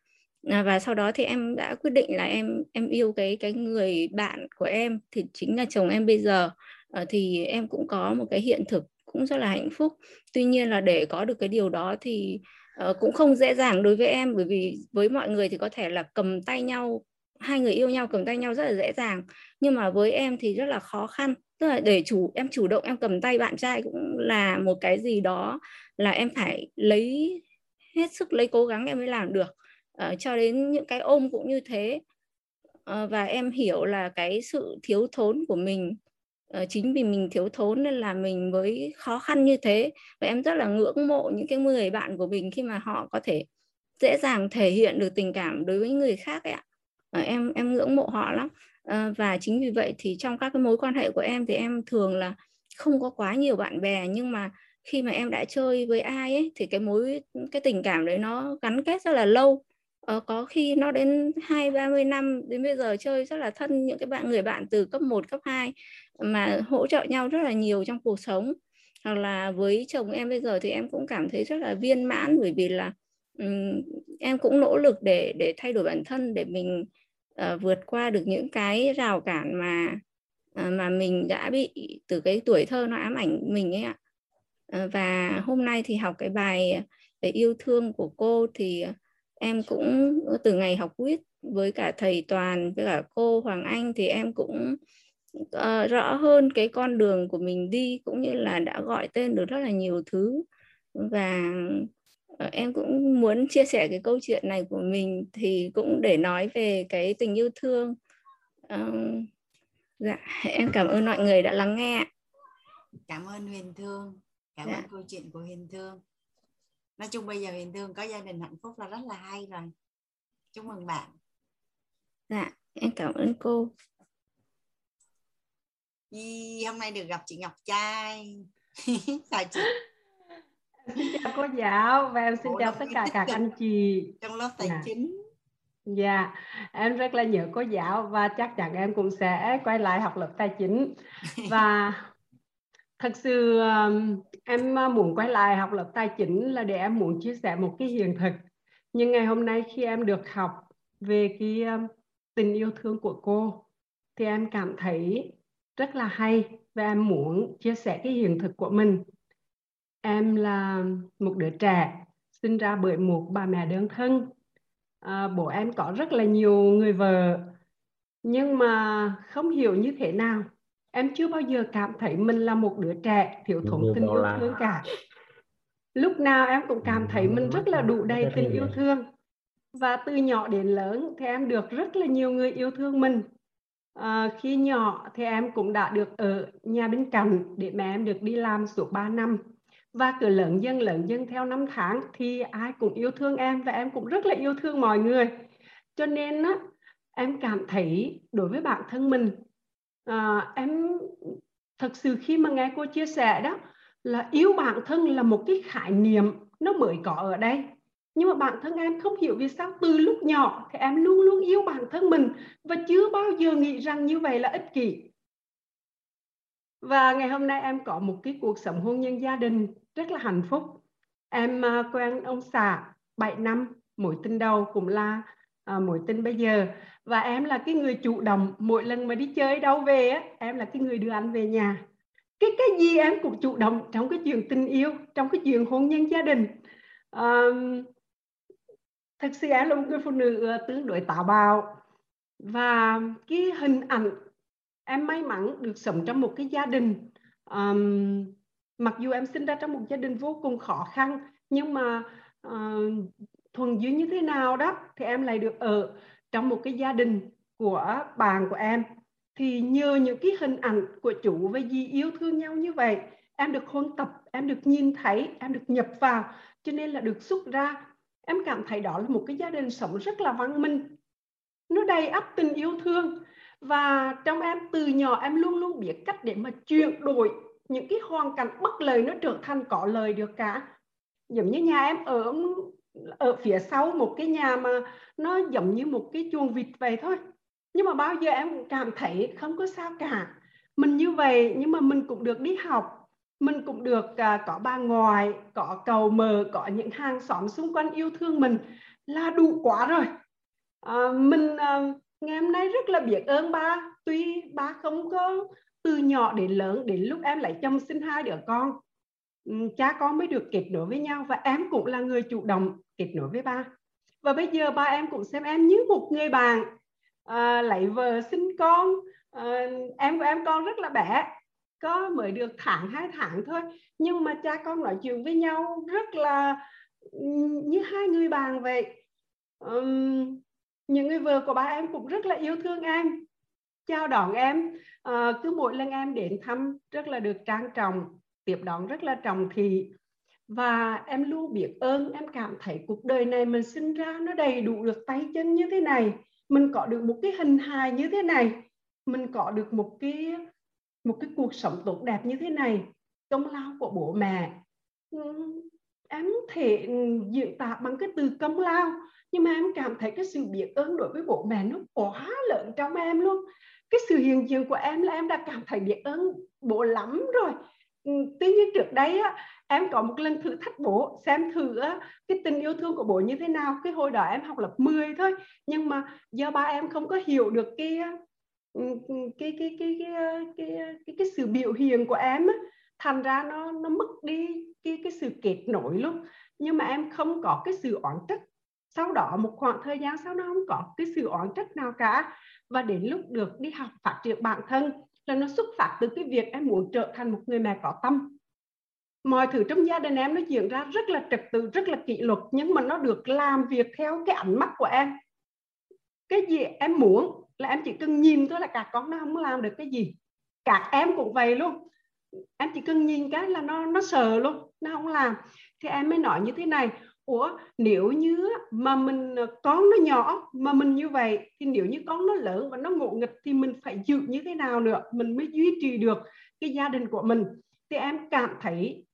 À, và sau đó thì em đã quyết định là em em yêu cái cái người bạn của em thì chính là chồng em bây giờ. Ờ, thì em cũng có một cái hiện thực cũng rất là hạnh phúc. Tuy nhiên là để có được cái điều đó thì ờ, cũng không dễ dàng đối với em, bởi vì với mọi người thì có thể là cầm tay nhau hai người yêu nhau cầm tay nhau rất là dễ dàng. Nhưng mà với em thì rất là khó khăn. Tức là để chủ em chủ động em cầm tay bạn trai cũng là một cái gì đó là em phải lấy hết sức lấy cố gắng em mới làm được. À, cho đến những cái ôm cũng như thế. À, và em hiểu là cái sự thiếu thốn của mình à, chính vì mình thiếu thốn nên là mình mới khó khăn như thế. Và em rất là ngưỡng mộ những cái người bạn của mình khi mà họ có thể dễ dàng thể hiện được tình cảm đối với người khác ấy ạ. Ờ, em em ngưỡng mộ họ lắm. Ờ, và chính vì vậy thì trong các cái mối quan hệ của em thì em thường là không có quá nhiều bạn bè nhưng mà khi mà em đã chơi với ai ấy thì cái mối cái tình cảm đấy nó gắn kết rất là lâu. Ờ, có khi nó đến hai ba mươi năm đến bây giờ chơi rất là thân những cái bạn người bạn từ cấp 1, cấp 2 mà hỗ trợ nhau rất là nhiều trong cuộc sống. Hoặc là với chồng em bây giờ thì em cũng cảm thấy rất là viên mãn bởi vì là um, em cũng nỗ lực để để thay đổi bản thân để mình uh, vượt qua được những cái rào cản mà uh, mà mình đã bị từ cái tuổi thơ nó ám ảnh mình ấy ạ. Uh, và hôm nay thì học cái bài về yêu thương của cô thì em cũng từ ngày học quýt với cả thầy toàn với cả cô hoàng anh thì em cũng uh, rõ hơn cái con đường của mình đi cũng như là đã gọi tên được rất là nhiều thứ. Và em cũng muốn chia sẻ cái câu chuyện này của mình thì cũng để nói về cái tình yêu thương. Uh, dạ em cảm ơn mọi người đã lắng nghe cảm ơn huyền thương cảm dạ. ơn câu chuyện của huyền thương. Nói chung bây giờ hiền thương có gia đình hạnh phúc là rất là hay rồi. Chúc mừng bạn. Dạ em cảm ơn cô. Di, hôm nay được gặp chị Ngọc Trai. Chào chị xin chào cô giáo. Và em xin Ủa, chào tất cả các anh chị. trong lớp tài dạ. chính. Dạ, em rất là nhớ cô giáo và chắc chắn em cũng sẽ quay lại học lớp tài chính. Và thật sự em muốn quay lại học lớp tài chính là để em muốn chia sẻ một cái hiện thực. Nhưng ngày hôm nay khi em được học về cái tình yêu thương của cô thì em cảm thấy rất là hay và em muốn chia sẻ cái hiện thực của mình em là một đứa trẻ sinh ra bởi một bà mẹ đơn thân. À, bố em có rất là nhiều người vợ nhưng mà không hiểu như thế nào. Em chưa bao giờ cảm thấy mình là một đứa trẻ thiếu thốn tình yêu thương cả. Lúc nào em cũng cảm thấy mình rất là đủ đầy tình yêu thương. Và từ nhỏ đến lớn thì em được rất là nhiều người yêu thương mình. À, khi nhỏ thì em cũng đã được ở nhà bên cạnh để mẹ em được đi làm suốt 3 năm và cứ lớn dần lớn dần theo năm tháng thì ai cũng yêu thương em và em cũng rất là yêu thương mọi người. Cho nên á em cảm thấy đối với bản thân mình à, em thật sự khi mà nghe cô chia sẻ đó là yêu bản thân là một cái khái niệm nó mới có ở đây. Nhưng mà bản thân em không hiểu vì sao từ lúc nhỏ thì em luôn luôn yêu bản thân mình và chưa bao giờ nghĩ rằng như vậy là ích kỷ. Và ngày hôm nay em có một cái cuộc sống hôn nhân gia đình rất là hạnh phúc. Em à, quen ông xã 7 năm mối tình đầu cũng là à, mối tình bây giờ. Và em là cái người chủ động mỗi lần mà đi chơi đâu về á em là cái người đưa anh về nhà. Cái cái gì em cũng chủ động trong cái chuyện tình yêu trong cái chuyện hôn nhân gia đình. À, thật sự em là một người phụ nữ ờ, tương đối táo bạo. Và cái hình ảnh em may mắn được sống trong một cái gia đình um, mặc dù em sinh ra trong một gia đình vô cùng khó khăn nhưng mà uh, thuần dưới như thế nào đó thì em lại được ở trong một cái gia đình của bạn của em. Thì nhờ những cái hình ảnh của chủ và dì yêu thương nhau như vậy em được huân tập em được nhìn thấy em được nhập vào cho nên là được xuất ra. Em cảm thấy đó là một cái gia đình sống rất là văn minh. Nó đầy ắp tình yêu thương. Và trong em từ nhỏ em luôn luôn biết cách để mà chuyển đổi những cái hoàn cảnh bất lời nó trở thành có lời được cả. Giống như nhà em ở ở phía sau một cái nhà mà nó giống như một cái chuồng vịt vậy thôi. Nhưng mà bao giờ em cũng cảm thấy không có sao cả. Mình như vậy nhưng mà mình cũng được đi học. Mình cũng được uh, có bà ngoại có cầu mờ có những hàng xóm xung quanh yêu thương mình là đủ quá rồi. Uh, mình uh, ngày hôm nay rất là biết ơn ba. Tuy ba không có từ nhỏ đến lớn đến lúc em lại chồng sinh hai đứa con ừ, cha con mới được kết nối với nhau và em cũng là người chủ động kết nối với ba. Và bây giờ ba em cũng xem em như một người bạn à, lấy vợ sinh con à, em của em con rất là bé có mới được tháng hai tháng thôi. Nhưng mà cha con nói chuyện với nhau rất là ừ, như hai người bạn vậy. Um, những người vợ của ba em cũng rất là yêu thương em chào đón em. À, cứ mỗi lần em đến thăm rất là được trang trọng tiếp đón rất là trọng thị. Và em luôn biết ơn em cảm thấy cuộc đời này mình sinh ra nó đầy đủ được tay chân như thế này. Mình có được một cái hình hài như thế này. Mình có được một cái một cái cuộc sống tốt đẹp như thế này công lao của bố mẹ. Ừ, em thể diễn tả bằng cái từ công lao nhưng mà em cảm thấy cái sự biết ơn đối với bố mẹ nó quá lớn trong em luôn cái sự hiện diện của em là em đã cảm thấy biết ơn bố lắm rồi. Ừ, tuy nhiên trước đây á, em có một lần thử thách bố xem thử á, cái tình yêu thương của bố như thế nào. Cái hồi đó em học lớp 10 thôi nhưng mà do ba em không có hiểu được cái ừ, ừ, cái cái cái cái cái cái, cái sự biểu hiện của em á, thành ra nó nó mất đi cái cái sự kết nối luôn. Nhưng mà em không có cái sự oán trách. Sau đó một khoảng thời gian sau nó không có cái sự oán trách nào cả và đến lúc được đi học, phát triển bản thân là nó xuất phát từ cái việc em muốn trở thành một người mẹ có tâm. Mọi thứ trong gia đình em nó diễn ra rất là trật tự, rất là kỷ luật, nhưng mà nó được làm việc theo cái ánh mắt của em. Cái gì em muốn là em chỉ cần nhìn thôi là cả con nó không làm được cái gì. Cả em cũng vậy luôn. Em chỉ cần nhìn cái là nó nó sờ luôn, nó không làm. Thì em mới nói như thế này ủa, nếu như mà mình ờ, con nó nhỏ, mà mình như vậy, thì nếu như con nó lớn và nó ngộ nghịch thì mình phải giữ như thế nào nữa? Mình mới duy trì được cái gia đình của mình. Thì em cảm thấy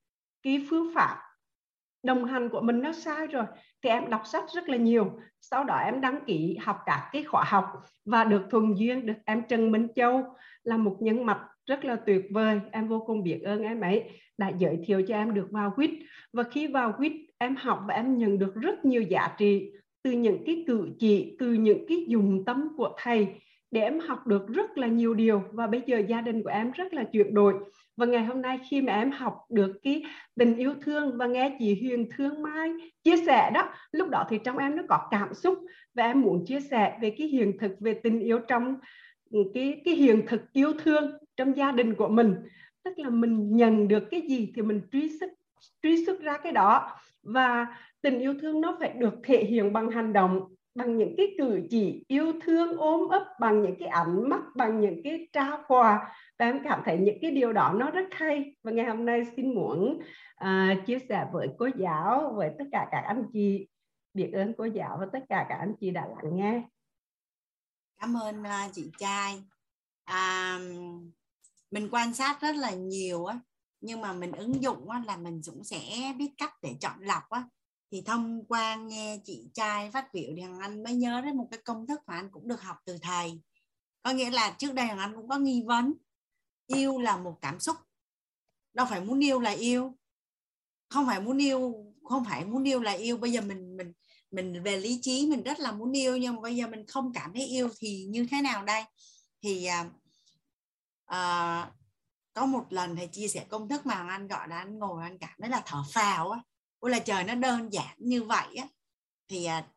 cái phương pháp đồng hành của mình nó sai rồi, thì em đọc sách rất là nhiều. Sau đó em đăng ký học các cái khóa học và được thuần duyên được em Trần Minh Châu là một nhân mạch rất là tuyệt vời, em vô cùng biết ơn em ấy đã giới thiệu cho em được vào quýt. Và khi vào quýt, em học và em nhận được rất nhiều giá trị từ những cái cử chỉ, từ những cái dùng tâm của thầy để em học được rất là nhiều điều. Và bây giờ gia đình của em rất là chuyển đổi. Và ngày hôm nay khi mà em học được cái tình yêu thương và nghe chị Huyền Thương Mai chia sẻ đó, lúc đó thì trong em nó có cảm xúc. Và em muốn chia sẻ về cái hiện thực về tình yêu trong cái cái hiện thực yêu thương trong gia đình của mình. Tức là mình nhận được cái gì thì mình truy xuất truy xuất ra cái đó. Và tình yêu thương nó phải được thể hiện bằng hành động bằng những cái cử chỉ yêu thương ôm ấp bằng những cái ánh mắt bằng những cái trao quà. Và em cảm thấy những cái điều đó nó rất hay. Và ngày hôm nay xin muốn uh, chia sẻ với cô giáo với tất cả các anh chị. Biết ơn cô giáo và tất cả các anh chị đã lắng nghe. Cảm ơn uh, chị trai. Um, mình quan sát rất là nhiều á nhưng mà mình ứng dụng á, là mình cũng sẽ biết cách để chọn lọc á. Thì thông qua nghe chị trai phát biểu thì hằng anh mới nhớ đến một cái công thức mà anh cũng được học từ thầy. Có nghĩa là trước đây hằng anh cũng có nghi vấn yêu là một cảm xúc. Đâu phải muốn yêu là yêu. Không phải muốn yêu không phải muốn yêu là yêu. Bây giờ mình mình mình về lý trí mình rất là muốn yêu nhưng mà bây giờ mình không cảm thấy yêu thì như thế nào đây? Thì uh, à, có một lần thầy chia sẻ công thức mà anh gọi là anh ngồi anh cảm thấy là thở phào á. Ôi là trời nó đơn giản như vậy á. Thì à,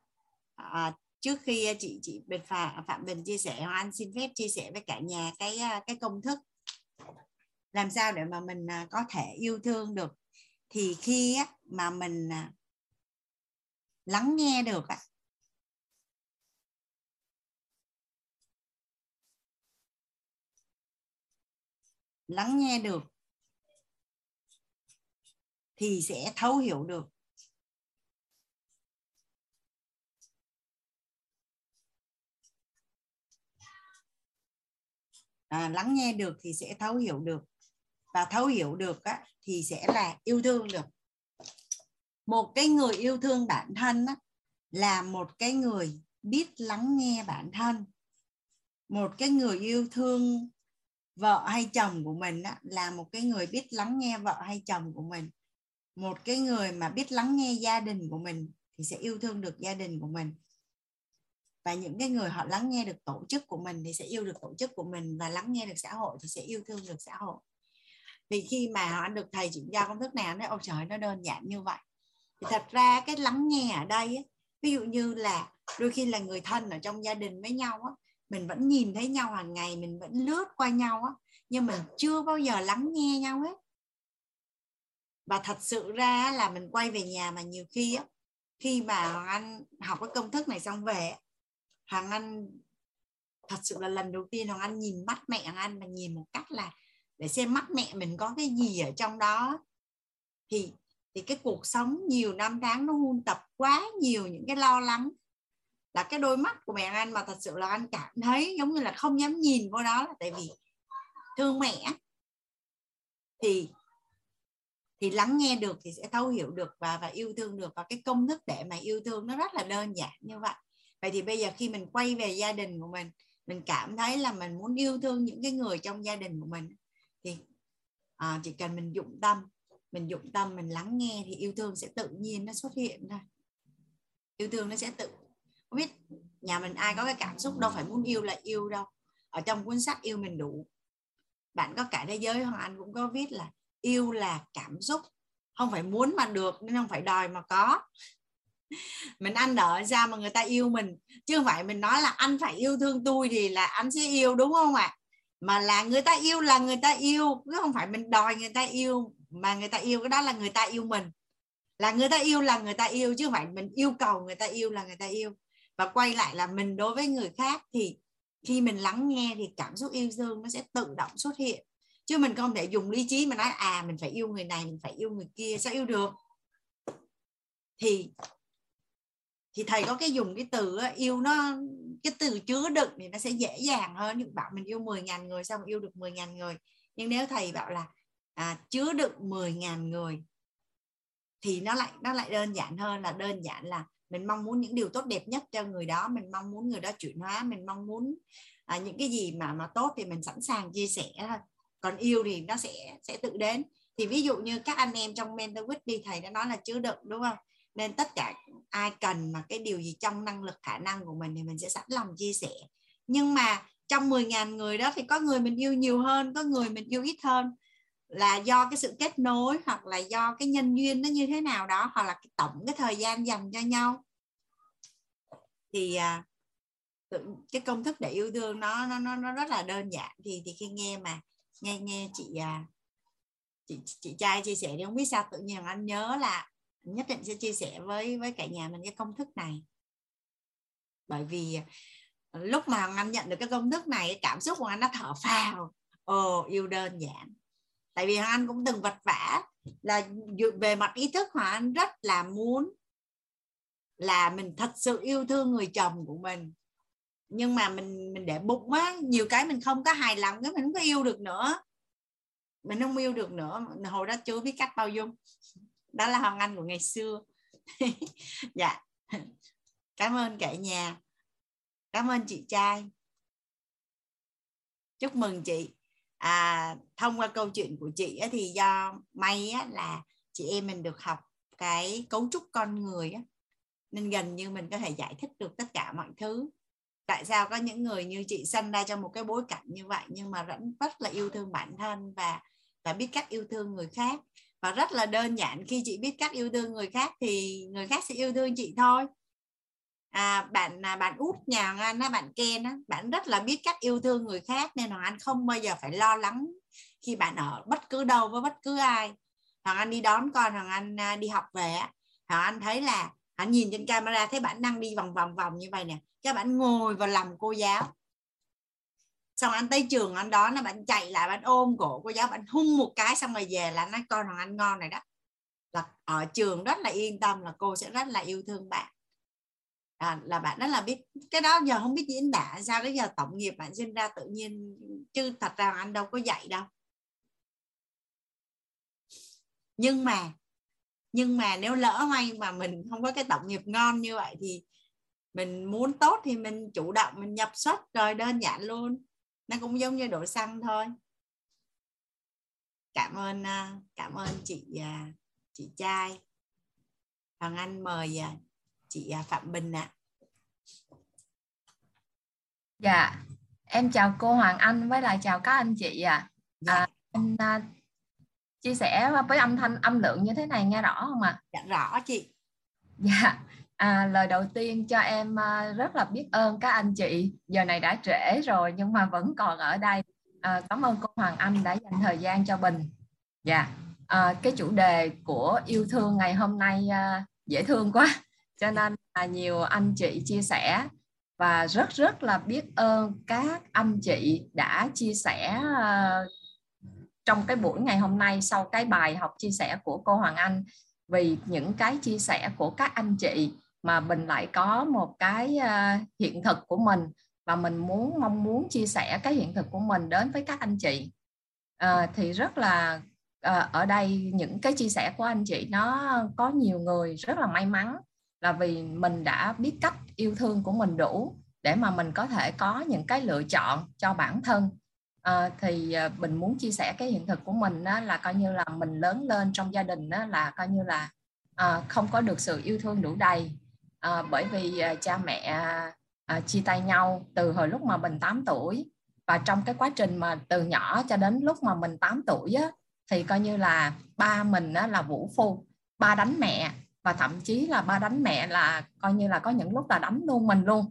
à, trước khi à, chị chị Bình Phạm, Phạm Bình chia sẻ anh xin phép chia sẻ với cả nhà cái à, cái công thức. Làm sao để mà mình à, có thể yêu thương được. Thì khi á, mà mình lắng nghe được lắng nghe được thì sẽ thấu hiểu được. À, lắng nghe được thì sẽ thấu hiểu được. Và thấu hiểu được á, thì sẽ là yêu thương được. Một cái người yêu thương bản thân á, là một cái người biết lắng nghe bản thân. Một cái người yêu thương vợ hay chồng của mình á, là một cái người biết lắng nghe vợ hay chồng của mình. Một cái người mà biết lắng nghe gia đình của mình thì sẽ yêu thương được gia đình của mình. Và những cái người họ lắng nghe được tổ chức của mình thì sẽ yêu được tổ chức của mình và lắng nghe được xã hội thì sẽ yêu thương được xã hội. Vì khi mà họ được thầy chuyển giao công thức này anh nói ôi trời nó đơn giản như vậy. Thì thật ra cái lắng nghe ở đây ấy, ví dụ như là đôi khi là người thân ở trong gia đình với nhau á, mình vẫn nhìn thấy nhau hàng ngày mình vẫn lướt qua nhau á, nhưng mình chưa bao giờ lắng nghe nhau hết. Và thật sự ra là mình quay về nhà mà nhiều khi á, khi mà hoàng anh học cái công thức này xong về hoàng anh thật sự là lần đầu tiên hoàng anh nhìn mắt mẹ hoàng anh và nhìn một cách là để xem mắt mẹ mình có cái gì ở trong đó thì thì cái cuộc sống nhiều năm tháng nó huân tập quá nhiều những cái lo lắng là cái đôi mắt của mẹ anh mà thật sự là anh cảm thấy giống như là không dám nhìn vô đó là tại vì thương mẹ. Thì thì lắng nghe được thì sẽ thấu hiểu được và và yêu thương được. Và cái công thức để mà yêu thương nó rất là đơn giản như vậy. Vậy thì bây giờ khi mình quay về gia đình của mình mình cảm thấy là mình muốn yêu thương những cái người trong gia đình của mình thì à, chỉ cần mình dụng tâm mình dụng tâm mình lắng nghe thì yêu thương sẽ tự nhiên nó xuất hiện thôi. Yêu thương nó sẽ tự biết nhà mình ai có cái cảm xúc đâu phải muốn yêu là yêu đâu ở trong cuốn sách yêu mình đủ bạn có cả thế giới hoàng anh cũng có viết là yêu là cảm xúc không phải muốn mà được nên không phải đòi mà có mình ăn nợ ra mà người ta yêu mình chứ không phải mình nói là anh phải yêu thương tôi thì là anh sẽ yêu đúng không ạ à? mà là người ta yêu là người ta yêu chứ không phải mình đòi người ta yêu mà người ta yêu cái đó là người ta yêu mình là người ta yêu là người ta yêu chứ không phải mình yêu cầu người ta yêu là người ta yêu và quay lại là mình đối với người khác thì khi mình lắng nghe thì cảm xúc yêu thương nó sẽ tự động xuất hiện. Chứ mình không thể dùng lý trí mà nói à mình phải yêu người này mình phải yêu người kia sao yêu được? Thì thì thầy có cái dùng cái từ yêu nó cái từ chứa đựng thì nó sẽ dễ dàng hơn. Những bảo mình yêu 10.000 người sao mà yêu được 10.000 người? Nhưng nếu thầy bảo là à, chứa đựng 10.000 người thì nó lại nó lại đơn giản hơn là đơn giản là mình mong muốn những điều tốt đẹp nhất cho người đó mình mong muốn người đó chuyển hóa mình mong muốn à, những cái gì mà mà tốt thì mình sẵn sàng chia sẻ thôi. Còn yêu thì nó sẽ sẽ tự đến. Thì ví dụ như các anh em trong mentor đi thầy đã nói là chứa đựng đúng không? Nên tất cả ai cần mà cái điều gì trong năng lực khả năng của mình thì mình sẽ sẵn lòng chia sẻ. Nhưng mà trong 10.000 người đó thì có người mình yêu nhiều hơn có người mình yêu ít hơn là do cái sự kết nối hoặc là do cái nhân duyên nó như thế nào đó hoặc là cái tổng cái thời gian dành cho nhau. Thì à, cái công thức để yêu thương nó nó nó, nó rất là đơn giản. Thì thì khi nghe mà nghe nghe chị à, chị chị trai chia sẻ thì không biết sao tự nhiên anh nhớ là nhất định sẽ chia sẻ với với cả nhà mình cái công thức này. Bởi vì à, lúc mà anh nhận được cái công thức này cảm xúc của anh nó thở phào. Ồ yêu đơn giản tại vì anh cũng từng vật vã là về mặt ý thức mà anh rất là muốn là mình thật sự yêu thương người chồng của mình. Nhưng mà mình mình để bụng á, nhiều cái mình không có hài lòng cái mình không có yêu được nữa. Mình không yêu được nữa. Hồi đó chưa biết cách bao dung. Đó là hoàng anh của ngày xưa. Dạ. Cảm ơn cả nhà. Cảm ơn chị trai. Chúc mừng chị à, thông qua câu chuyện của chị á, thì do may á, là chị em mình được học cái cấu trúc con người á. Nên gần như mình có thể giải thích được tất cả mọi thứ. Tại sao có những người như chị sinh ra trong một cái bối cảnh như vậy nhưng mà vẫn rất là yêu thương bản thân và và biết cách yêu thương người khác. Và rất là đơn giản khi chị biết cách yêu thương người khác thì người khác sẽ yêu thương chị thôi à, bạn à, bạn út nhà Hoàng Anh á bạn Ken á bạn rất là biết cách yêu thương người khác nên Hoàng Anh không bao giờ phải lo lắng khi bạn ở bất cứ đâu với bất cứ ai. Hoàng Anh đi đón con Hoàng Anh à, đi học về á Hoàng Anh thấy là anh nhìn trên camera thấy bạn đang đi vòng vòng vòng như vậy nè các bạn ngồi vào lòng cô giáo. Xong anh tới trường anh đó nó bạn chạy lại bạn ôm cổ cô giáo bạn hung một cái xong rồi về là nói con thằng anh ngon này đó. Là ở trường rất là yên tâm là cô sẽ rất là yêu thương bạn à, là bạn đó là biết cái đó giờ không biết diễn tả sao cái giờ tổng nghiệp bạn sinh ra tự nhiên chứ thật ra anh đâu có dạy đâu. Nhưng mà nhưng mà nếu lỡ may mà mình không có cái tổng nghiệp ngon như vậy thì mình muốn tốt thì mình chủ động mình nhập xuất rồi đơn giản luôn. Nó cũng giống như đổ xăng thôi. Cảm ơn à, cảm ơn chị à, chị trai. Hoàng Anh mời à, chị Phạm Bình ạ. À. Dạ, em chào cô Hoàng Anh với lại chào các anh chị ạ. À. À, anh à, chia sẻ với âm thanh âm lượng như thế này nghe rõ không ạ? À? Dạ rõ chị. Dạ, à, lời đầu tiên cho em à, rất là biết ơn các anh chị. Giờ này đã trễ rồi nhưng mà vẫn còn ở đây. À, cảm ơn cô Hoàng Anh đã dành thời gian cho Bình. Dạ, à, cái chủ đề của yêu thương ngày hôm nay à, dễ thương quá cho nên là nhiều anh chị chia sẻ và rất rất là biết ơn các anh chị đã chia sẻ ờ, trong cái buổi ngày hôm nay sau cái bài học chia sẻ của cô Hoàng Anh. Vì những cái chia sẻ của các anh chị mà mình lại có một cái ờ, hiện thực của mình và mình muốn mong muốn chia sẻ cái hiện thực của mình đến với các anh chị. À, thì rất là à, ở đây những cái chia sẻ của anh chị nó có nhiều người rất là may mắn là vì mình đã biết cách yêu thương của mình đủ để mà mình có thể có những cái lựa chọn cho bản thân. À, thì ờ, mình muốn chia sẻ cái hiện thực của mình đó là coi như là mình lớn lên trong gia đình đó là coi như là à, không có được sự yêu thương đủ đầy. À, bởi vì à, cha mẹ à, chia tay nhau từ hồi lúc mà mình 8 tuổi. Và trong cái quá trình mà từ nhỏ cho đến lúc mà mình 8 tuổi á, thì coi như là ba mình á, là vũ phu ba đánh mẹ và thậm chí là ba đánh mẹ là coi như là có những lúc là đánh luôn mình luôn.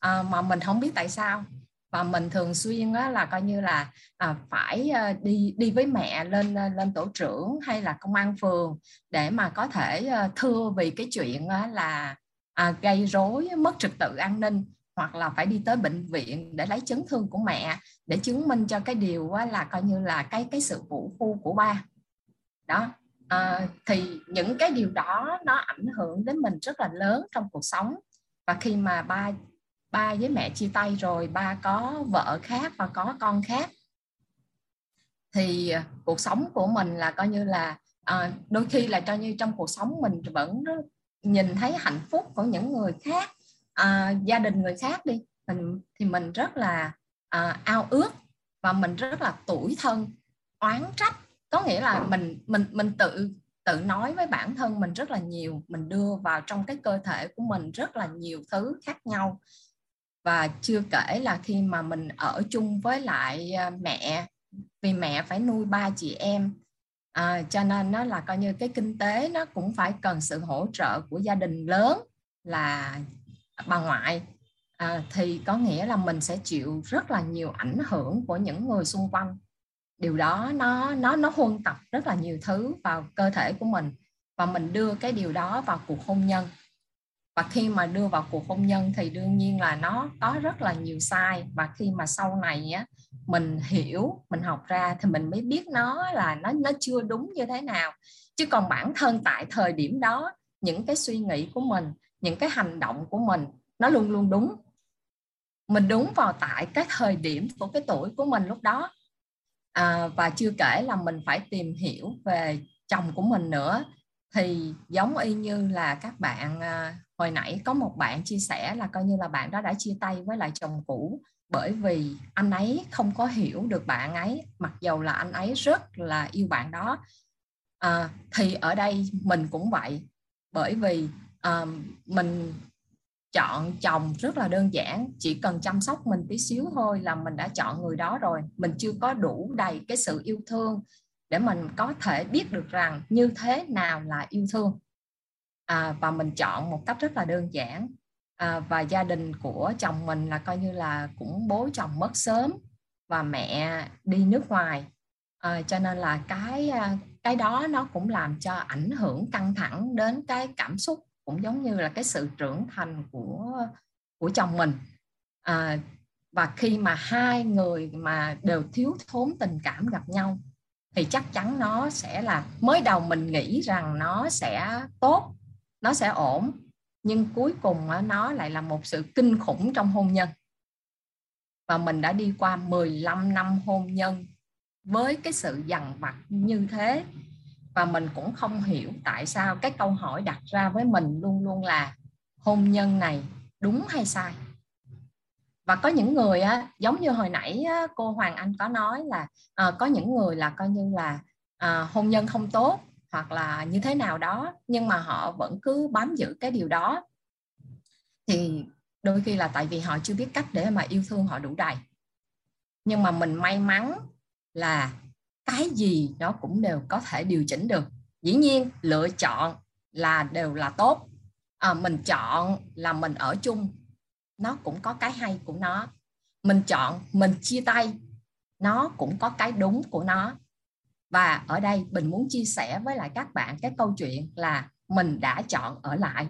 À, mà mình không biết tại sao. Và mình thường xuyên á, là coi như là à, phải à, đi đi với mẹ lên à, lên tổ trưởng hay là công an phường để mà có thể à, thưa vì cái chuyện á, là à, gây rối mất trật tự an ninh hoặc là phải đi tới bệnh viện để lấy chấn thương của mẹ để chứng minh cho cái điều á, là coi như là cái cái sự vũ phu của ba. Đó à, thì những cái điều đó nó ảnh hưởng đến mình rất là lớn trong cuộc sống. Và khi mà ba ba với mẹ chia tay rồi ba có vợ khác và có con khác thì ờ, cuộc sống của mình là coi như là à, đôi khi là cho như trong cuộc sống mình vẫn nhìn thấy hạnh phúc của những người khác à, gia đình người khác đi. Mình thì mình rất là à, ao ước và mình rất là tủi thân oán trách có nghĩa là mình mình mình tự tự nói với bản thân mình rất là nhiều mình đưa vào trong cái cơ thể của mình rất là nhiều thứ khác nhau. Và chưa kể là khi mà mình ở chung với lại à, mẹ vì mẹ phải nuôi ba chị em à, cho nên nó là coi như cái kinh tế nó cũng phải cần sự hỗ trợ của gia đình lớn là bà ngoại. À, thì có nghĩa là mình sẽ chịu rất là nhiều ảnh hưởng của những người xung quanh điều đó nó nó nó huân tập rất là nhiều thứ vào cơ thể của mình và mình đưa cái điều đó vào cuộc hôn nhân. Và khi mà đưa vào cuộc hôn nhân thì đương nhiên là nó có rất là nhiều sai và khi mà sau này á, mình hiểu, mình học ra thì mình mới biết nó là nó nó chưa đúng như thế nào. Chứ còn bản thân tại thời điểm đó, những cái suy nghĩ của mình, những cái hành động của mình nó luôn luôn đúng. Mình đúng vào tại cái thời điểm của cái tuổi của mình lúc đó à, và chưa kể là mình phải tìm hiểu về chồng của mình nữa. Thì giống y như là các bạn à, hồi nãy có một bạn chia sẻ là coi như là bạn đó đã chia tay với lại chồng cũ. Bởi vì anh ấy không có hiểu được bạn ấy mặc dầu là anh ấy rất là yêu bạn đó. À, thì ở đây mình cũng vậy. Bởi vì à, mình chọn chồng rất là đơn giản chỉ cần chăm sóc mình tí xíu thôi là mình đã chọn người đó rồi. Mình chưa có đủ đầy cái sự yêu thương để mình có thể biết được rằng như thế nào là yêu thương. À, và mình chọn một cách rất là đơn giản. À, và gia đình của chồng mình là coi như là cũng bố chồng mất sớm và mẹ đi nước ngoài. À, cho nên là cái à, cái đó nó cũng làm cho ảnh hưởng căng thẳng đến cái cảm xúc cũng giống như là cái sự trưởng thành của của chồng mình. À, và khi mà hai người mà đều thiếu thốn tình cảm gặp nhau thì chắc chắn nó sẽ là mới đầu mình nghĩ rằng nó sẽ tốt nó sẽ ổn nhưng cuối cùng nó lại là một sự kinh khủng trong hôn nhân. Và mình đã đi qua 15 năm hôn nhân với cái sự dằn vặt như thế và mình cũng không hiểu tại sao cái câu hỏi đặt ra với mình luôn luôn là hôn nhân này đúng hay sai? Và có những người á, giống như hồi nãy á, cô Hoàng Anh có nói là à, có những người là coi như là à, hôn nhân không tốt hoặc là như thế nào đó nhưng mà họ vẫn cứ bám giữ cái điều đó. Thì đôi khi là tại vì họ chưa biết cách để mà yêu thương họ đủ đầy. Nhưng mà mình may mắn là cái gì nó cũng đều có thể điều chỉnh được. Dĩ nhiên lựa chọn là đều là tốt. À, mình chọn là mình ở chung. Nó cũng có cái hay của nó. Mình chọn mình chia tay nó cũng có cái đúng của nó. Và ở đây mình muốn chia sẻ với lại các bạn cái câu chuyện là mình đã chọn ở lại.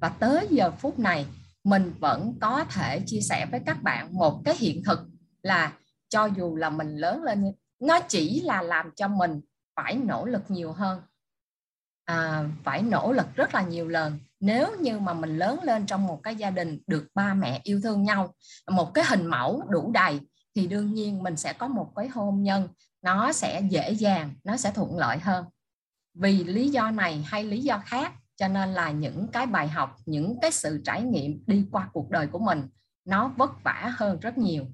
Và tới giờ phút này mình vẫn có thể chia sẻ với các bạn một cái hiện thực là cho dù là mình lớn lên nó chỉ là làm cho mình phải nỗ lực nhiều hơn. À, phải nỗ lực rất là nhiều lần. Nếu như mà mình lớn lên trong một cái gia đình được ba mẹ yêu thương nhau một cái hình mẫu đủ đầy thì đương nhiên mình sẽ có một cái hôn nhân nó sẽ dễ dàng nó sẽ thuận lợi hơn. Vì lý do này hay lý do khác cho nên là những cái bài học những cái sự trải nghiệm đi qua cuộc đời của mình nó vất vả hơn rất nhiều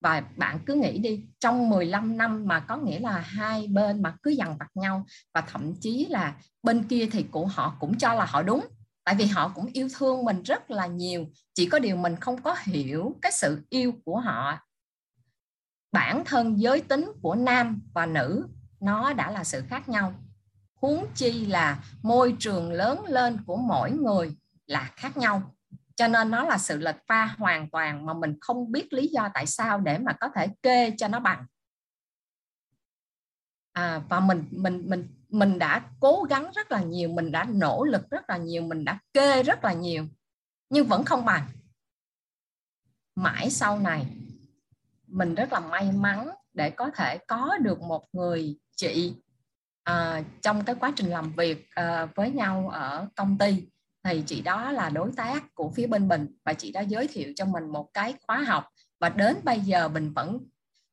và bạn cứ nghĩ đi, trong 15 năm mà có nghĩa là hai bên mà cứ dằn vặt nhau và thậm chí là bên kia thì của họ cũng cho là họ đúng, tại vì họ cũng yêu thương mình rất là nhiều, chỉ có điều mình không có hiểu cái sự yêu của họ. Bản thân giới tính của nam và nữ, nó đã là sự khác nhau. Huống chi là môi trường lớn lên của mỗi người là khác nhau cho nên nó là sự lệch pha hoàn toàn mà mình không biết lý do tại sao để mà có thể kê cho nó bằng. À, và mình mình mình mình đã cố gắng rất là nhiều mình đã nỗ lực rất là nhiều mình đã kê rất là nhiều nhưng vẫn không bằng. Mãi sau này mình rất là may mắn để có thể có được một người chị à, trong cái quá trình làm việc à, với nhau ở công ty thì chị đó là đối tác của phía bên mình và chị đã giới thiệu cho mình một cái khóa học. Và đến bây giờ mình vẫn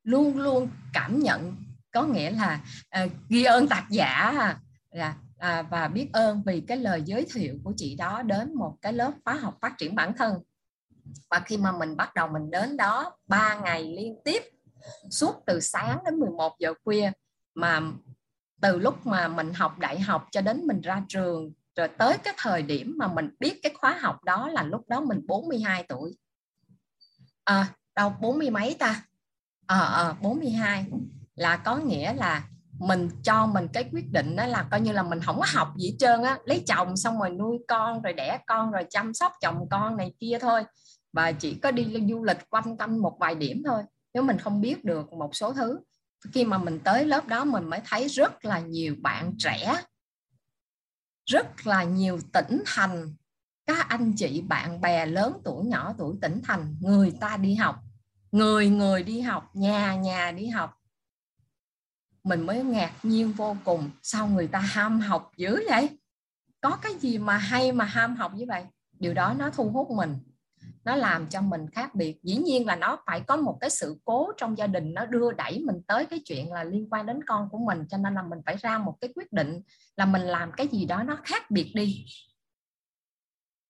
luôn luôn cảm nhận có nghĩa là uh, ghi ơn tạc giả à, là à, và biết ơn vì cái lời giới thiệu của chị đó đến một cái lớp khóa học phát triển bản thân. Và khi mà mình bắt đầu mình đến đó ba ngày liên tiếp suốt từ sáng đến 11 giờ khuya mà từ lúc mà mình học đại học cho đến mình ra trường rồi tới cái thời điểm mà mình biết cái khóa học đó là lúc đó mình 42 tuổi. À, đâu bốn mươi mấy ta? Ờ à, à, 42 là có nghĩa là mình cho mình cái quyết định đó là coi như là mình không có học gì hết trơn á. Lấy chồng xong rồi nuôi con rồi đẻ con rồi chăm sóc chồng con này kia thôi. Và chỉ có đi du lịch quanh quanh một vài điểm thôi. Nếu mình không biết được một số thứ. Khi mà mình tới lớp đó mình mới thấy rất là nhiều bạn trẻ rất là nhiều tỉnh thành. Các anh chị, bạn bè lớn tuổi, nhỏ tuổi, tỉnh thành, người ta đi học. Người người đi học, nhà nhà đi học. Mình mới ngạc nhiên vô cùng, sao người ta ham học dữ vậy? Có cái gì mà hay mà ham học như vậy? Điều đó nó thu hút mình nó làm cho mình khác biệt. Dĩ nhiên là nó phải có một cái sự cố trong gia đình nó đưa đẩy mình tới cái chuyện là liên quan đến con của mình cho nên là mình phải ra một cái quyết định là mình làm cái gì đó nó khác biệt đi.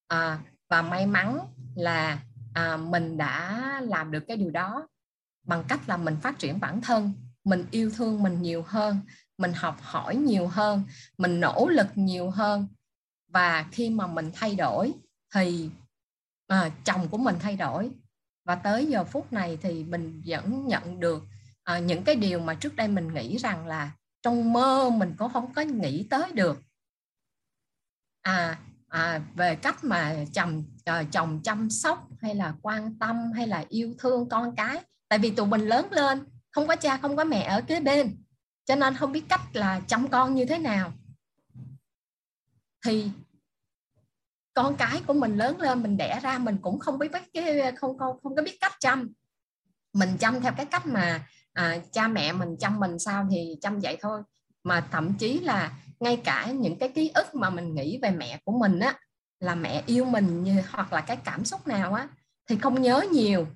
À, và may mắn là à, mình đã làm được cái điều đó bằng cách là mình phát triển bản thân mình yêu thương mình nhiều hơn mình học hỏi nhiều hơn mình nỗ lực nhiều hơn. Và khi mà mình thay đổi thì à, chồng của mình thay đổi. Và tới giờ phút này thì mình vẫn nhận được à, những cái điều mà trước đây mình nghĩ rằng là trong mơ mình cũng không có nghĩ tới được. À, à về cách mà chồng à, ờ, chồng chăm sóc hay là quan tâm hay là yêu thương con cái. Tại vì tụi mình lớn lên không có cha không có mẹ ở kế bên. Cho nên không biết cách là chăm con như thế nào. Thì con cái của mình lớn lên mình đẻ ra mình cũng không biết cái không không không có biết cách chăm. Mình chăm theo cái cách mà à, cha mẹ mình chăm mình sao thì chăm vậy thôi. Mà thậm chí là ngay cả những cái ký ức mà mình nghĩ về mẹ của mình á là mẹ yêu mình như hoặc là cái cảm xúc nào á thì không nhớ nhiều.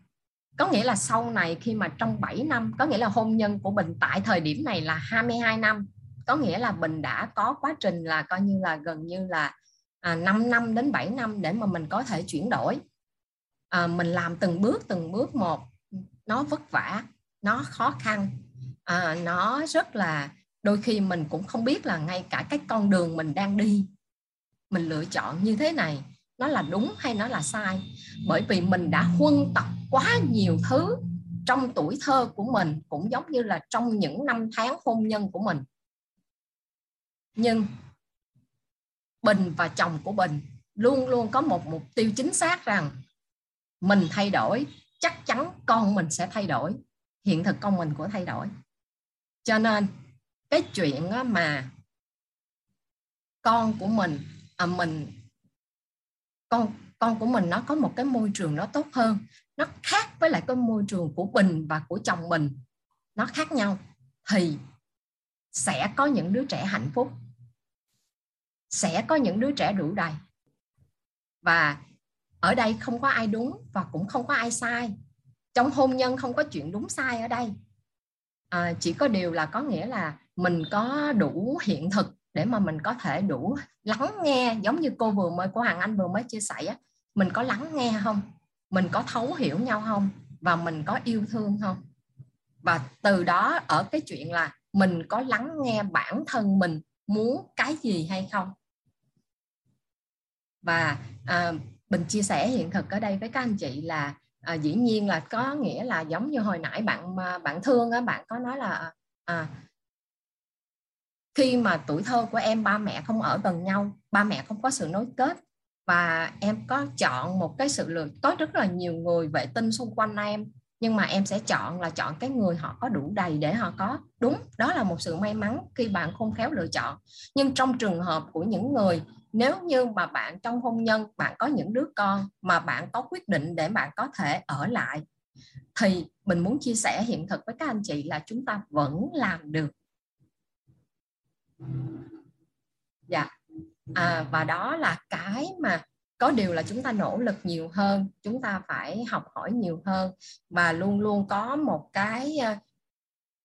Có nghĩa là sau này khi mà trong 7 năm có nghĩa là hôn nhân của Bình tại thời điểm này là 22 năm có nghĩa là Bình đã có quá trình là coi như là gần như là à, 5 năm đến 7 năm để mà mình có thể chuyển đổi. À, mình làm từng bước từng bước một nó vất vả nó khó khăn. À, nó rất là đôi khi mình cũng không biết là ngay cả cái con đường mình đang đi mình lựa chọn như thế này nó là đúng hay nó là sai. Bởi vì mình đã huân tập quá nhiều thứ trong tuổi thơ của mình cũng giống như là trong những năm tháng hôn nhân của mình. Nhưng Bình và chồng của Bình luôn luôn có một mục tiêu chính xác rằng mình thay đổi chắc chắn con mình sẽ thay đổi hiện thực con mình của thay đổi. Cho nên cái chuyện mà con của mình à, mình con con của mình nó có một cái môi trường nó tốt hơn nó khác với lại cái môi trường của bình và của chồng mình nó khác nhau thì sẽ có những đứa trẻ hạnh phúc sẽ có những đứa trẻ đủ đầy. Và ở đây không có ai đúng và cũng không có ai sai. Trong hôn nhân không có chuyện đúng sai ở đây. À, chỉ có điều là có nghĩa là mình có đủ hiện thực để mà mình có thể đủ lắng nghe. Giống như cô vừa mới của Hoàng Anh vừa mới chia sẻ mình có lắng nghe không? Mình có thấu hiểu nhau không? Và mình có yêu thương không? Và từ đó ở cái chuyện là mình có lắng nghe bản thân mình muốn cái gì hay không? Và à, mình chia sẻ hiện thực ở đây với các anh chị là à, dĩ nhiên là có nghĩa là giống như hồi nãy bạn à, bạn thương á bạn có nói là à, khi mà tuổi thơ của em ba mẹ không ở gần nhau ba mẹ không có sự nối kết và em có chọn một cái sự lựa có rất là nhiều người vệ tinh xung quanh em nhưng mà em sẽ chọn là chọn cái người họ có đủ đầy để họ có. Đúng đó là một sự may mắn khi bạn không khéo lựa chọn. Nhưng trong trường hợp của những người nếu như mà bạn trong hôn nhân bạn có những đứa con mà bạn có quyết định để bạn có thể ở lại thì mình muốn chia sẻ hiện thực với các anh chị là chúng ta vẫn làm được. Dạ. À, và đó là cái mà có điều là chúng ta nỗ lực nhiều hơn chúng ta phải học hỏi nhiều hơn. Và luôn luôn có một cái ờ,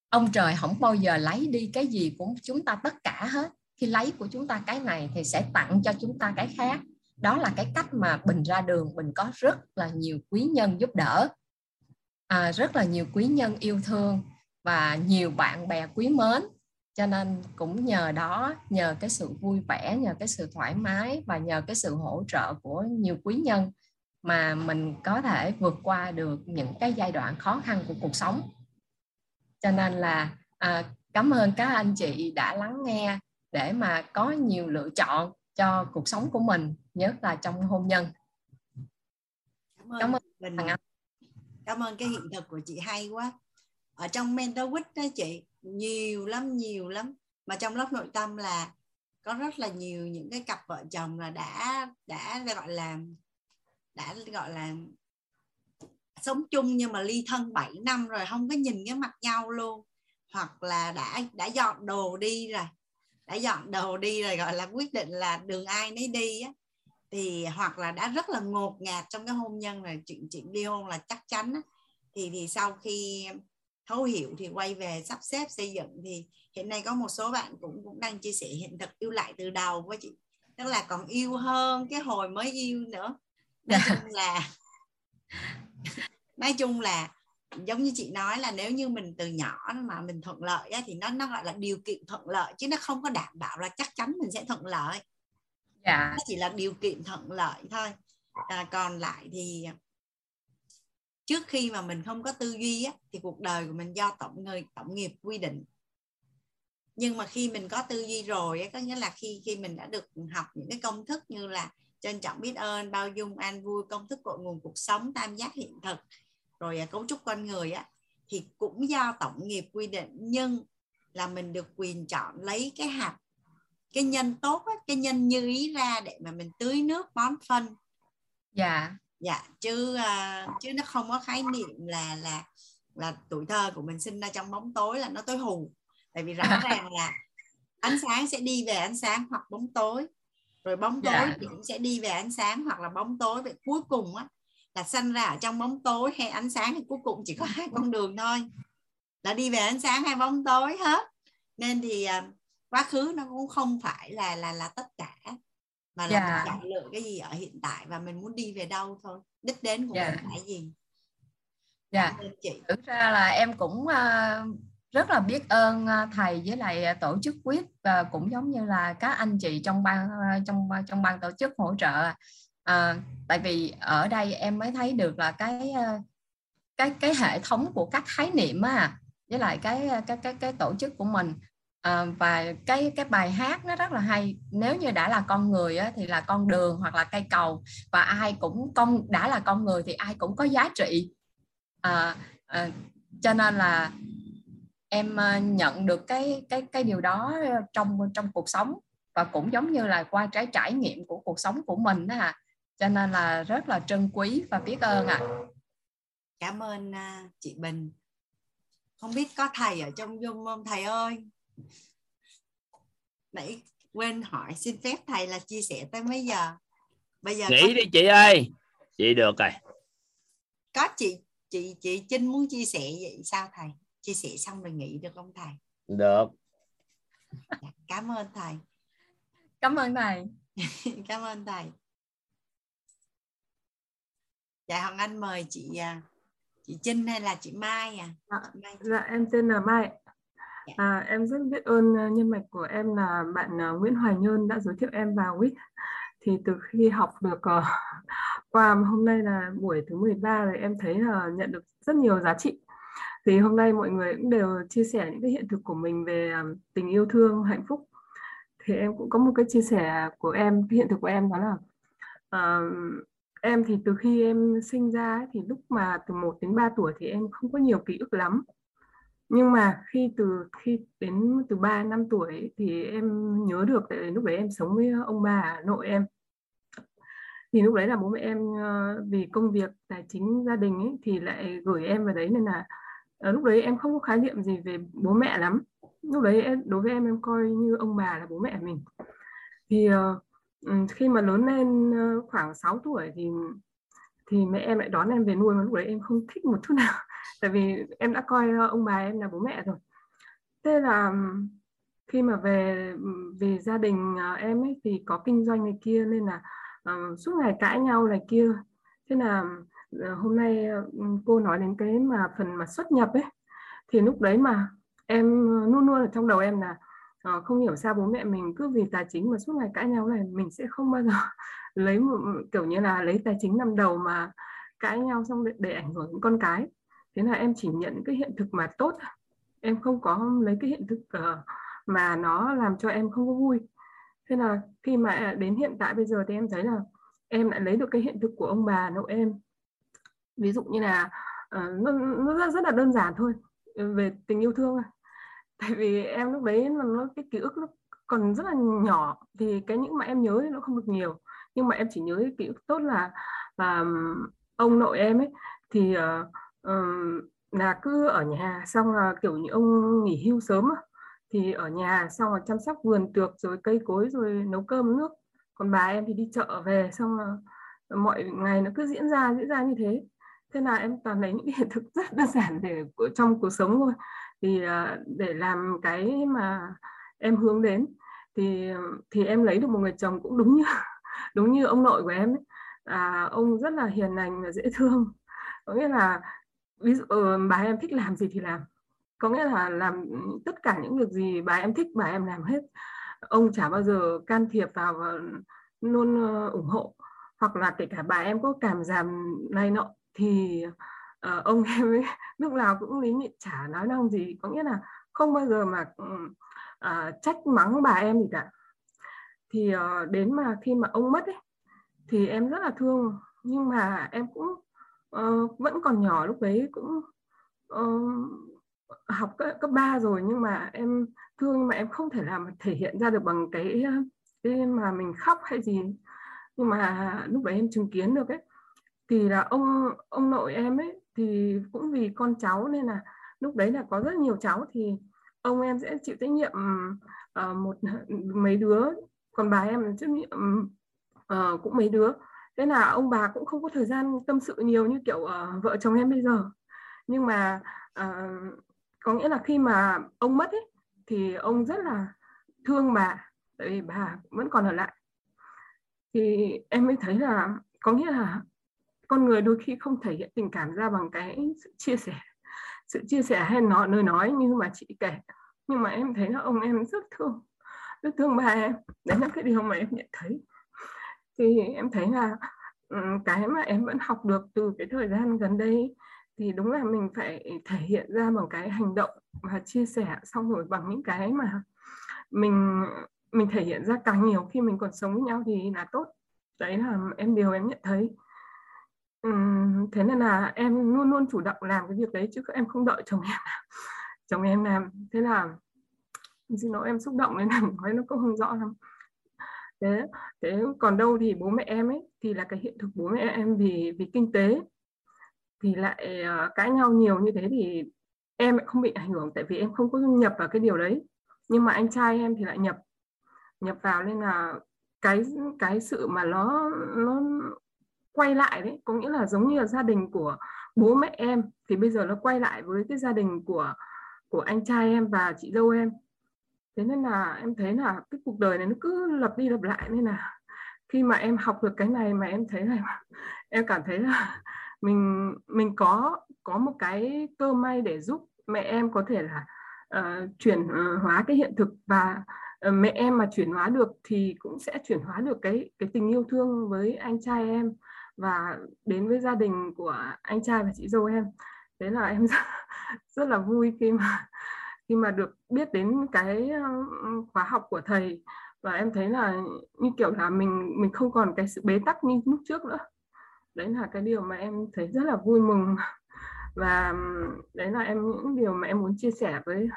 ông trời không bao giờ lấy đi cái gì của chúng ta tất cả hết khi lấy của chúng ta cái này thì sẽ tặng cho chúng ta cái khác. Đó là cái cách mà bình ra đường mình có rất là nhiều quý nhân giúp đỡ. À, rất là nhiều quý nhân yêu thương và nhiều bạn bè quý mến. Cho nên cũng nhờ đó nhờ cái sự vui vẻ nhờ cái sự thoải mái và nhờ cái sự hỗ trợ của nhiều quý nhân mà mình có thể vượt qua được những cái giai đoạn khó khăn của cuộc sống. Cho nên là à, cảm ơn các anh chị đã lắng nghe để mà có nhiều lựa chọn cho cuộc sống của mình nhất là trong hôn nhân. Cảm ơn, cảm ơn mình cảm ơn cái hiện thực của chị hay quá. Ở trong mentor week đó chị nhiều lắm nhiều lắm. Mà trong lớp nội tâm là có rất là nhiều những cái cặp vợ chồng là đã đã gọi là đã gọi là sống chung nhưng mà ly thân 7 năm rồi không có nhìn cái mặt nhau luôn. Hoặc là đã đã dọn đồ đi rồi đã dọn đồ đi rồi, gọi là, quyết định là đường ai nấy đi á. Thì, hoặc là đã rất là ngột ngạt trong cái hôn nhân rồi, chuyện chuyện ly hôn là chắc chắn á. Thì thì sau khi thấu hiểu thì quay về sắp xếp xây dựng thì hiện nay có một số bạn cũng cũng đang chia sẻ hiện thực yêu lại từ đầu với chị. Tức là còn yêu hơn cái hồi mới yêu nữa. Nói chung là, nói chung là giống như chị nói là nếu như mình từ nhỏ mà mình thuận lợi á, thì nó nó gọi là điều kiện thuận lợi chứ nó không có đảm bảo là chắc chắn mình sẽ thuận lợi. Dạ. Nó chỉ là điều kiện thuận lợi thôi. À, còn lại thì trước khi mà mình không có tư duy á, thì cuộc đời của mình do tổng người tổng nghiệp quy định. Nhưng mà khi mình có tư duy rồi á, có nghĩa là khi khi mình đã được học những cái công thức như là trân trọng biết ơn bao dung an vui công thức cội nguồn cuộc sống tam giác hiện thực rồi à, cấu trúc con người á thì cũng do tổng nghiệp quy định nhưng là mình được quyền chọn lấy cái hạt cái nhân tốt á, cái nhân như ý ra để mà mình tưới nước bón phân. Dạ. Dạ chứ uh, chứ nó không có khái niệm là là là tuổi thơ của mình sinh ra trong bóng tối là nó tối hù. Tại vì rõ ràng là ánh sáng sẽ đi về ánh sáng hoặc bóng tối. Rồi bóng tối Dạ. thì cũng sẽ đi về ánh sáng hoặc là bóng tối. Vậy cuối cùng á là sanh ra ở trong bóng tối hay ánh sáng thì cuối cùng chỉ có hai con đường thôi. Là đi về ánh sáng hay bóng tối hết. Nên thì à, quá khứ nó cũng không phải là là là tất cả mà là Dạ. mình chọn lựa cái gì ở hiện tại và mình muốn đi về đâu thôi đích đến của Dạ. mình là gì. Dạ. Chị thực ra là em cũng à, rất là biết ơn à, thầy với lại tổ chức quyết và cũng giống như là các anh chị trong ban trong trong ban tổ chức hỗ trợ à, tại vì ở đây em mới thấy được là cái ờ, cái cái hệ thống của các khái niệm á với lại cái ờ, cái cái cái tổ chức của mình. À, và cái cái bài hát nó rất là hay. Nếu như đã là con người á, thì là con đường hoặc là cây cầu. Và ai cũng con đã là con người thì ai cũng có giá trị. À, à, cho nên là em nhận được cái cái cái điều đó trong trong cuộc sống. Và cũng giống như là qua trái trải nghiệm của cuộc sống của mình đó à cho nên là rất là trân quý và biết ơn ạ. Cảm ơn à, chị Bình. Không biết có thầy ở trong Zoom không thầy ơi? Nãy quên hỏi xin phép thầy là chia sẻ tới mấy giờ? Bây giờ có, nghĩ đi chị ơi. Chị được rồi. Có chị chị chị Trinh muốn chia sẻ vậy sao thầy? Chia sẻ xong rồi nghỉ được không thầy? Được. Dạ, cảm ơn thầy. Cảm ơn thầy. Cảm ơn thầy dạ Hoàng Anh mời chị à, chị Trinh hay là chị Mai à Dạ, Mai. dạ em tên là Mai. À, em rất biết ơn à, nhân mạch của em là bạn à, Nguyễn Hoài Nhơn đã giới thiệu em vào WIT. Thì từ khi học được ờ, qua hôm nay là buổi thứ 13 rồi em thấy là nhận được rất nhiều giá trị. Thì hôm nay mọi người cũng đều chia sẻ những cái hiện thực của mình về à, tình yêu thương, hạnh phúc. Thì em cũng có một cái chia sẻ của em, cái hiện thực của em đó là à, em thì từ khi em sinh ra ấy, thì lúc mà từ 1 đến 3 tuổi thì em không có nhiều ký ức lắm. Nhưng mà khi từ khi đến từ 3 năm tuổi ấy, thì em nhớ được tại vì lúc đấy em sống với ông bà nội em. Thì lúc đấy là bố mẹ em ờ, vì công việc tài chính gia đình ấy, thì lại gửi em vào đấy nên là ờ, lúc đấy em không có khái niệm gì về bố mẹ lắm. Lúc đấy em, đối với em em coi như ông bà là bố mẹ mình. Thì uh, Ừ, khi mà lớn lên ờ, khoảng 6 tuổi thì thì mẹ em lại đón em về nuôi mà lúc đấy em không thích một chút nào. Tại vì em đã coi ờ, ông bà em là bố mẹ rồi. Thế là khi mà về về gia đình ờ, em ấy thì có kinh doanh này kia nên là uh, suốt ngày cãi nhau này kia. Thế là hôm nay cô nói đến cái mà phần mà xuất nhập ấy thì lúc đấy mà em luôn luôn ở trong đầu em là ờ, không hiểu sao bố mẹ mình cứ vì tài chính mà suốt ngày cãi nhau này mình sẽ không bao giờ lấy một kiểu như là lấy tài chính năm đầu mà cãi nhau xong để, để ảnh hưởng đến con cái. Thế là em chỉ nhận cái hiện thực mà tốt. Em không có lấy cái hiện thực uh, mà nó làm cho em không có vui. Thế là khi mà à, đến hiện tại bây giờ thì em thấy là em lại lấy được cái hiện thực của ông bà nội em. Ví dụ như là uh, nó, nó rất, rất là đơn giản thôi ờ, về tình yêu thương. À tại vì em lúc đấy là nó cái ký ức nó còn rất là nhỏ thì cái những mà em nhớ thì nó không được nhiều. Nhưng mà em chỉ nhớ cái ký ức tốt là là ông nội em ấy thì uh, là cứ ở nhà xong là kiểu như ông nghỉ hưu sớm thì ở nhà xong là chăm sóc vườn tược rồi cây cối rồi nấu cơm nước. Còn bà em thì đi chợ về xong là mọi ngày nó cứ diễn ra diễn ra như thế. Thế là em toàn lấy những hiện thực rất đơn giản để của trong cuộc sống thôi thì à, để làm cái mà em hướng đến thì thì em lấy được một người chồng cũng đúng như đúng như ông nội của em ấy. À, ông rất là hiền lành và dễ thương. Có nghĩa là ví dụ ờ, bà em thích làm gì thì làm. Có nghĩa là làm tất cả những việc gì bà em thích bà em làm hết. Ông chả bao giờ can thiệp vào và luôn ờ, ủng hộ. Hoặc là kể cả bà em có cảm giảm này nọ thì uh, ông em ấy lúc nào cũng lý nhị chả nói năng gì có nghĩa là không bao giờ mà uh, trách mắng bà em gì cả. Thì uh, đến mà khi mà ông mất ấy thì em rất là thương nhưng mà em cũng uh, vẫn còn nhỏ lúc đấy cũng uh, học cấp, cấp 3 rồi nhưng mà em thương mà em không thể làm thể hiện ra được bằng cái cái mà mình khóc hay gì. Nhưng mà lúc đấy em chứng kiến được ấy thì là ông ông nội em ấy thì cũng vì con cháu nên là lúc đấy là có rất nhiều cháu thì ông em sẽ chịu trách nhiệm uh, một mấy đứa còn bà em trách nhiệm uh, cũng mấy đứa. Thế là ông bà cũng không có thời gian tâm sự nhiều như kiểu uh, vợ chồng em bây giờ. Nhưng mà uh, có nghĩa là khi mà ông mất ấy thì ông rất là thương bà tại vì bà vẫn còn ở lại. Thì em mới thấy là có nghĩa là con người đôi khi không thể hiện tình cảm ra bằng cái sự chia sẻ, sự chia sẻ hay nó nơi nói như mà chị kể. Nhưng mà em thấy là ông em rất thương. Rất thương ba em. Đấy là cái điều mà em nhận thấy. Thì em thấy là cái mà em vẫn học được từ cái thời gian gần đây thì đúng là mình phải thể hiện ra bằng cái hành động và chia sẻ xong rồi bằng những cái mà mình mình thể hiện ra. Càng nhiều khi mình còn sống với nhau thì là tốt. Đấy là em, điều em nhận thấy thế nên là em luôn luôn chủ động làm cái việc đấy chứ em không đợi chồng em làm chồng em làm. Thế là xin lỗi em xúc động nên là nói nó cũng không rõ lắm. Thế thế còn đâu thì bố mẹ em ấy thì là cái hiện thực bố mẹ em vì vì kinh tế thì lại uh, cãi nhau nhiều như thế thì em lại không bị ảnh hưởng tại vì em không có nhập vào cái điều đấy. Nhưng mà anh trai em thì lại nhập nhập vào nên là cái cái sự mà nó nó quay lại đấy có nghĩa là giống như là gia đình của bố mẹ em thì bây giờ nó quay lại với cái gia đình của của anh trai em và chị dâu em. Thế nên là em thấy là cái cuộc đời này nó cứ lặp đi lặp lại nên là khi mà em học được cái này mà em thấy là em cảm thấy là mình mình có có một cái cơ may để giúp mẹ em có thể là uh, chuyển ờ, hóa cái hiện thực và uh, mẹ em mà chuyển hóa được thì cũng sẽ chuyển hóa được cái cái tình yêu thương với anh trai em và đến với gia đình của anh trai và chị dâu em. Thế là em rất, rất là vui khi mà khi mà được biết đến cái khóa học của thầy. Và em thấy là như kiểu là mình mình không còn cái sự bế tắc như lúc trước nữa. Đấy là cái điều mà em thấy rất là vui mừng. Và đấy là em những điều mà em muốn chia sẻ với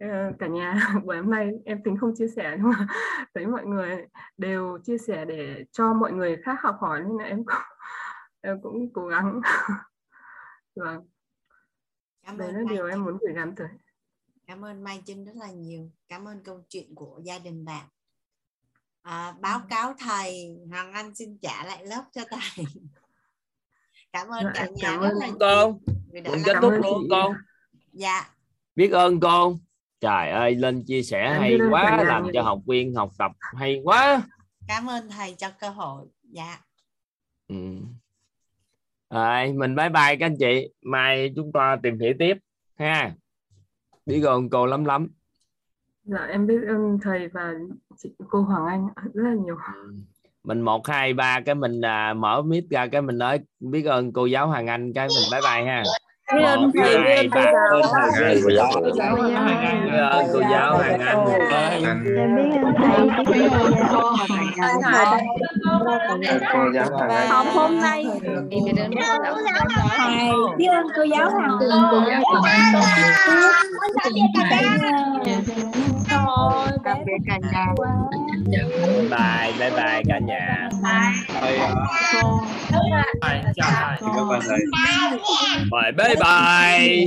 ờ, cả nhà buổi hôm nay. Em tính không chia sẻ nhưng mà thấy mọi người đều chia sẻ để cho mọi người khác học hỏi nên là em cũng em cũng cố gắng. Vâng. Cảm đấy ơn là Mai điều em Trinh. muốn gửi gắm tới. Cảm ơn Mai Trinh rất là nhiều. Cảm ơn câu chuyện của gia đình bạn. À, báo cáo thầy Hoàng Anh xin trả lại lớp cho thầy. Cảm ơn Dạ, cả em nhà cảm rất ơn là con mình kết thúc luôn con. dạ. Biết ơn con. Trời ơi lên chia sẻ Em hay quá làm cho học viên học tập hay quá. Cảm ơn thầy cho cơ hội. Dạ. Ừ. rồi mình bye bye các anh chị. Mai chúng ta tìm hiểu tiếp ha. Biết ơn cô lắm lắm. Dạ em biết ơn thầy và chị cô Hoàng Anh rất là nhiều. Mình một hai ba cái mình à, mở mic ra cái mình nói biết ơn cô giáo Hoàng Anh cái mình bye bye ha một thầy, biết hai ba giáo. Ơn Cô giáo. cô giáo Hoàng Anh. Em biết thầy, cô. giáo Hoàng Anh. Học hôm nay. Em biết ơn cô giáo thầy biết ơn cô giáo Hoàng Cô tạm biệt cả nhà. bye bye bye bye cả nhà. Thầy Bye, chào thầy. cảm ơn thầy bye bye bye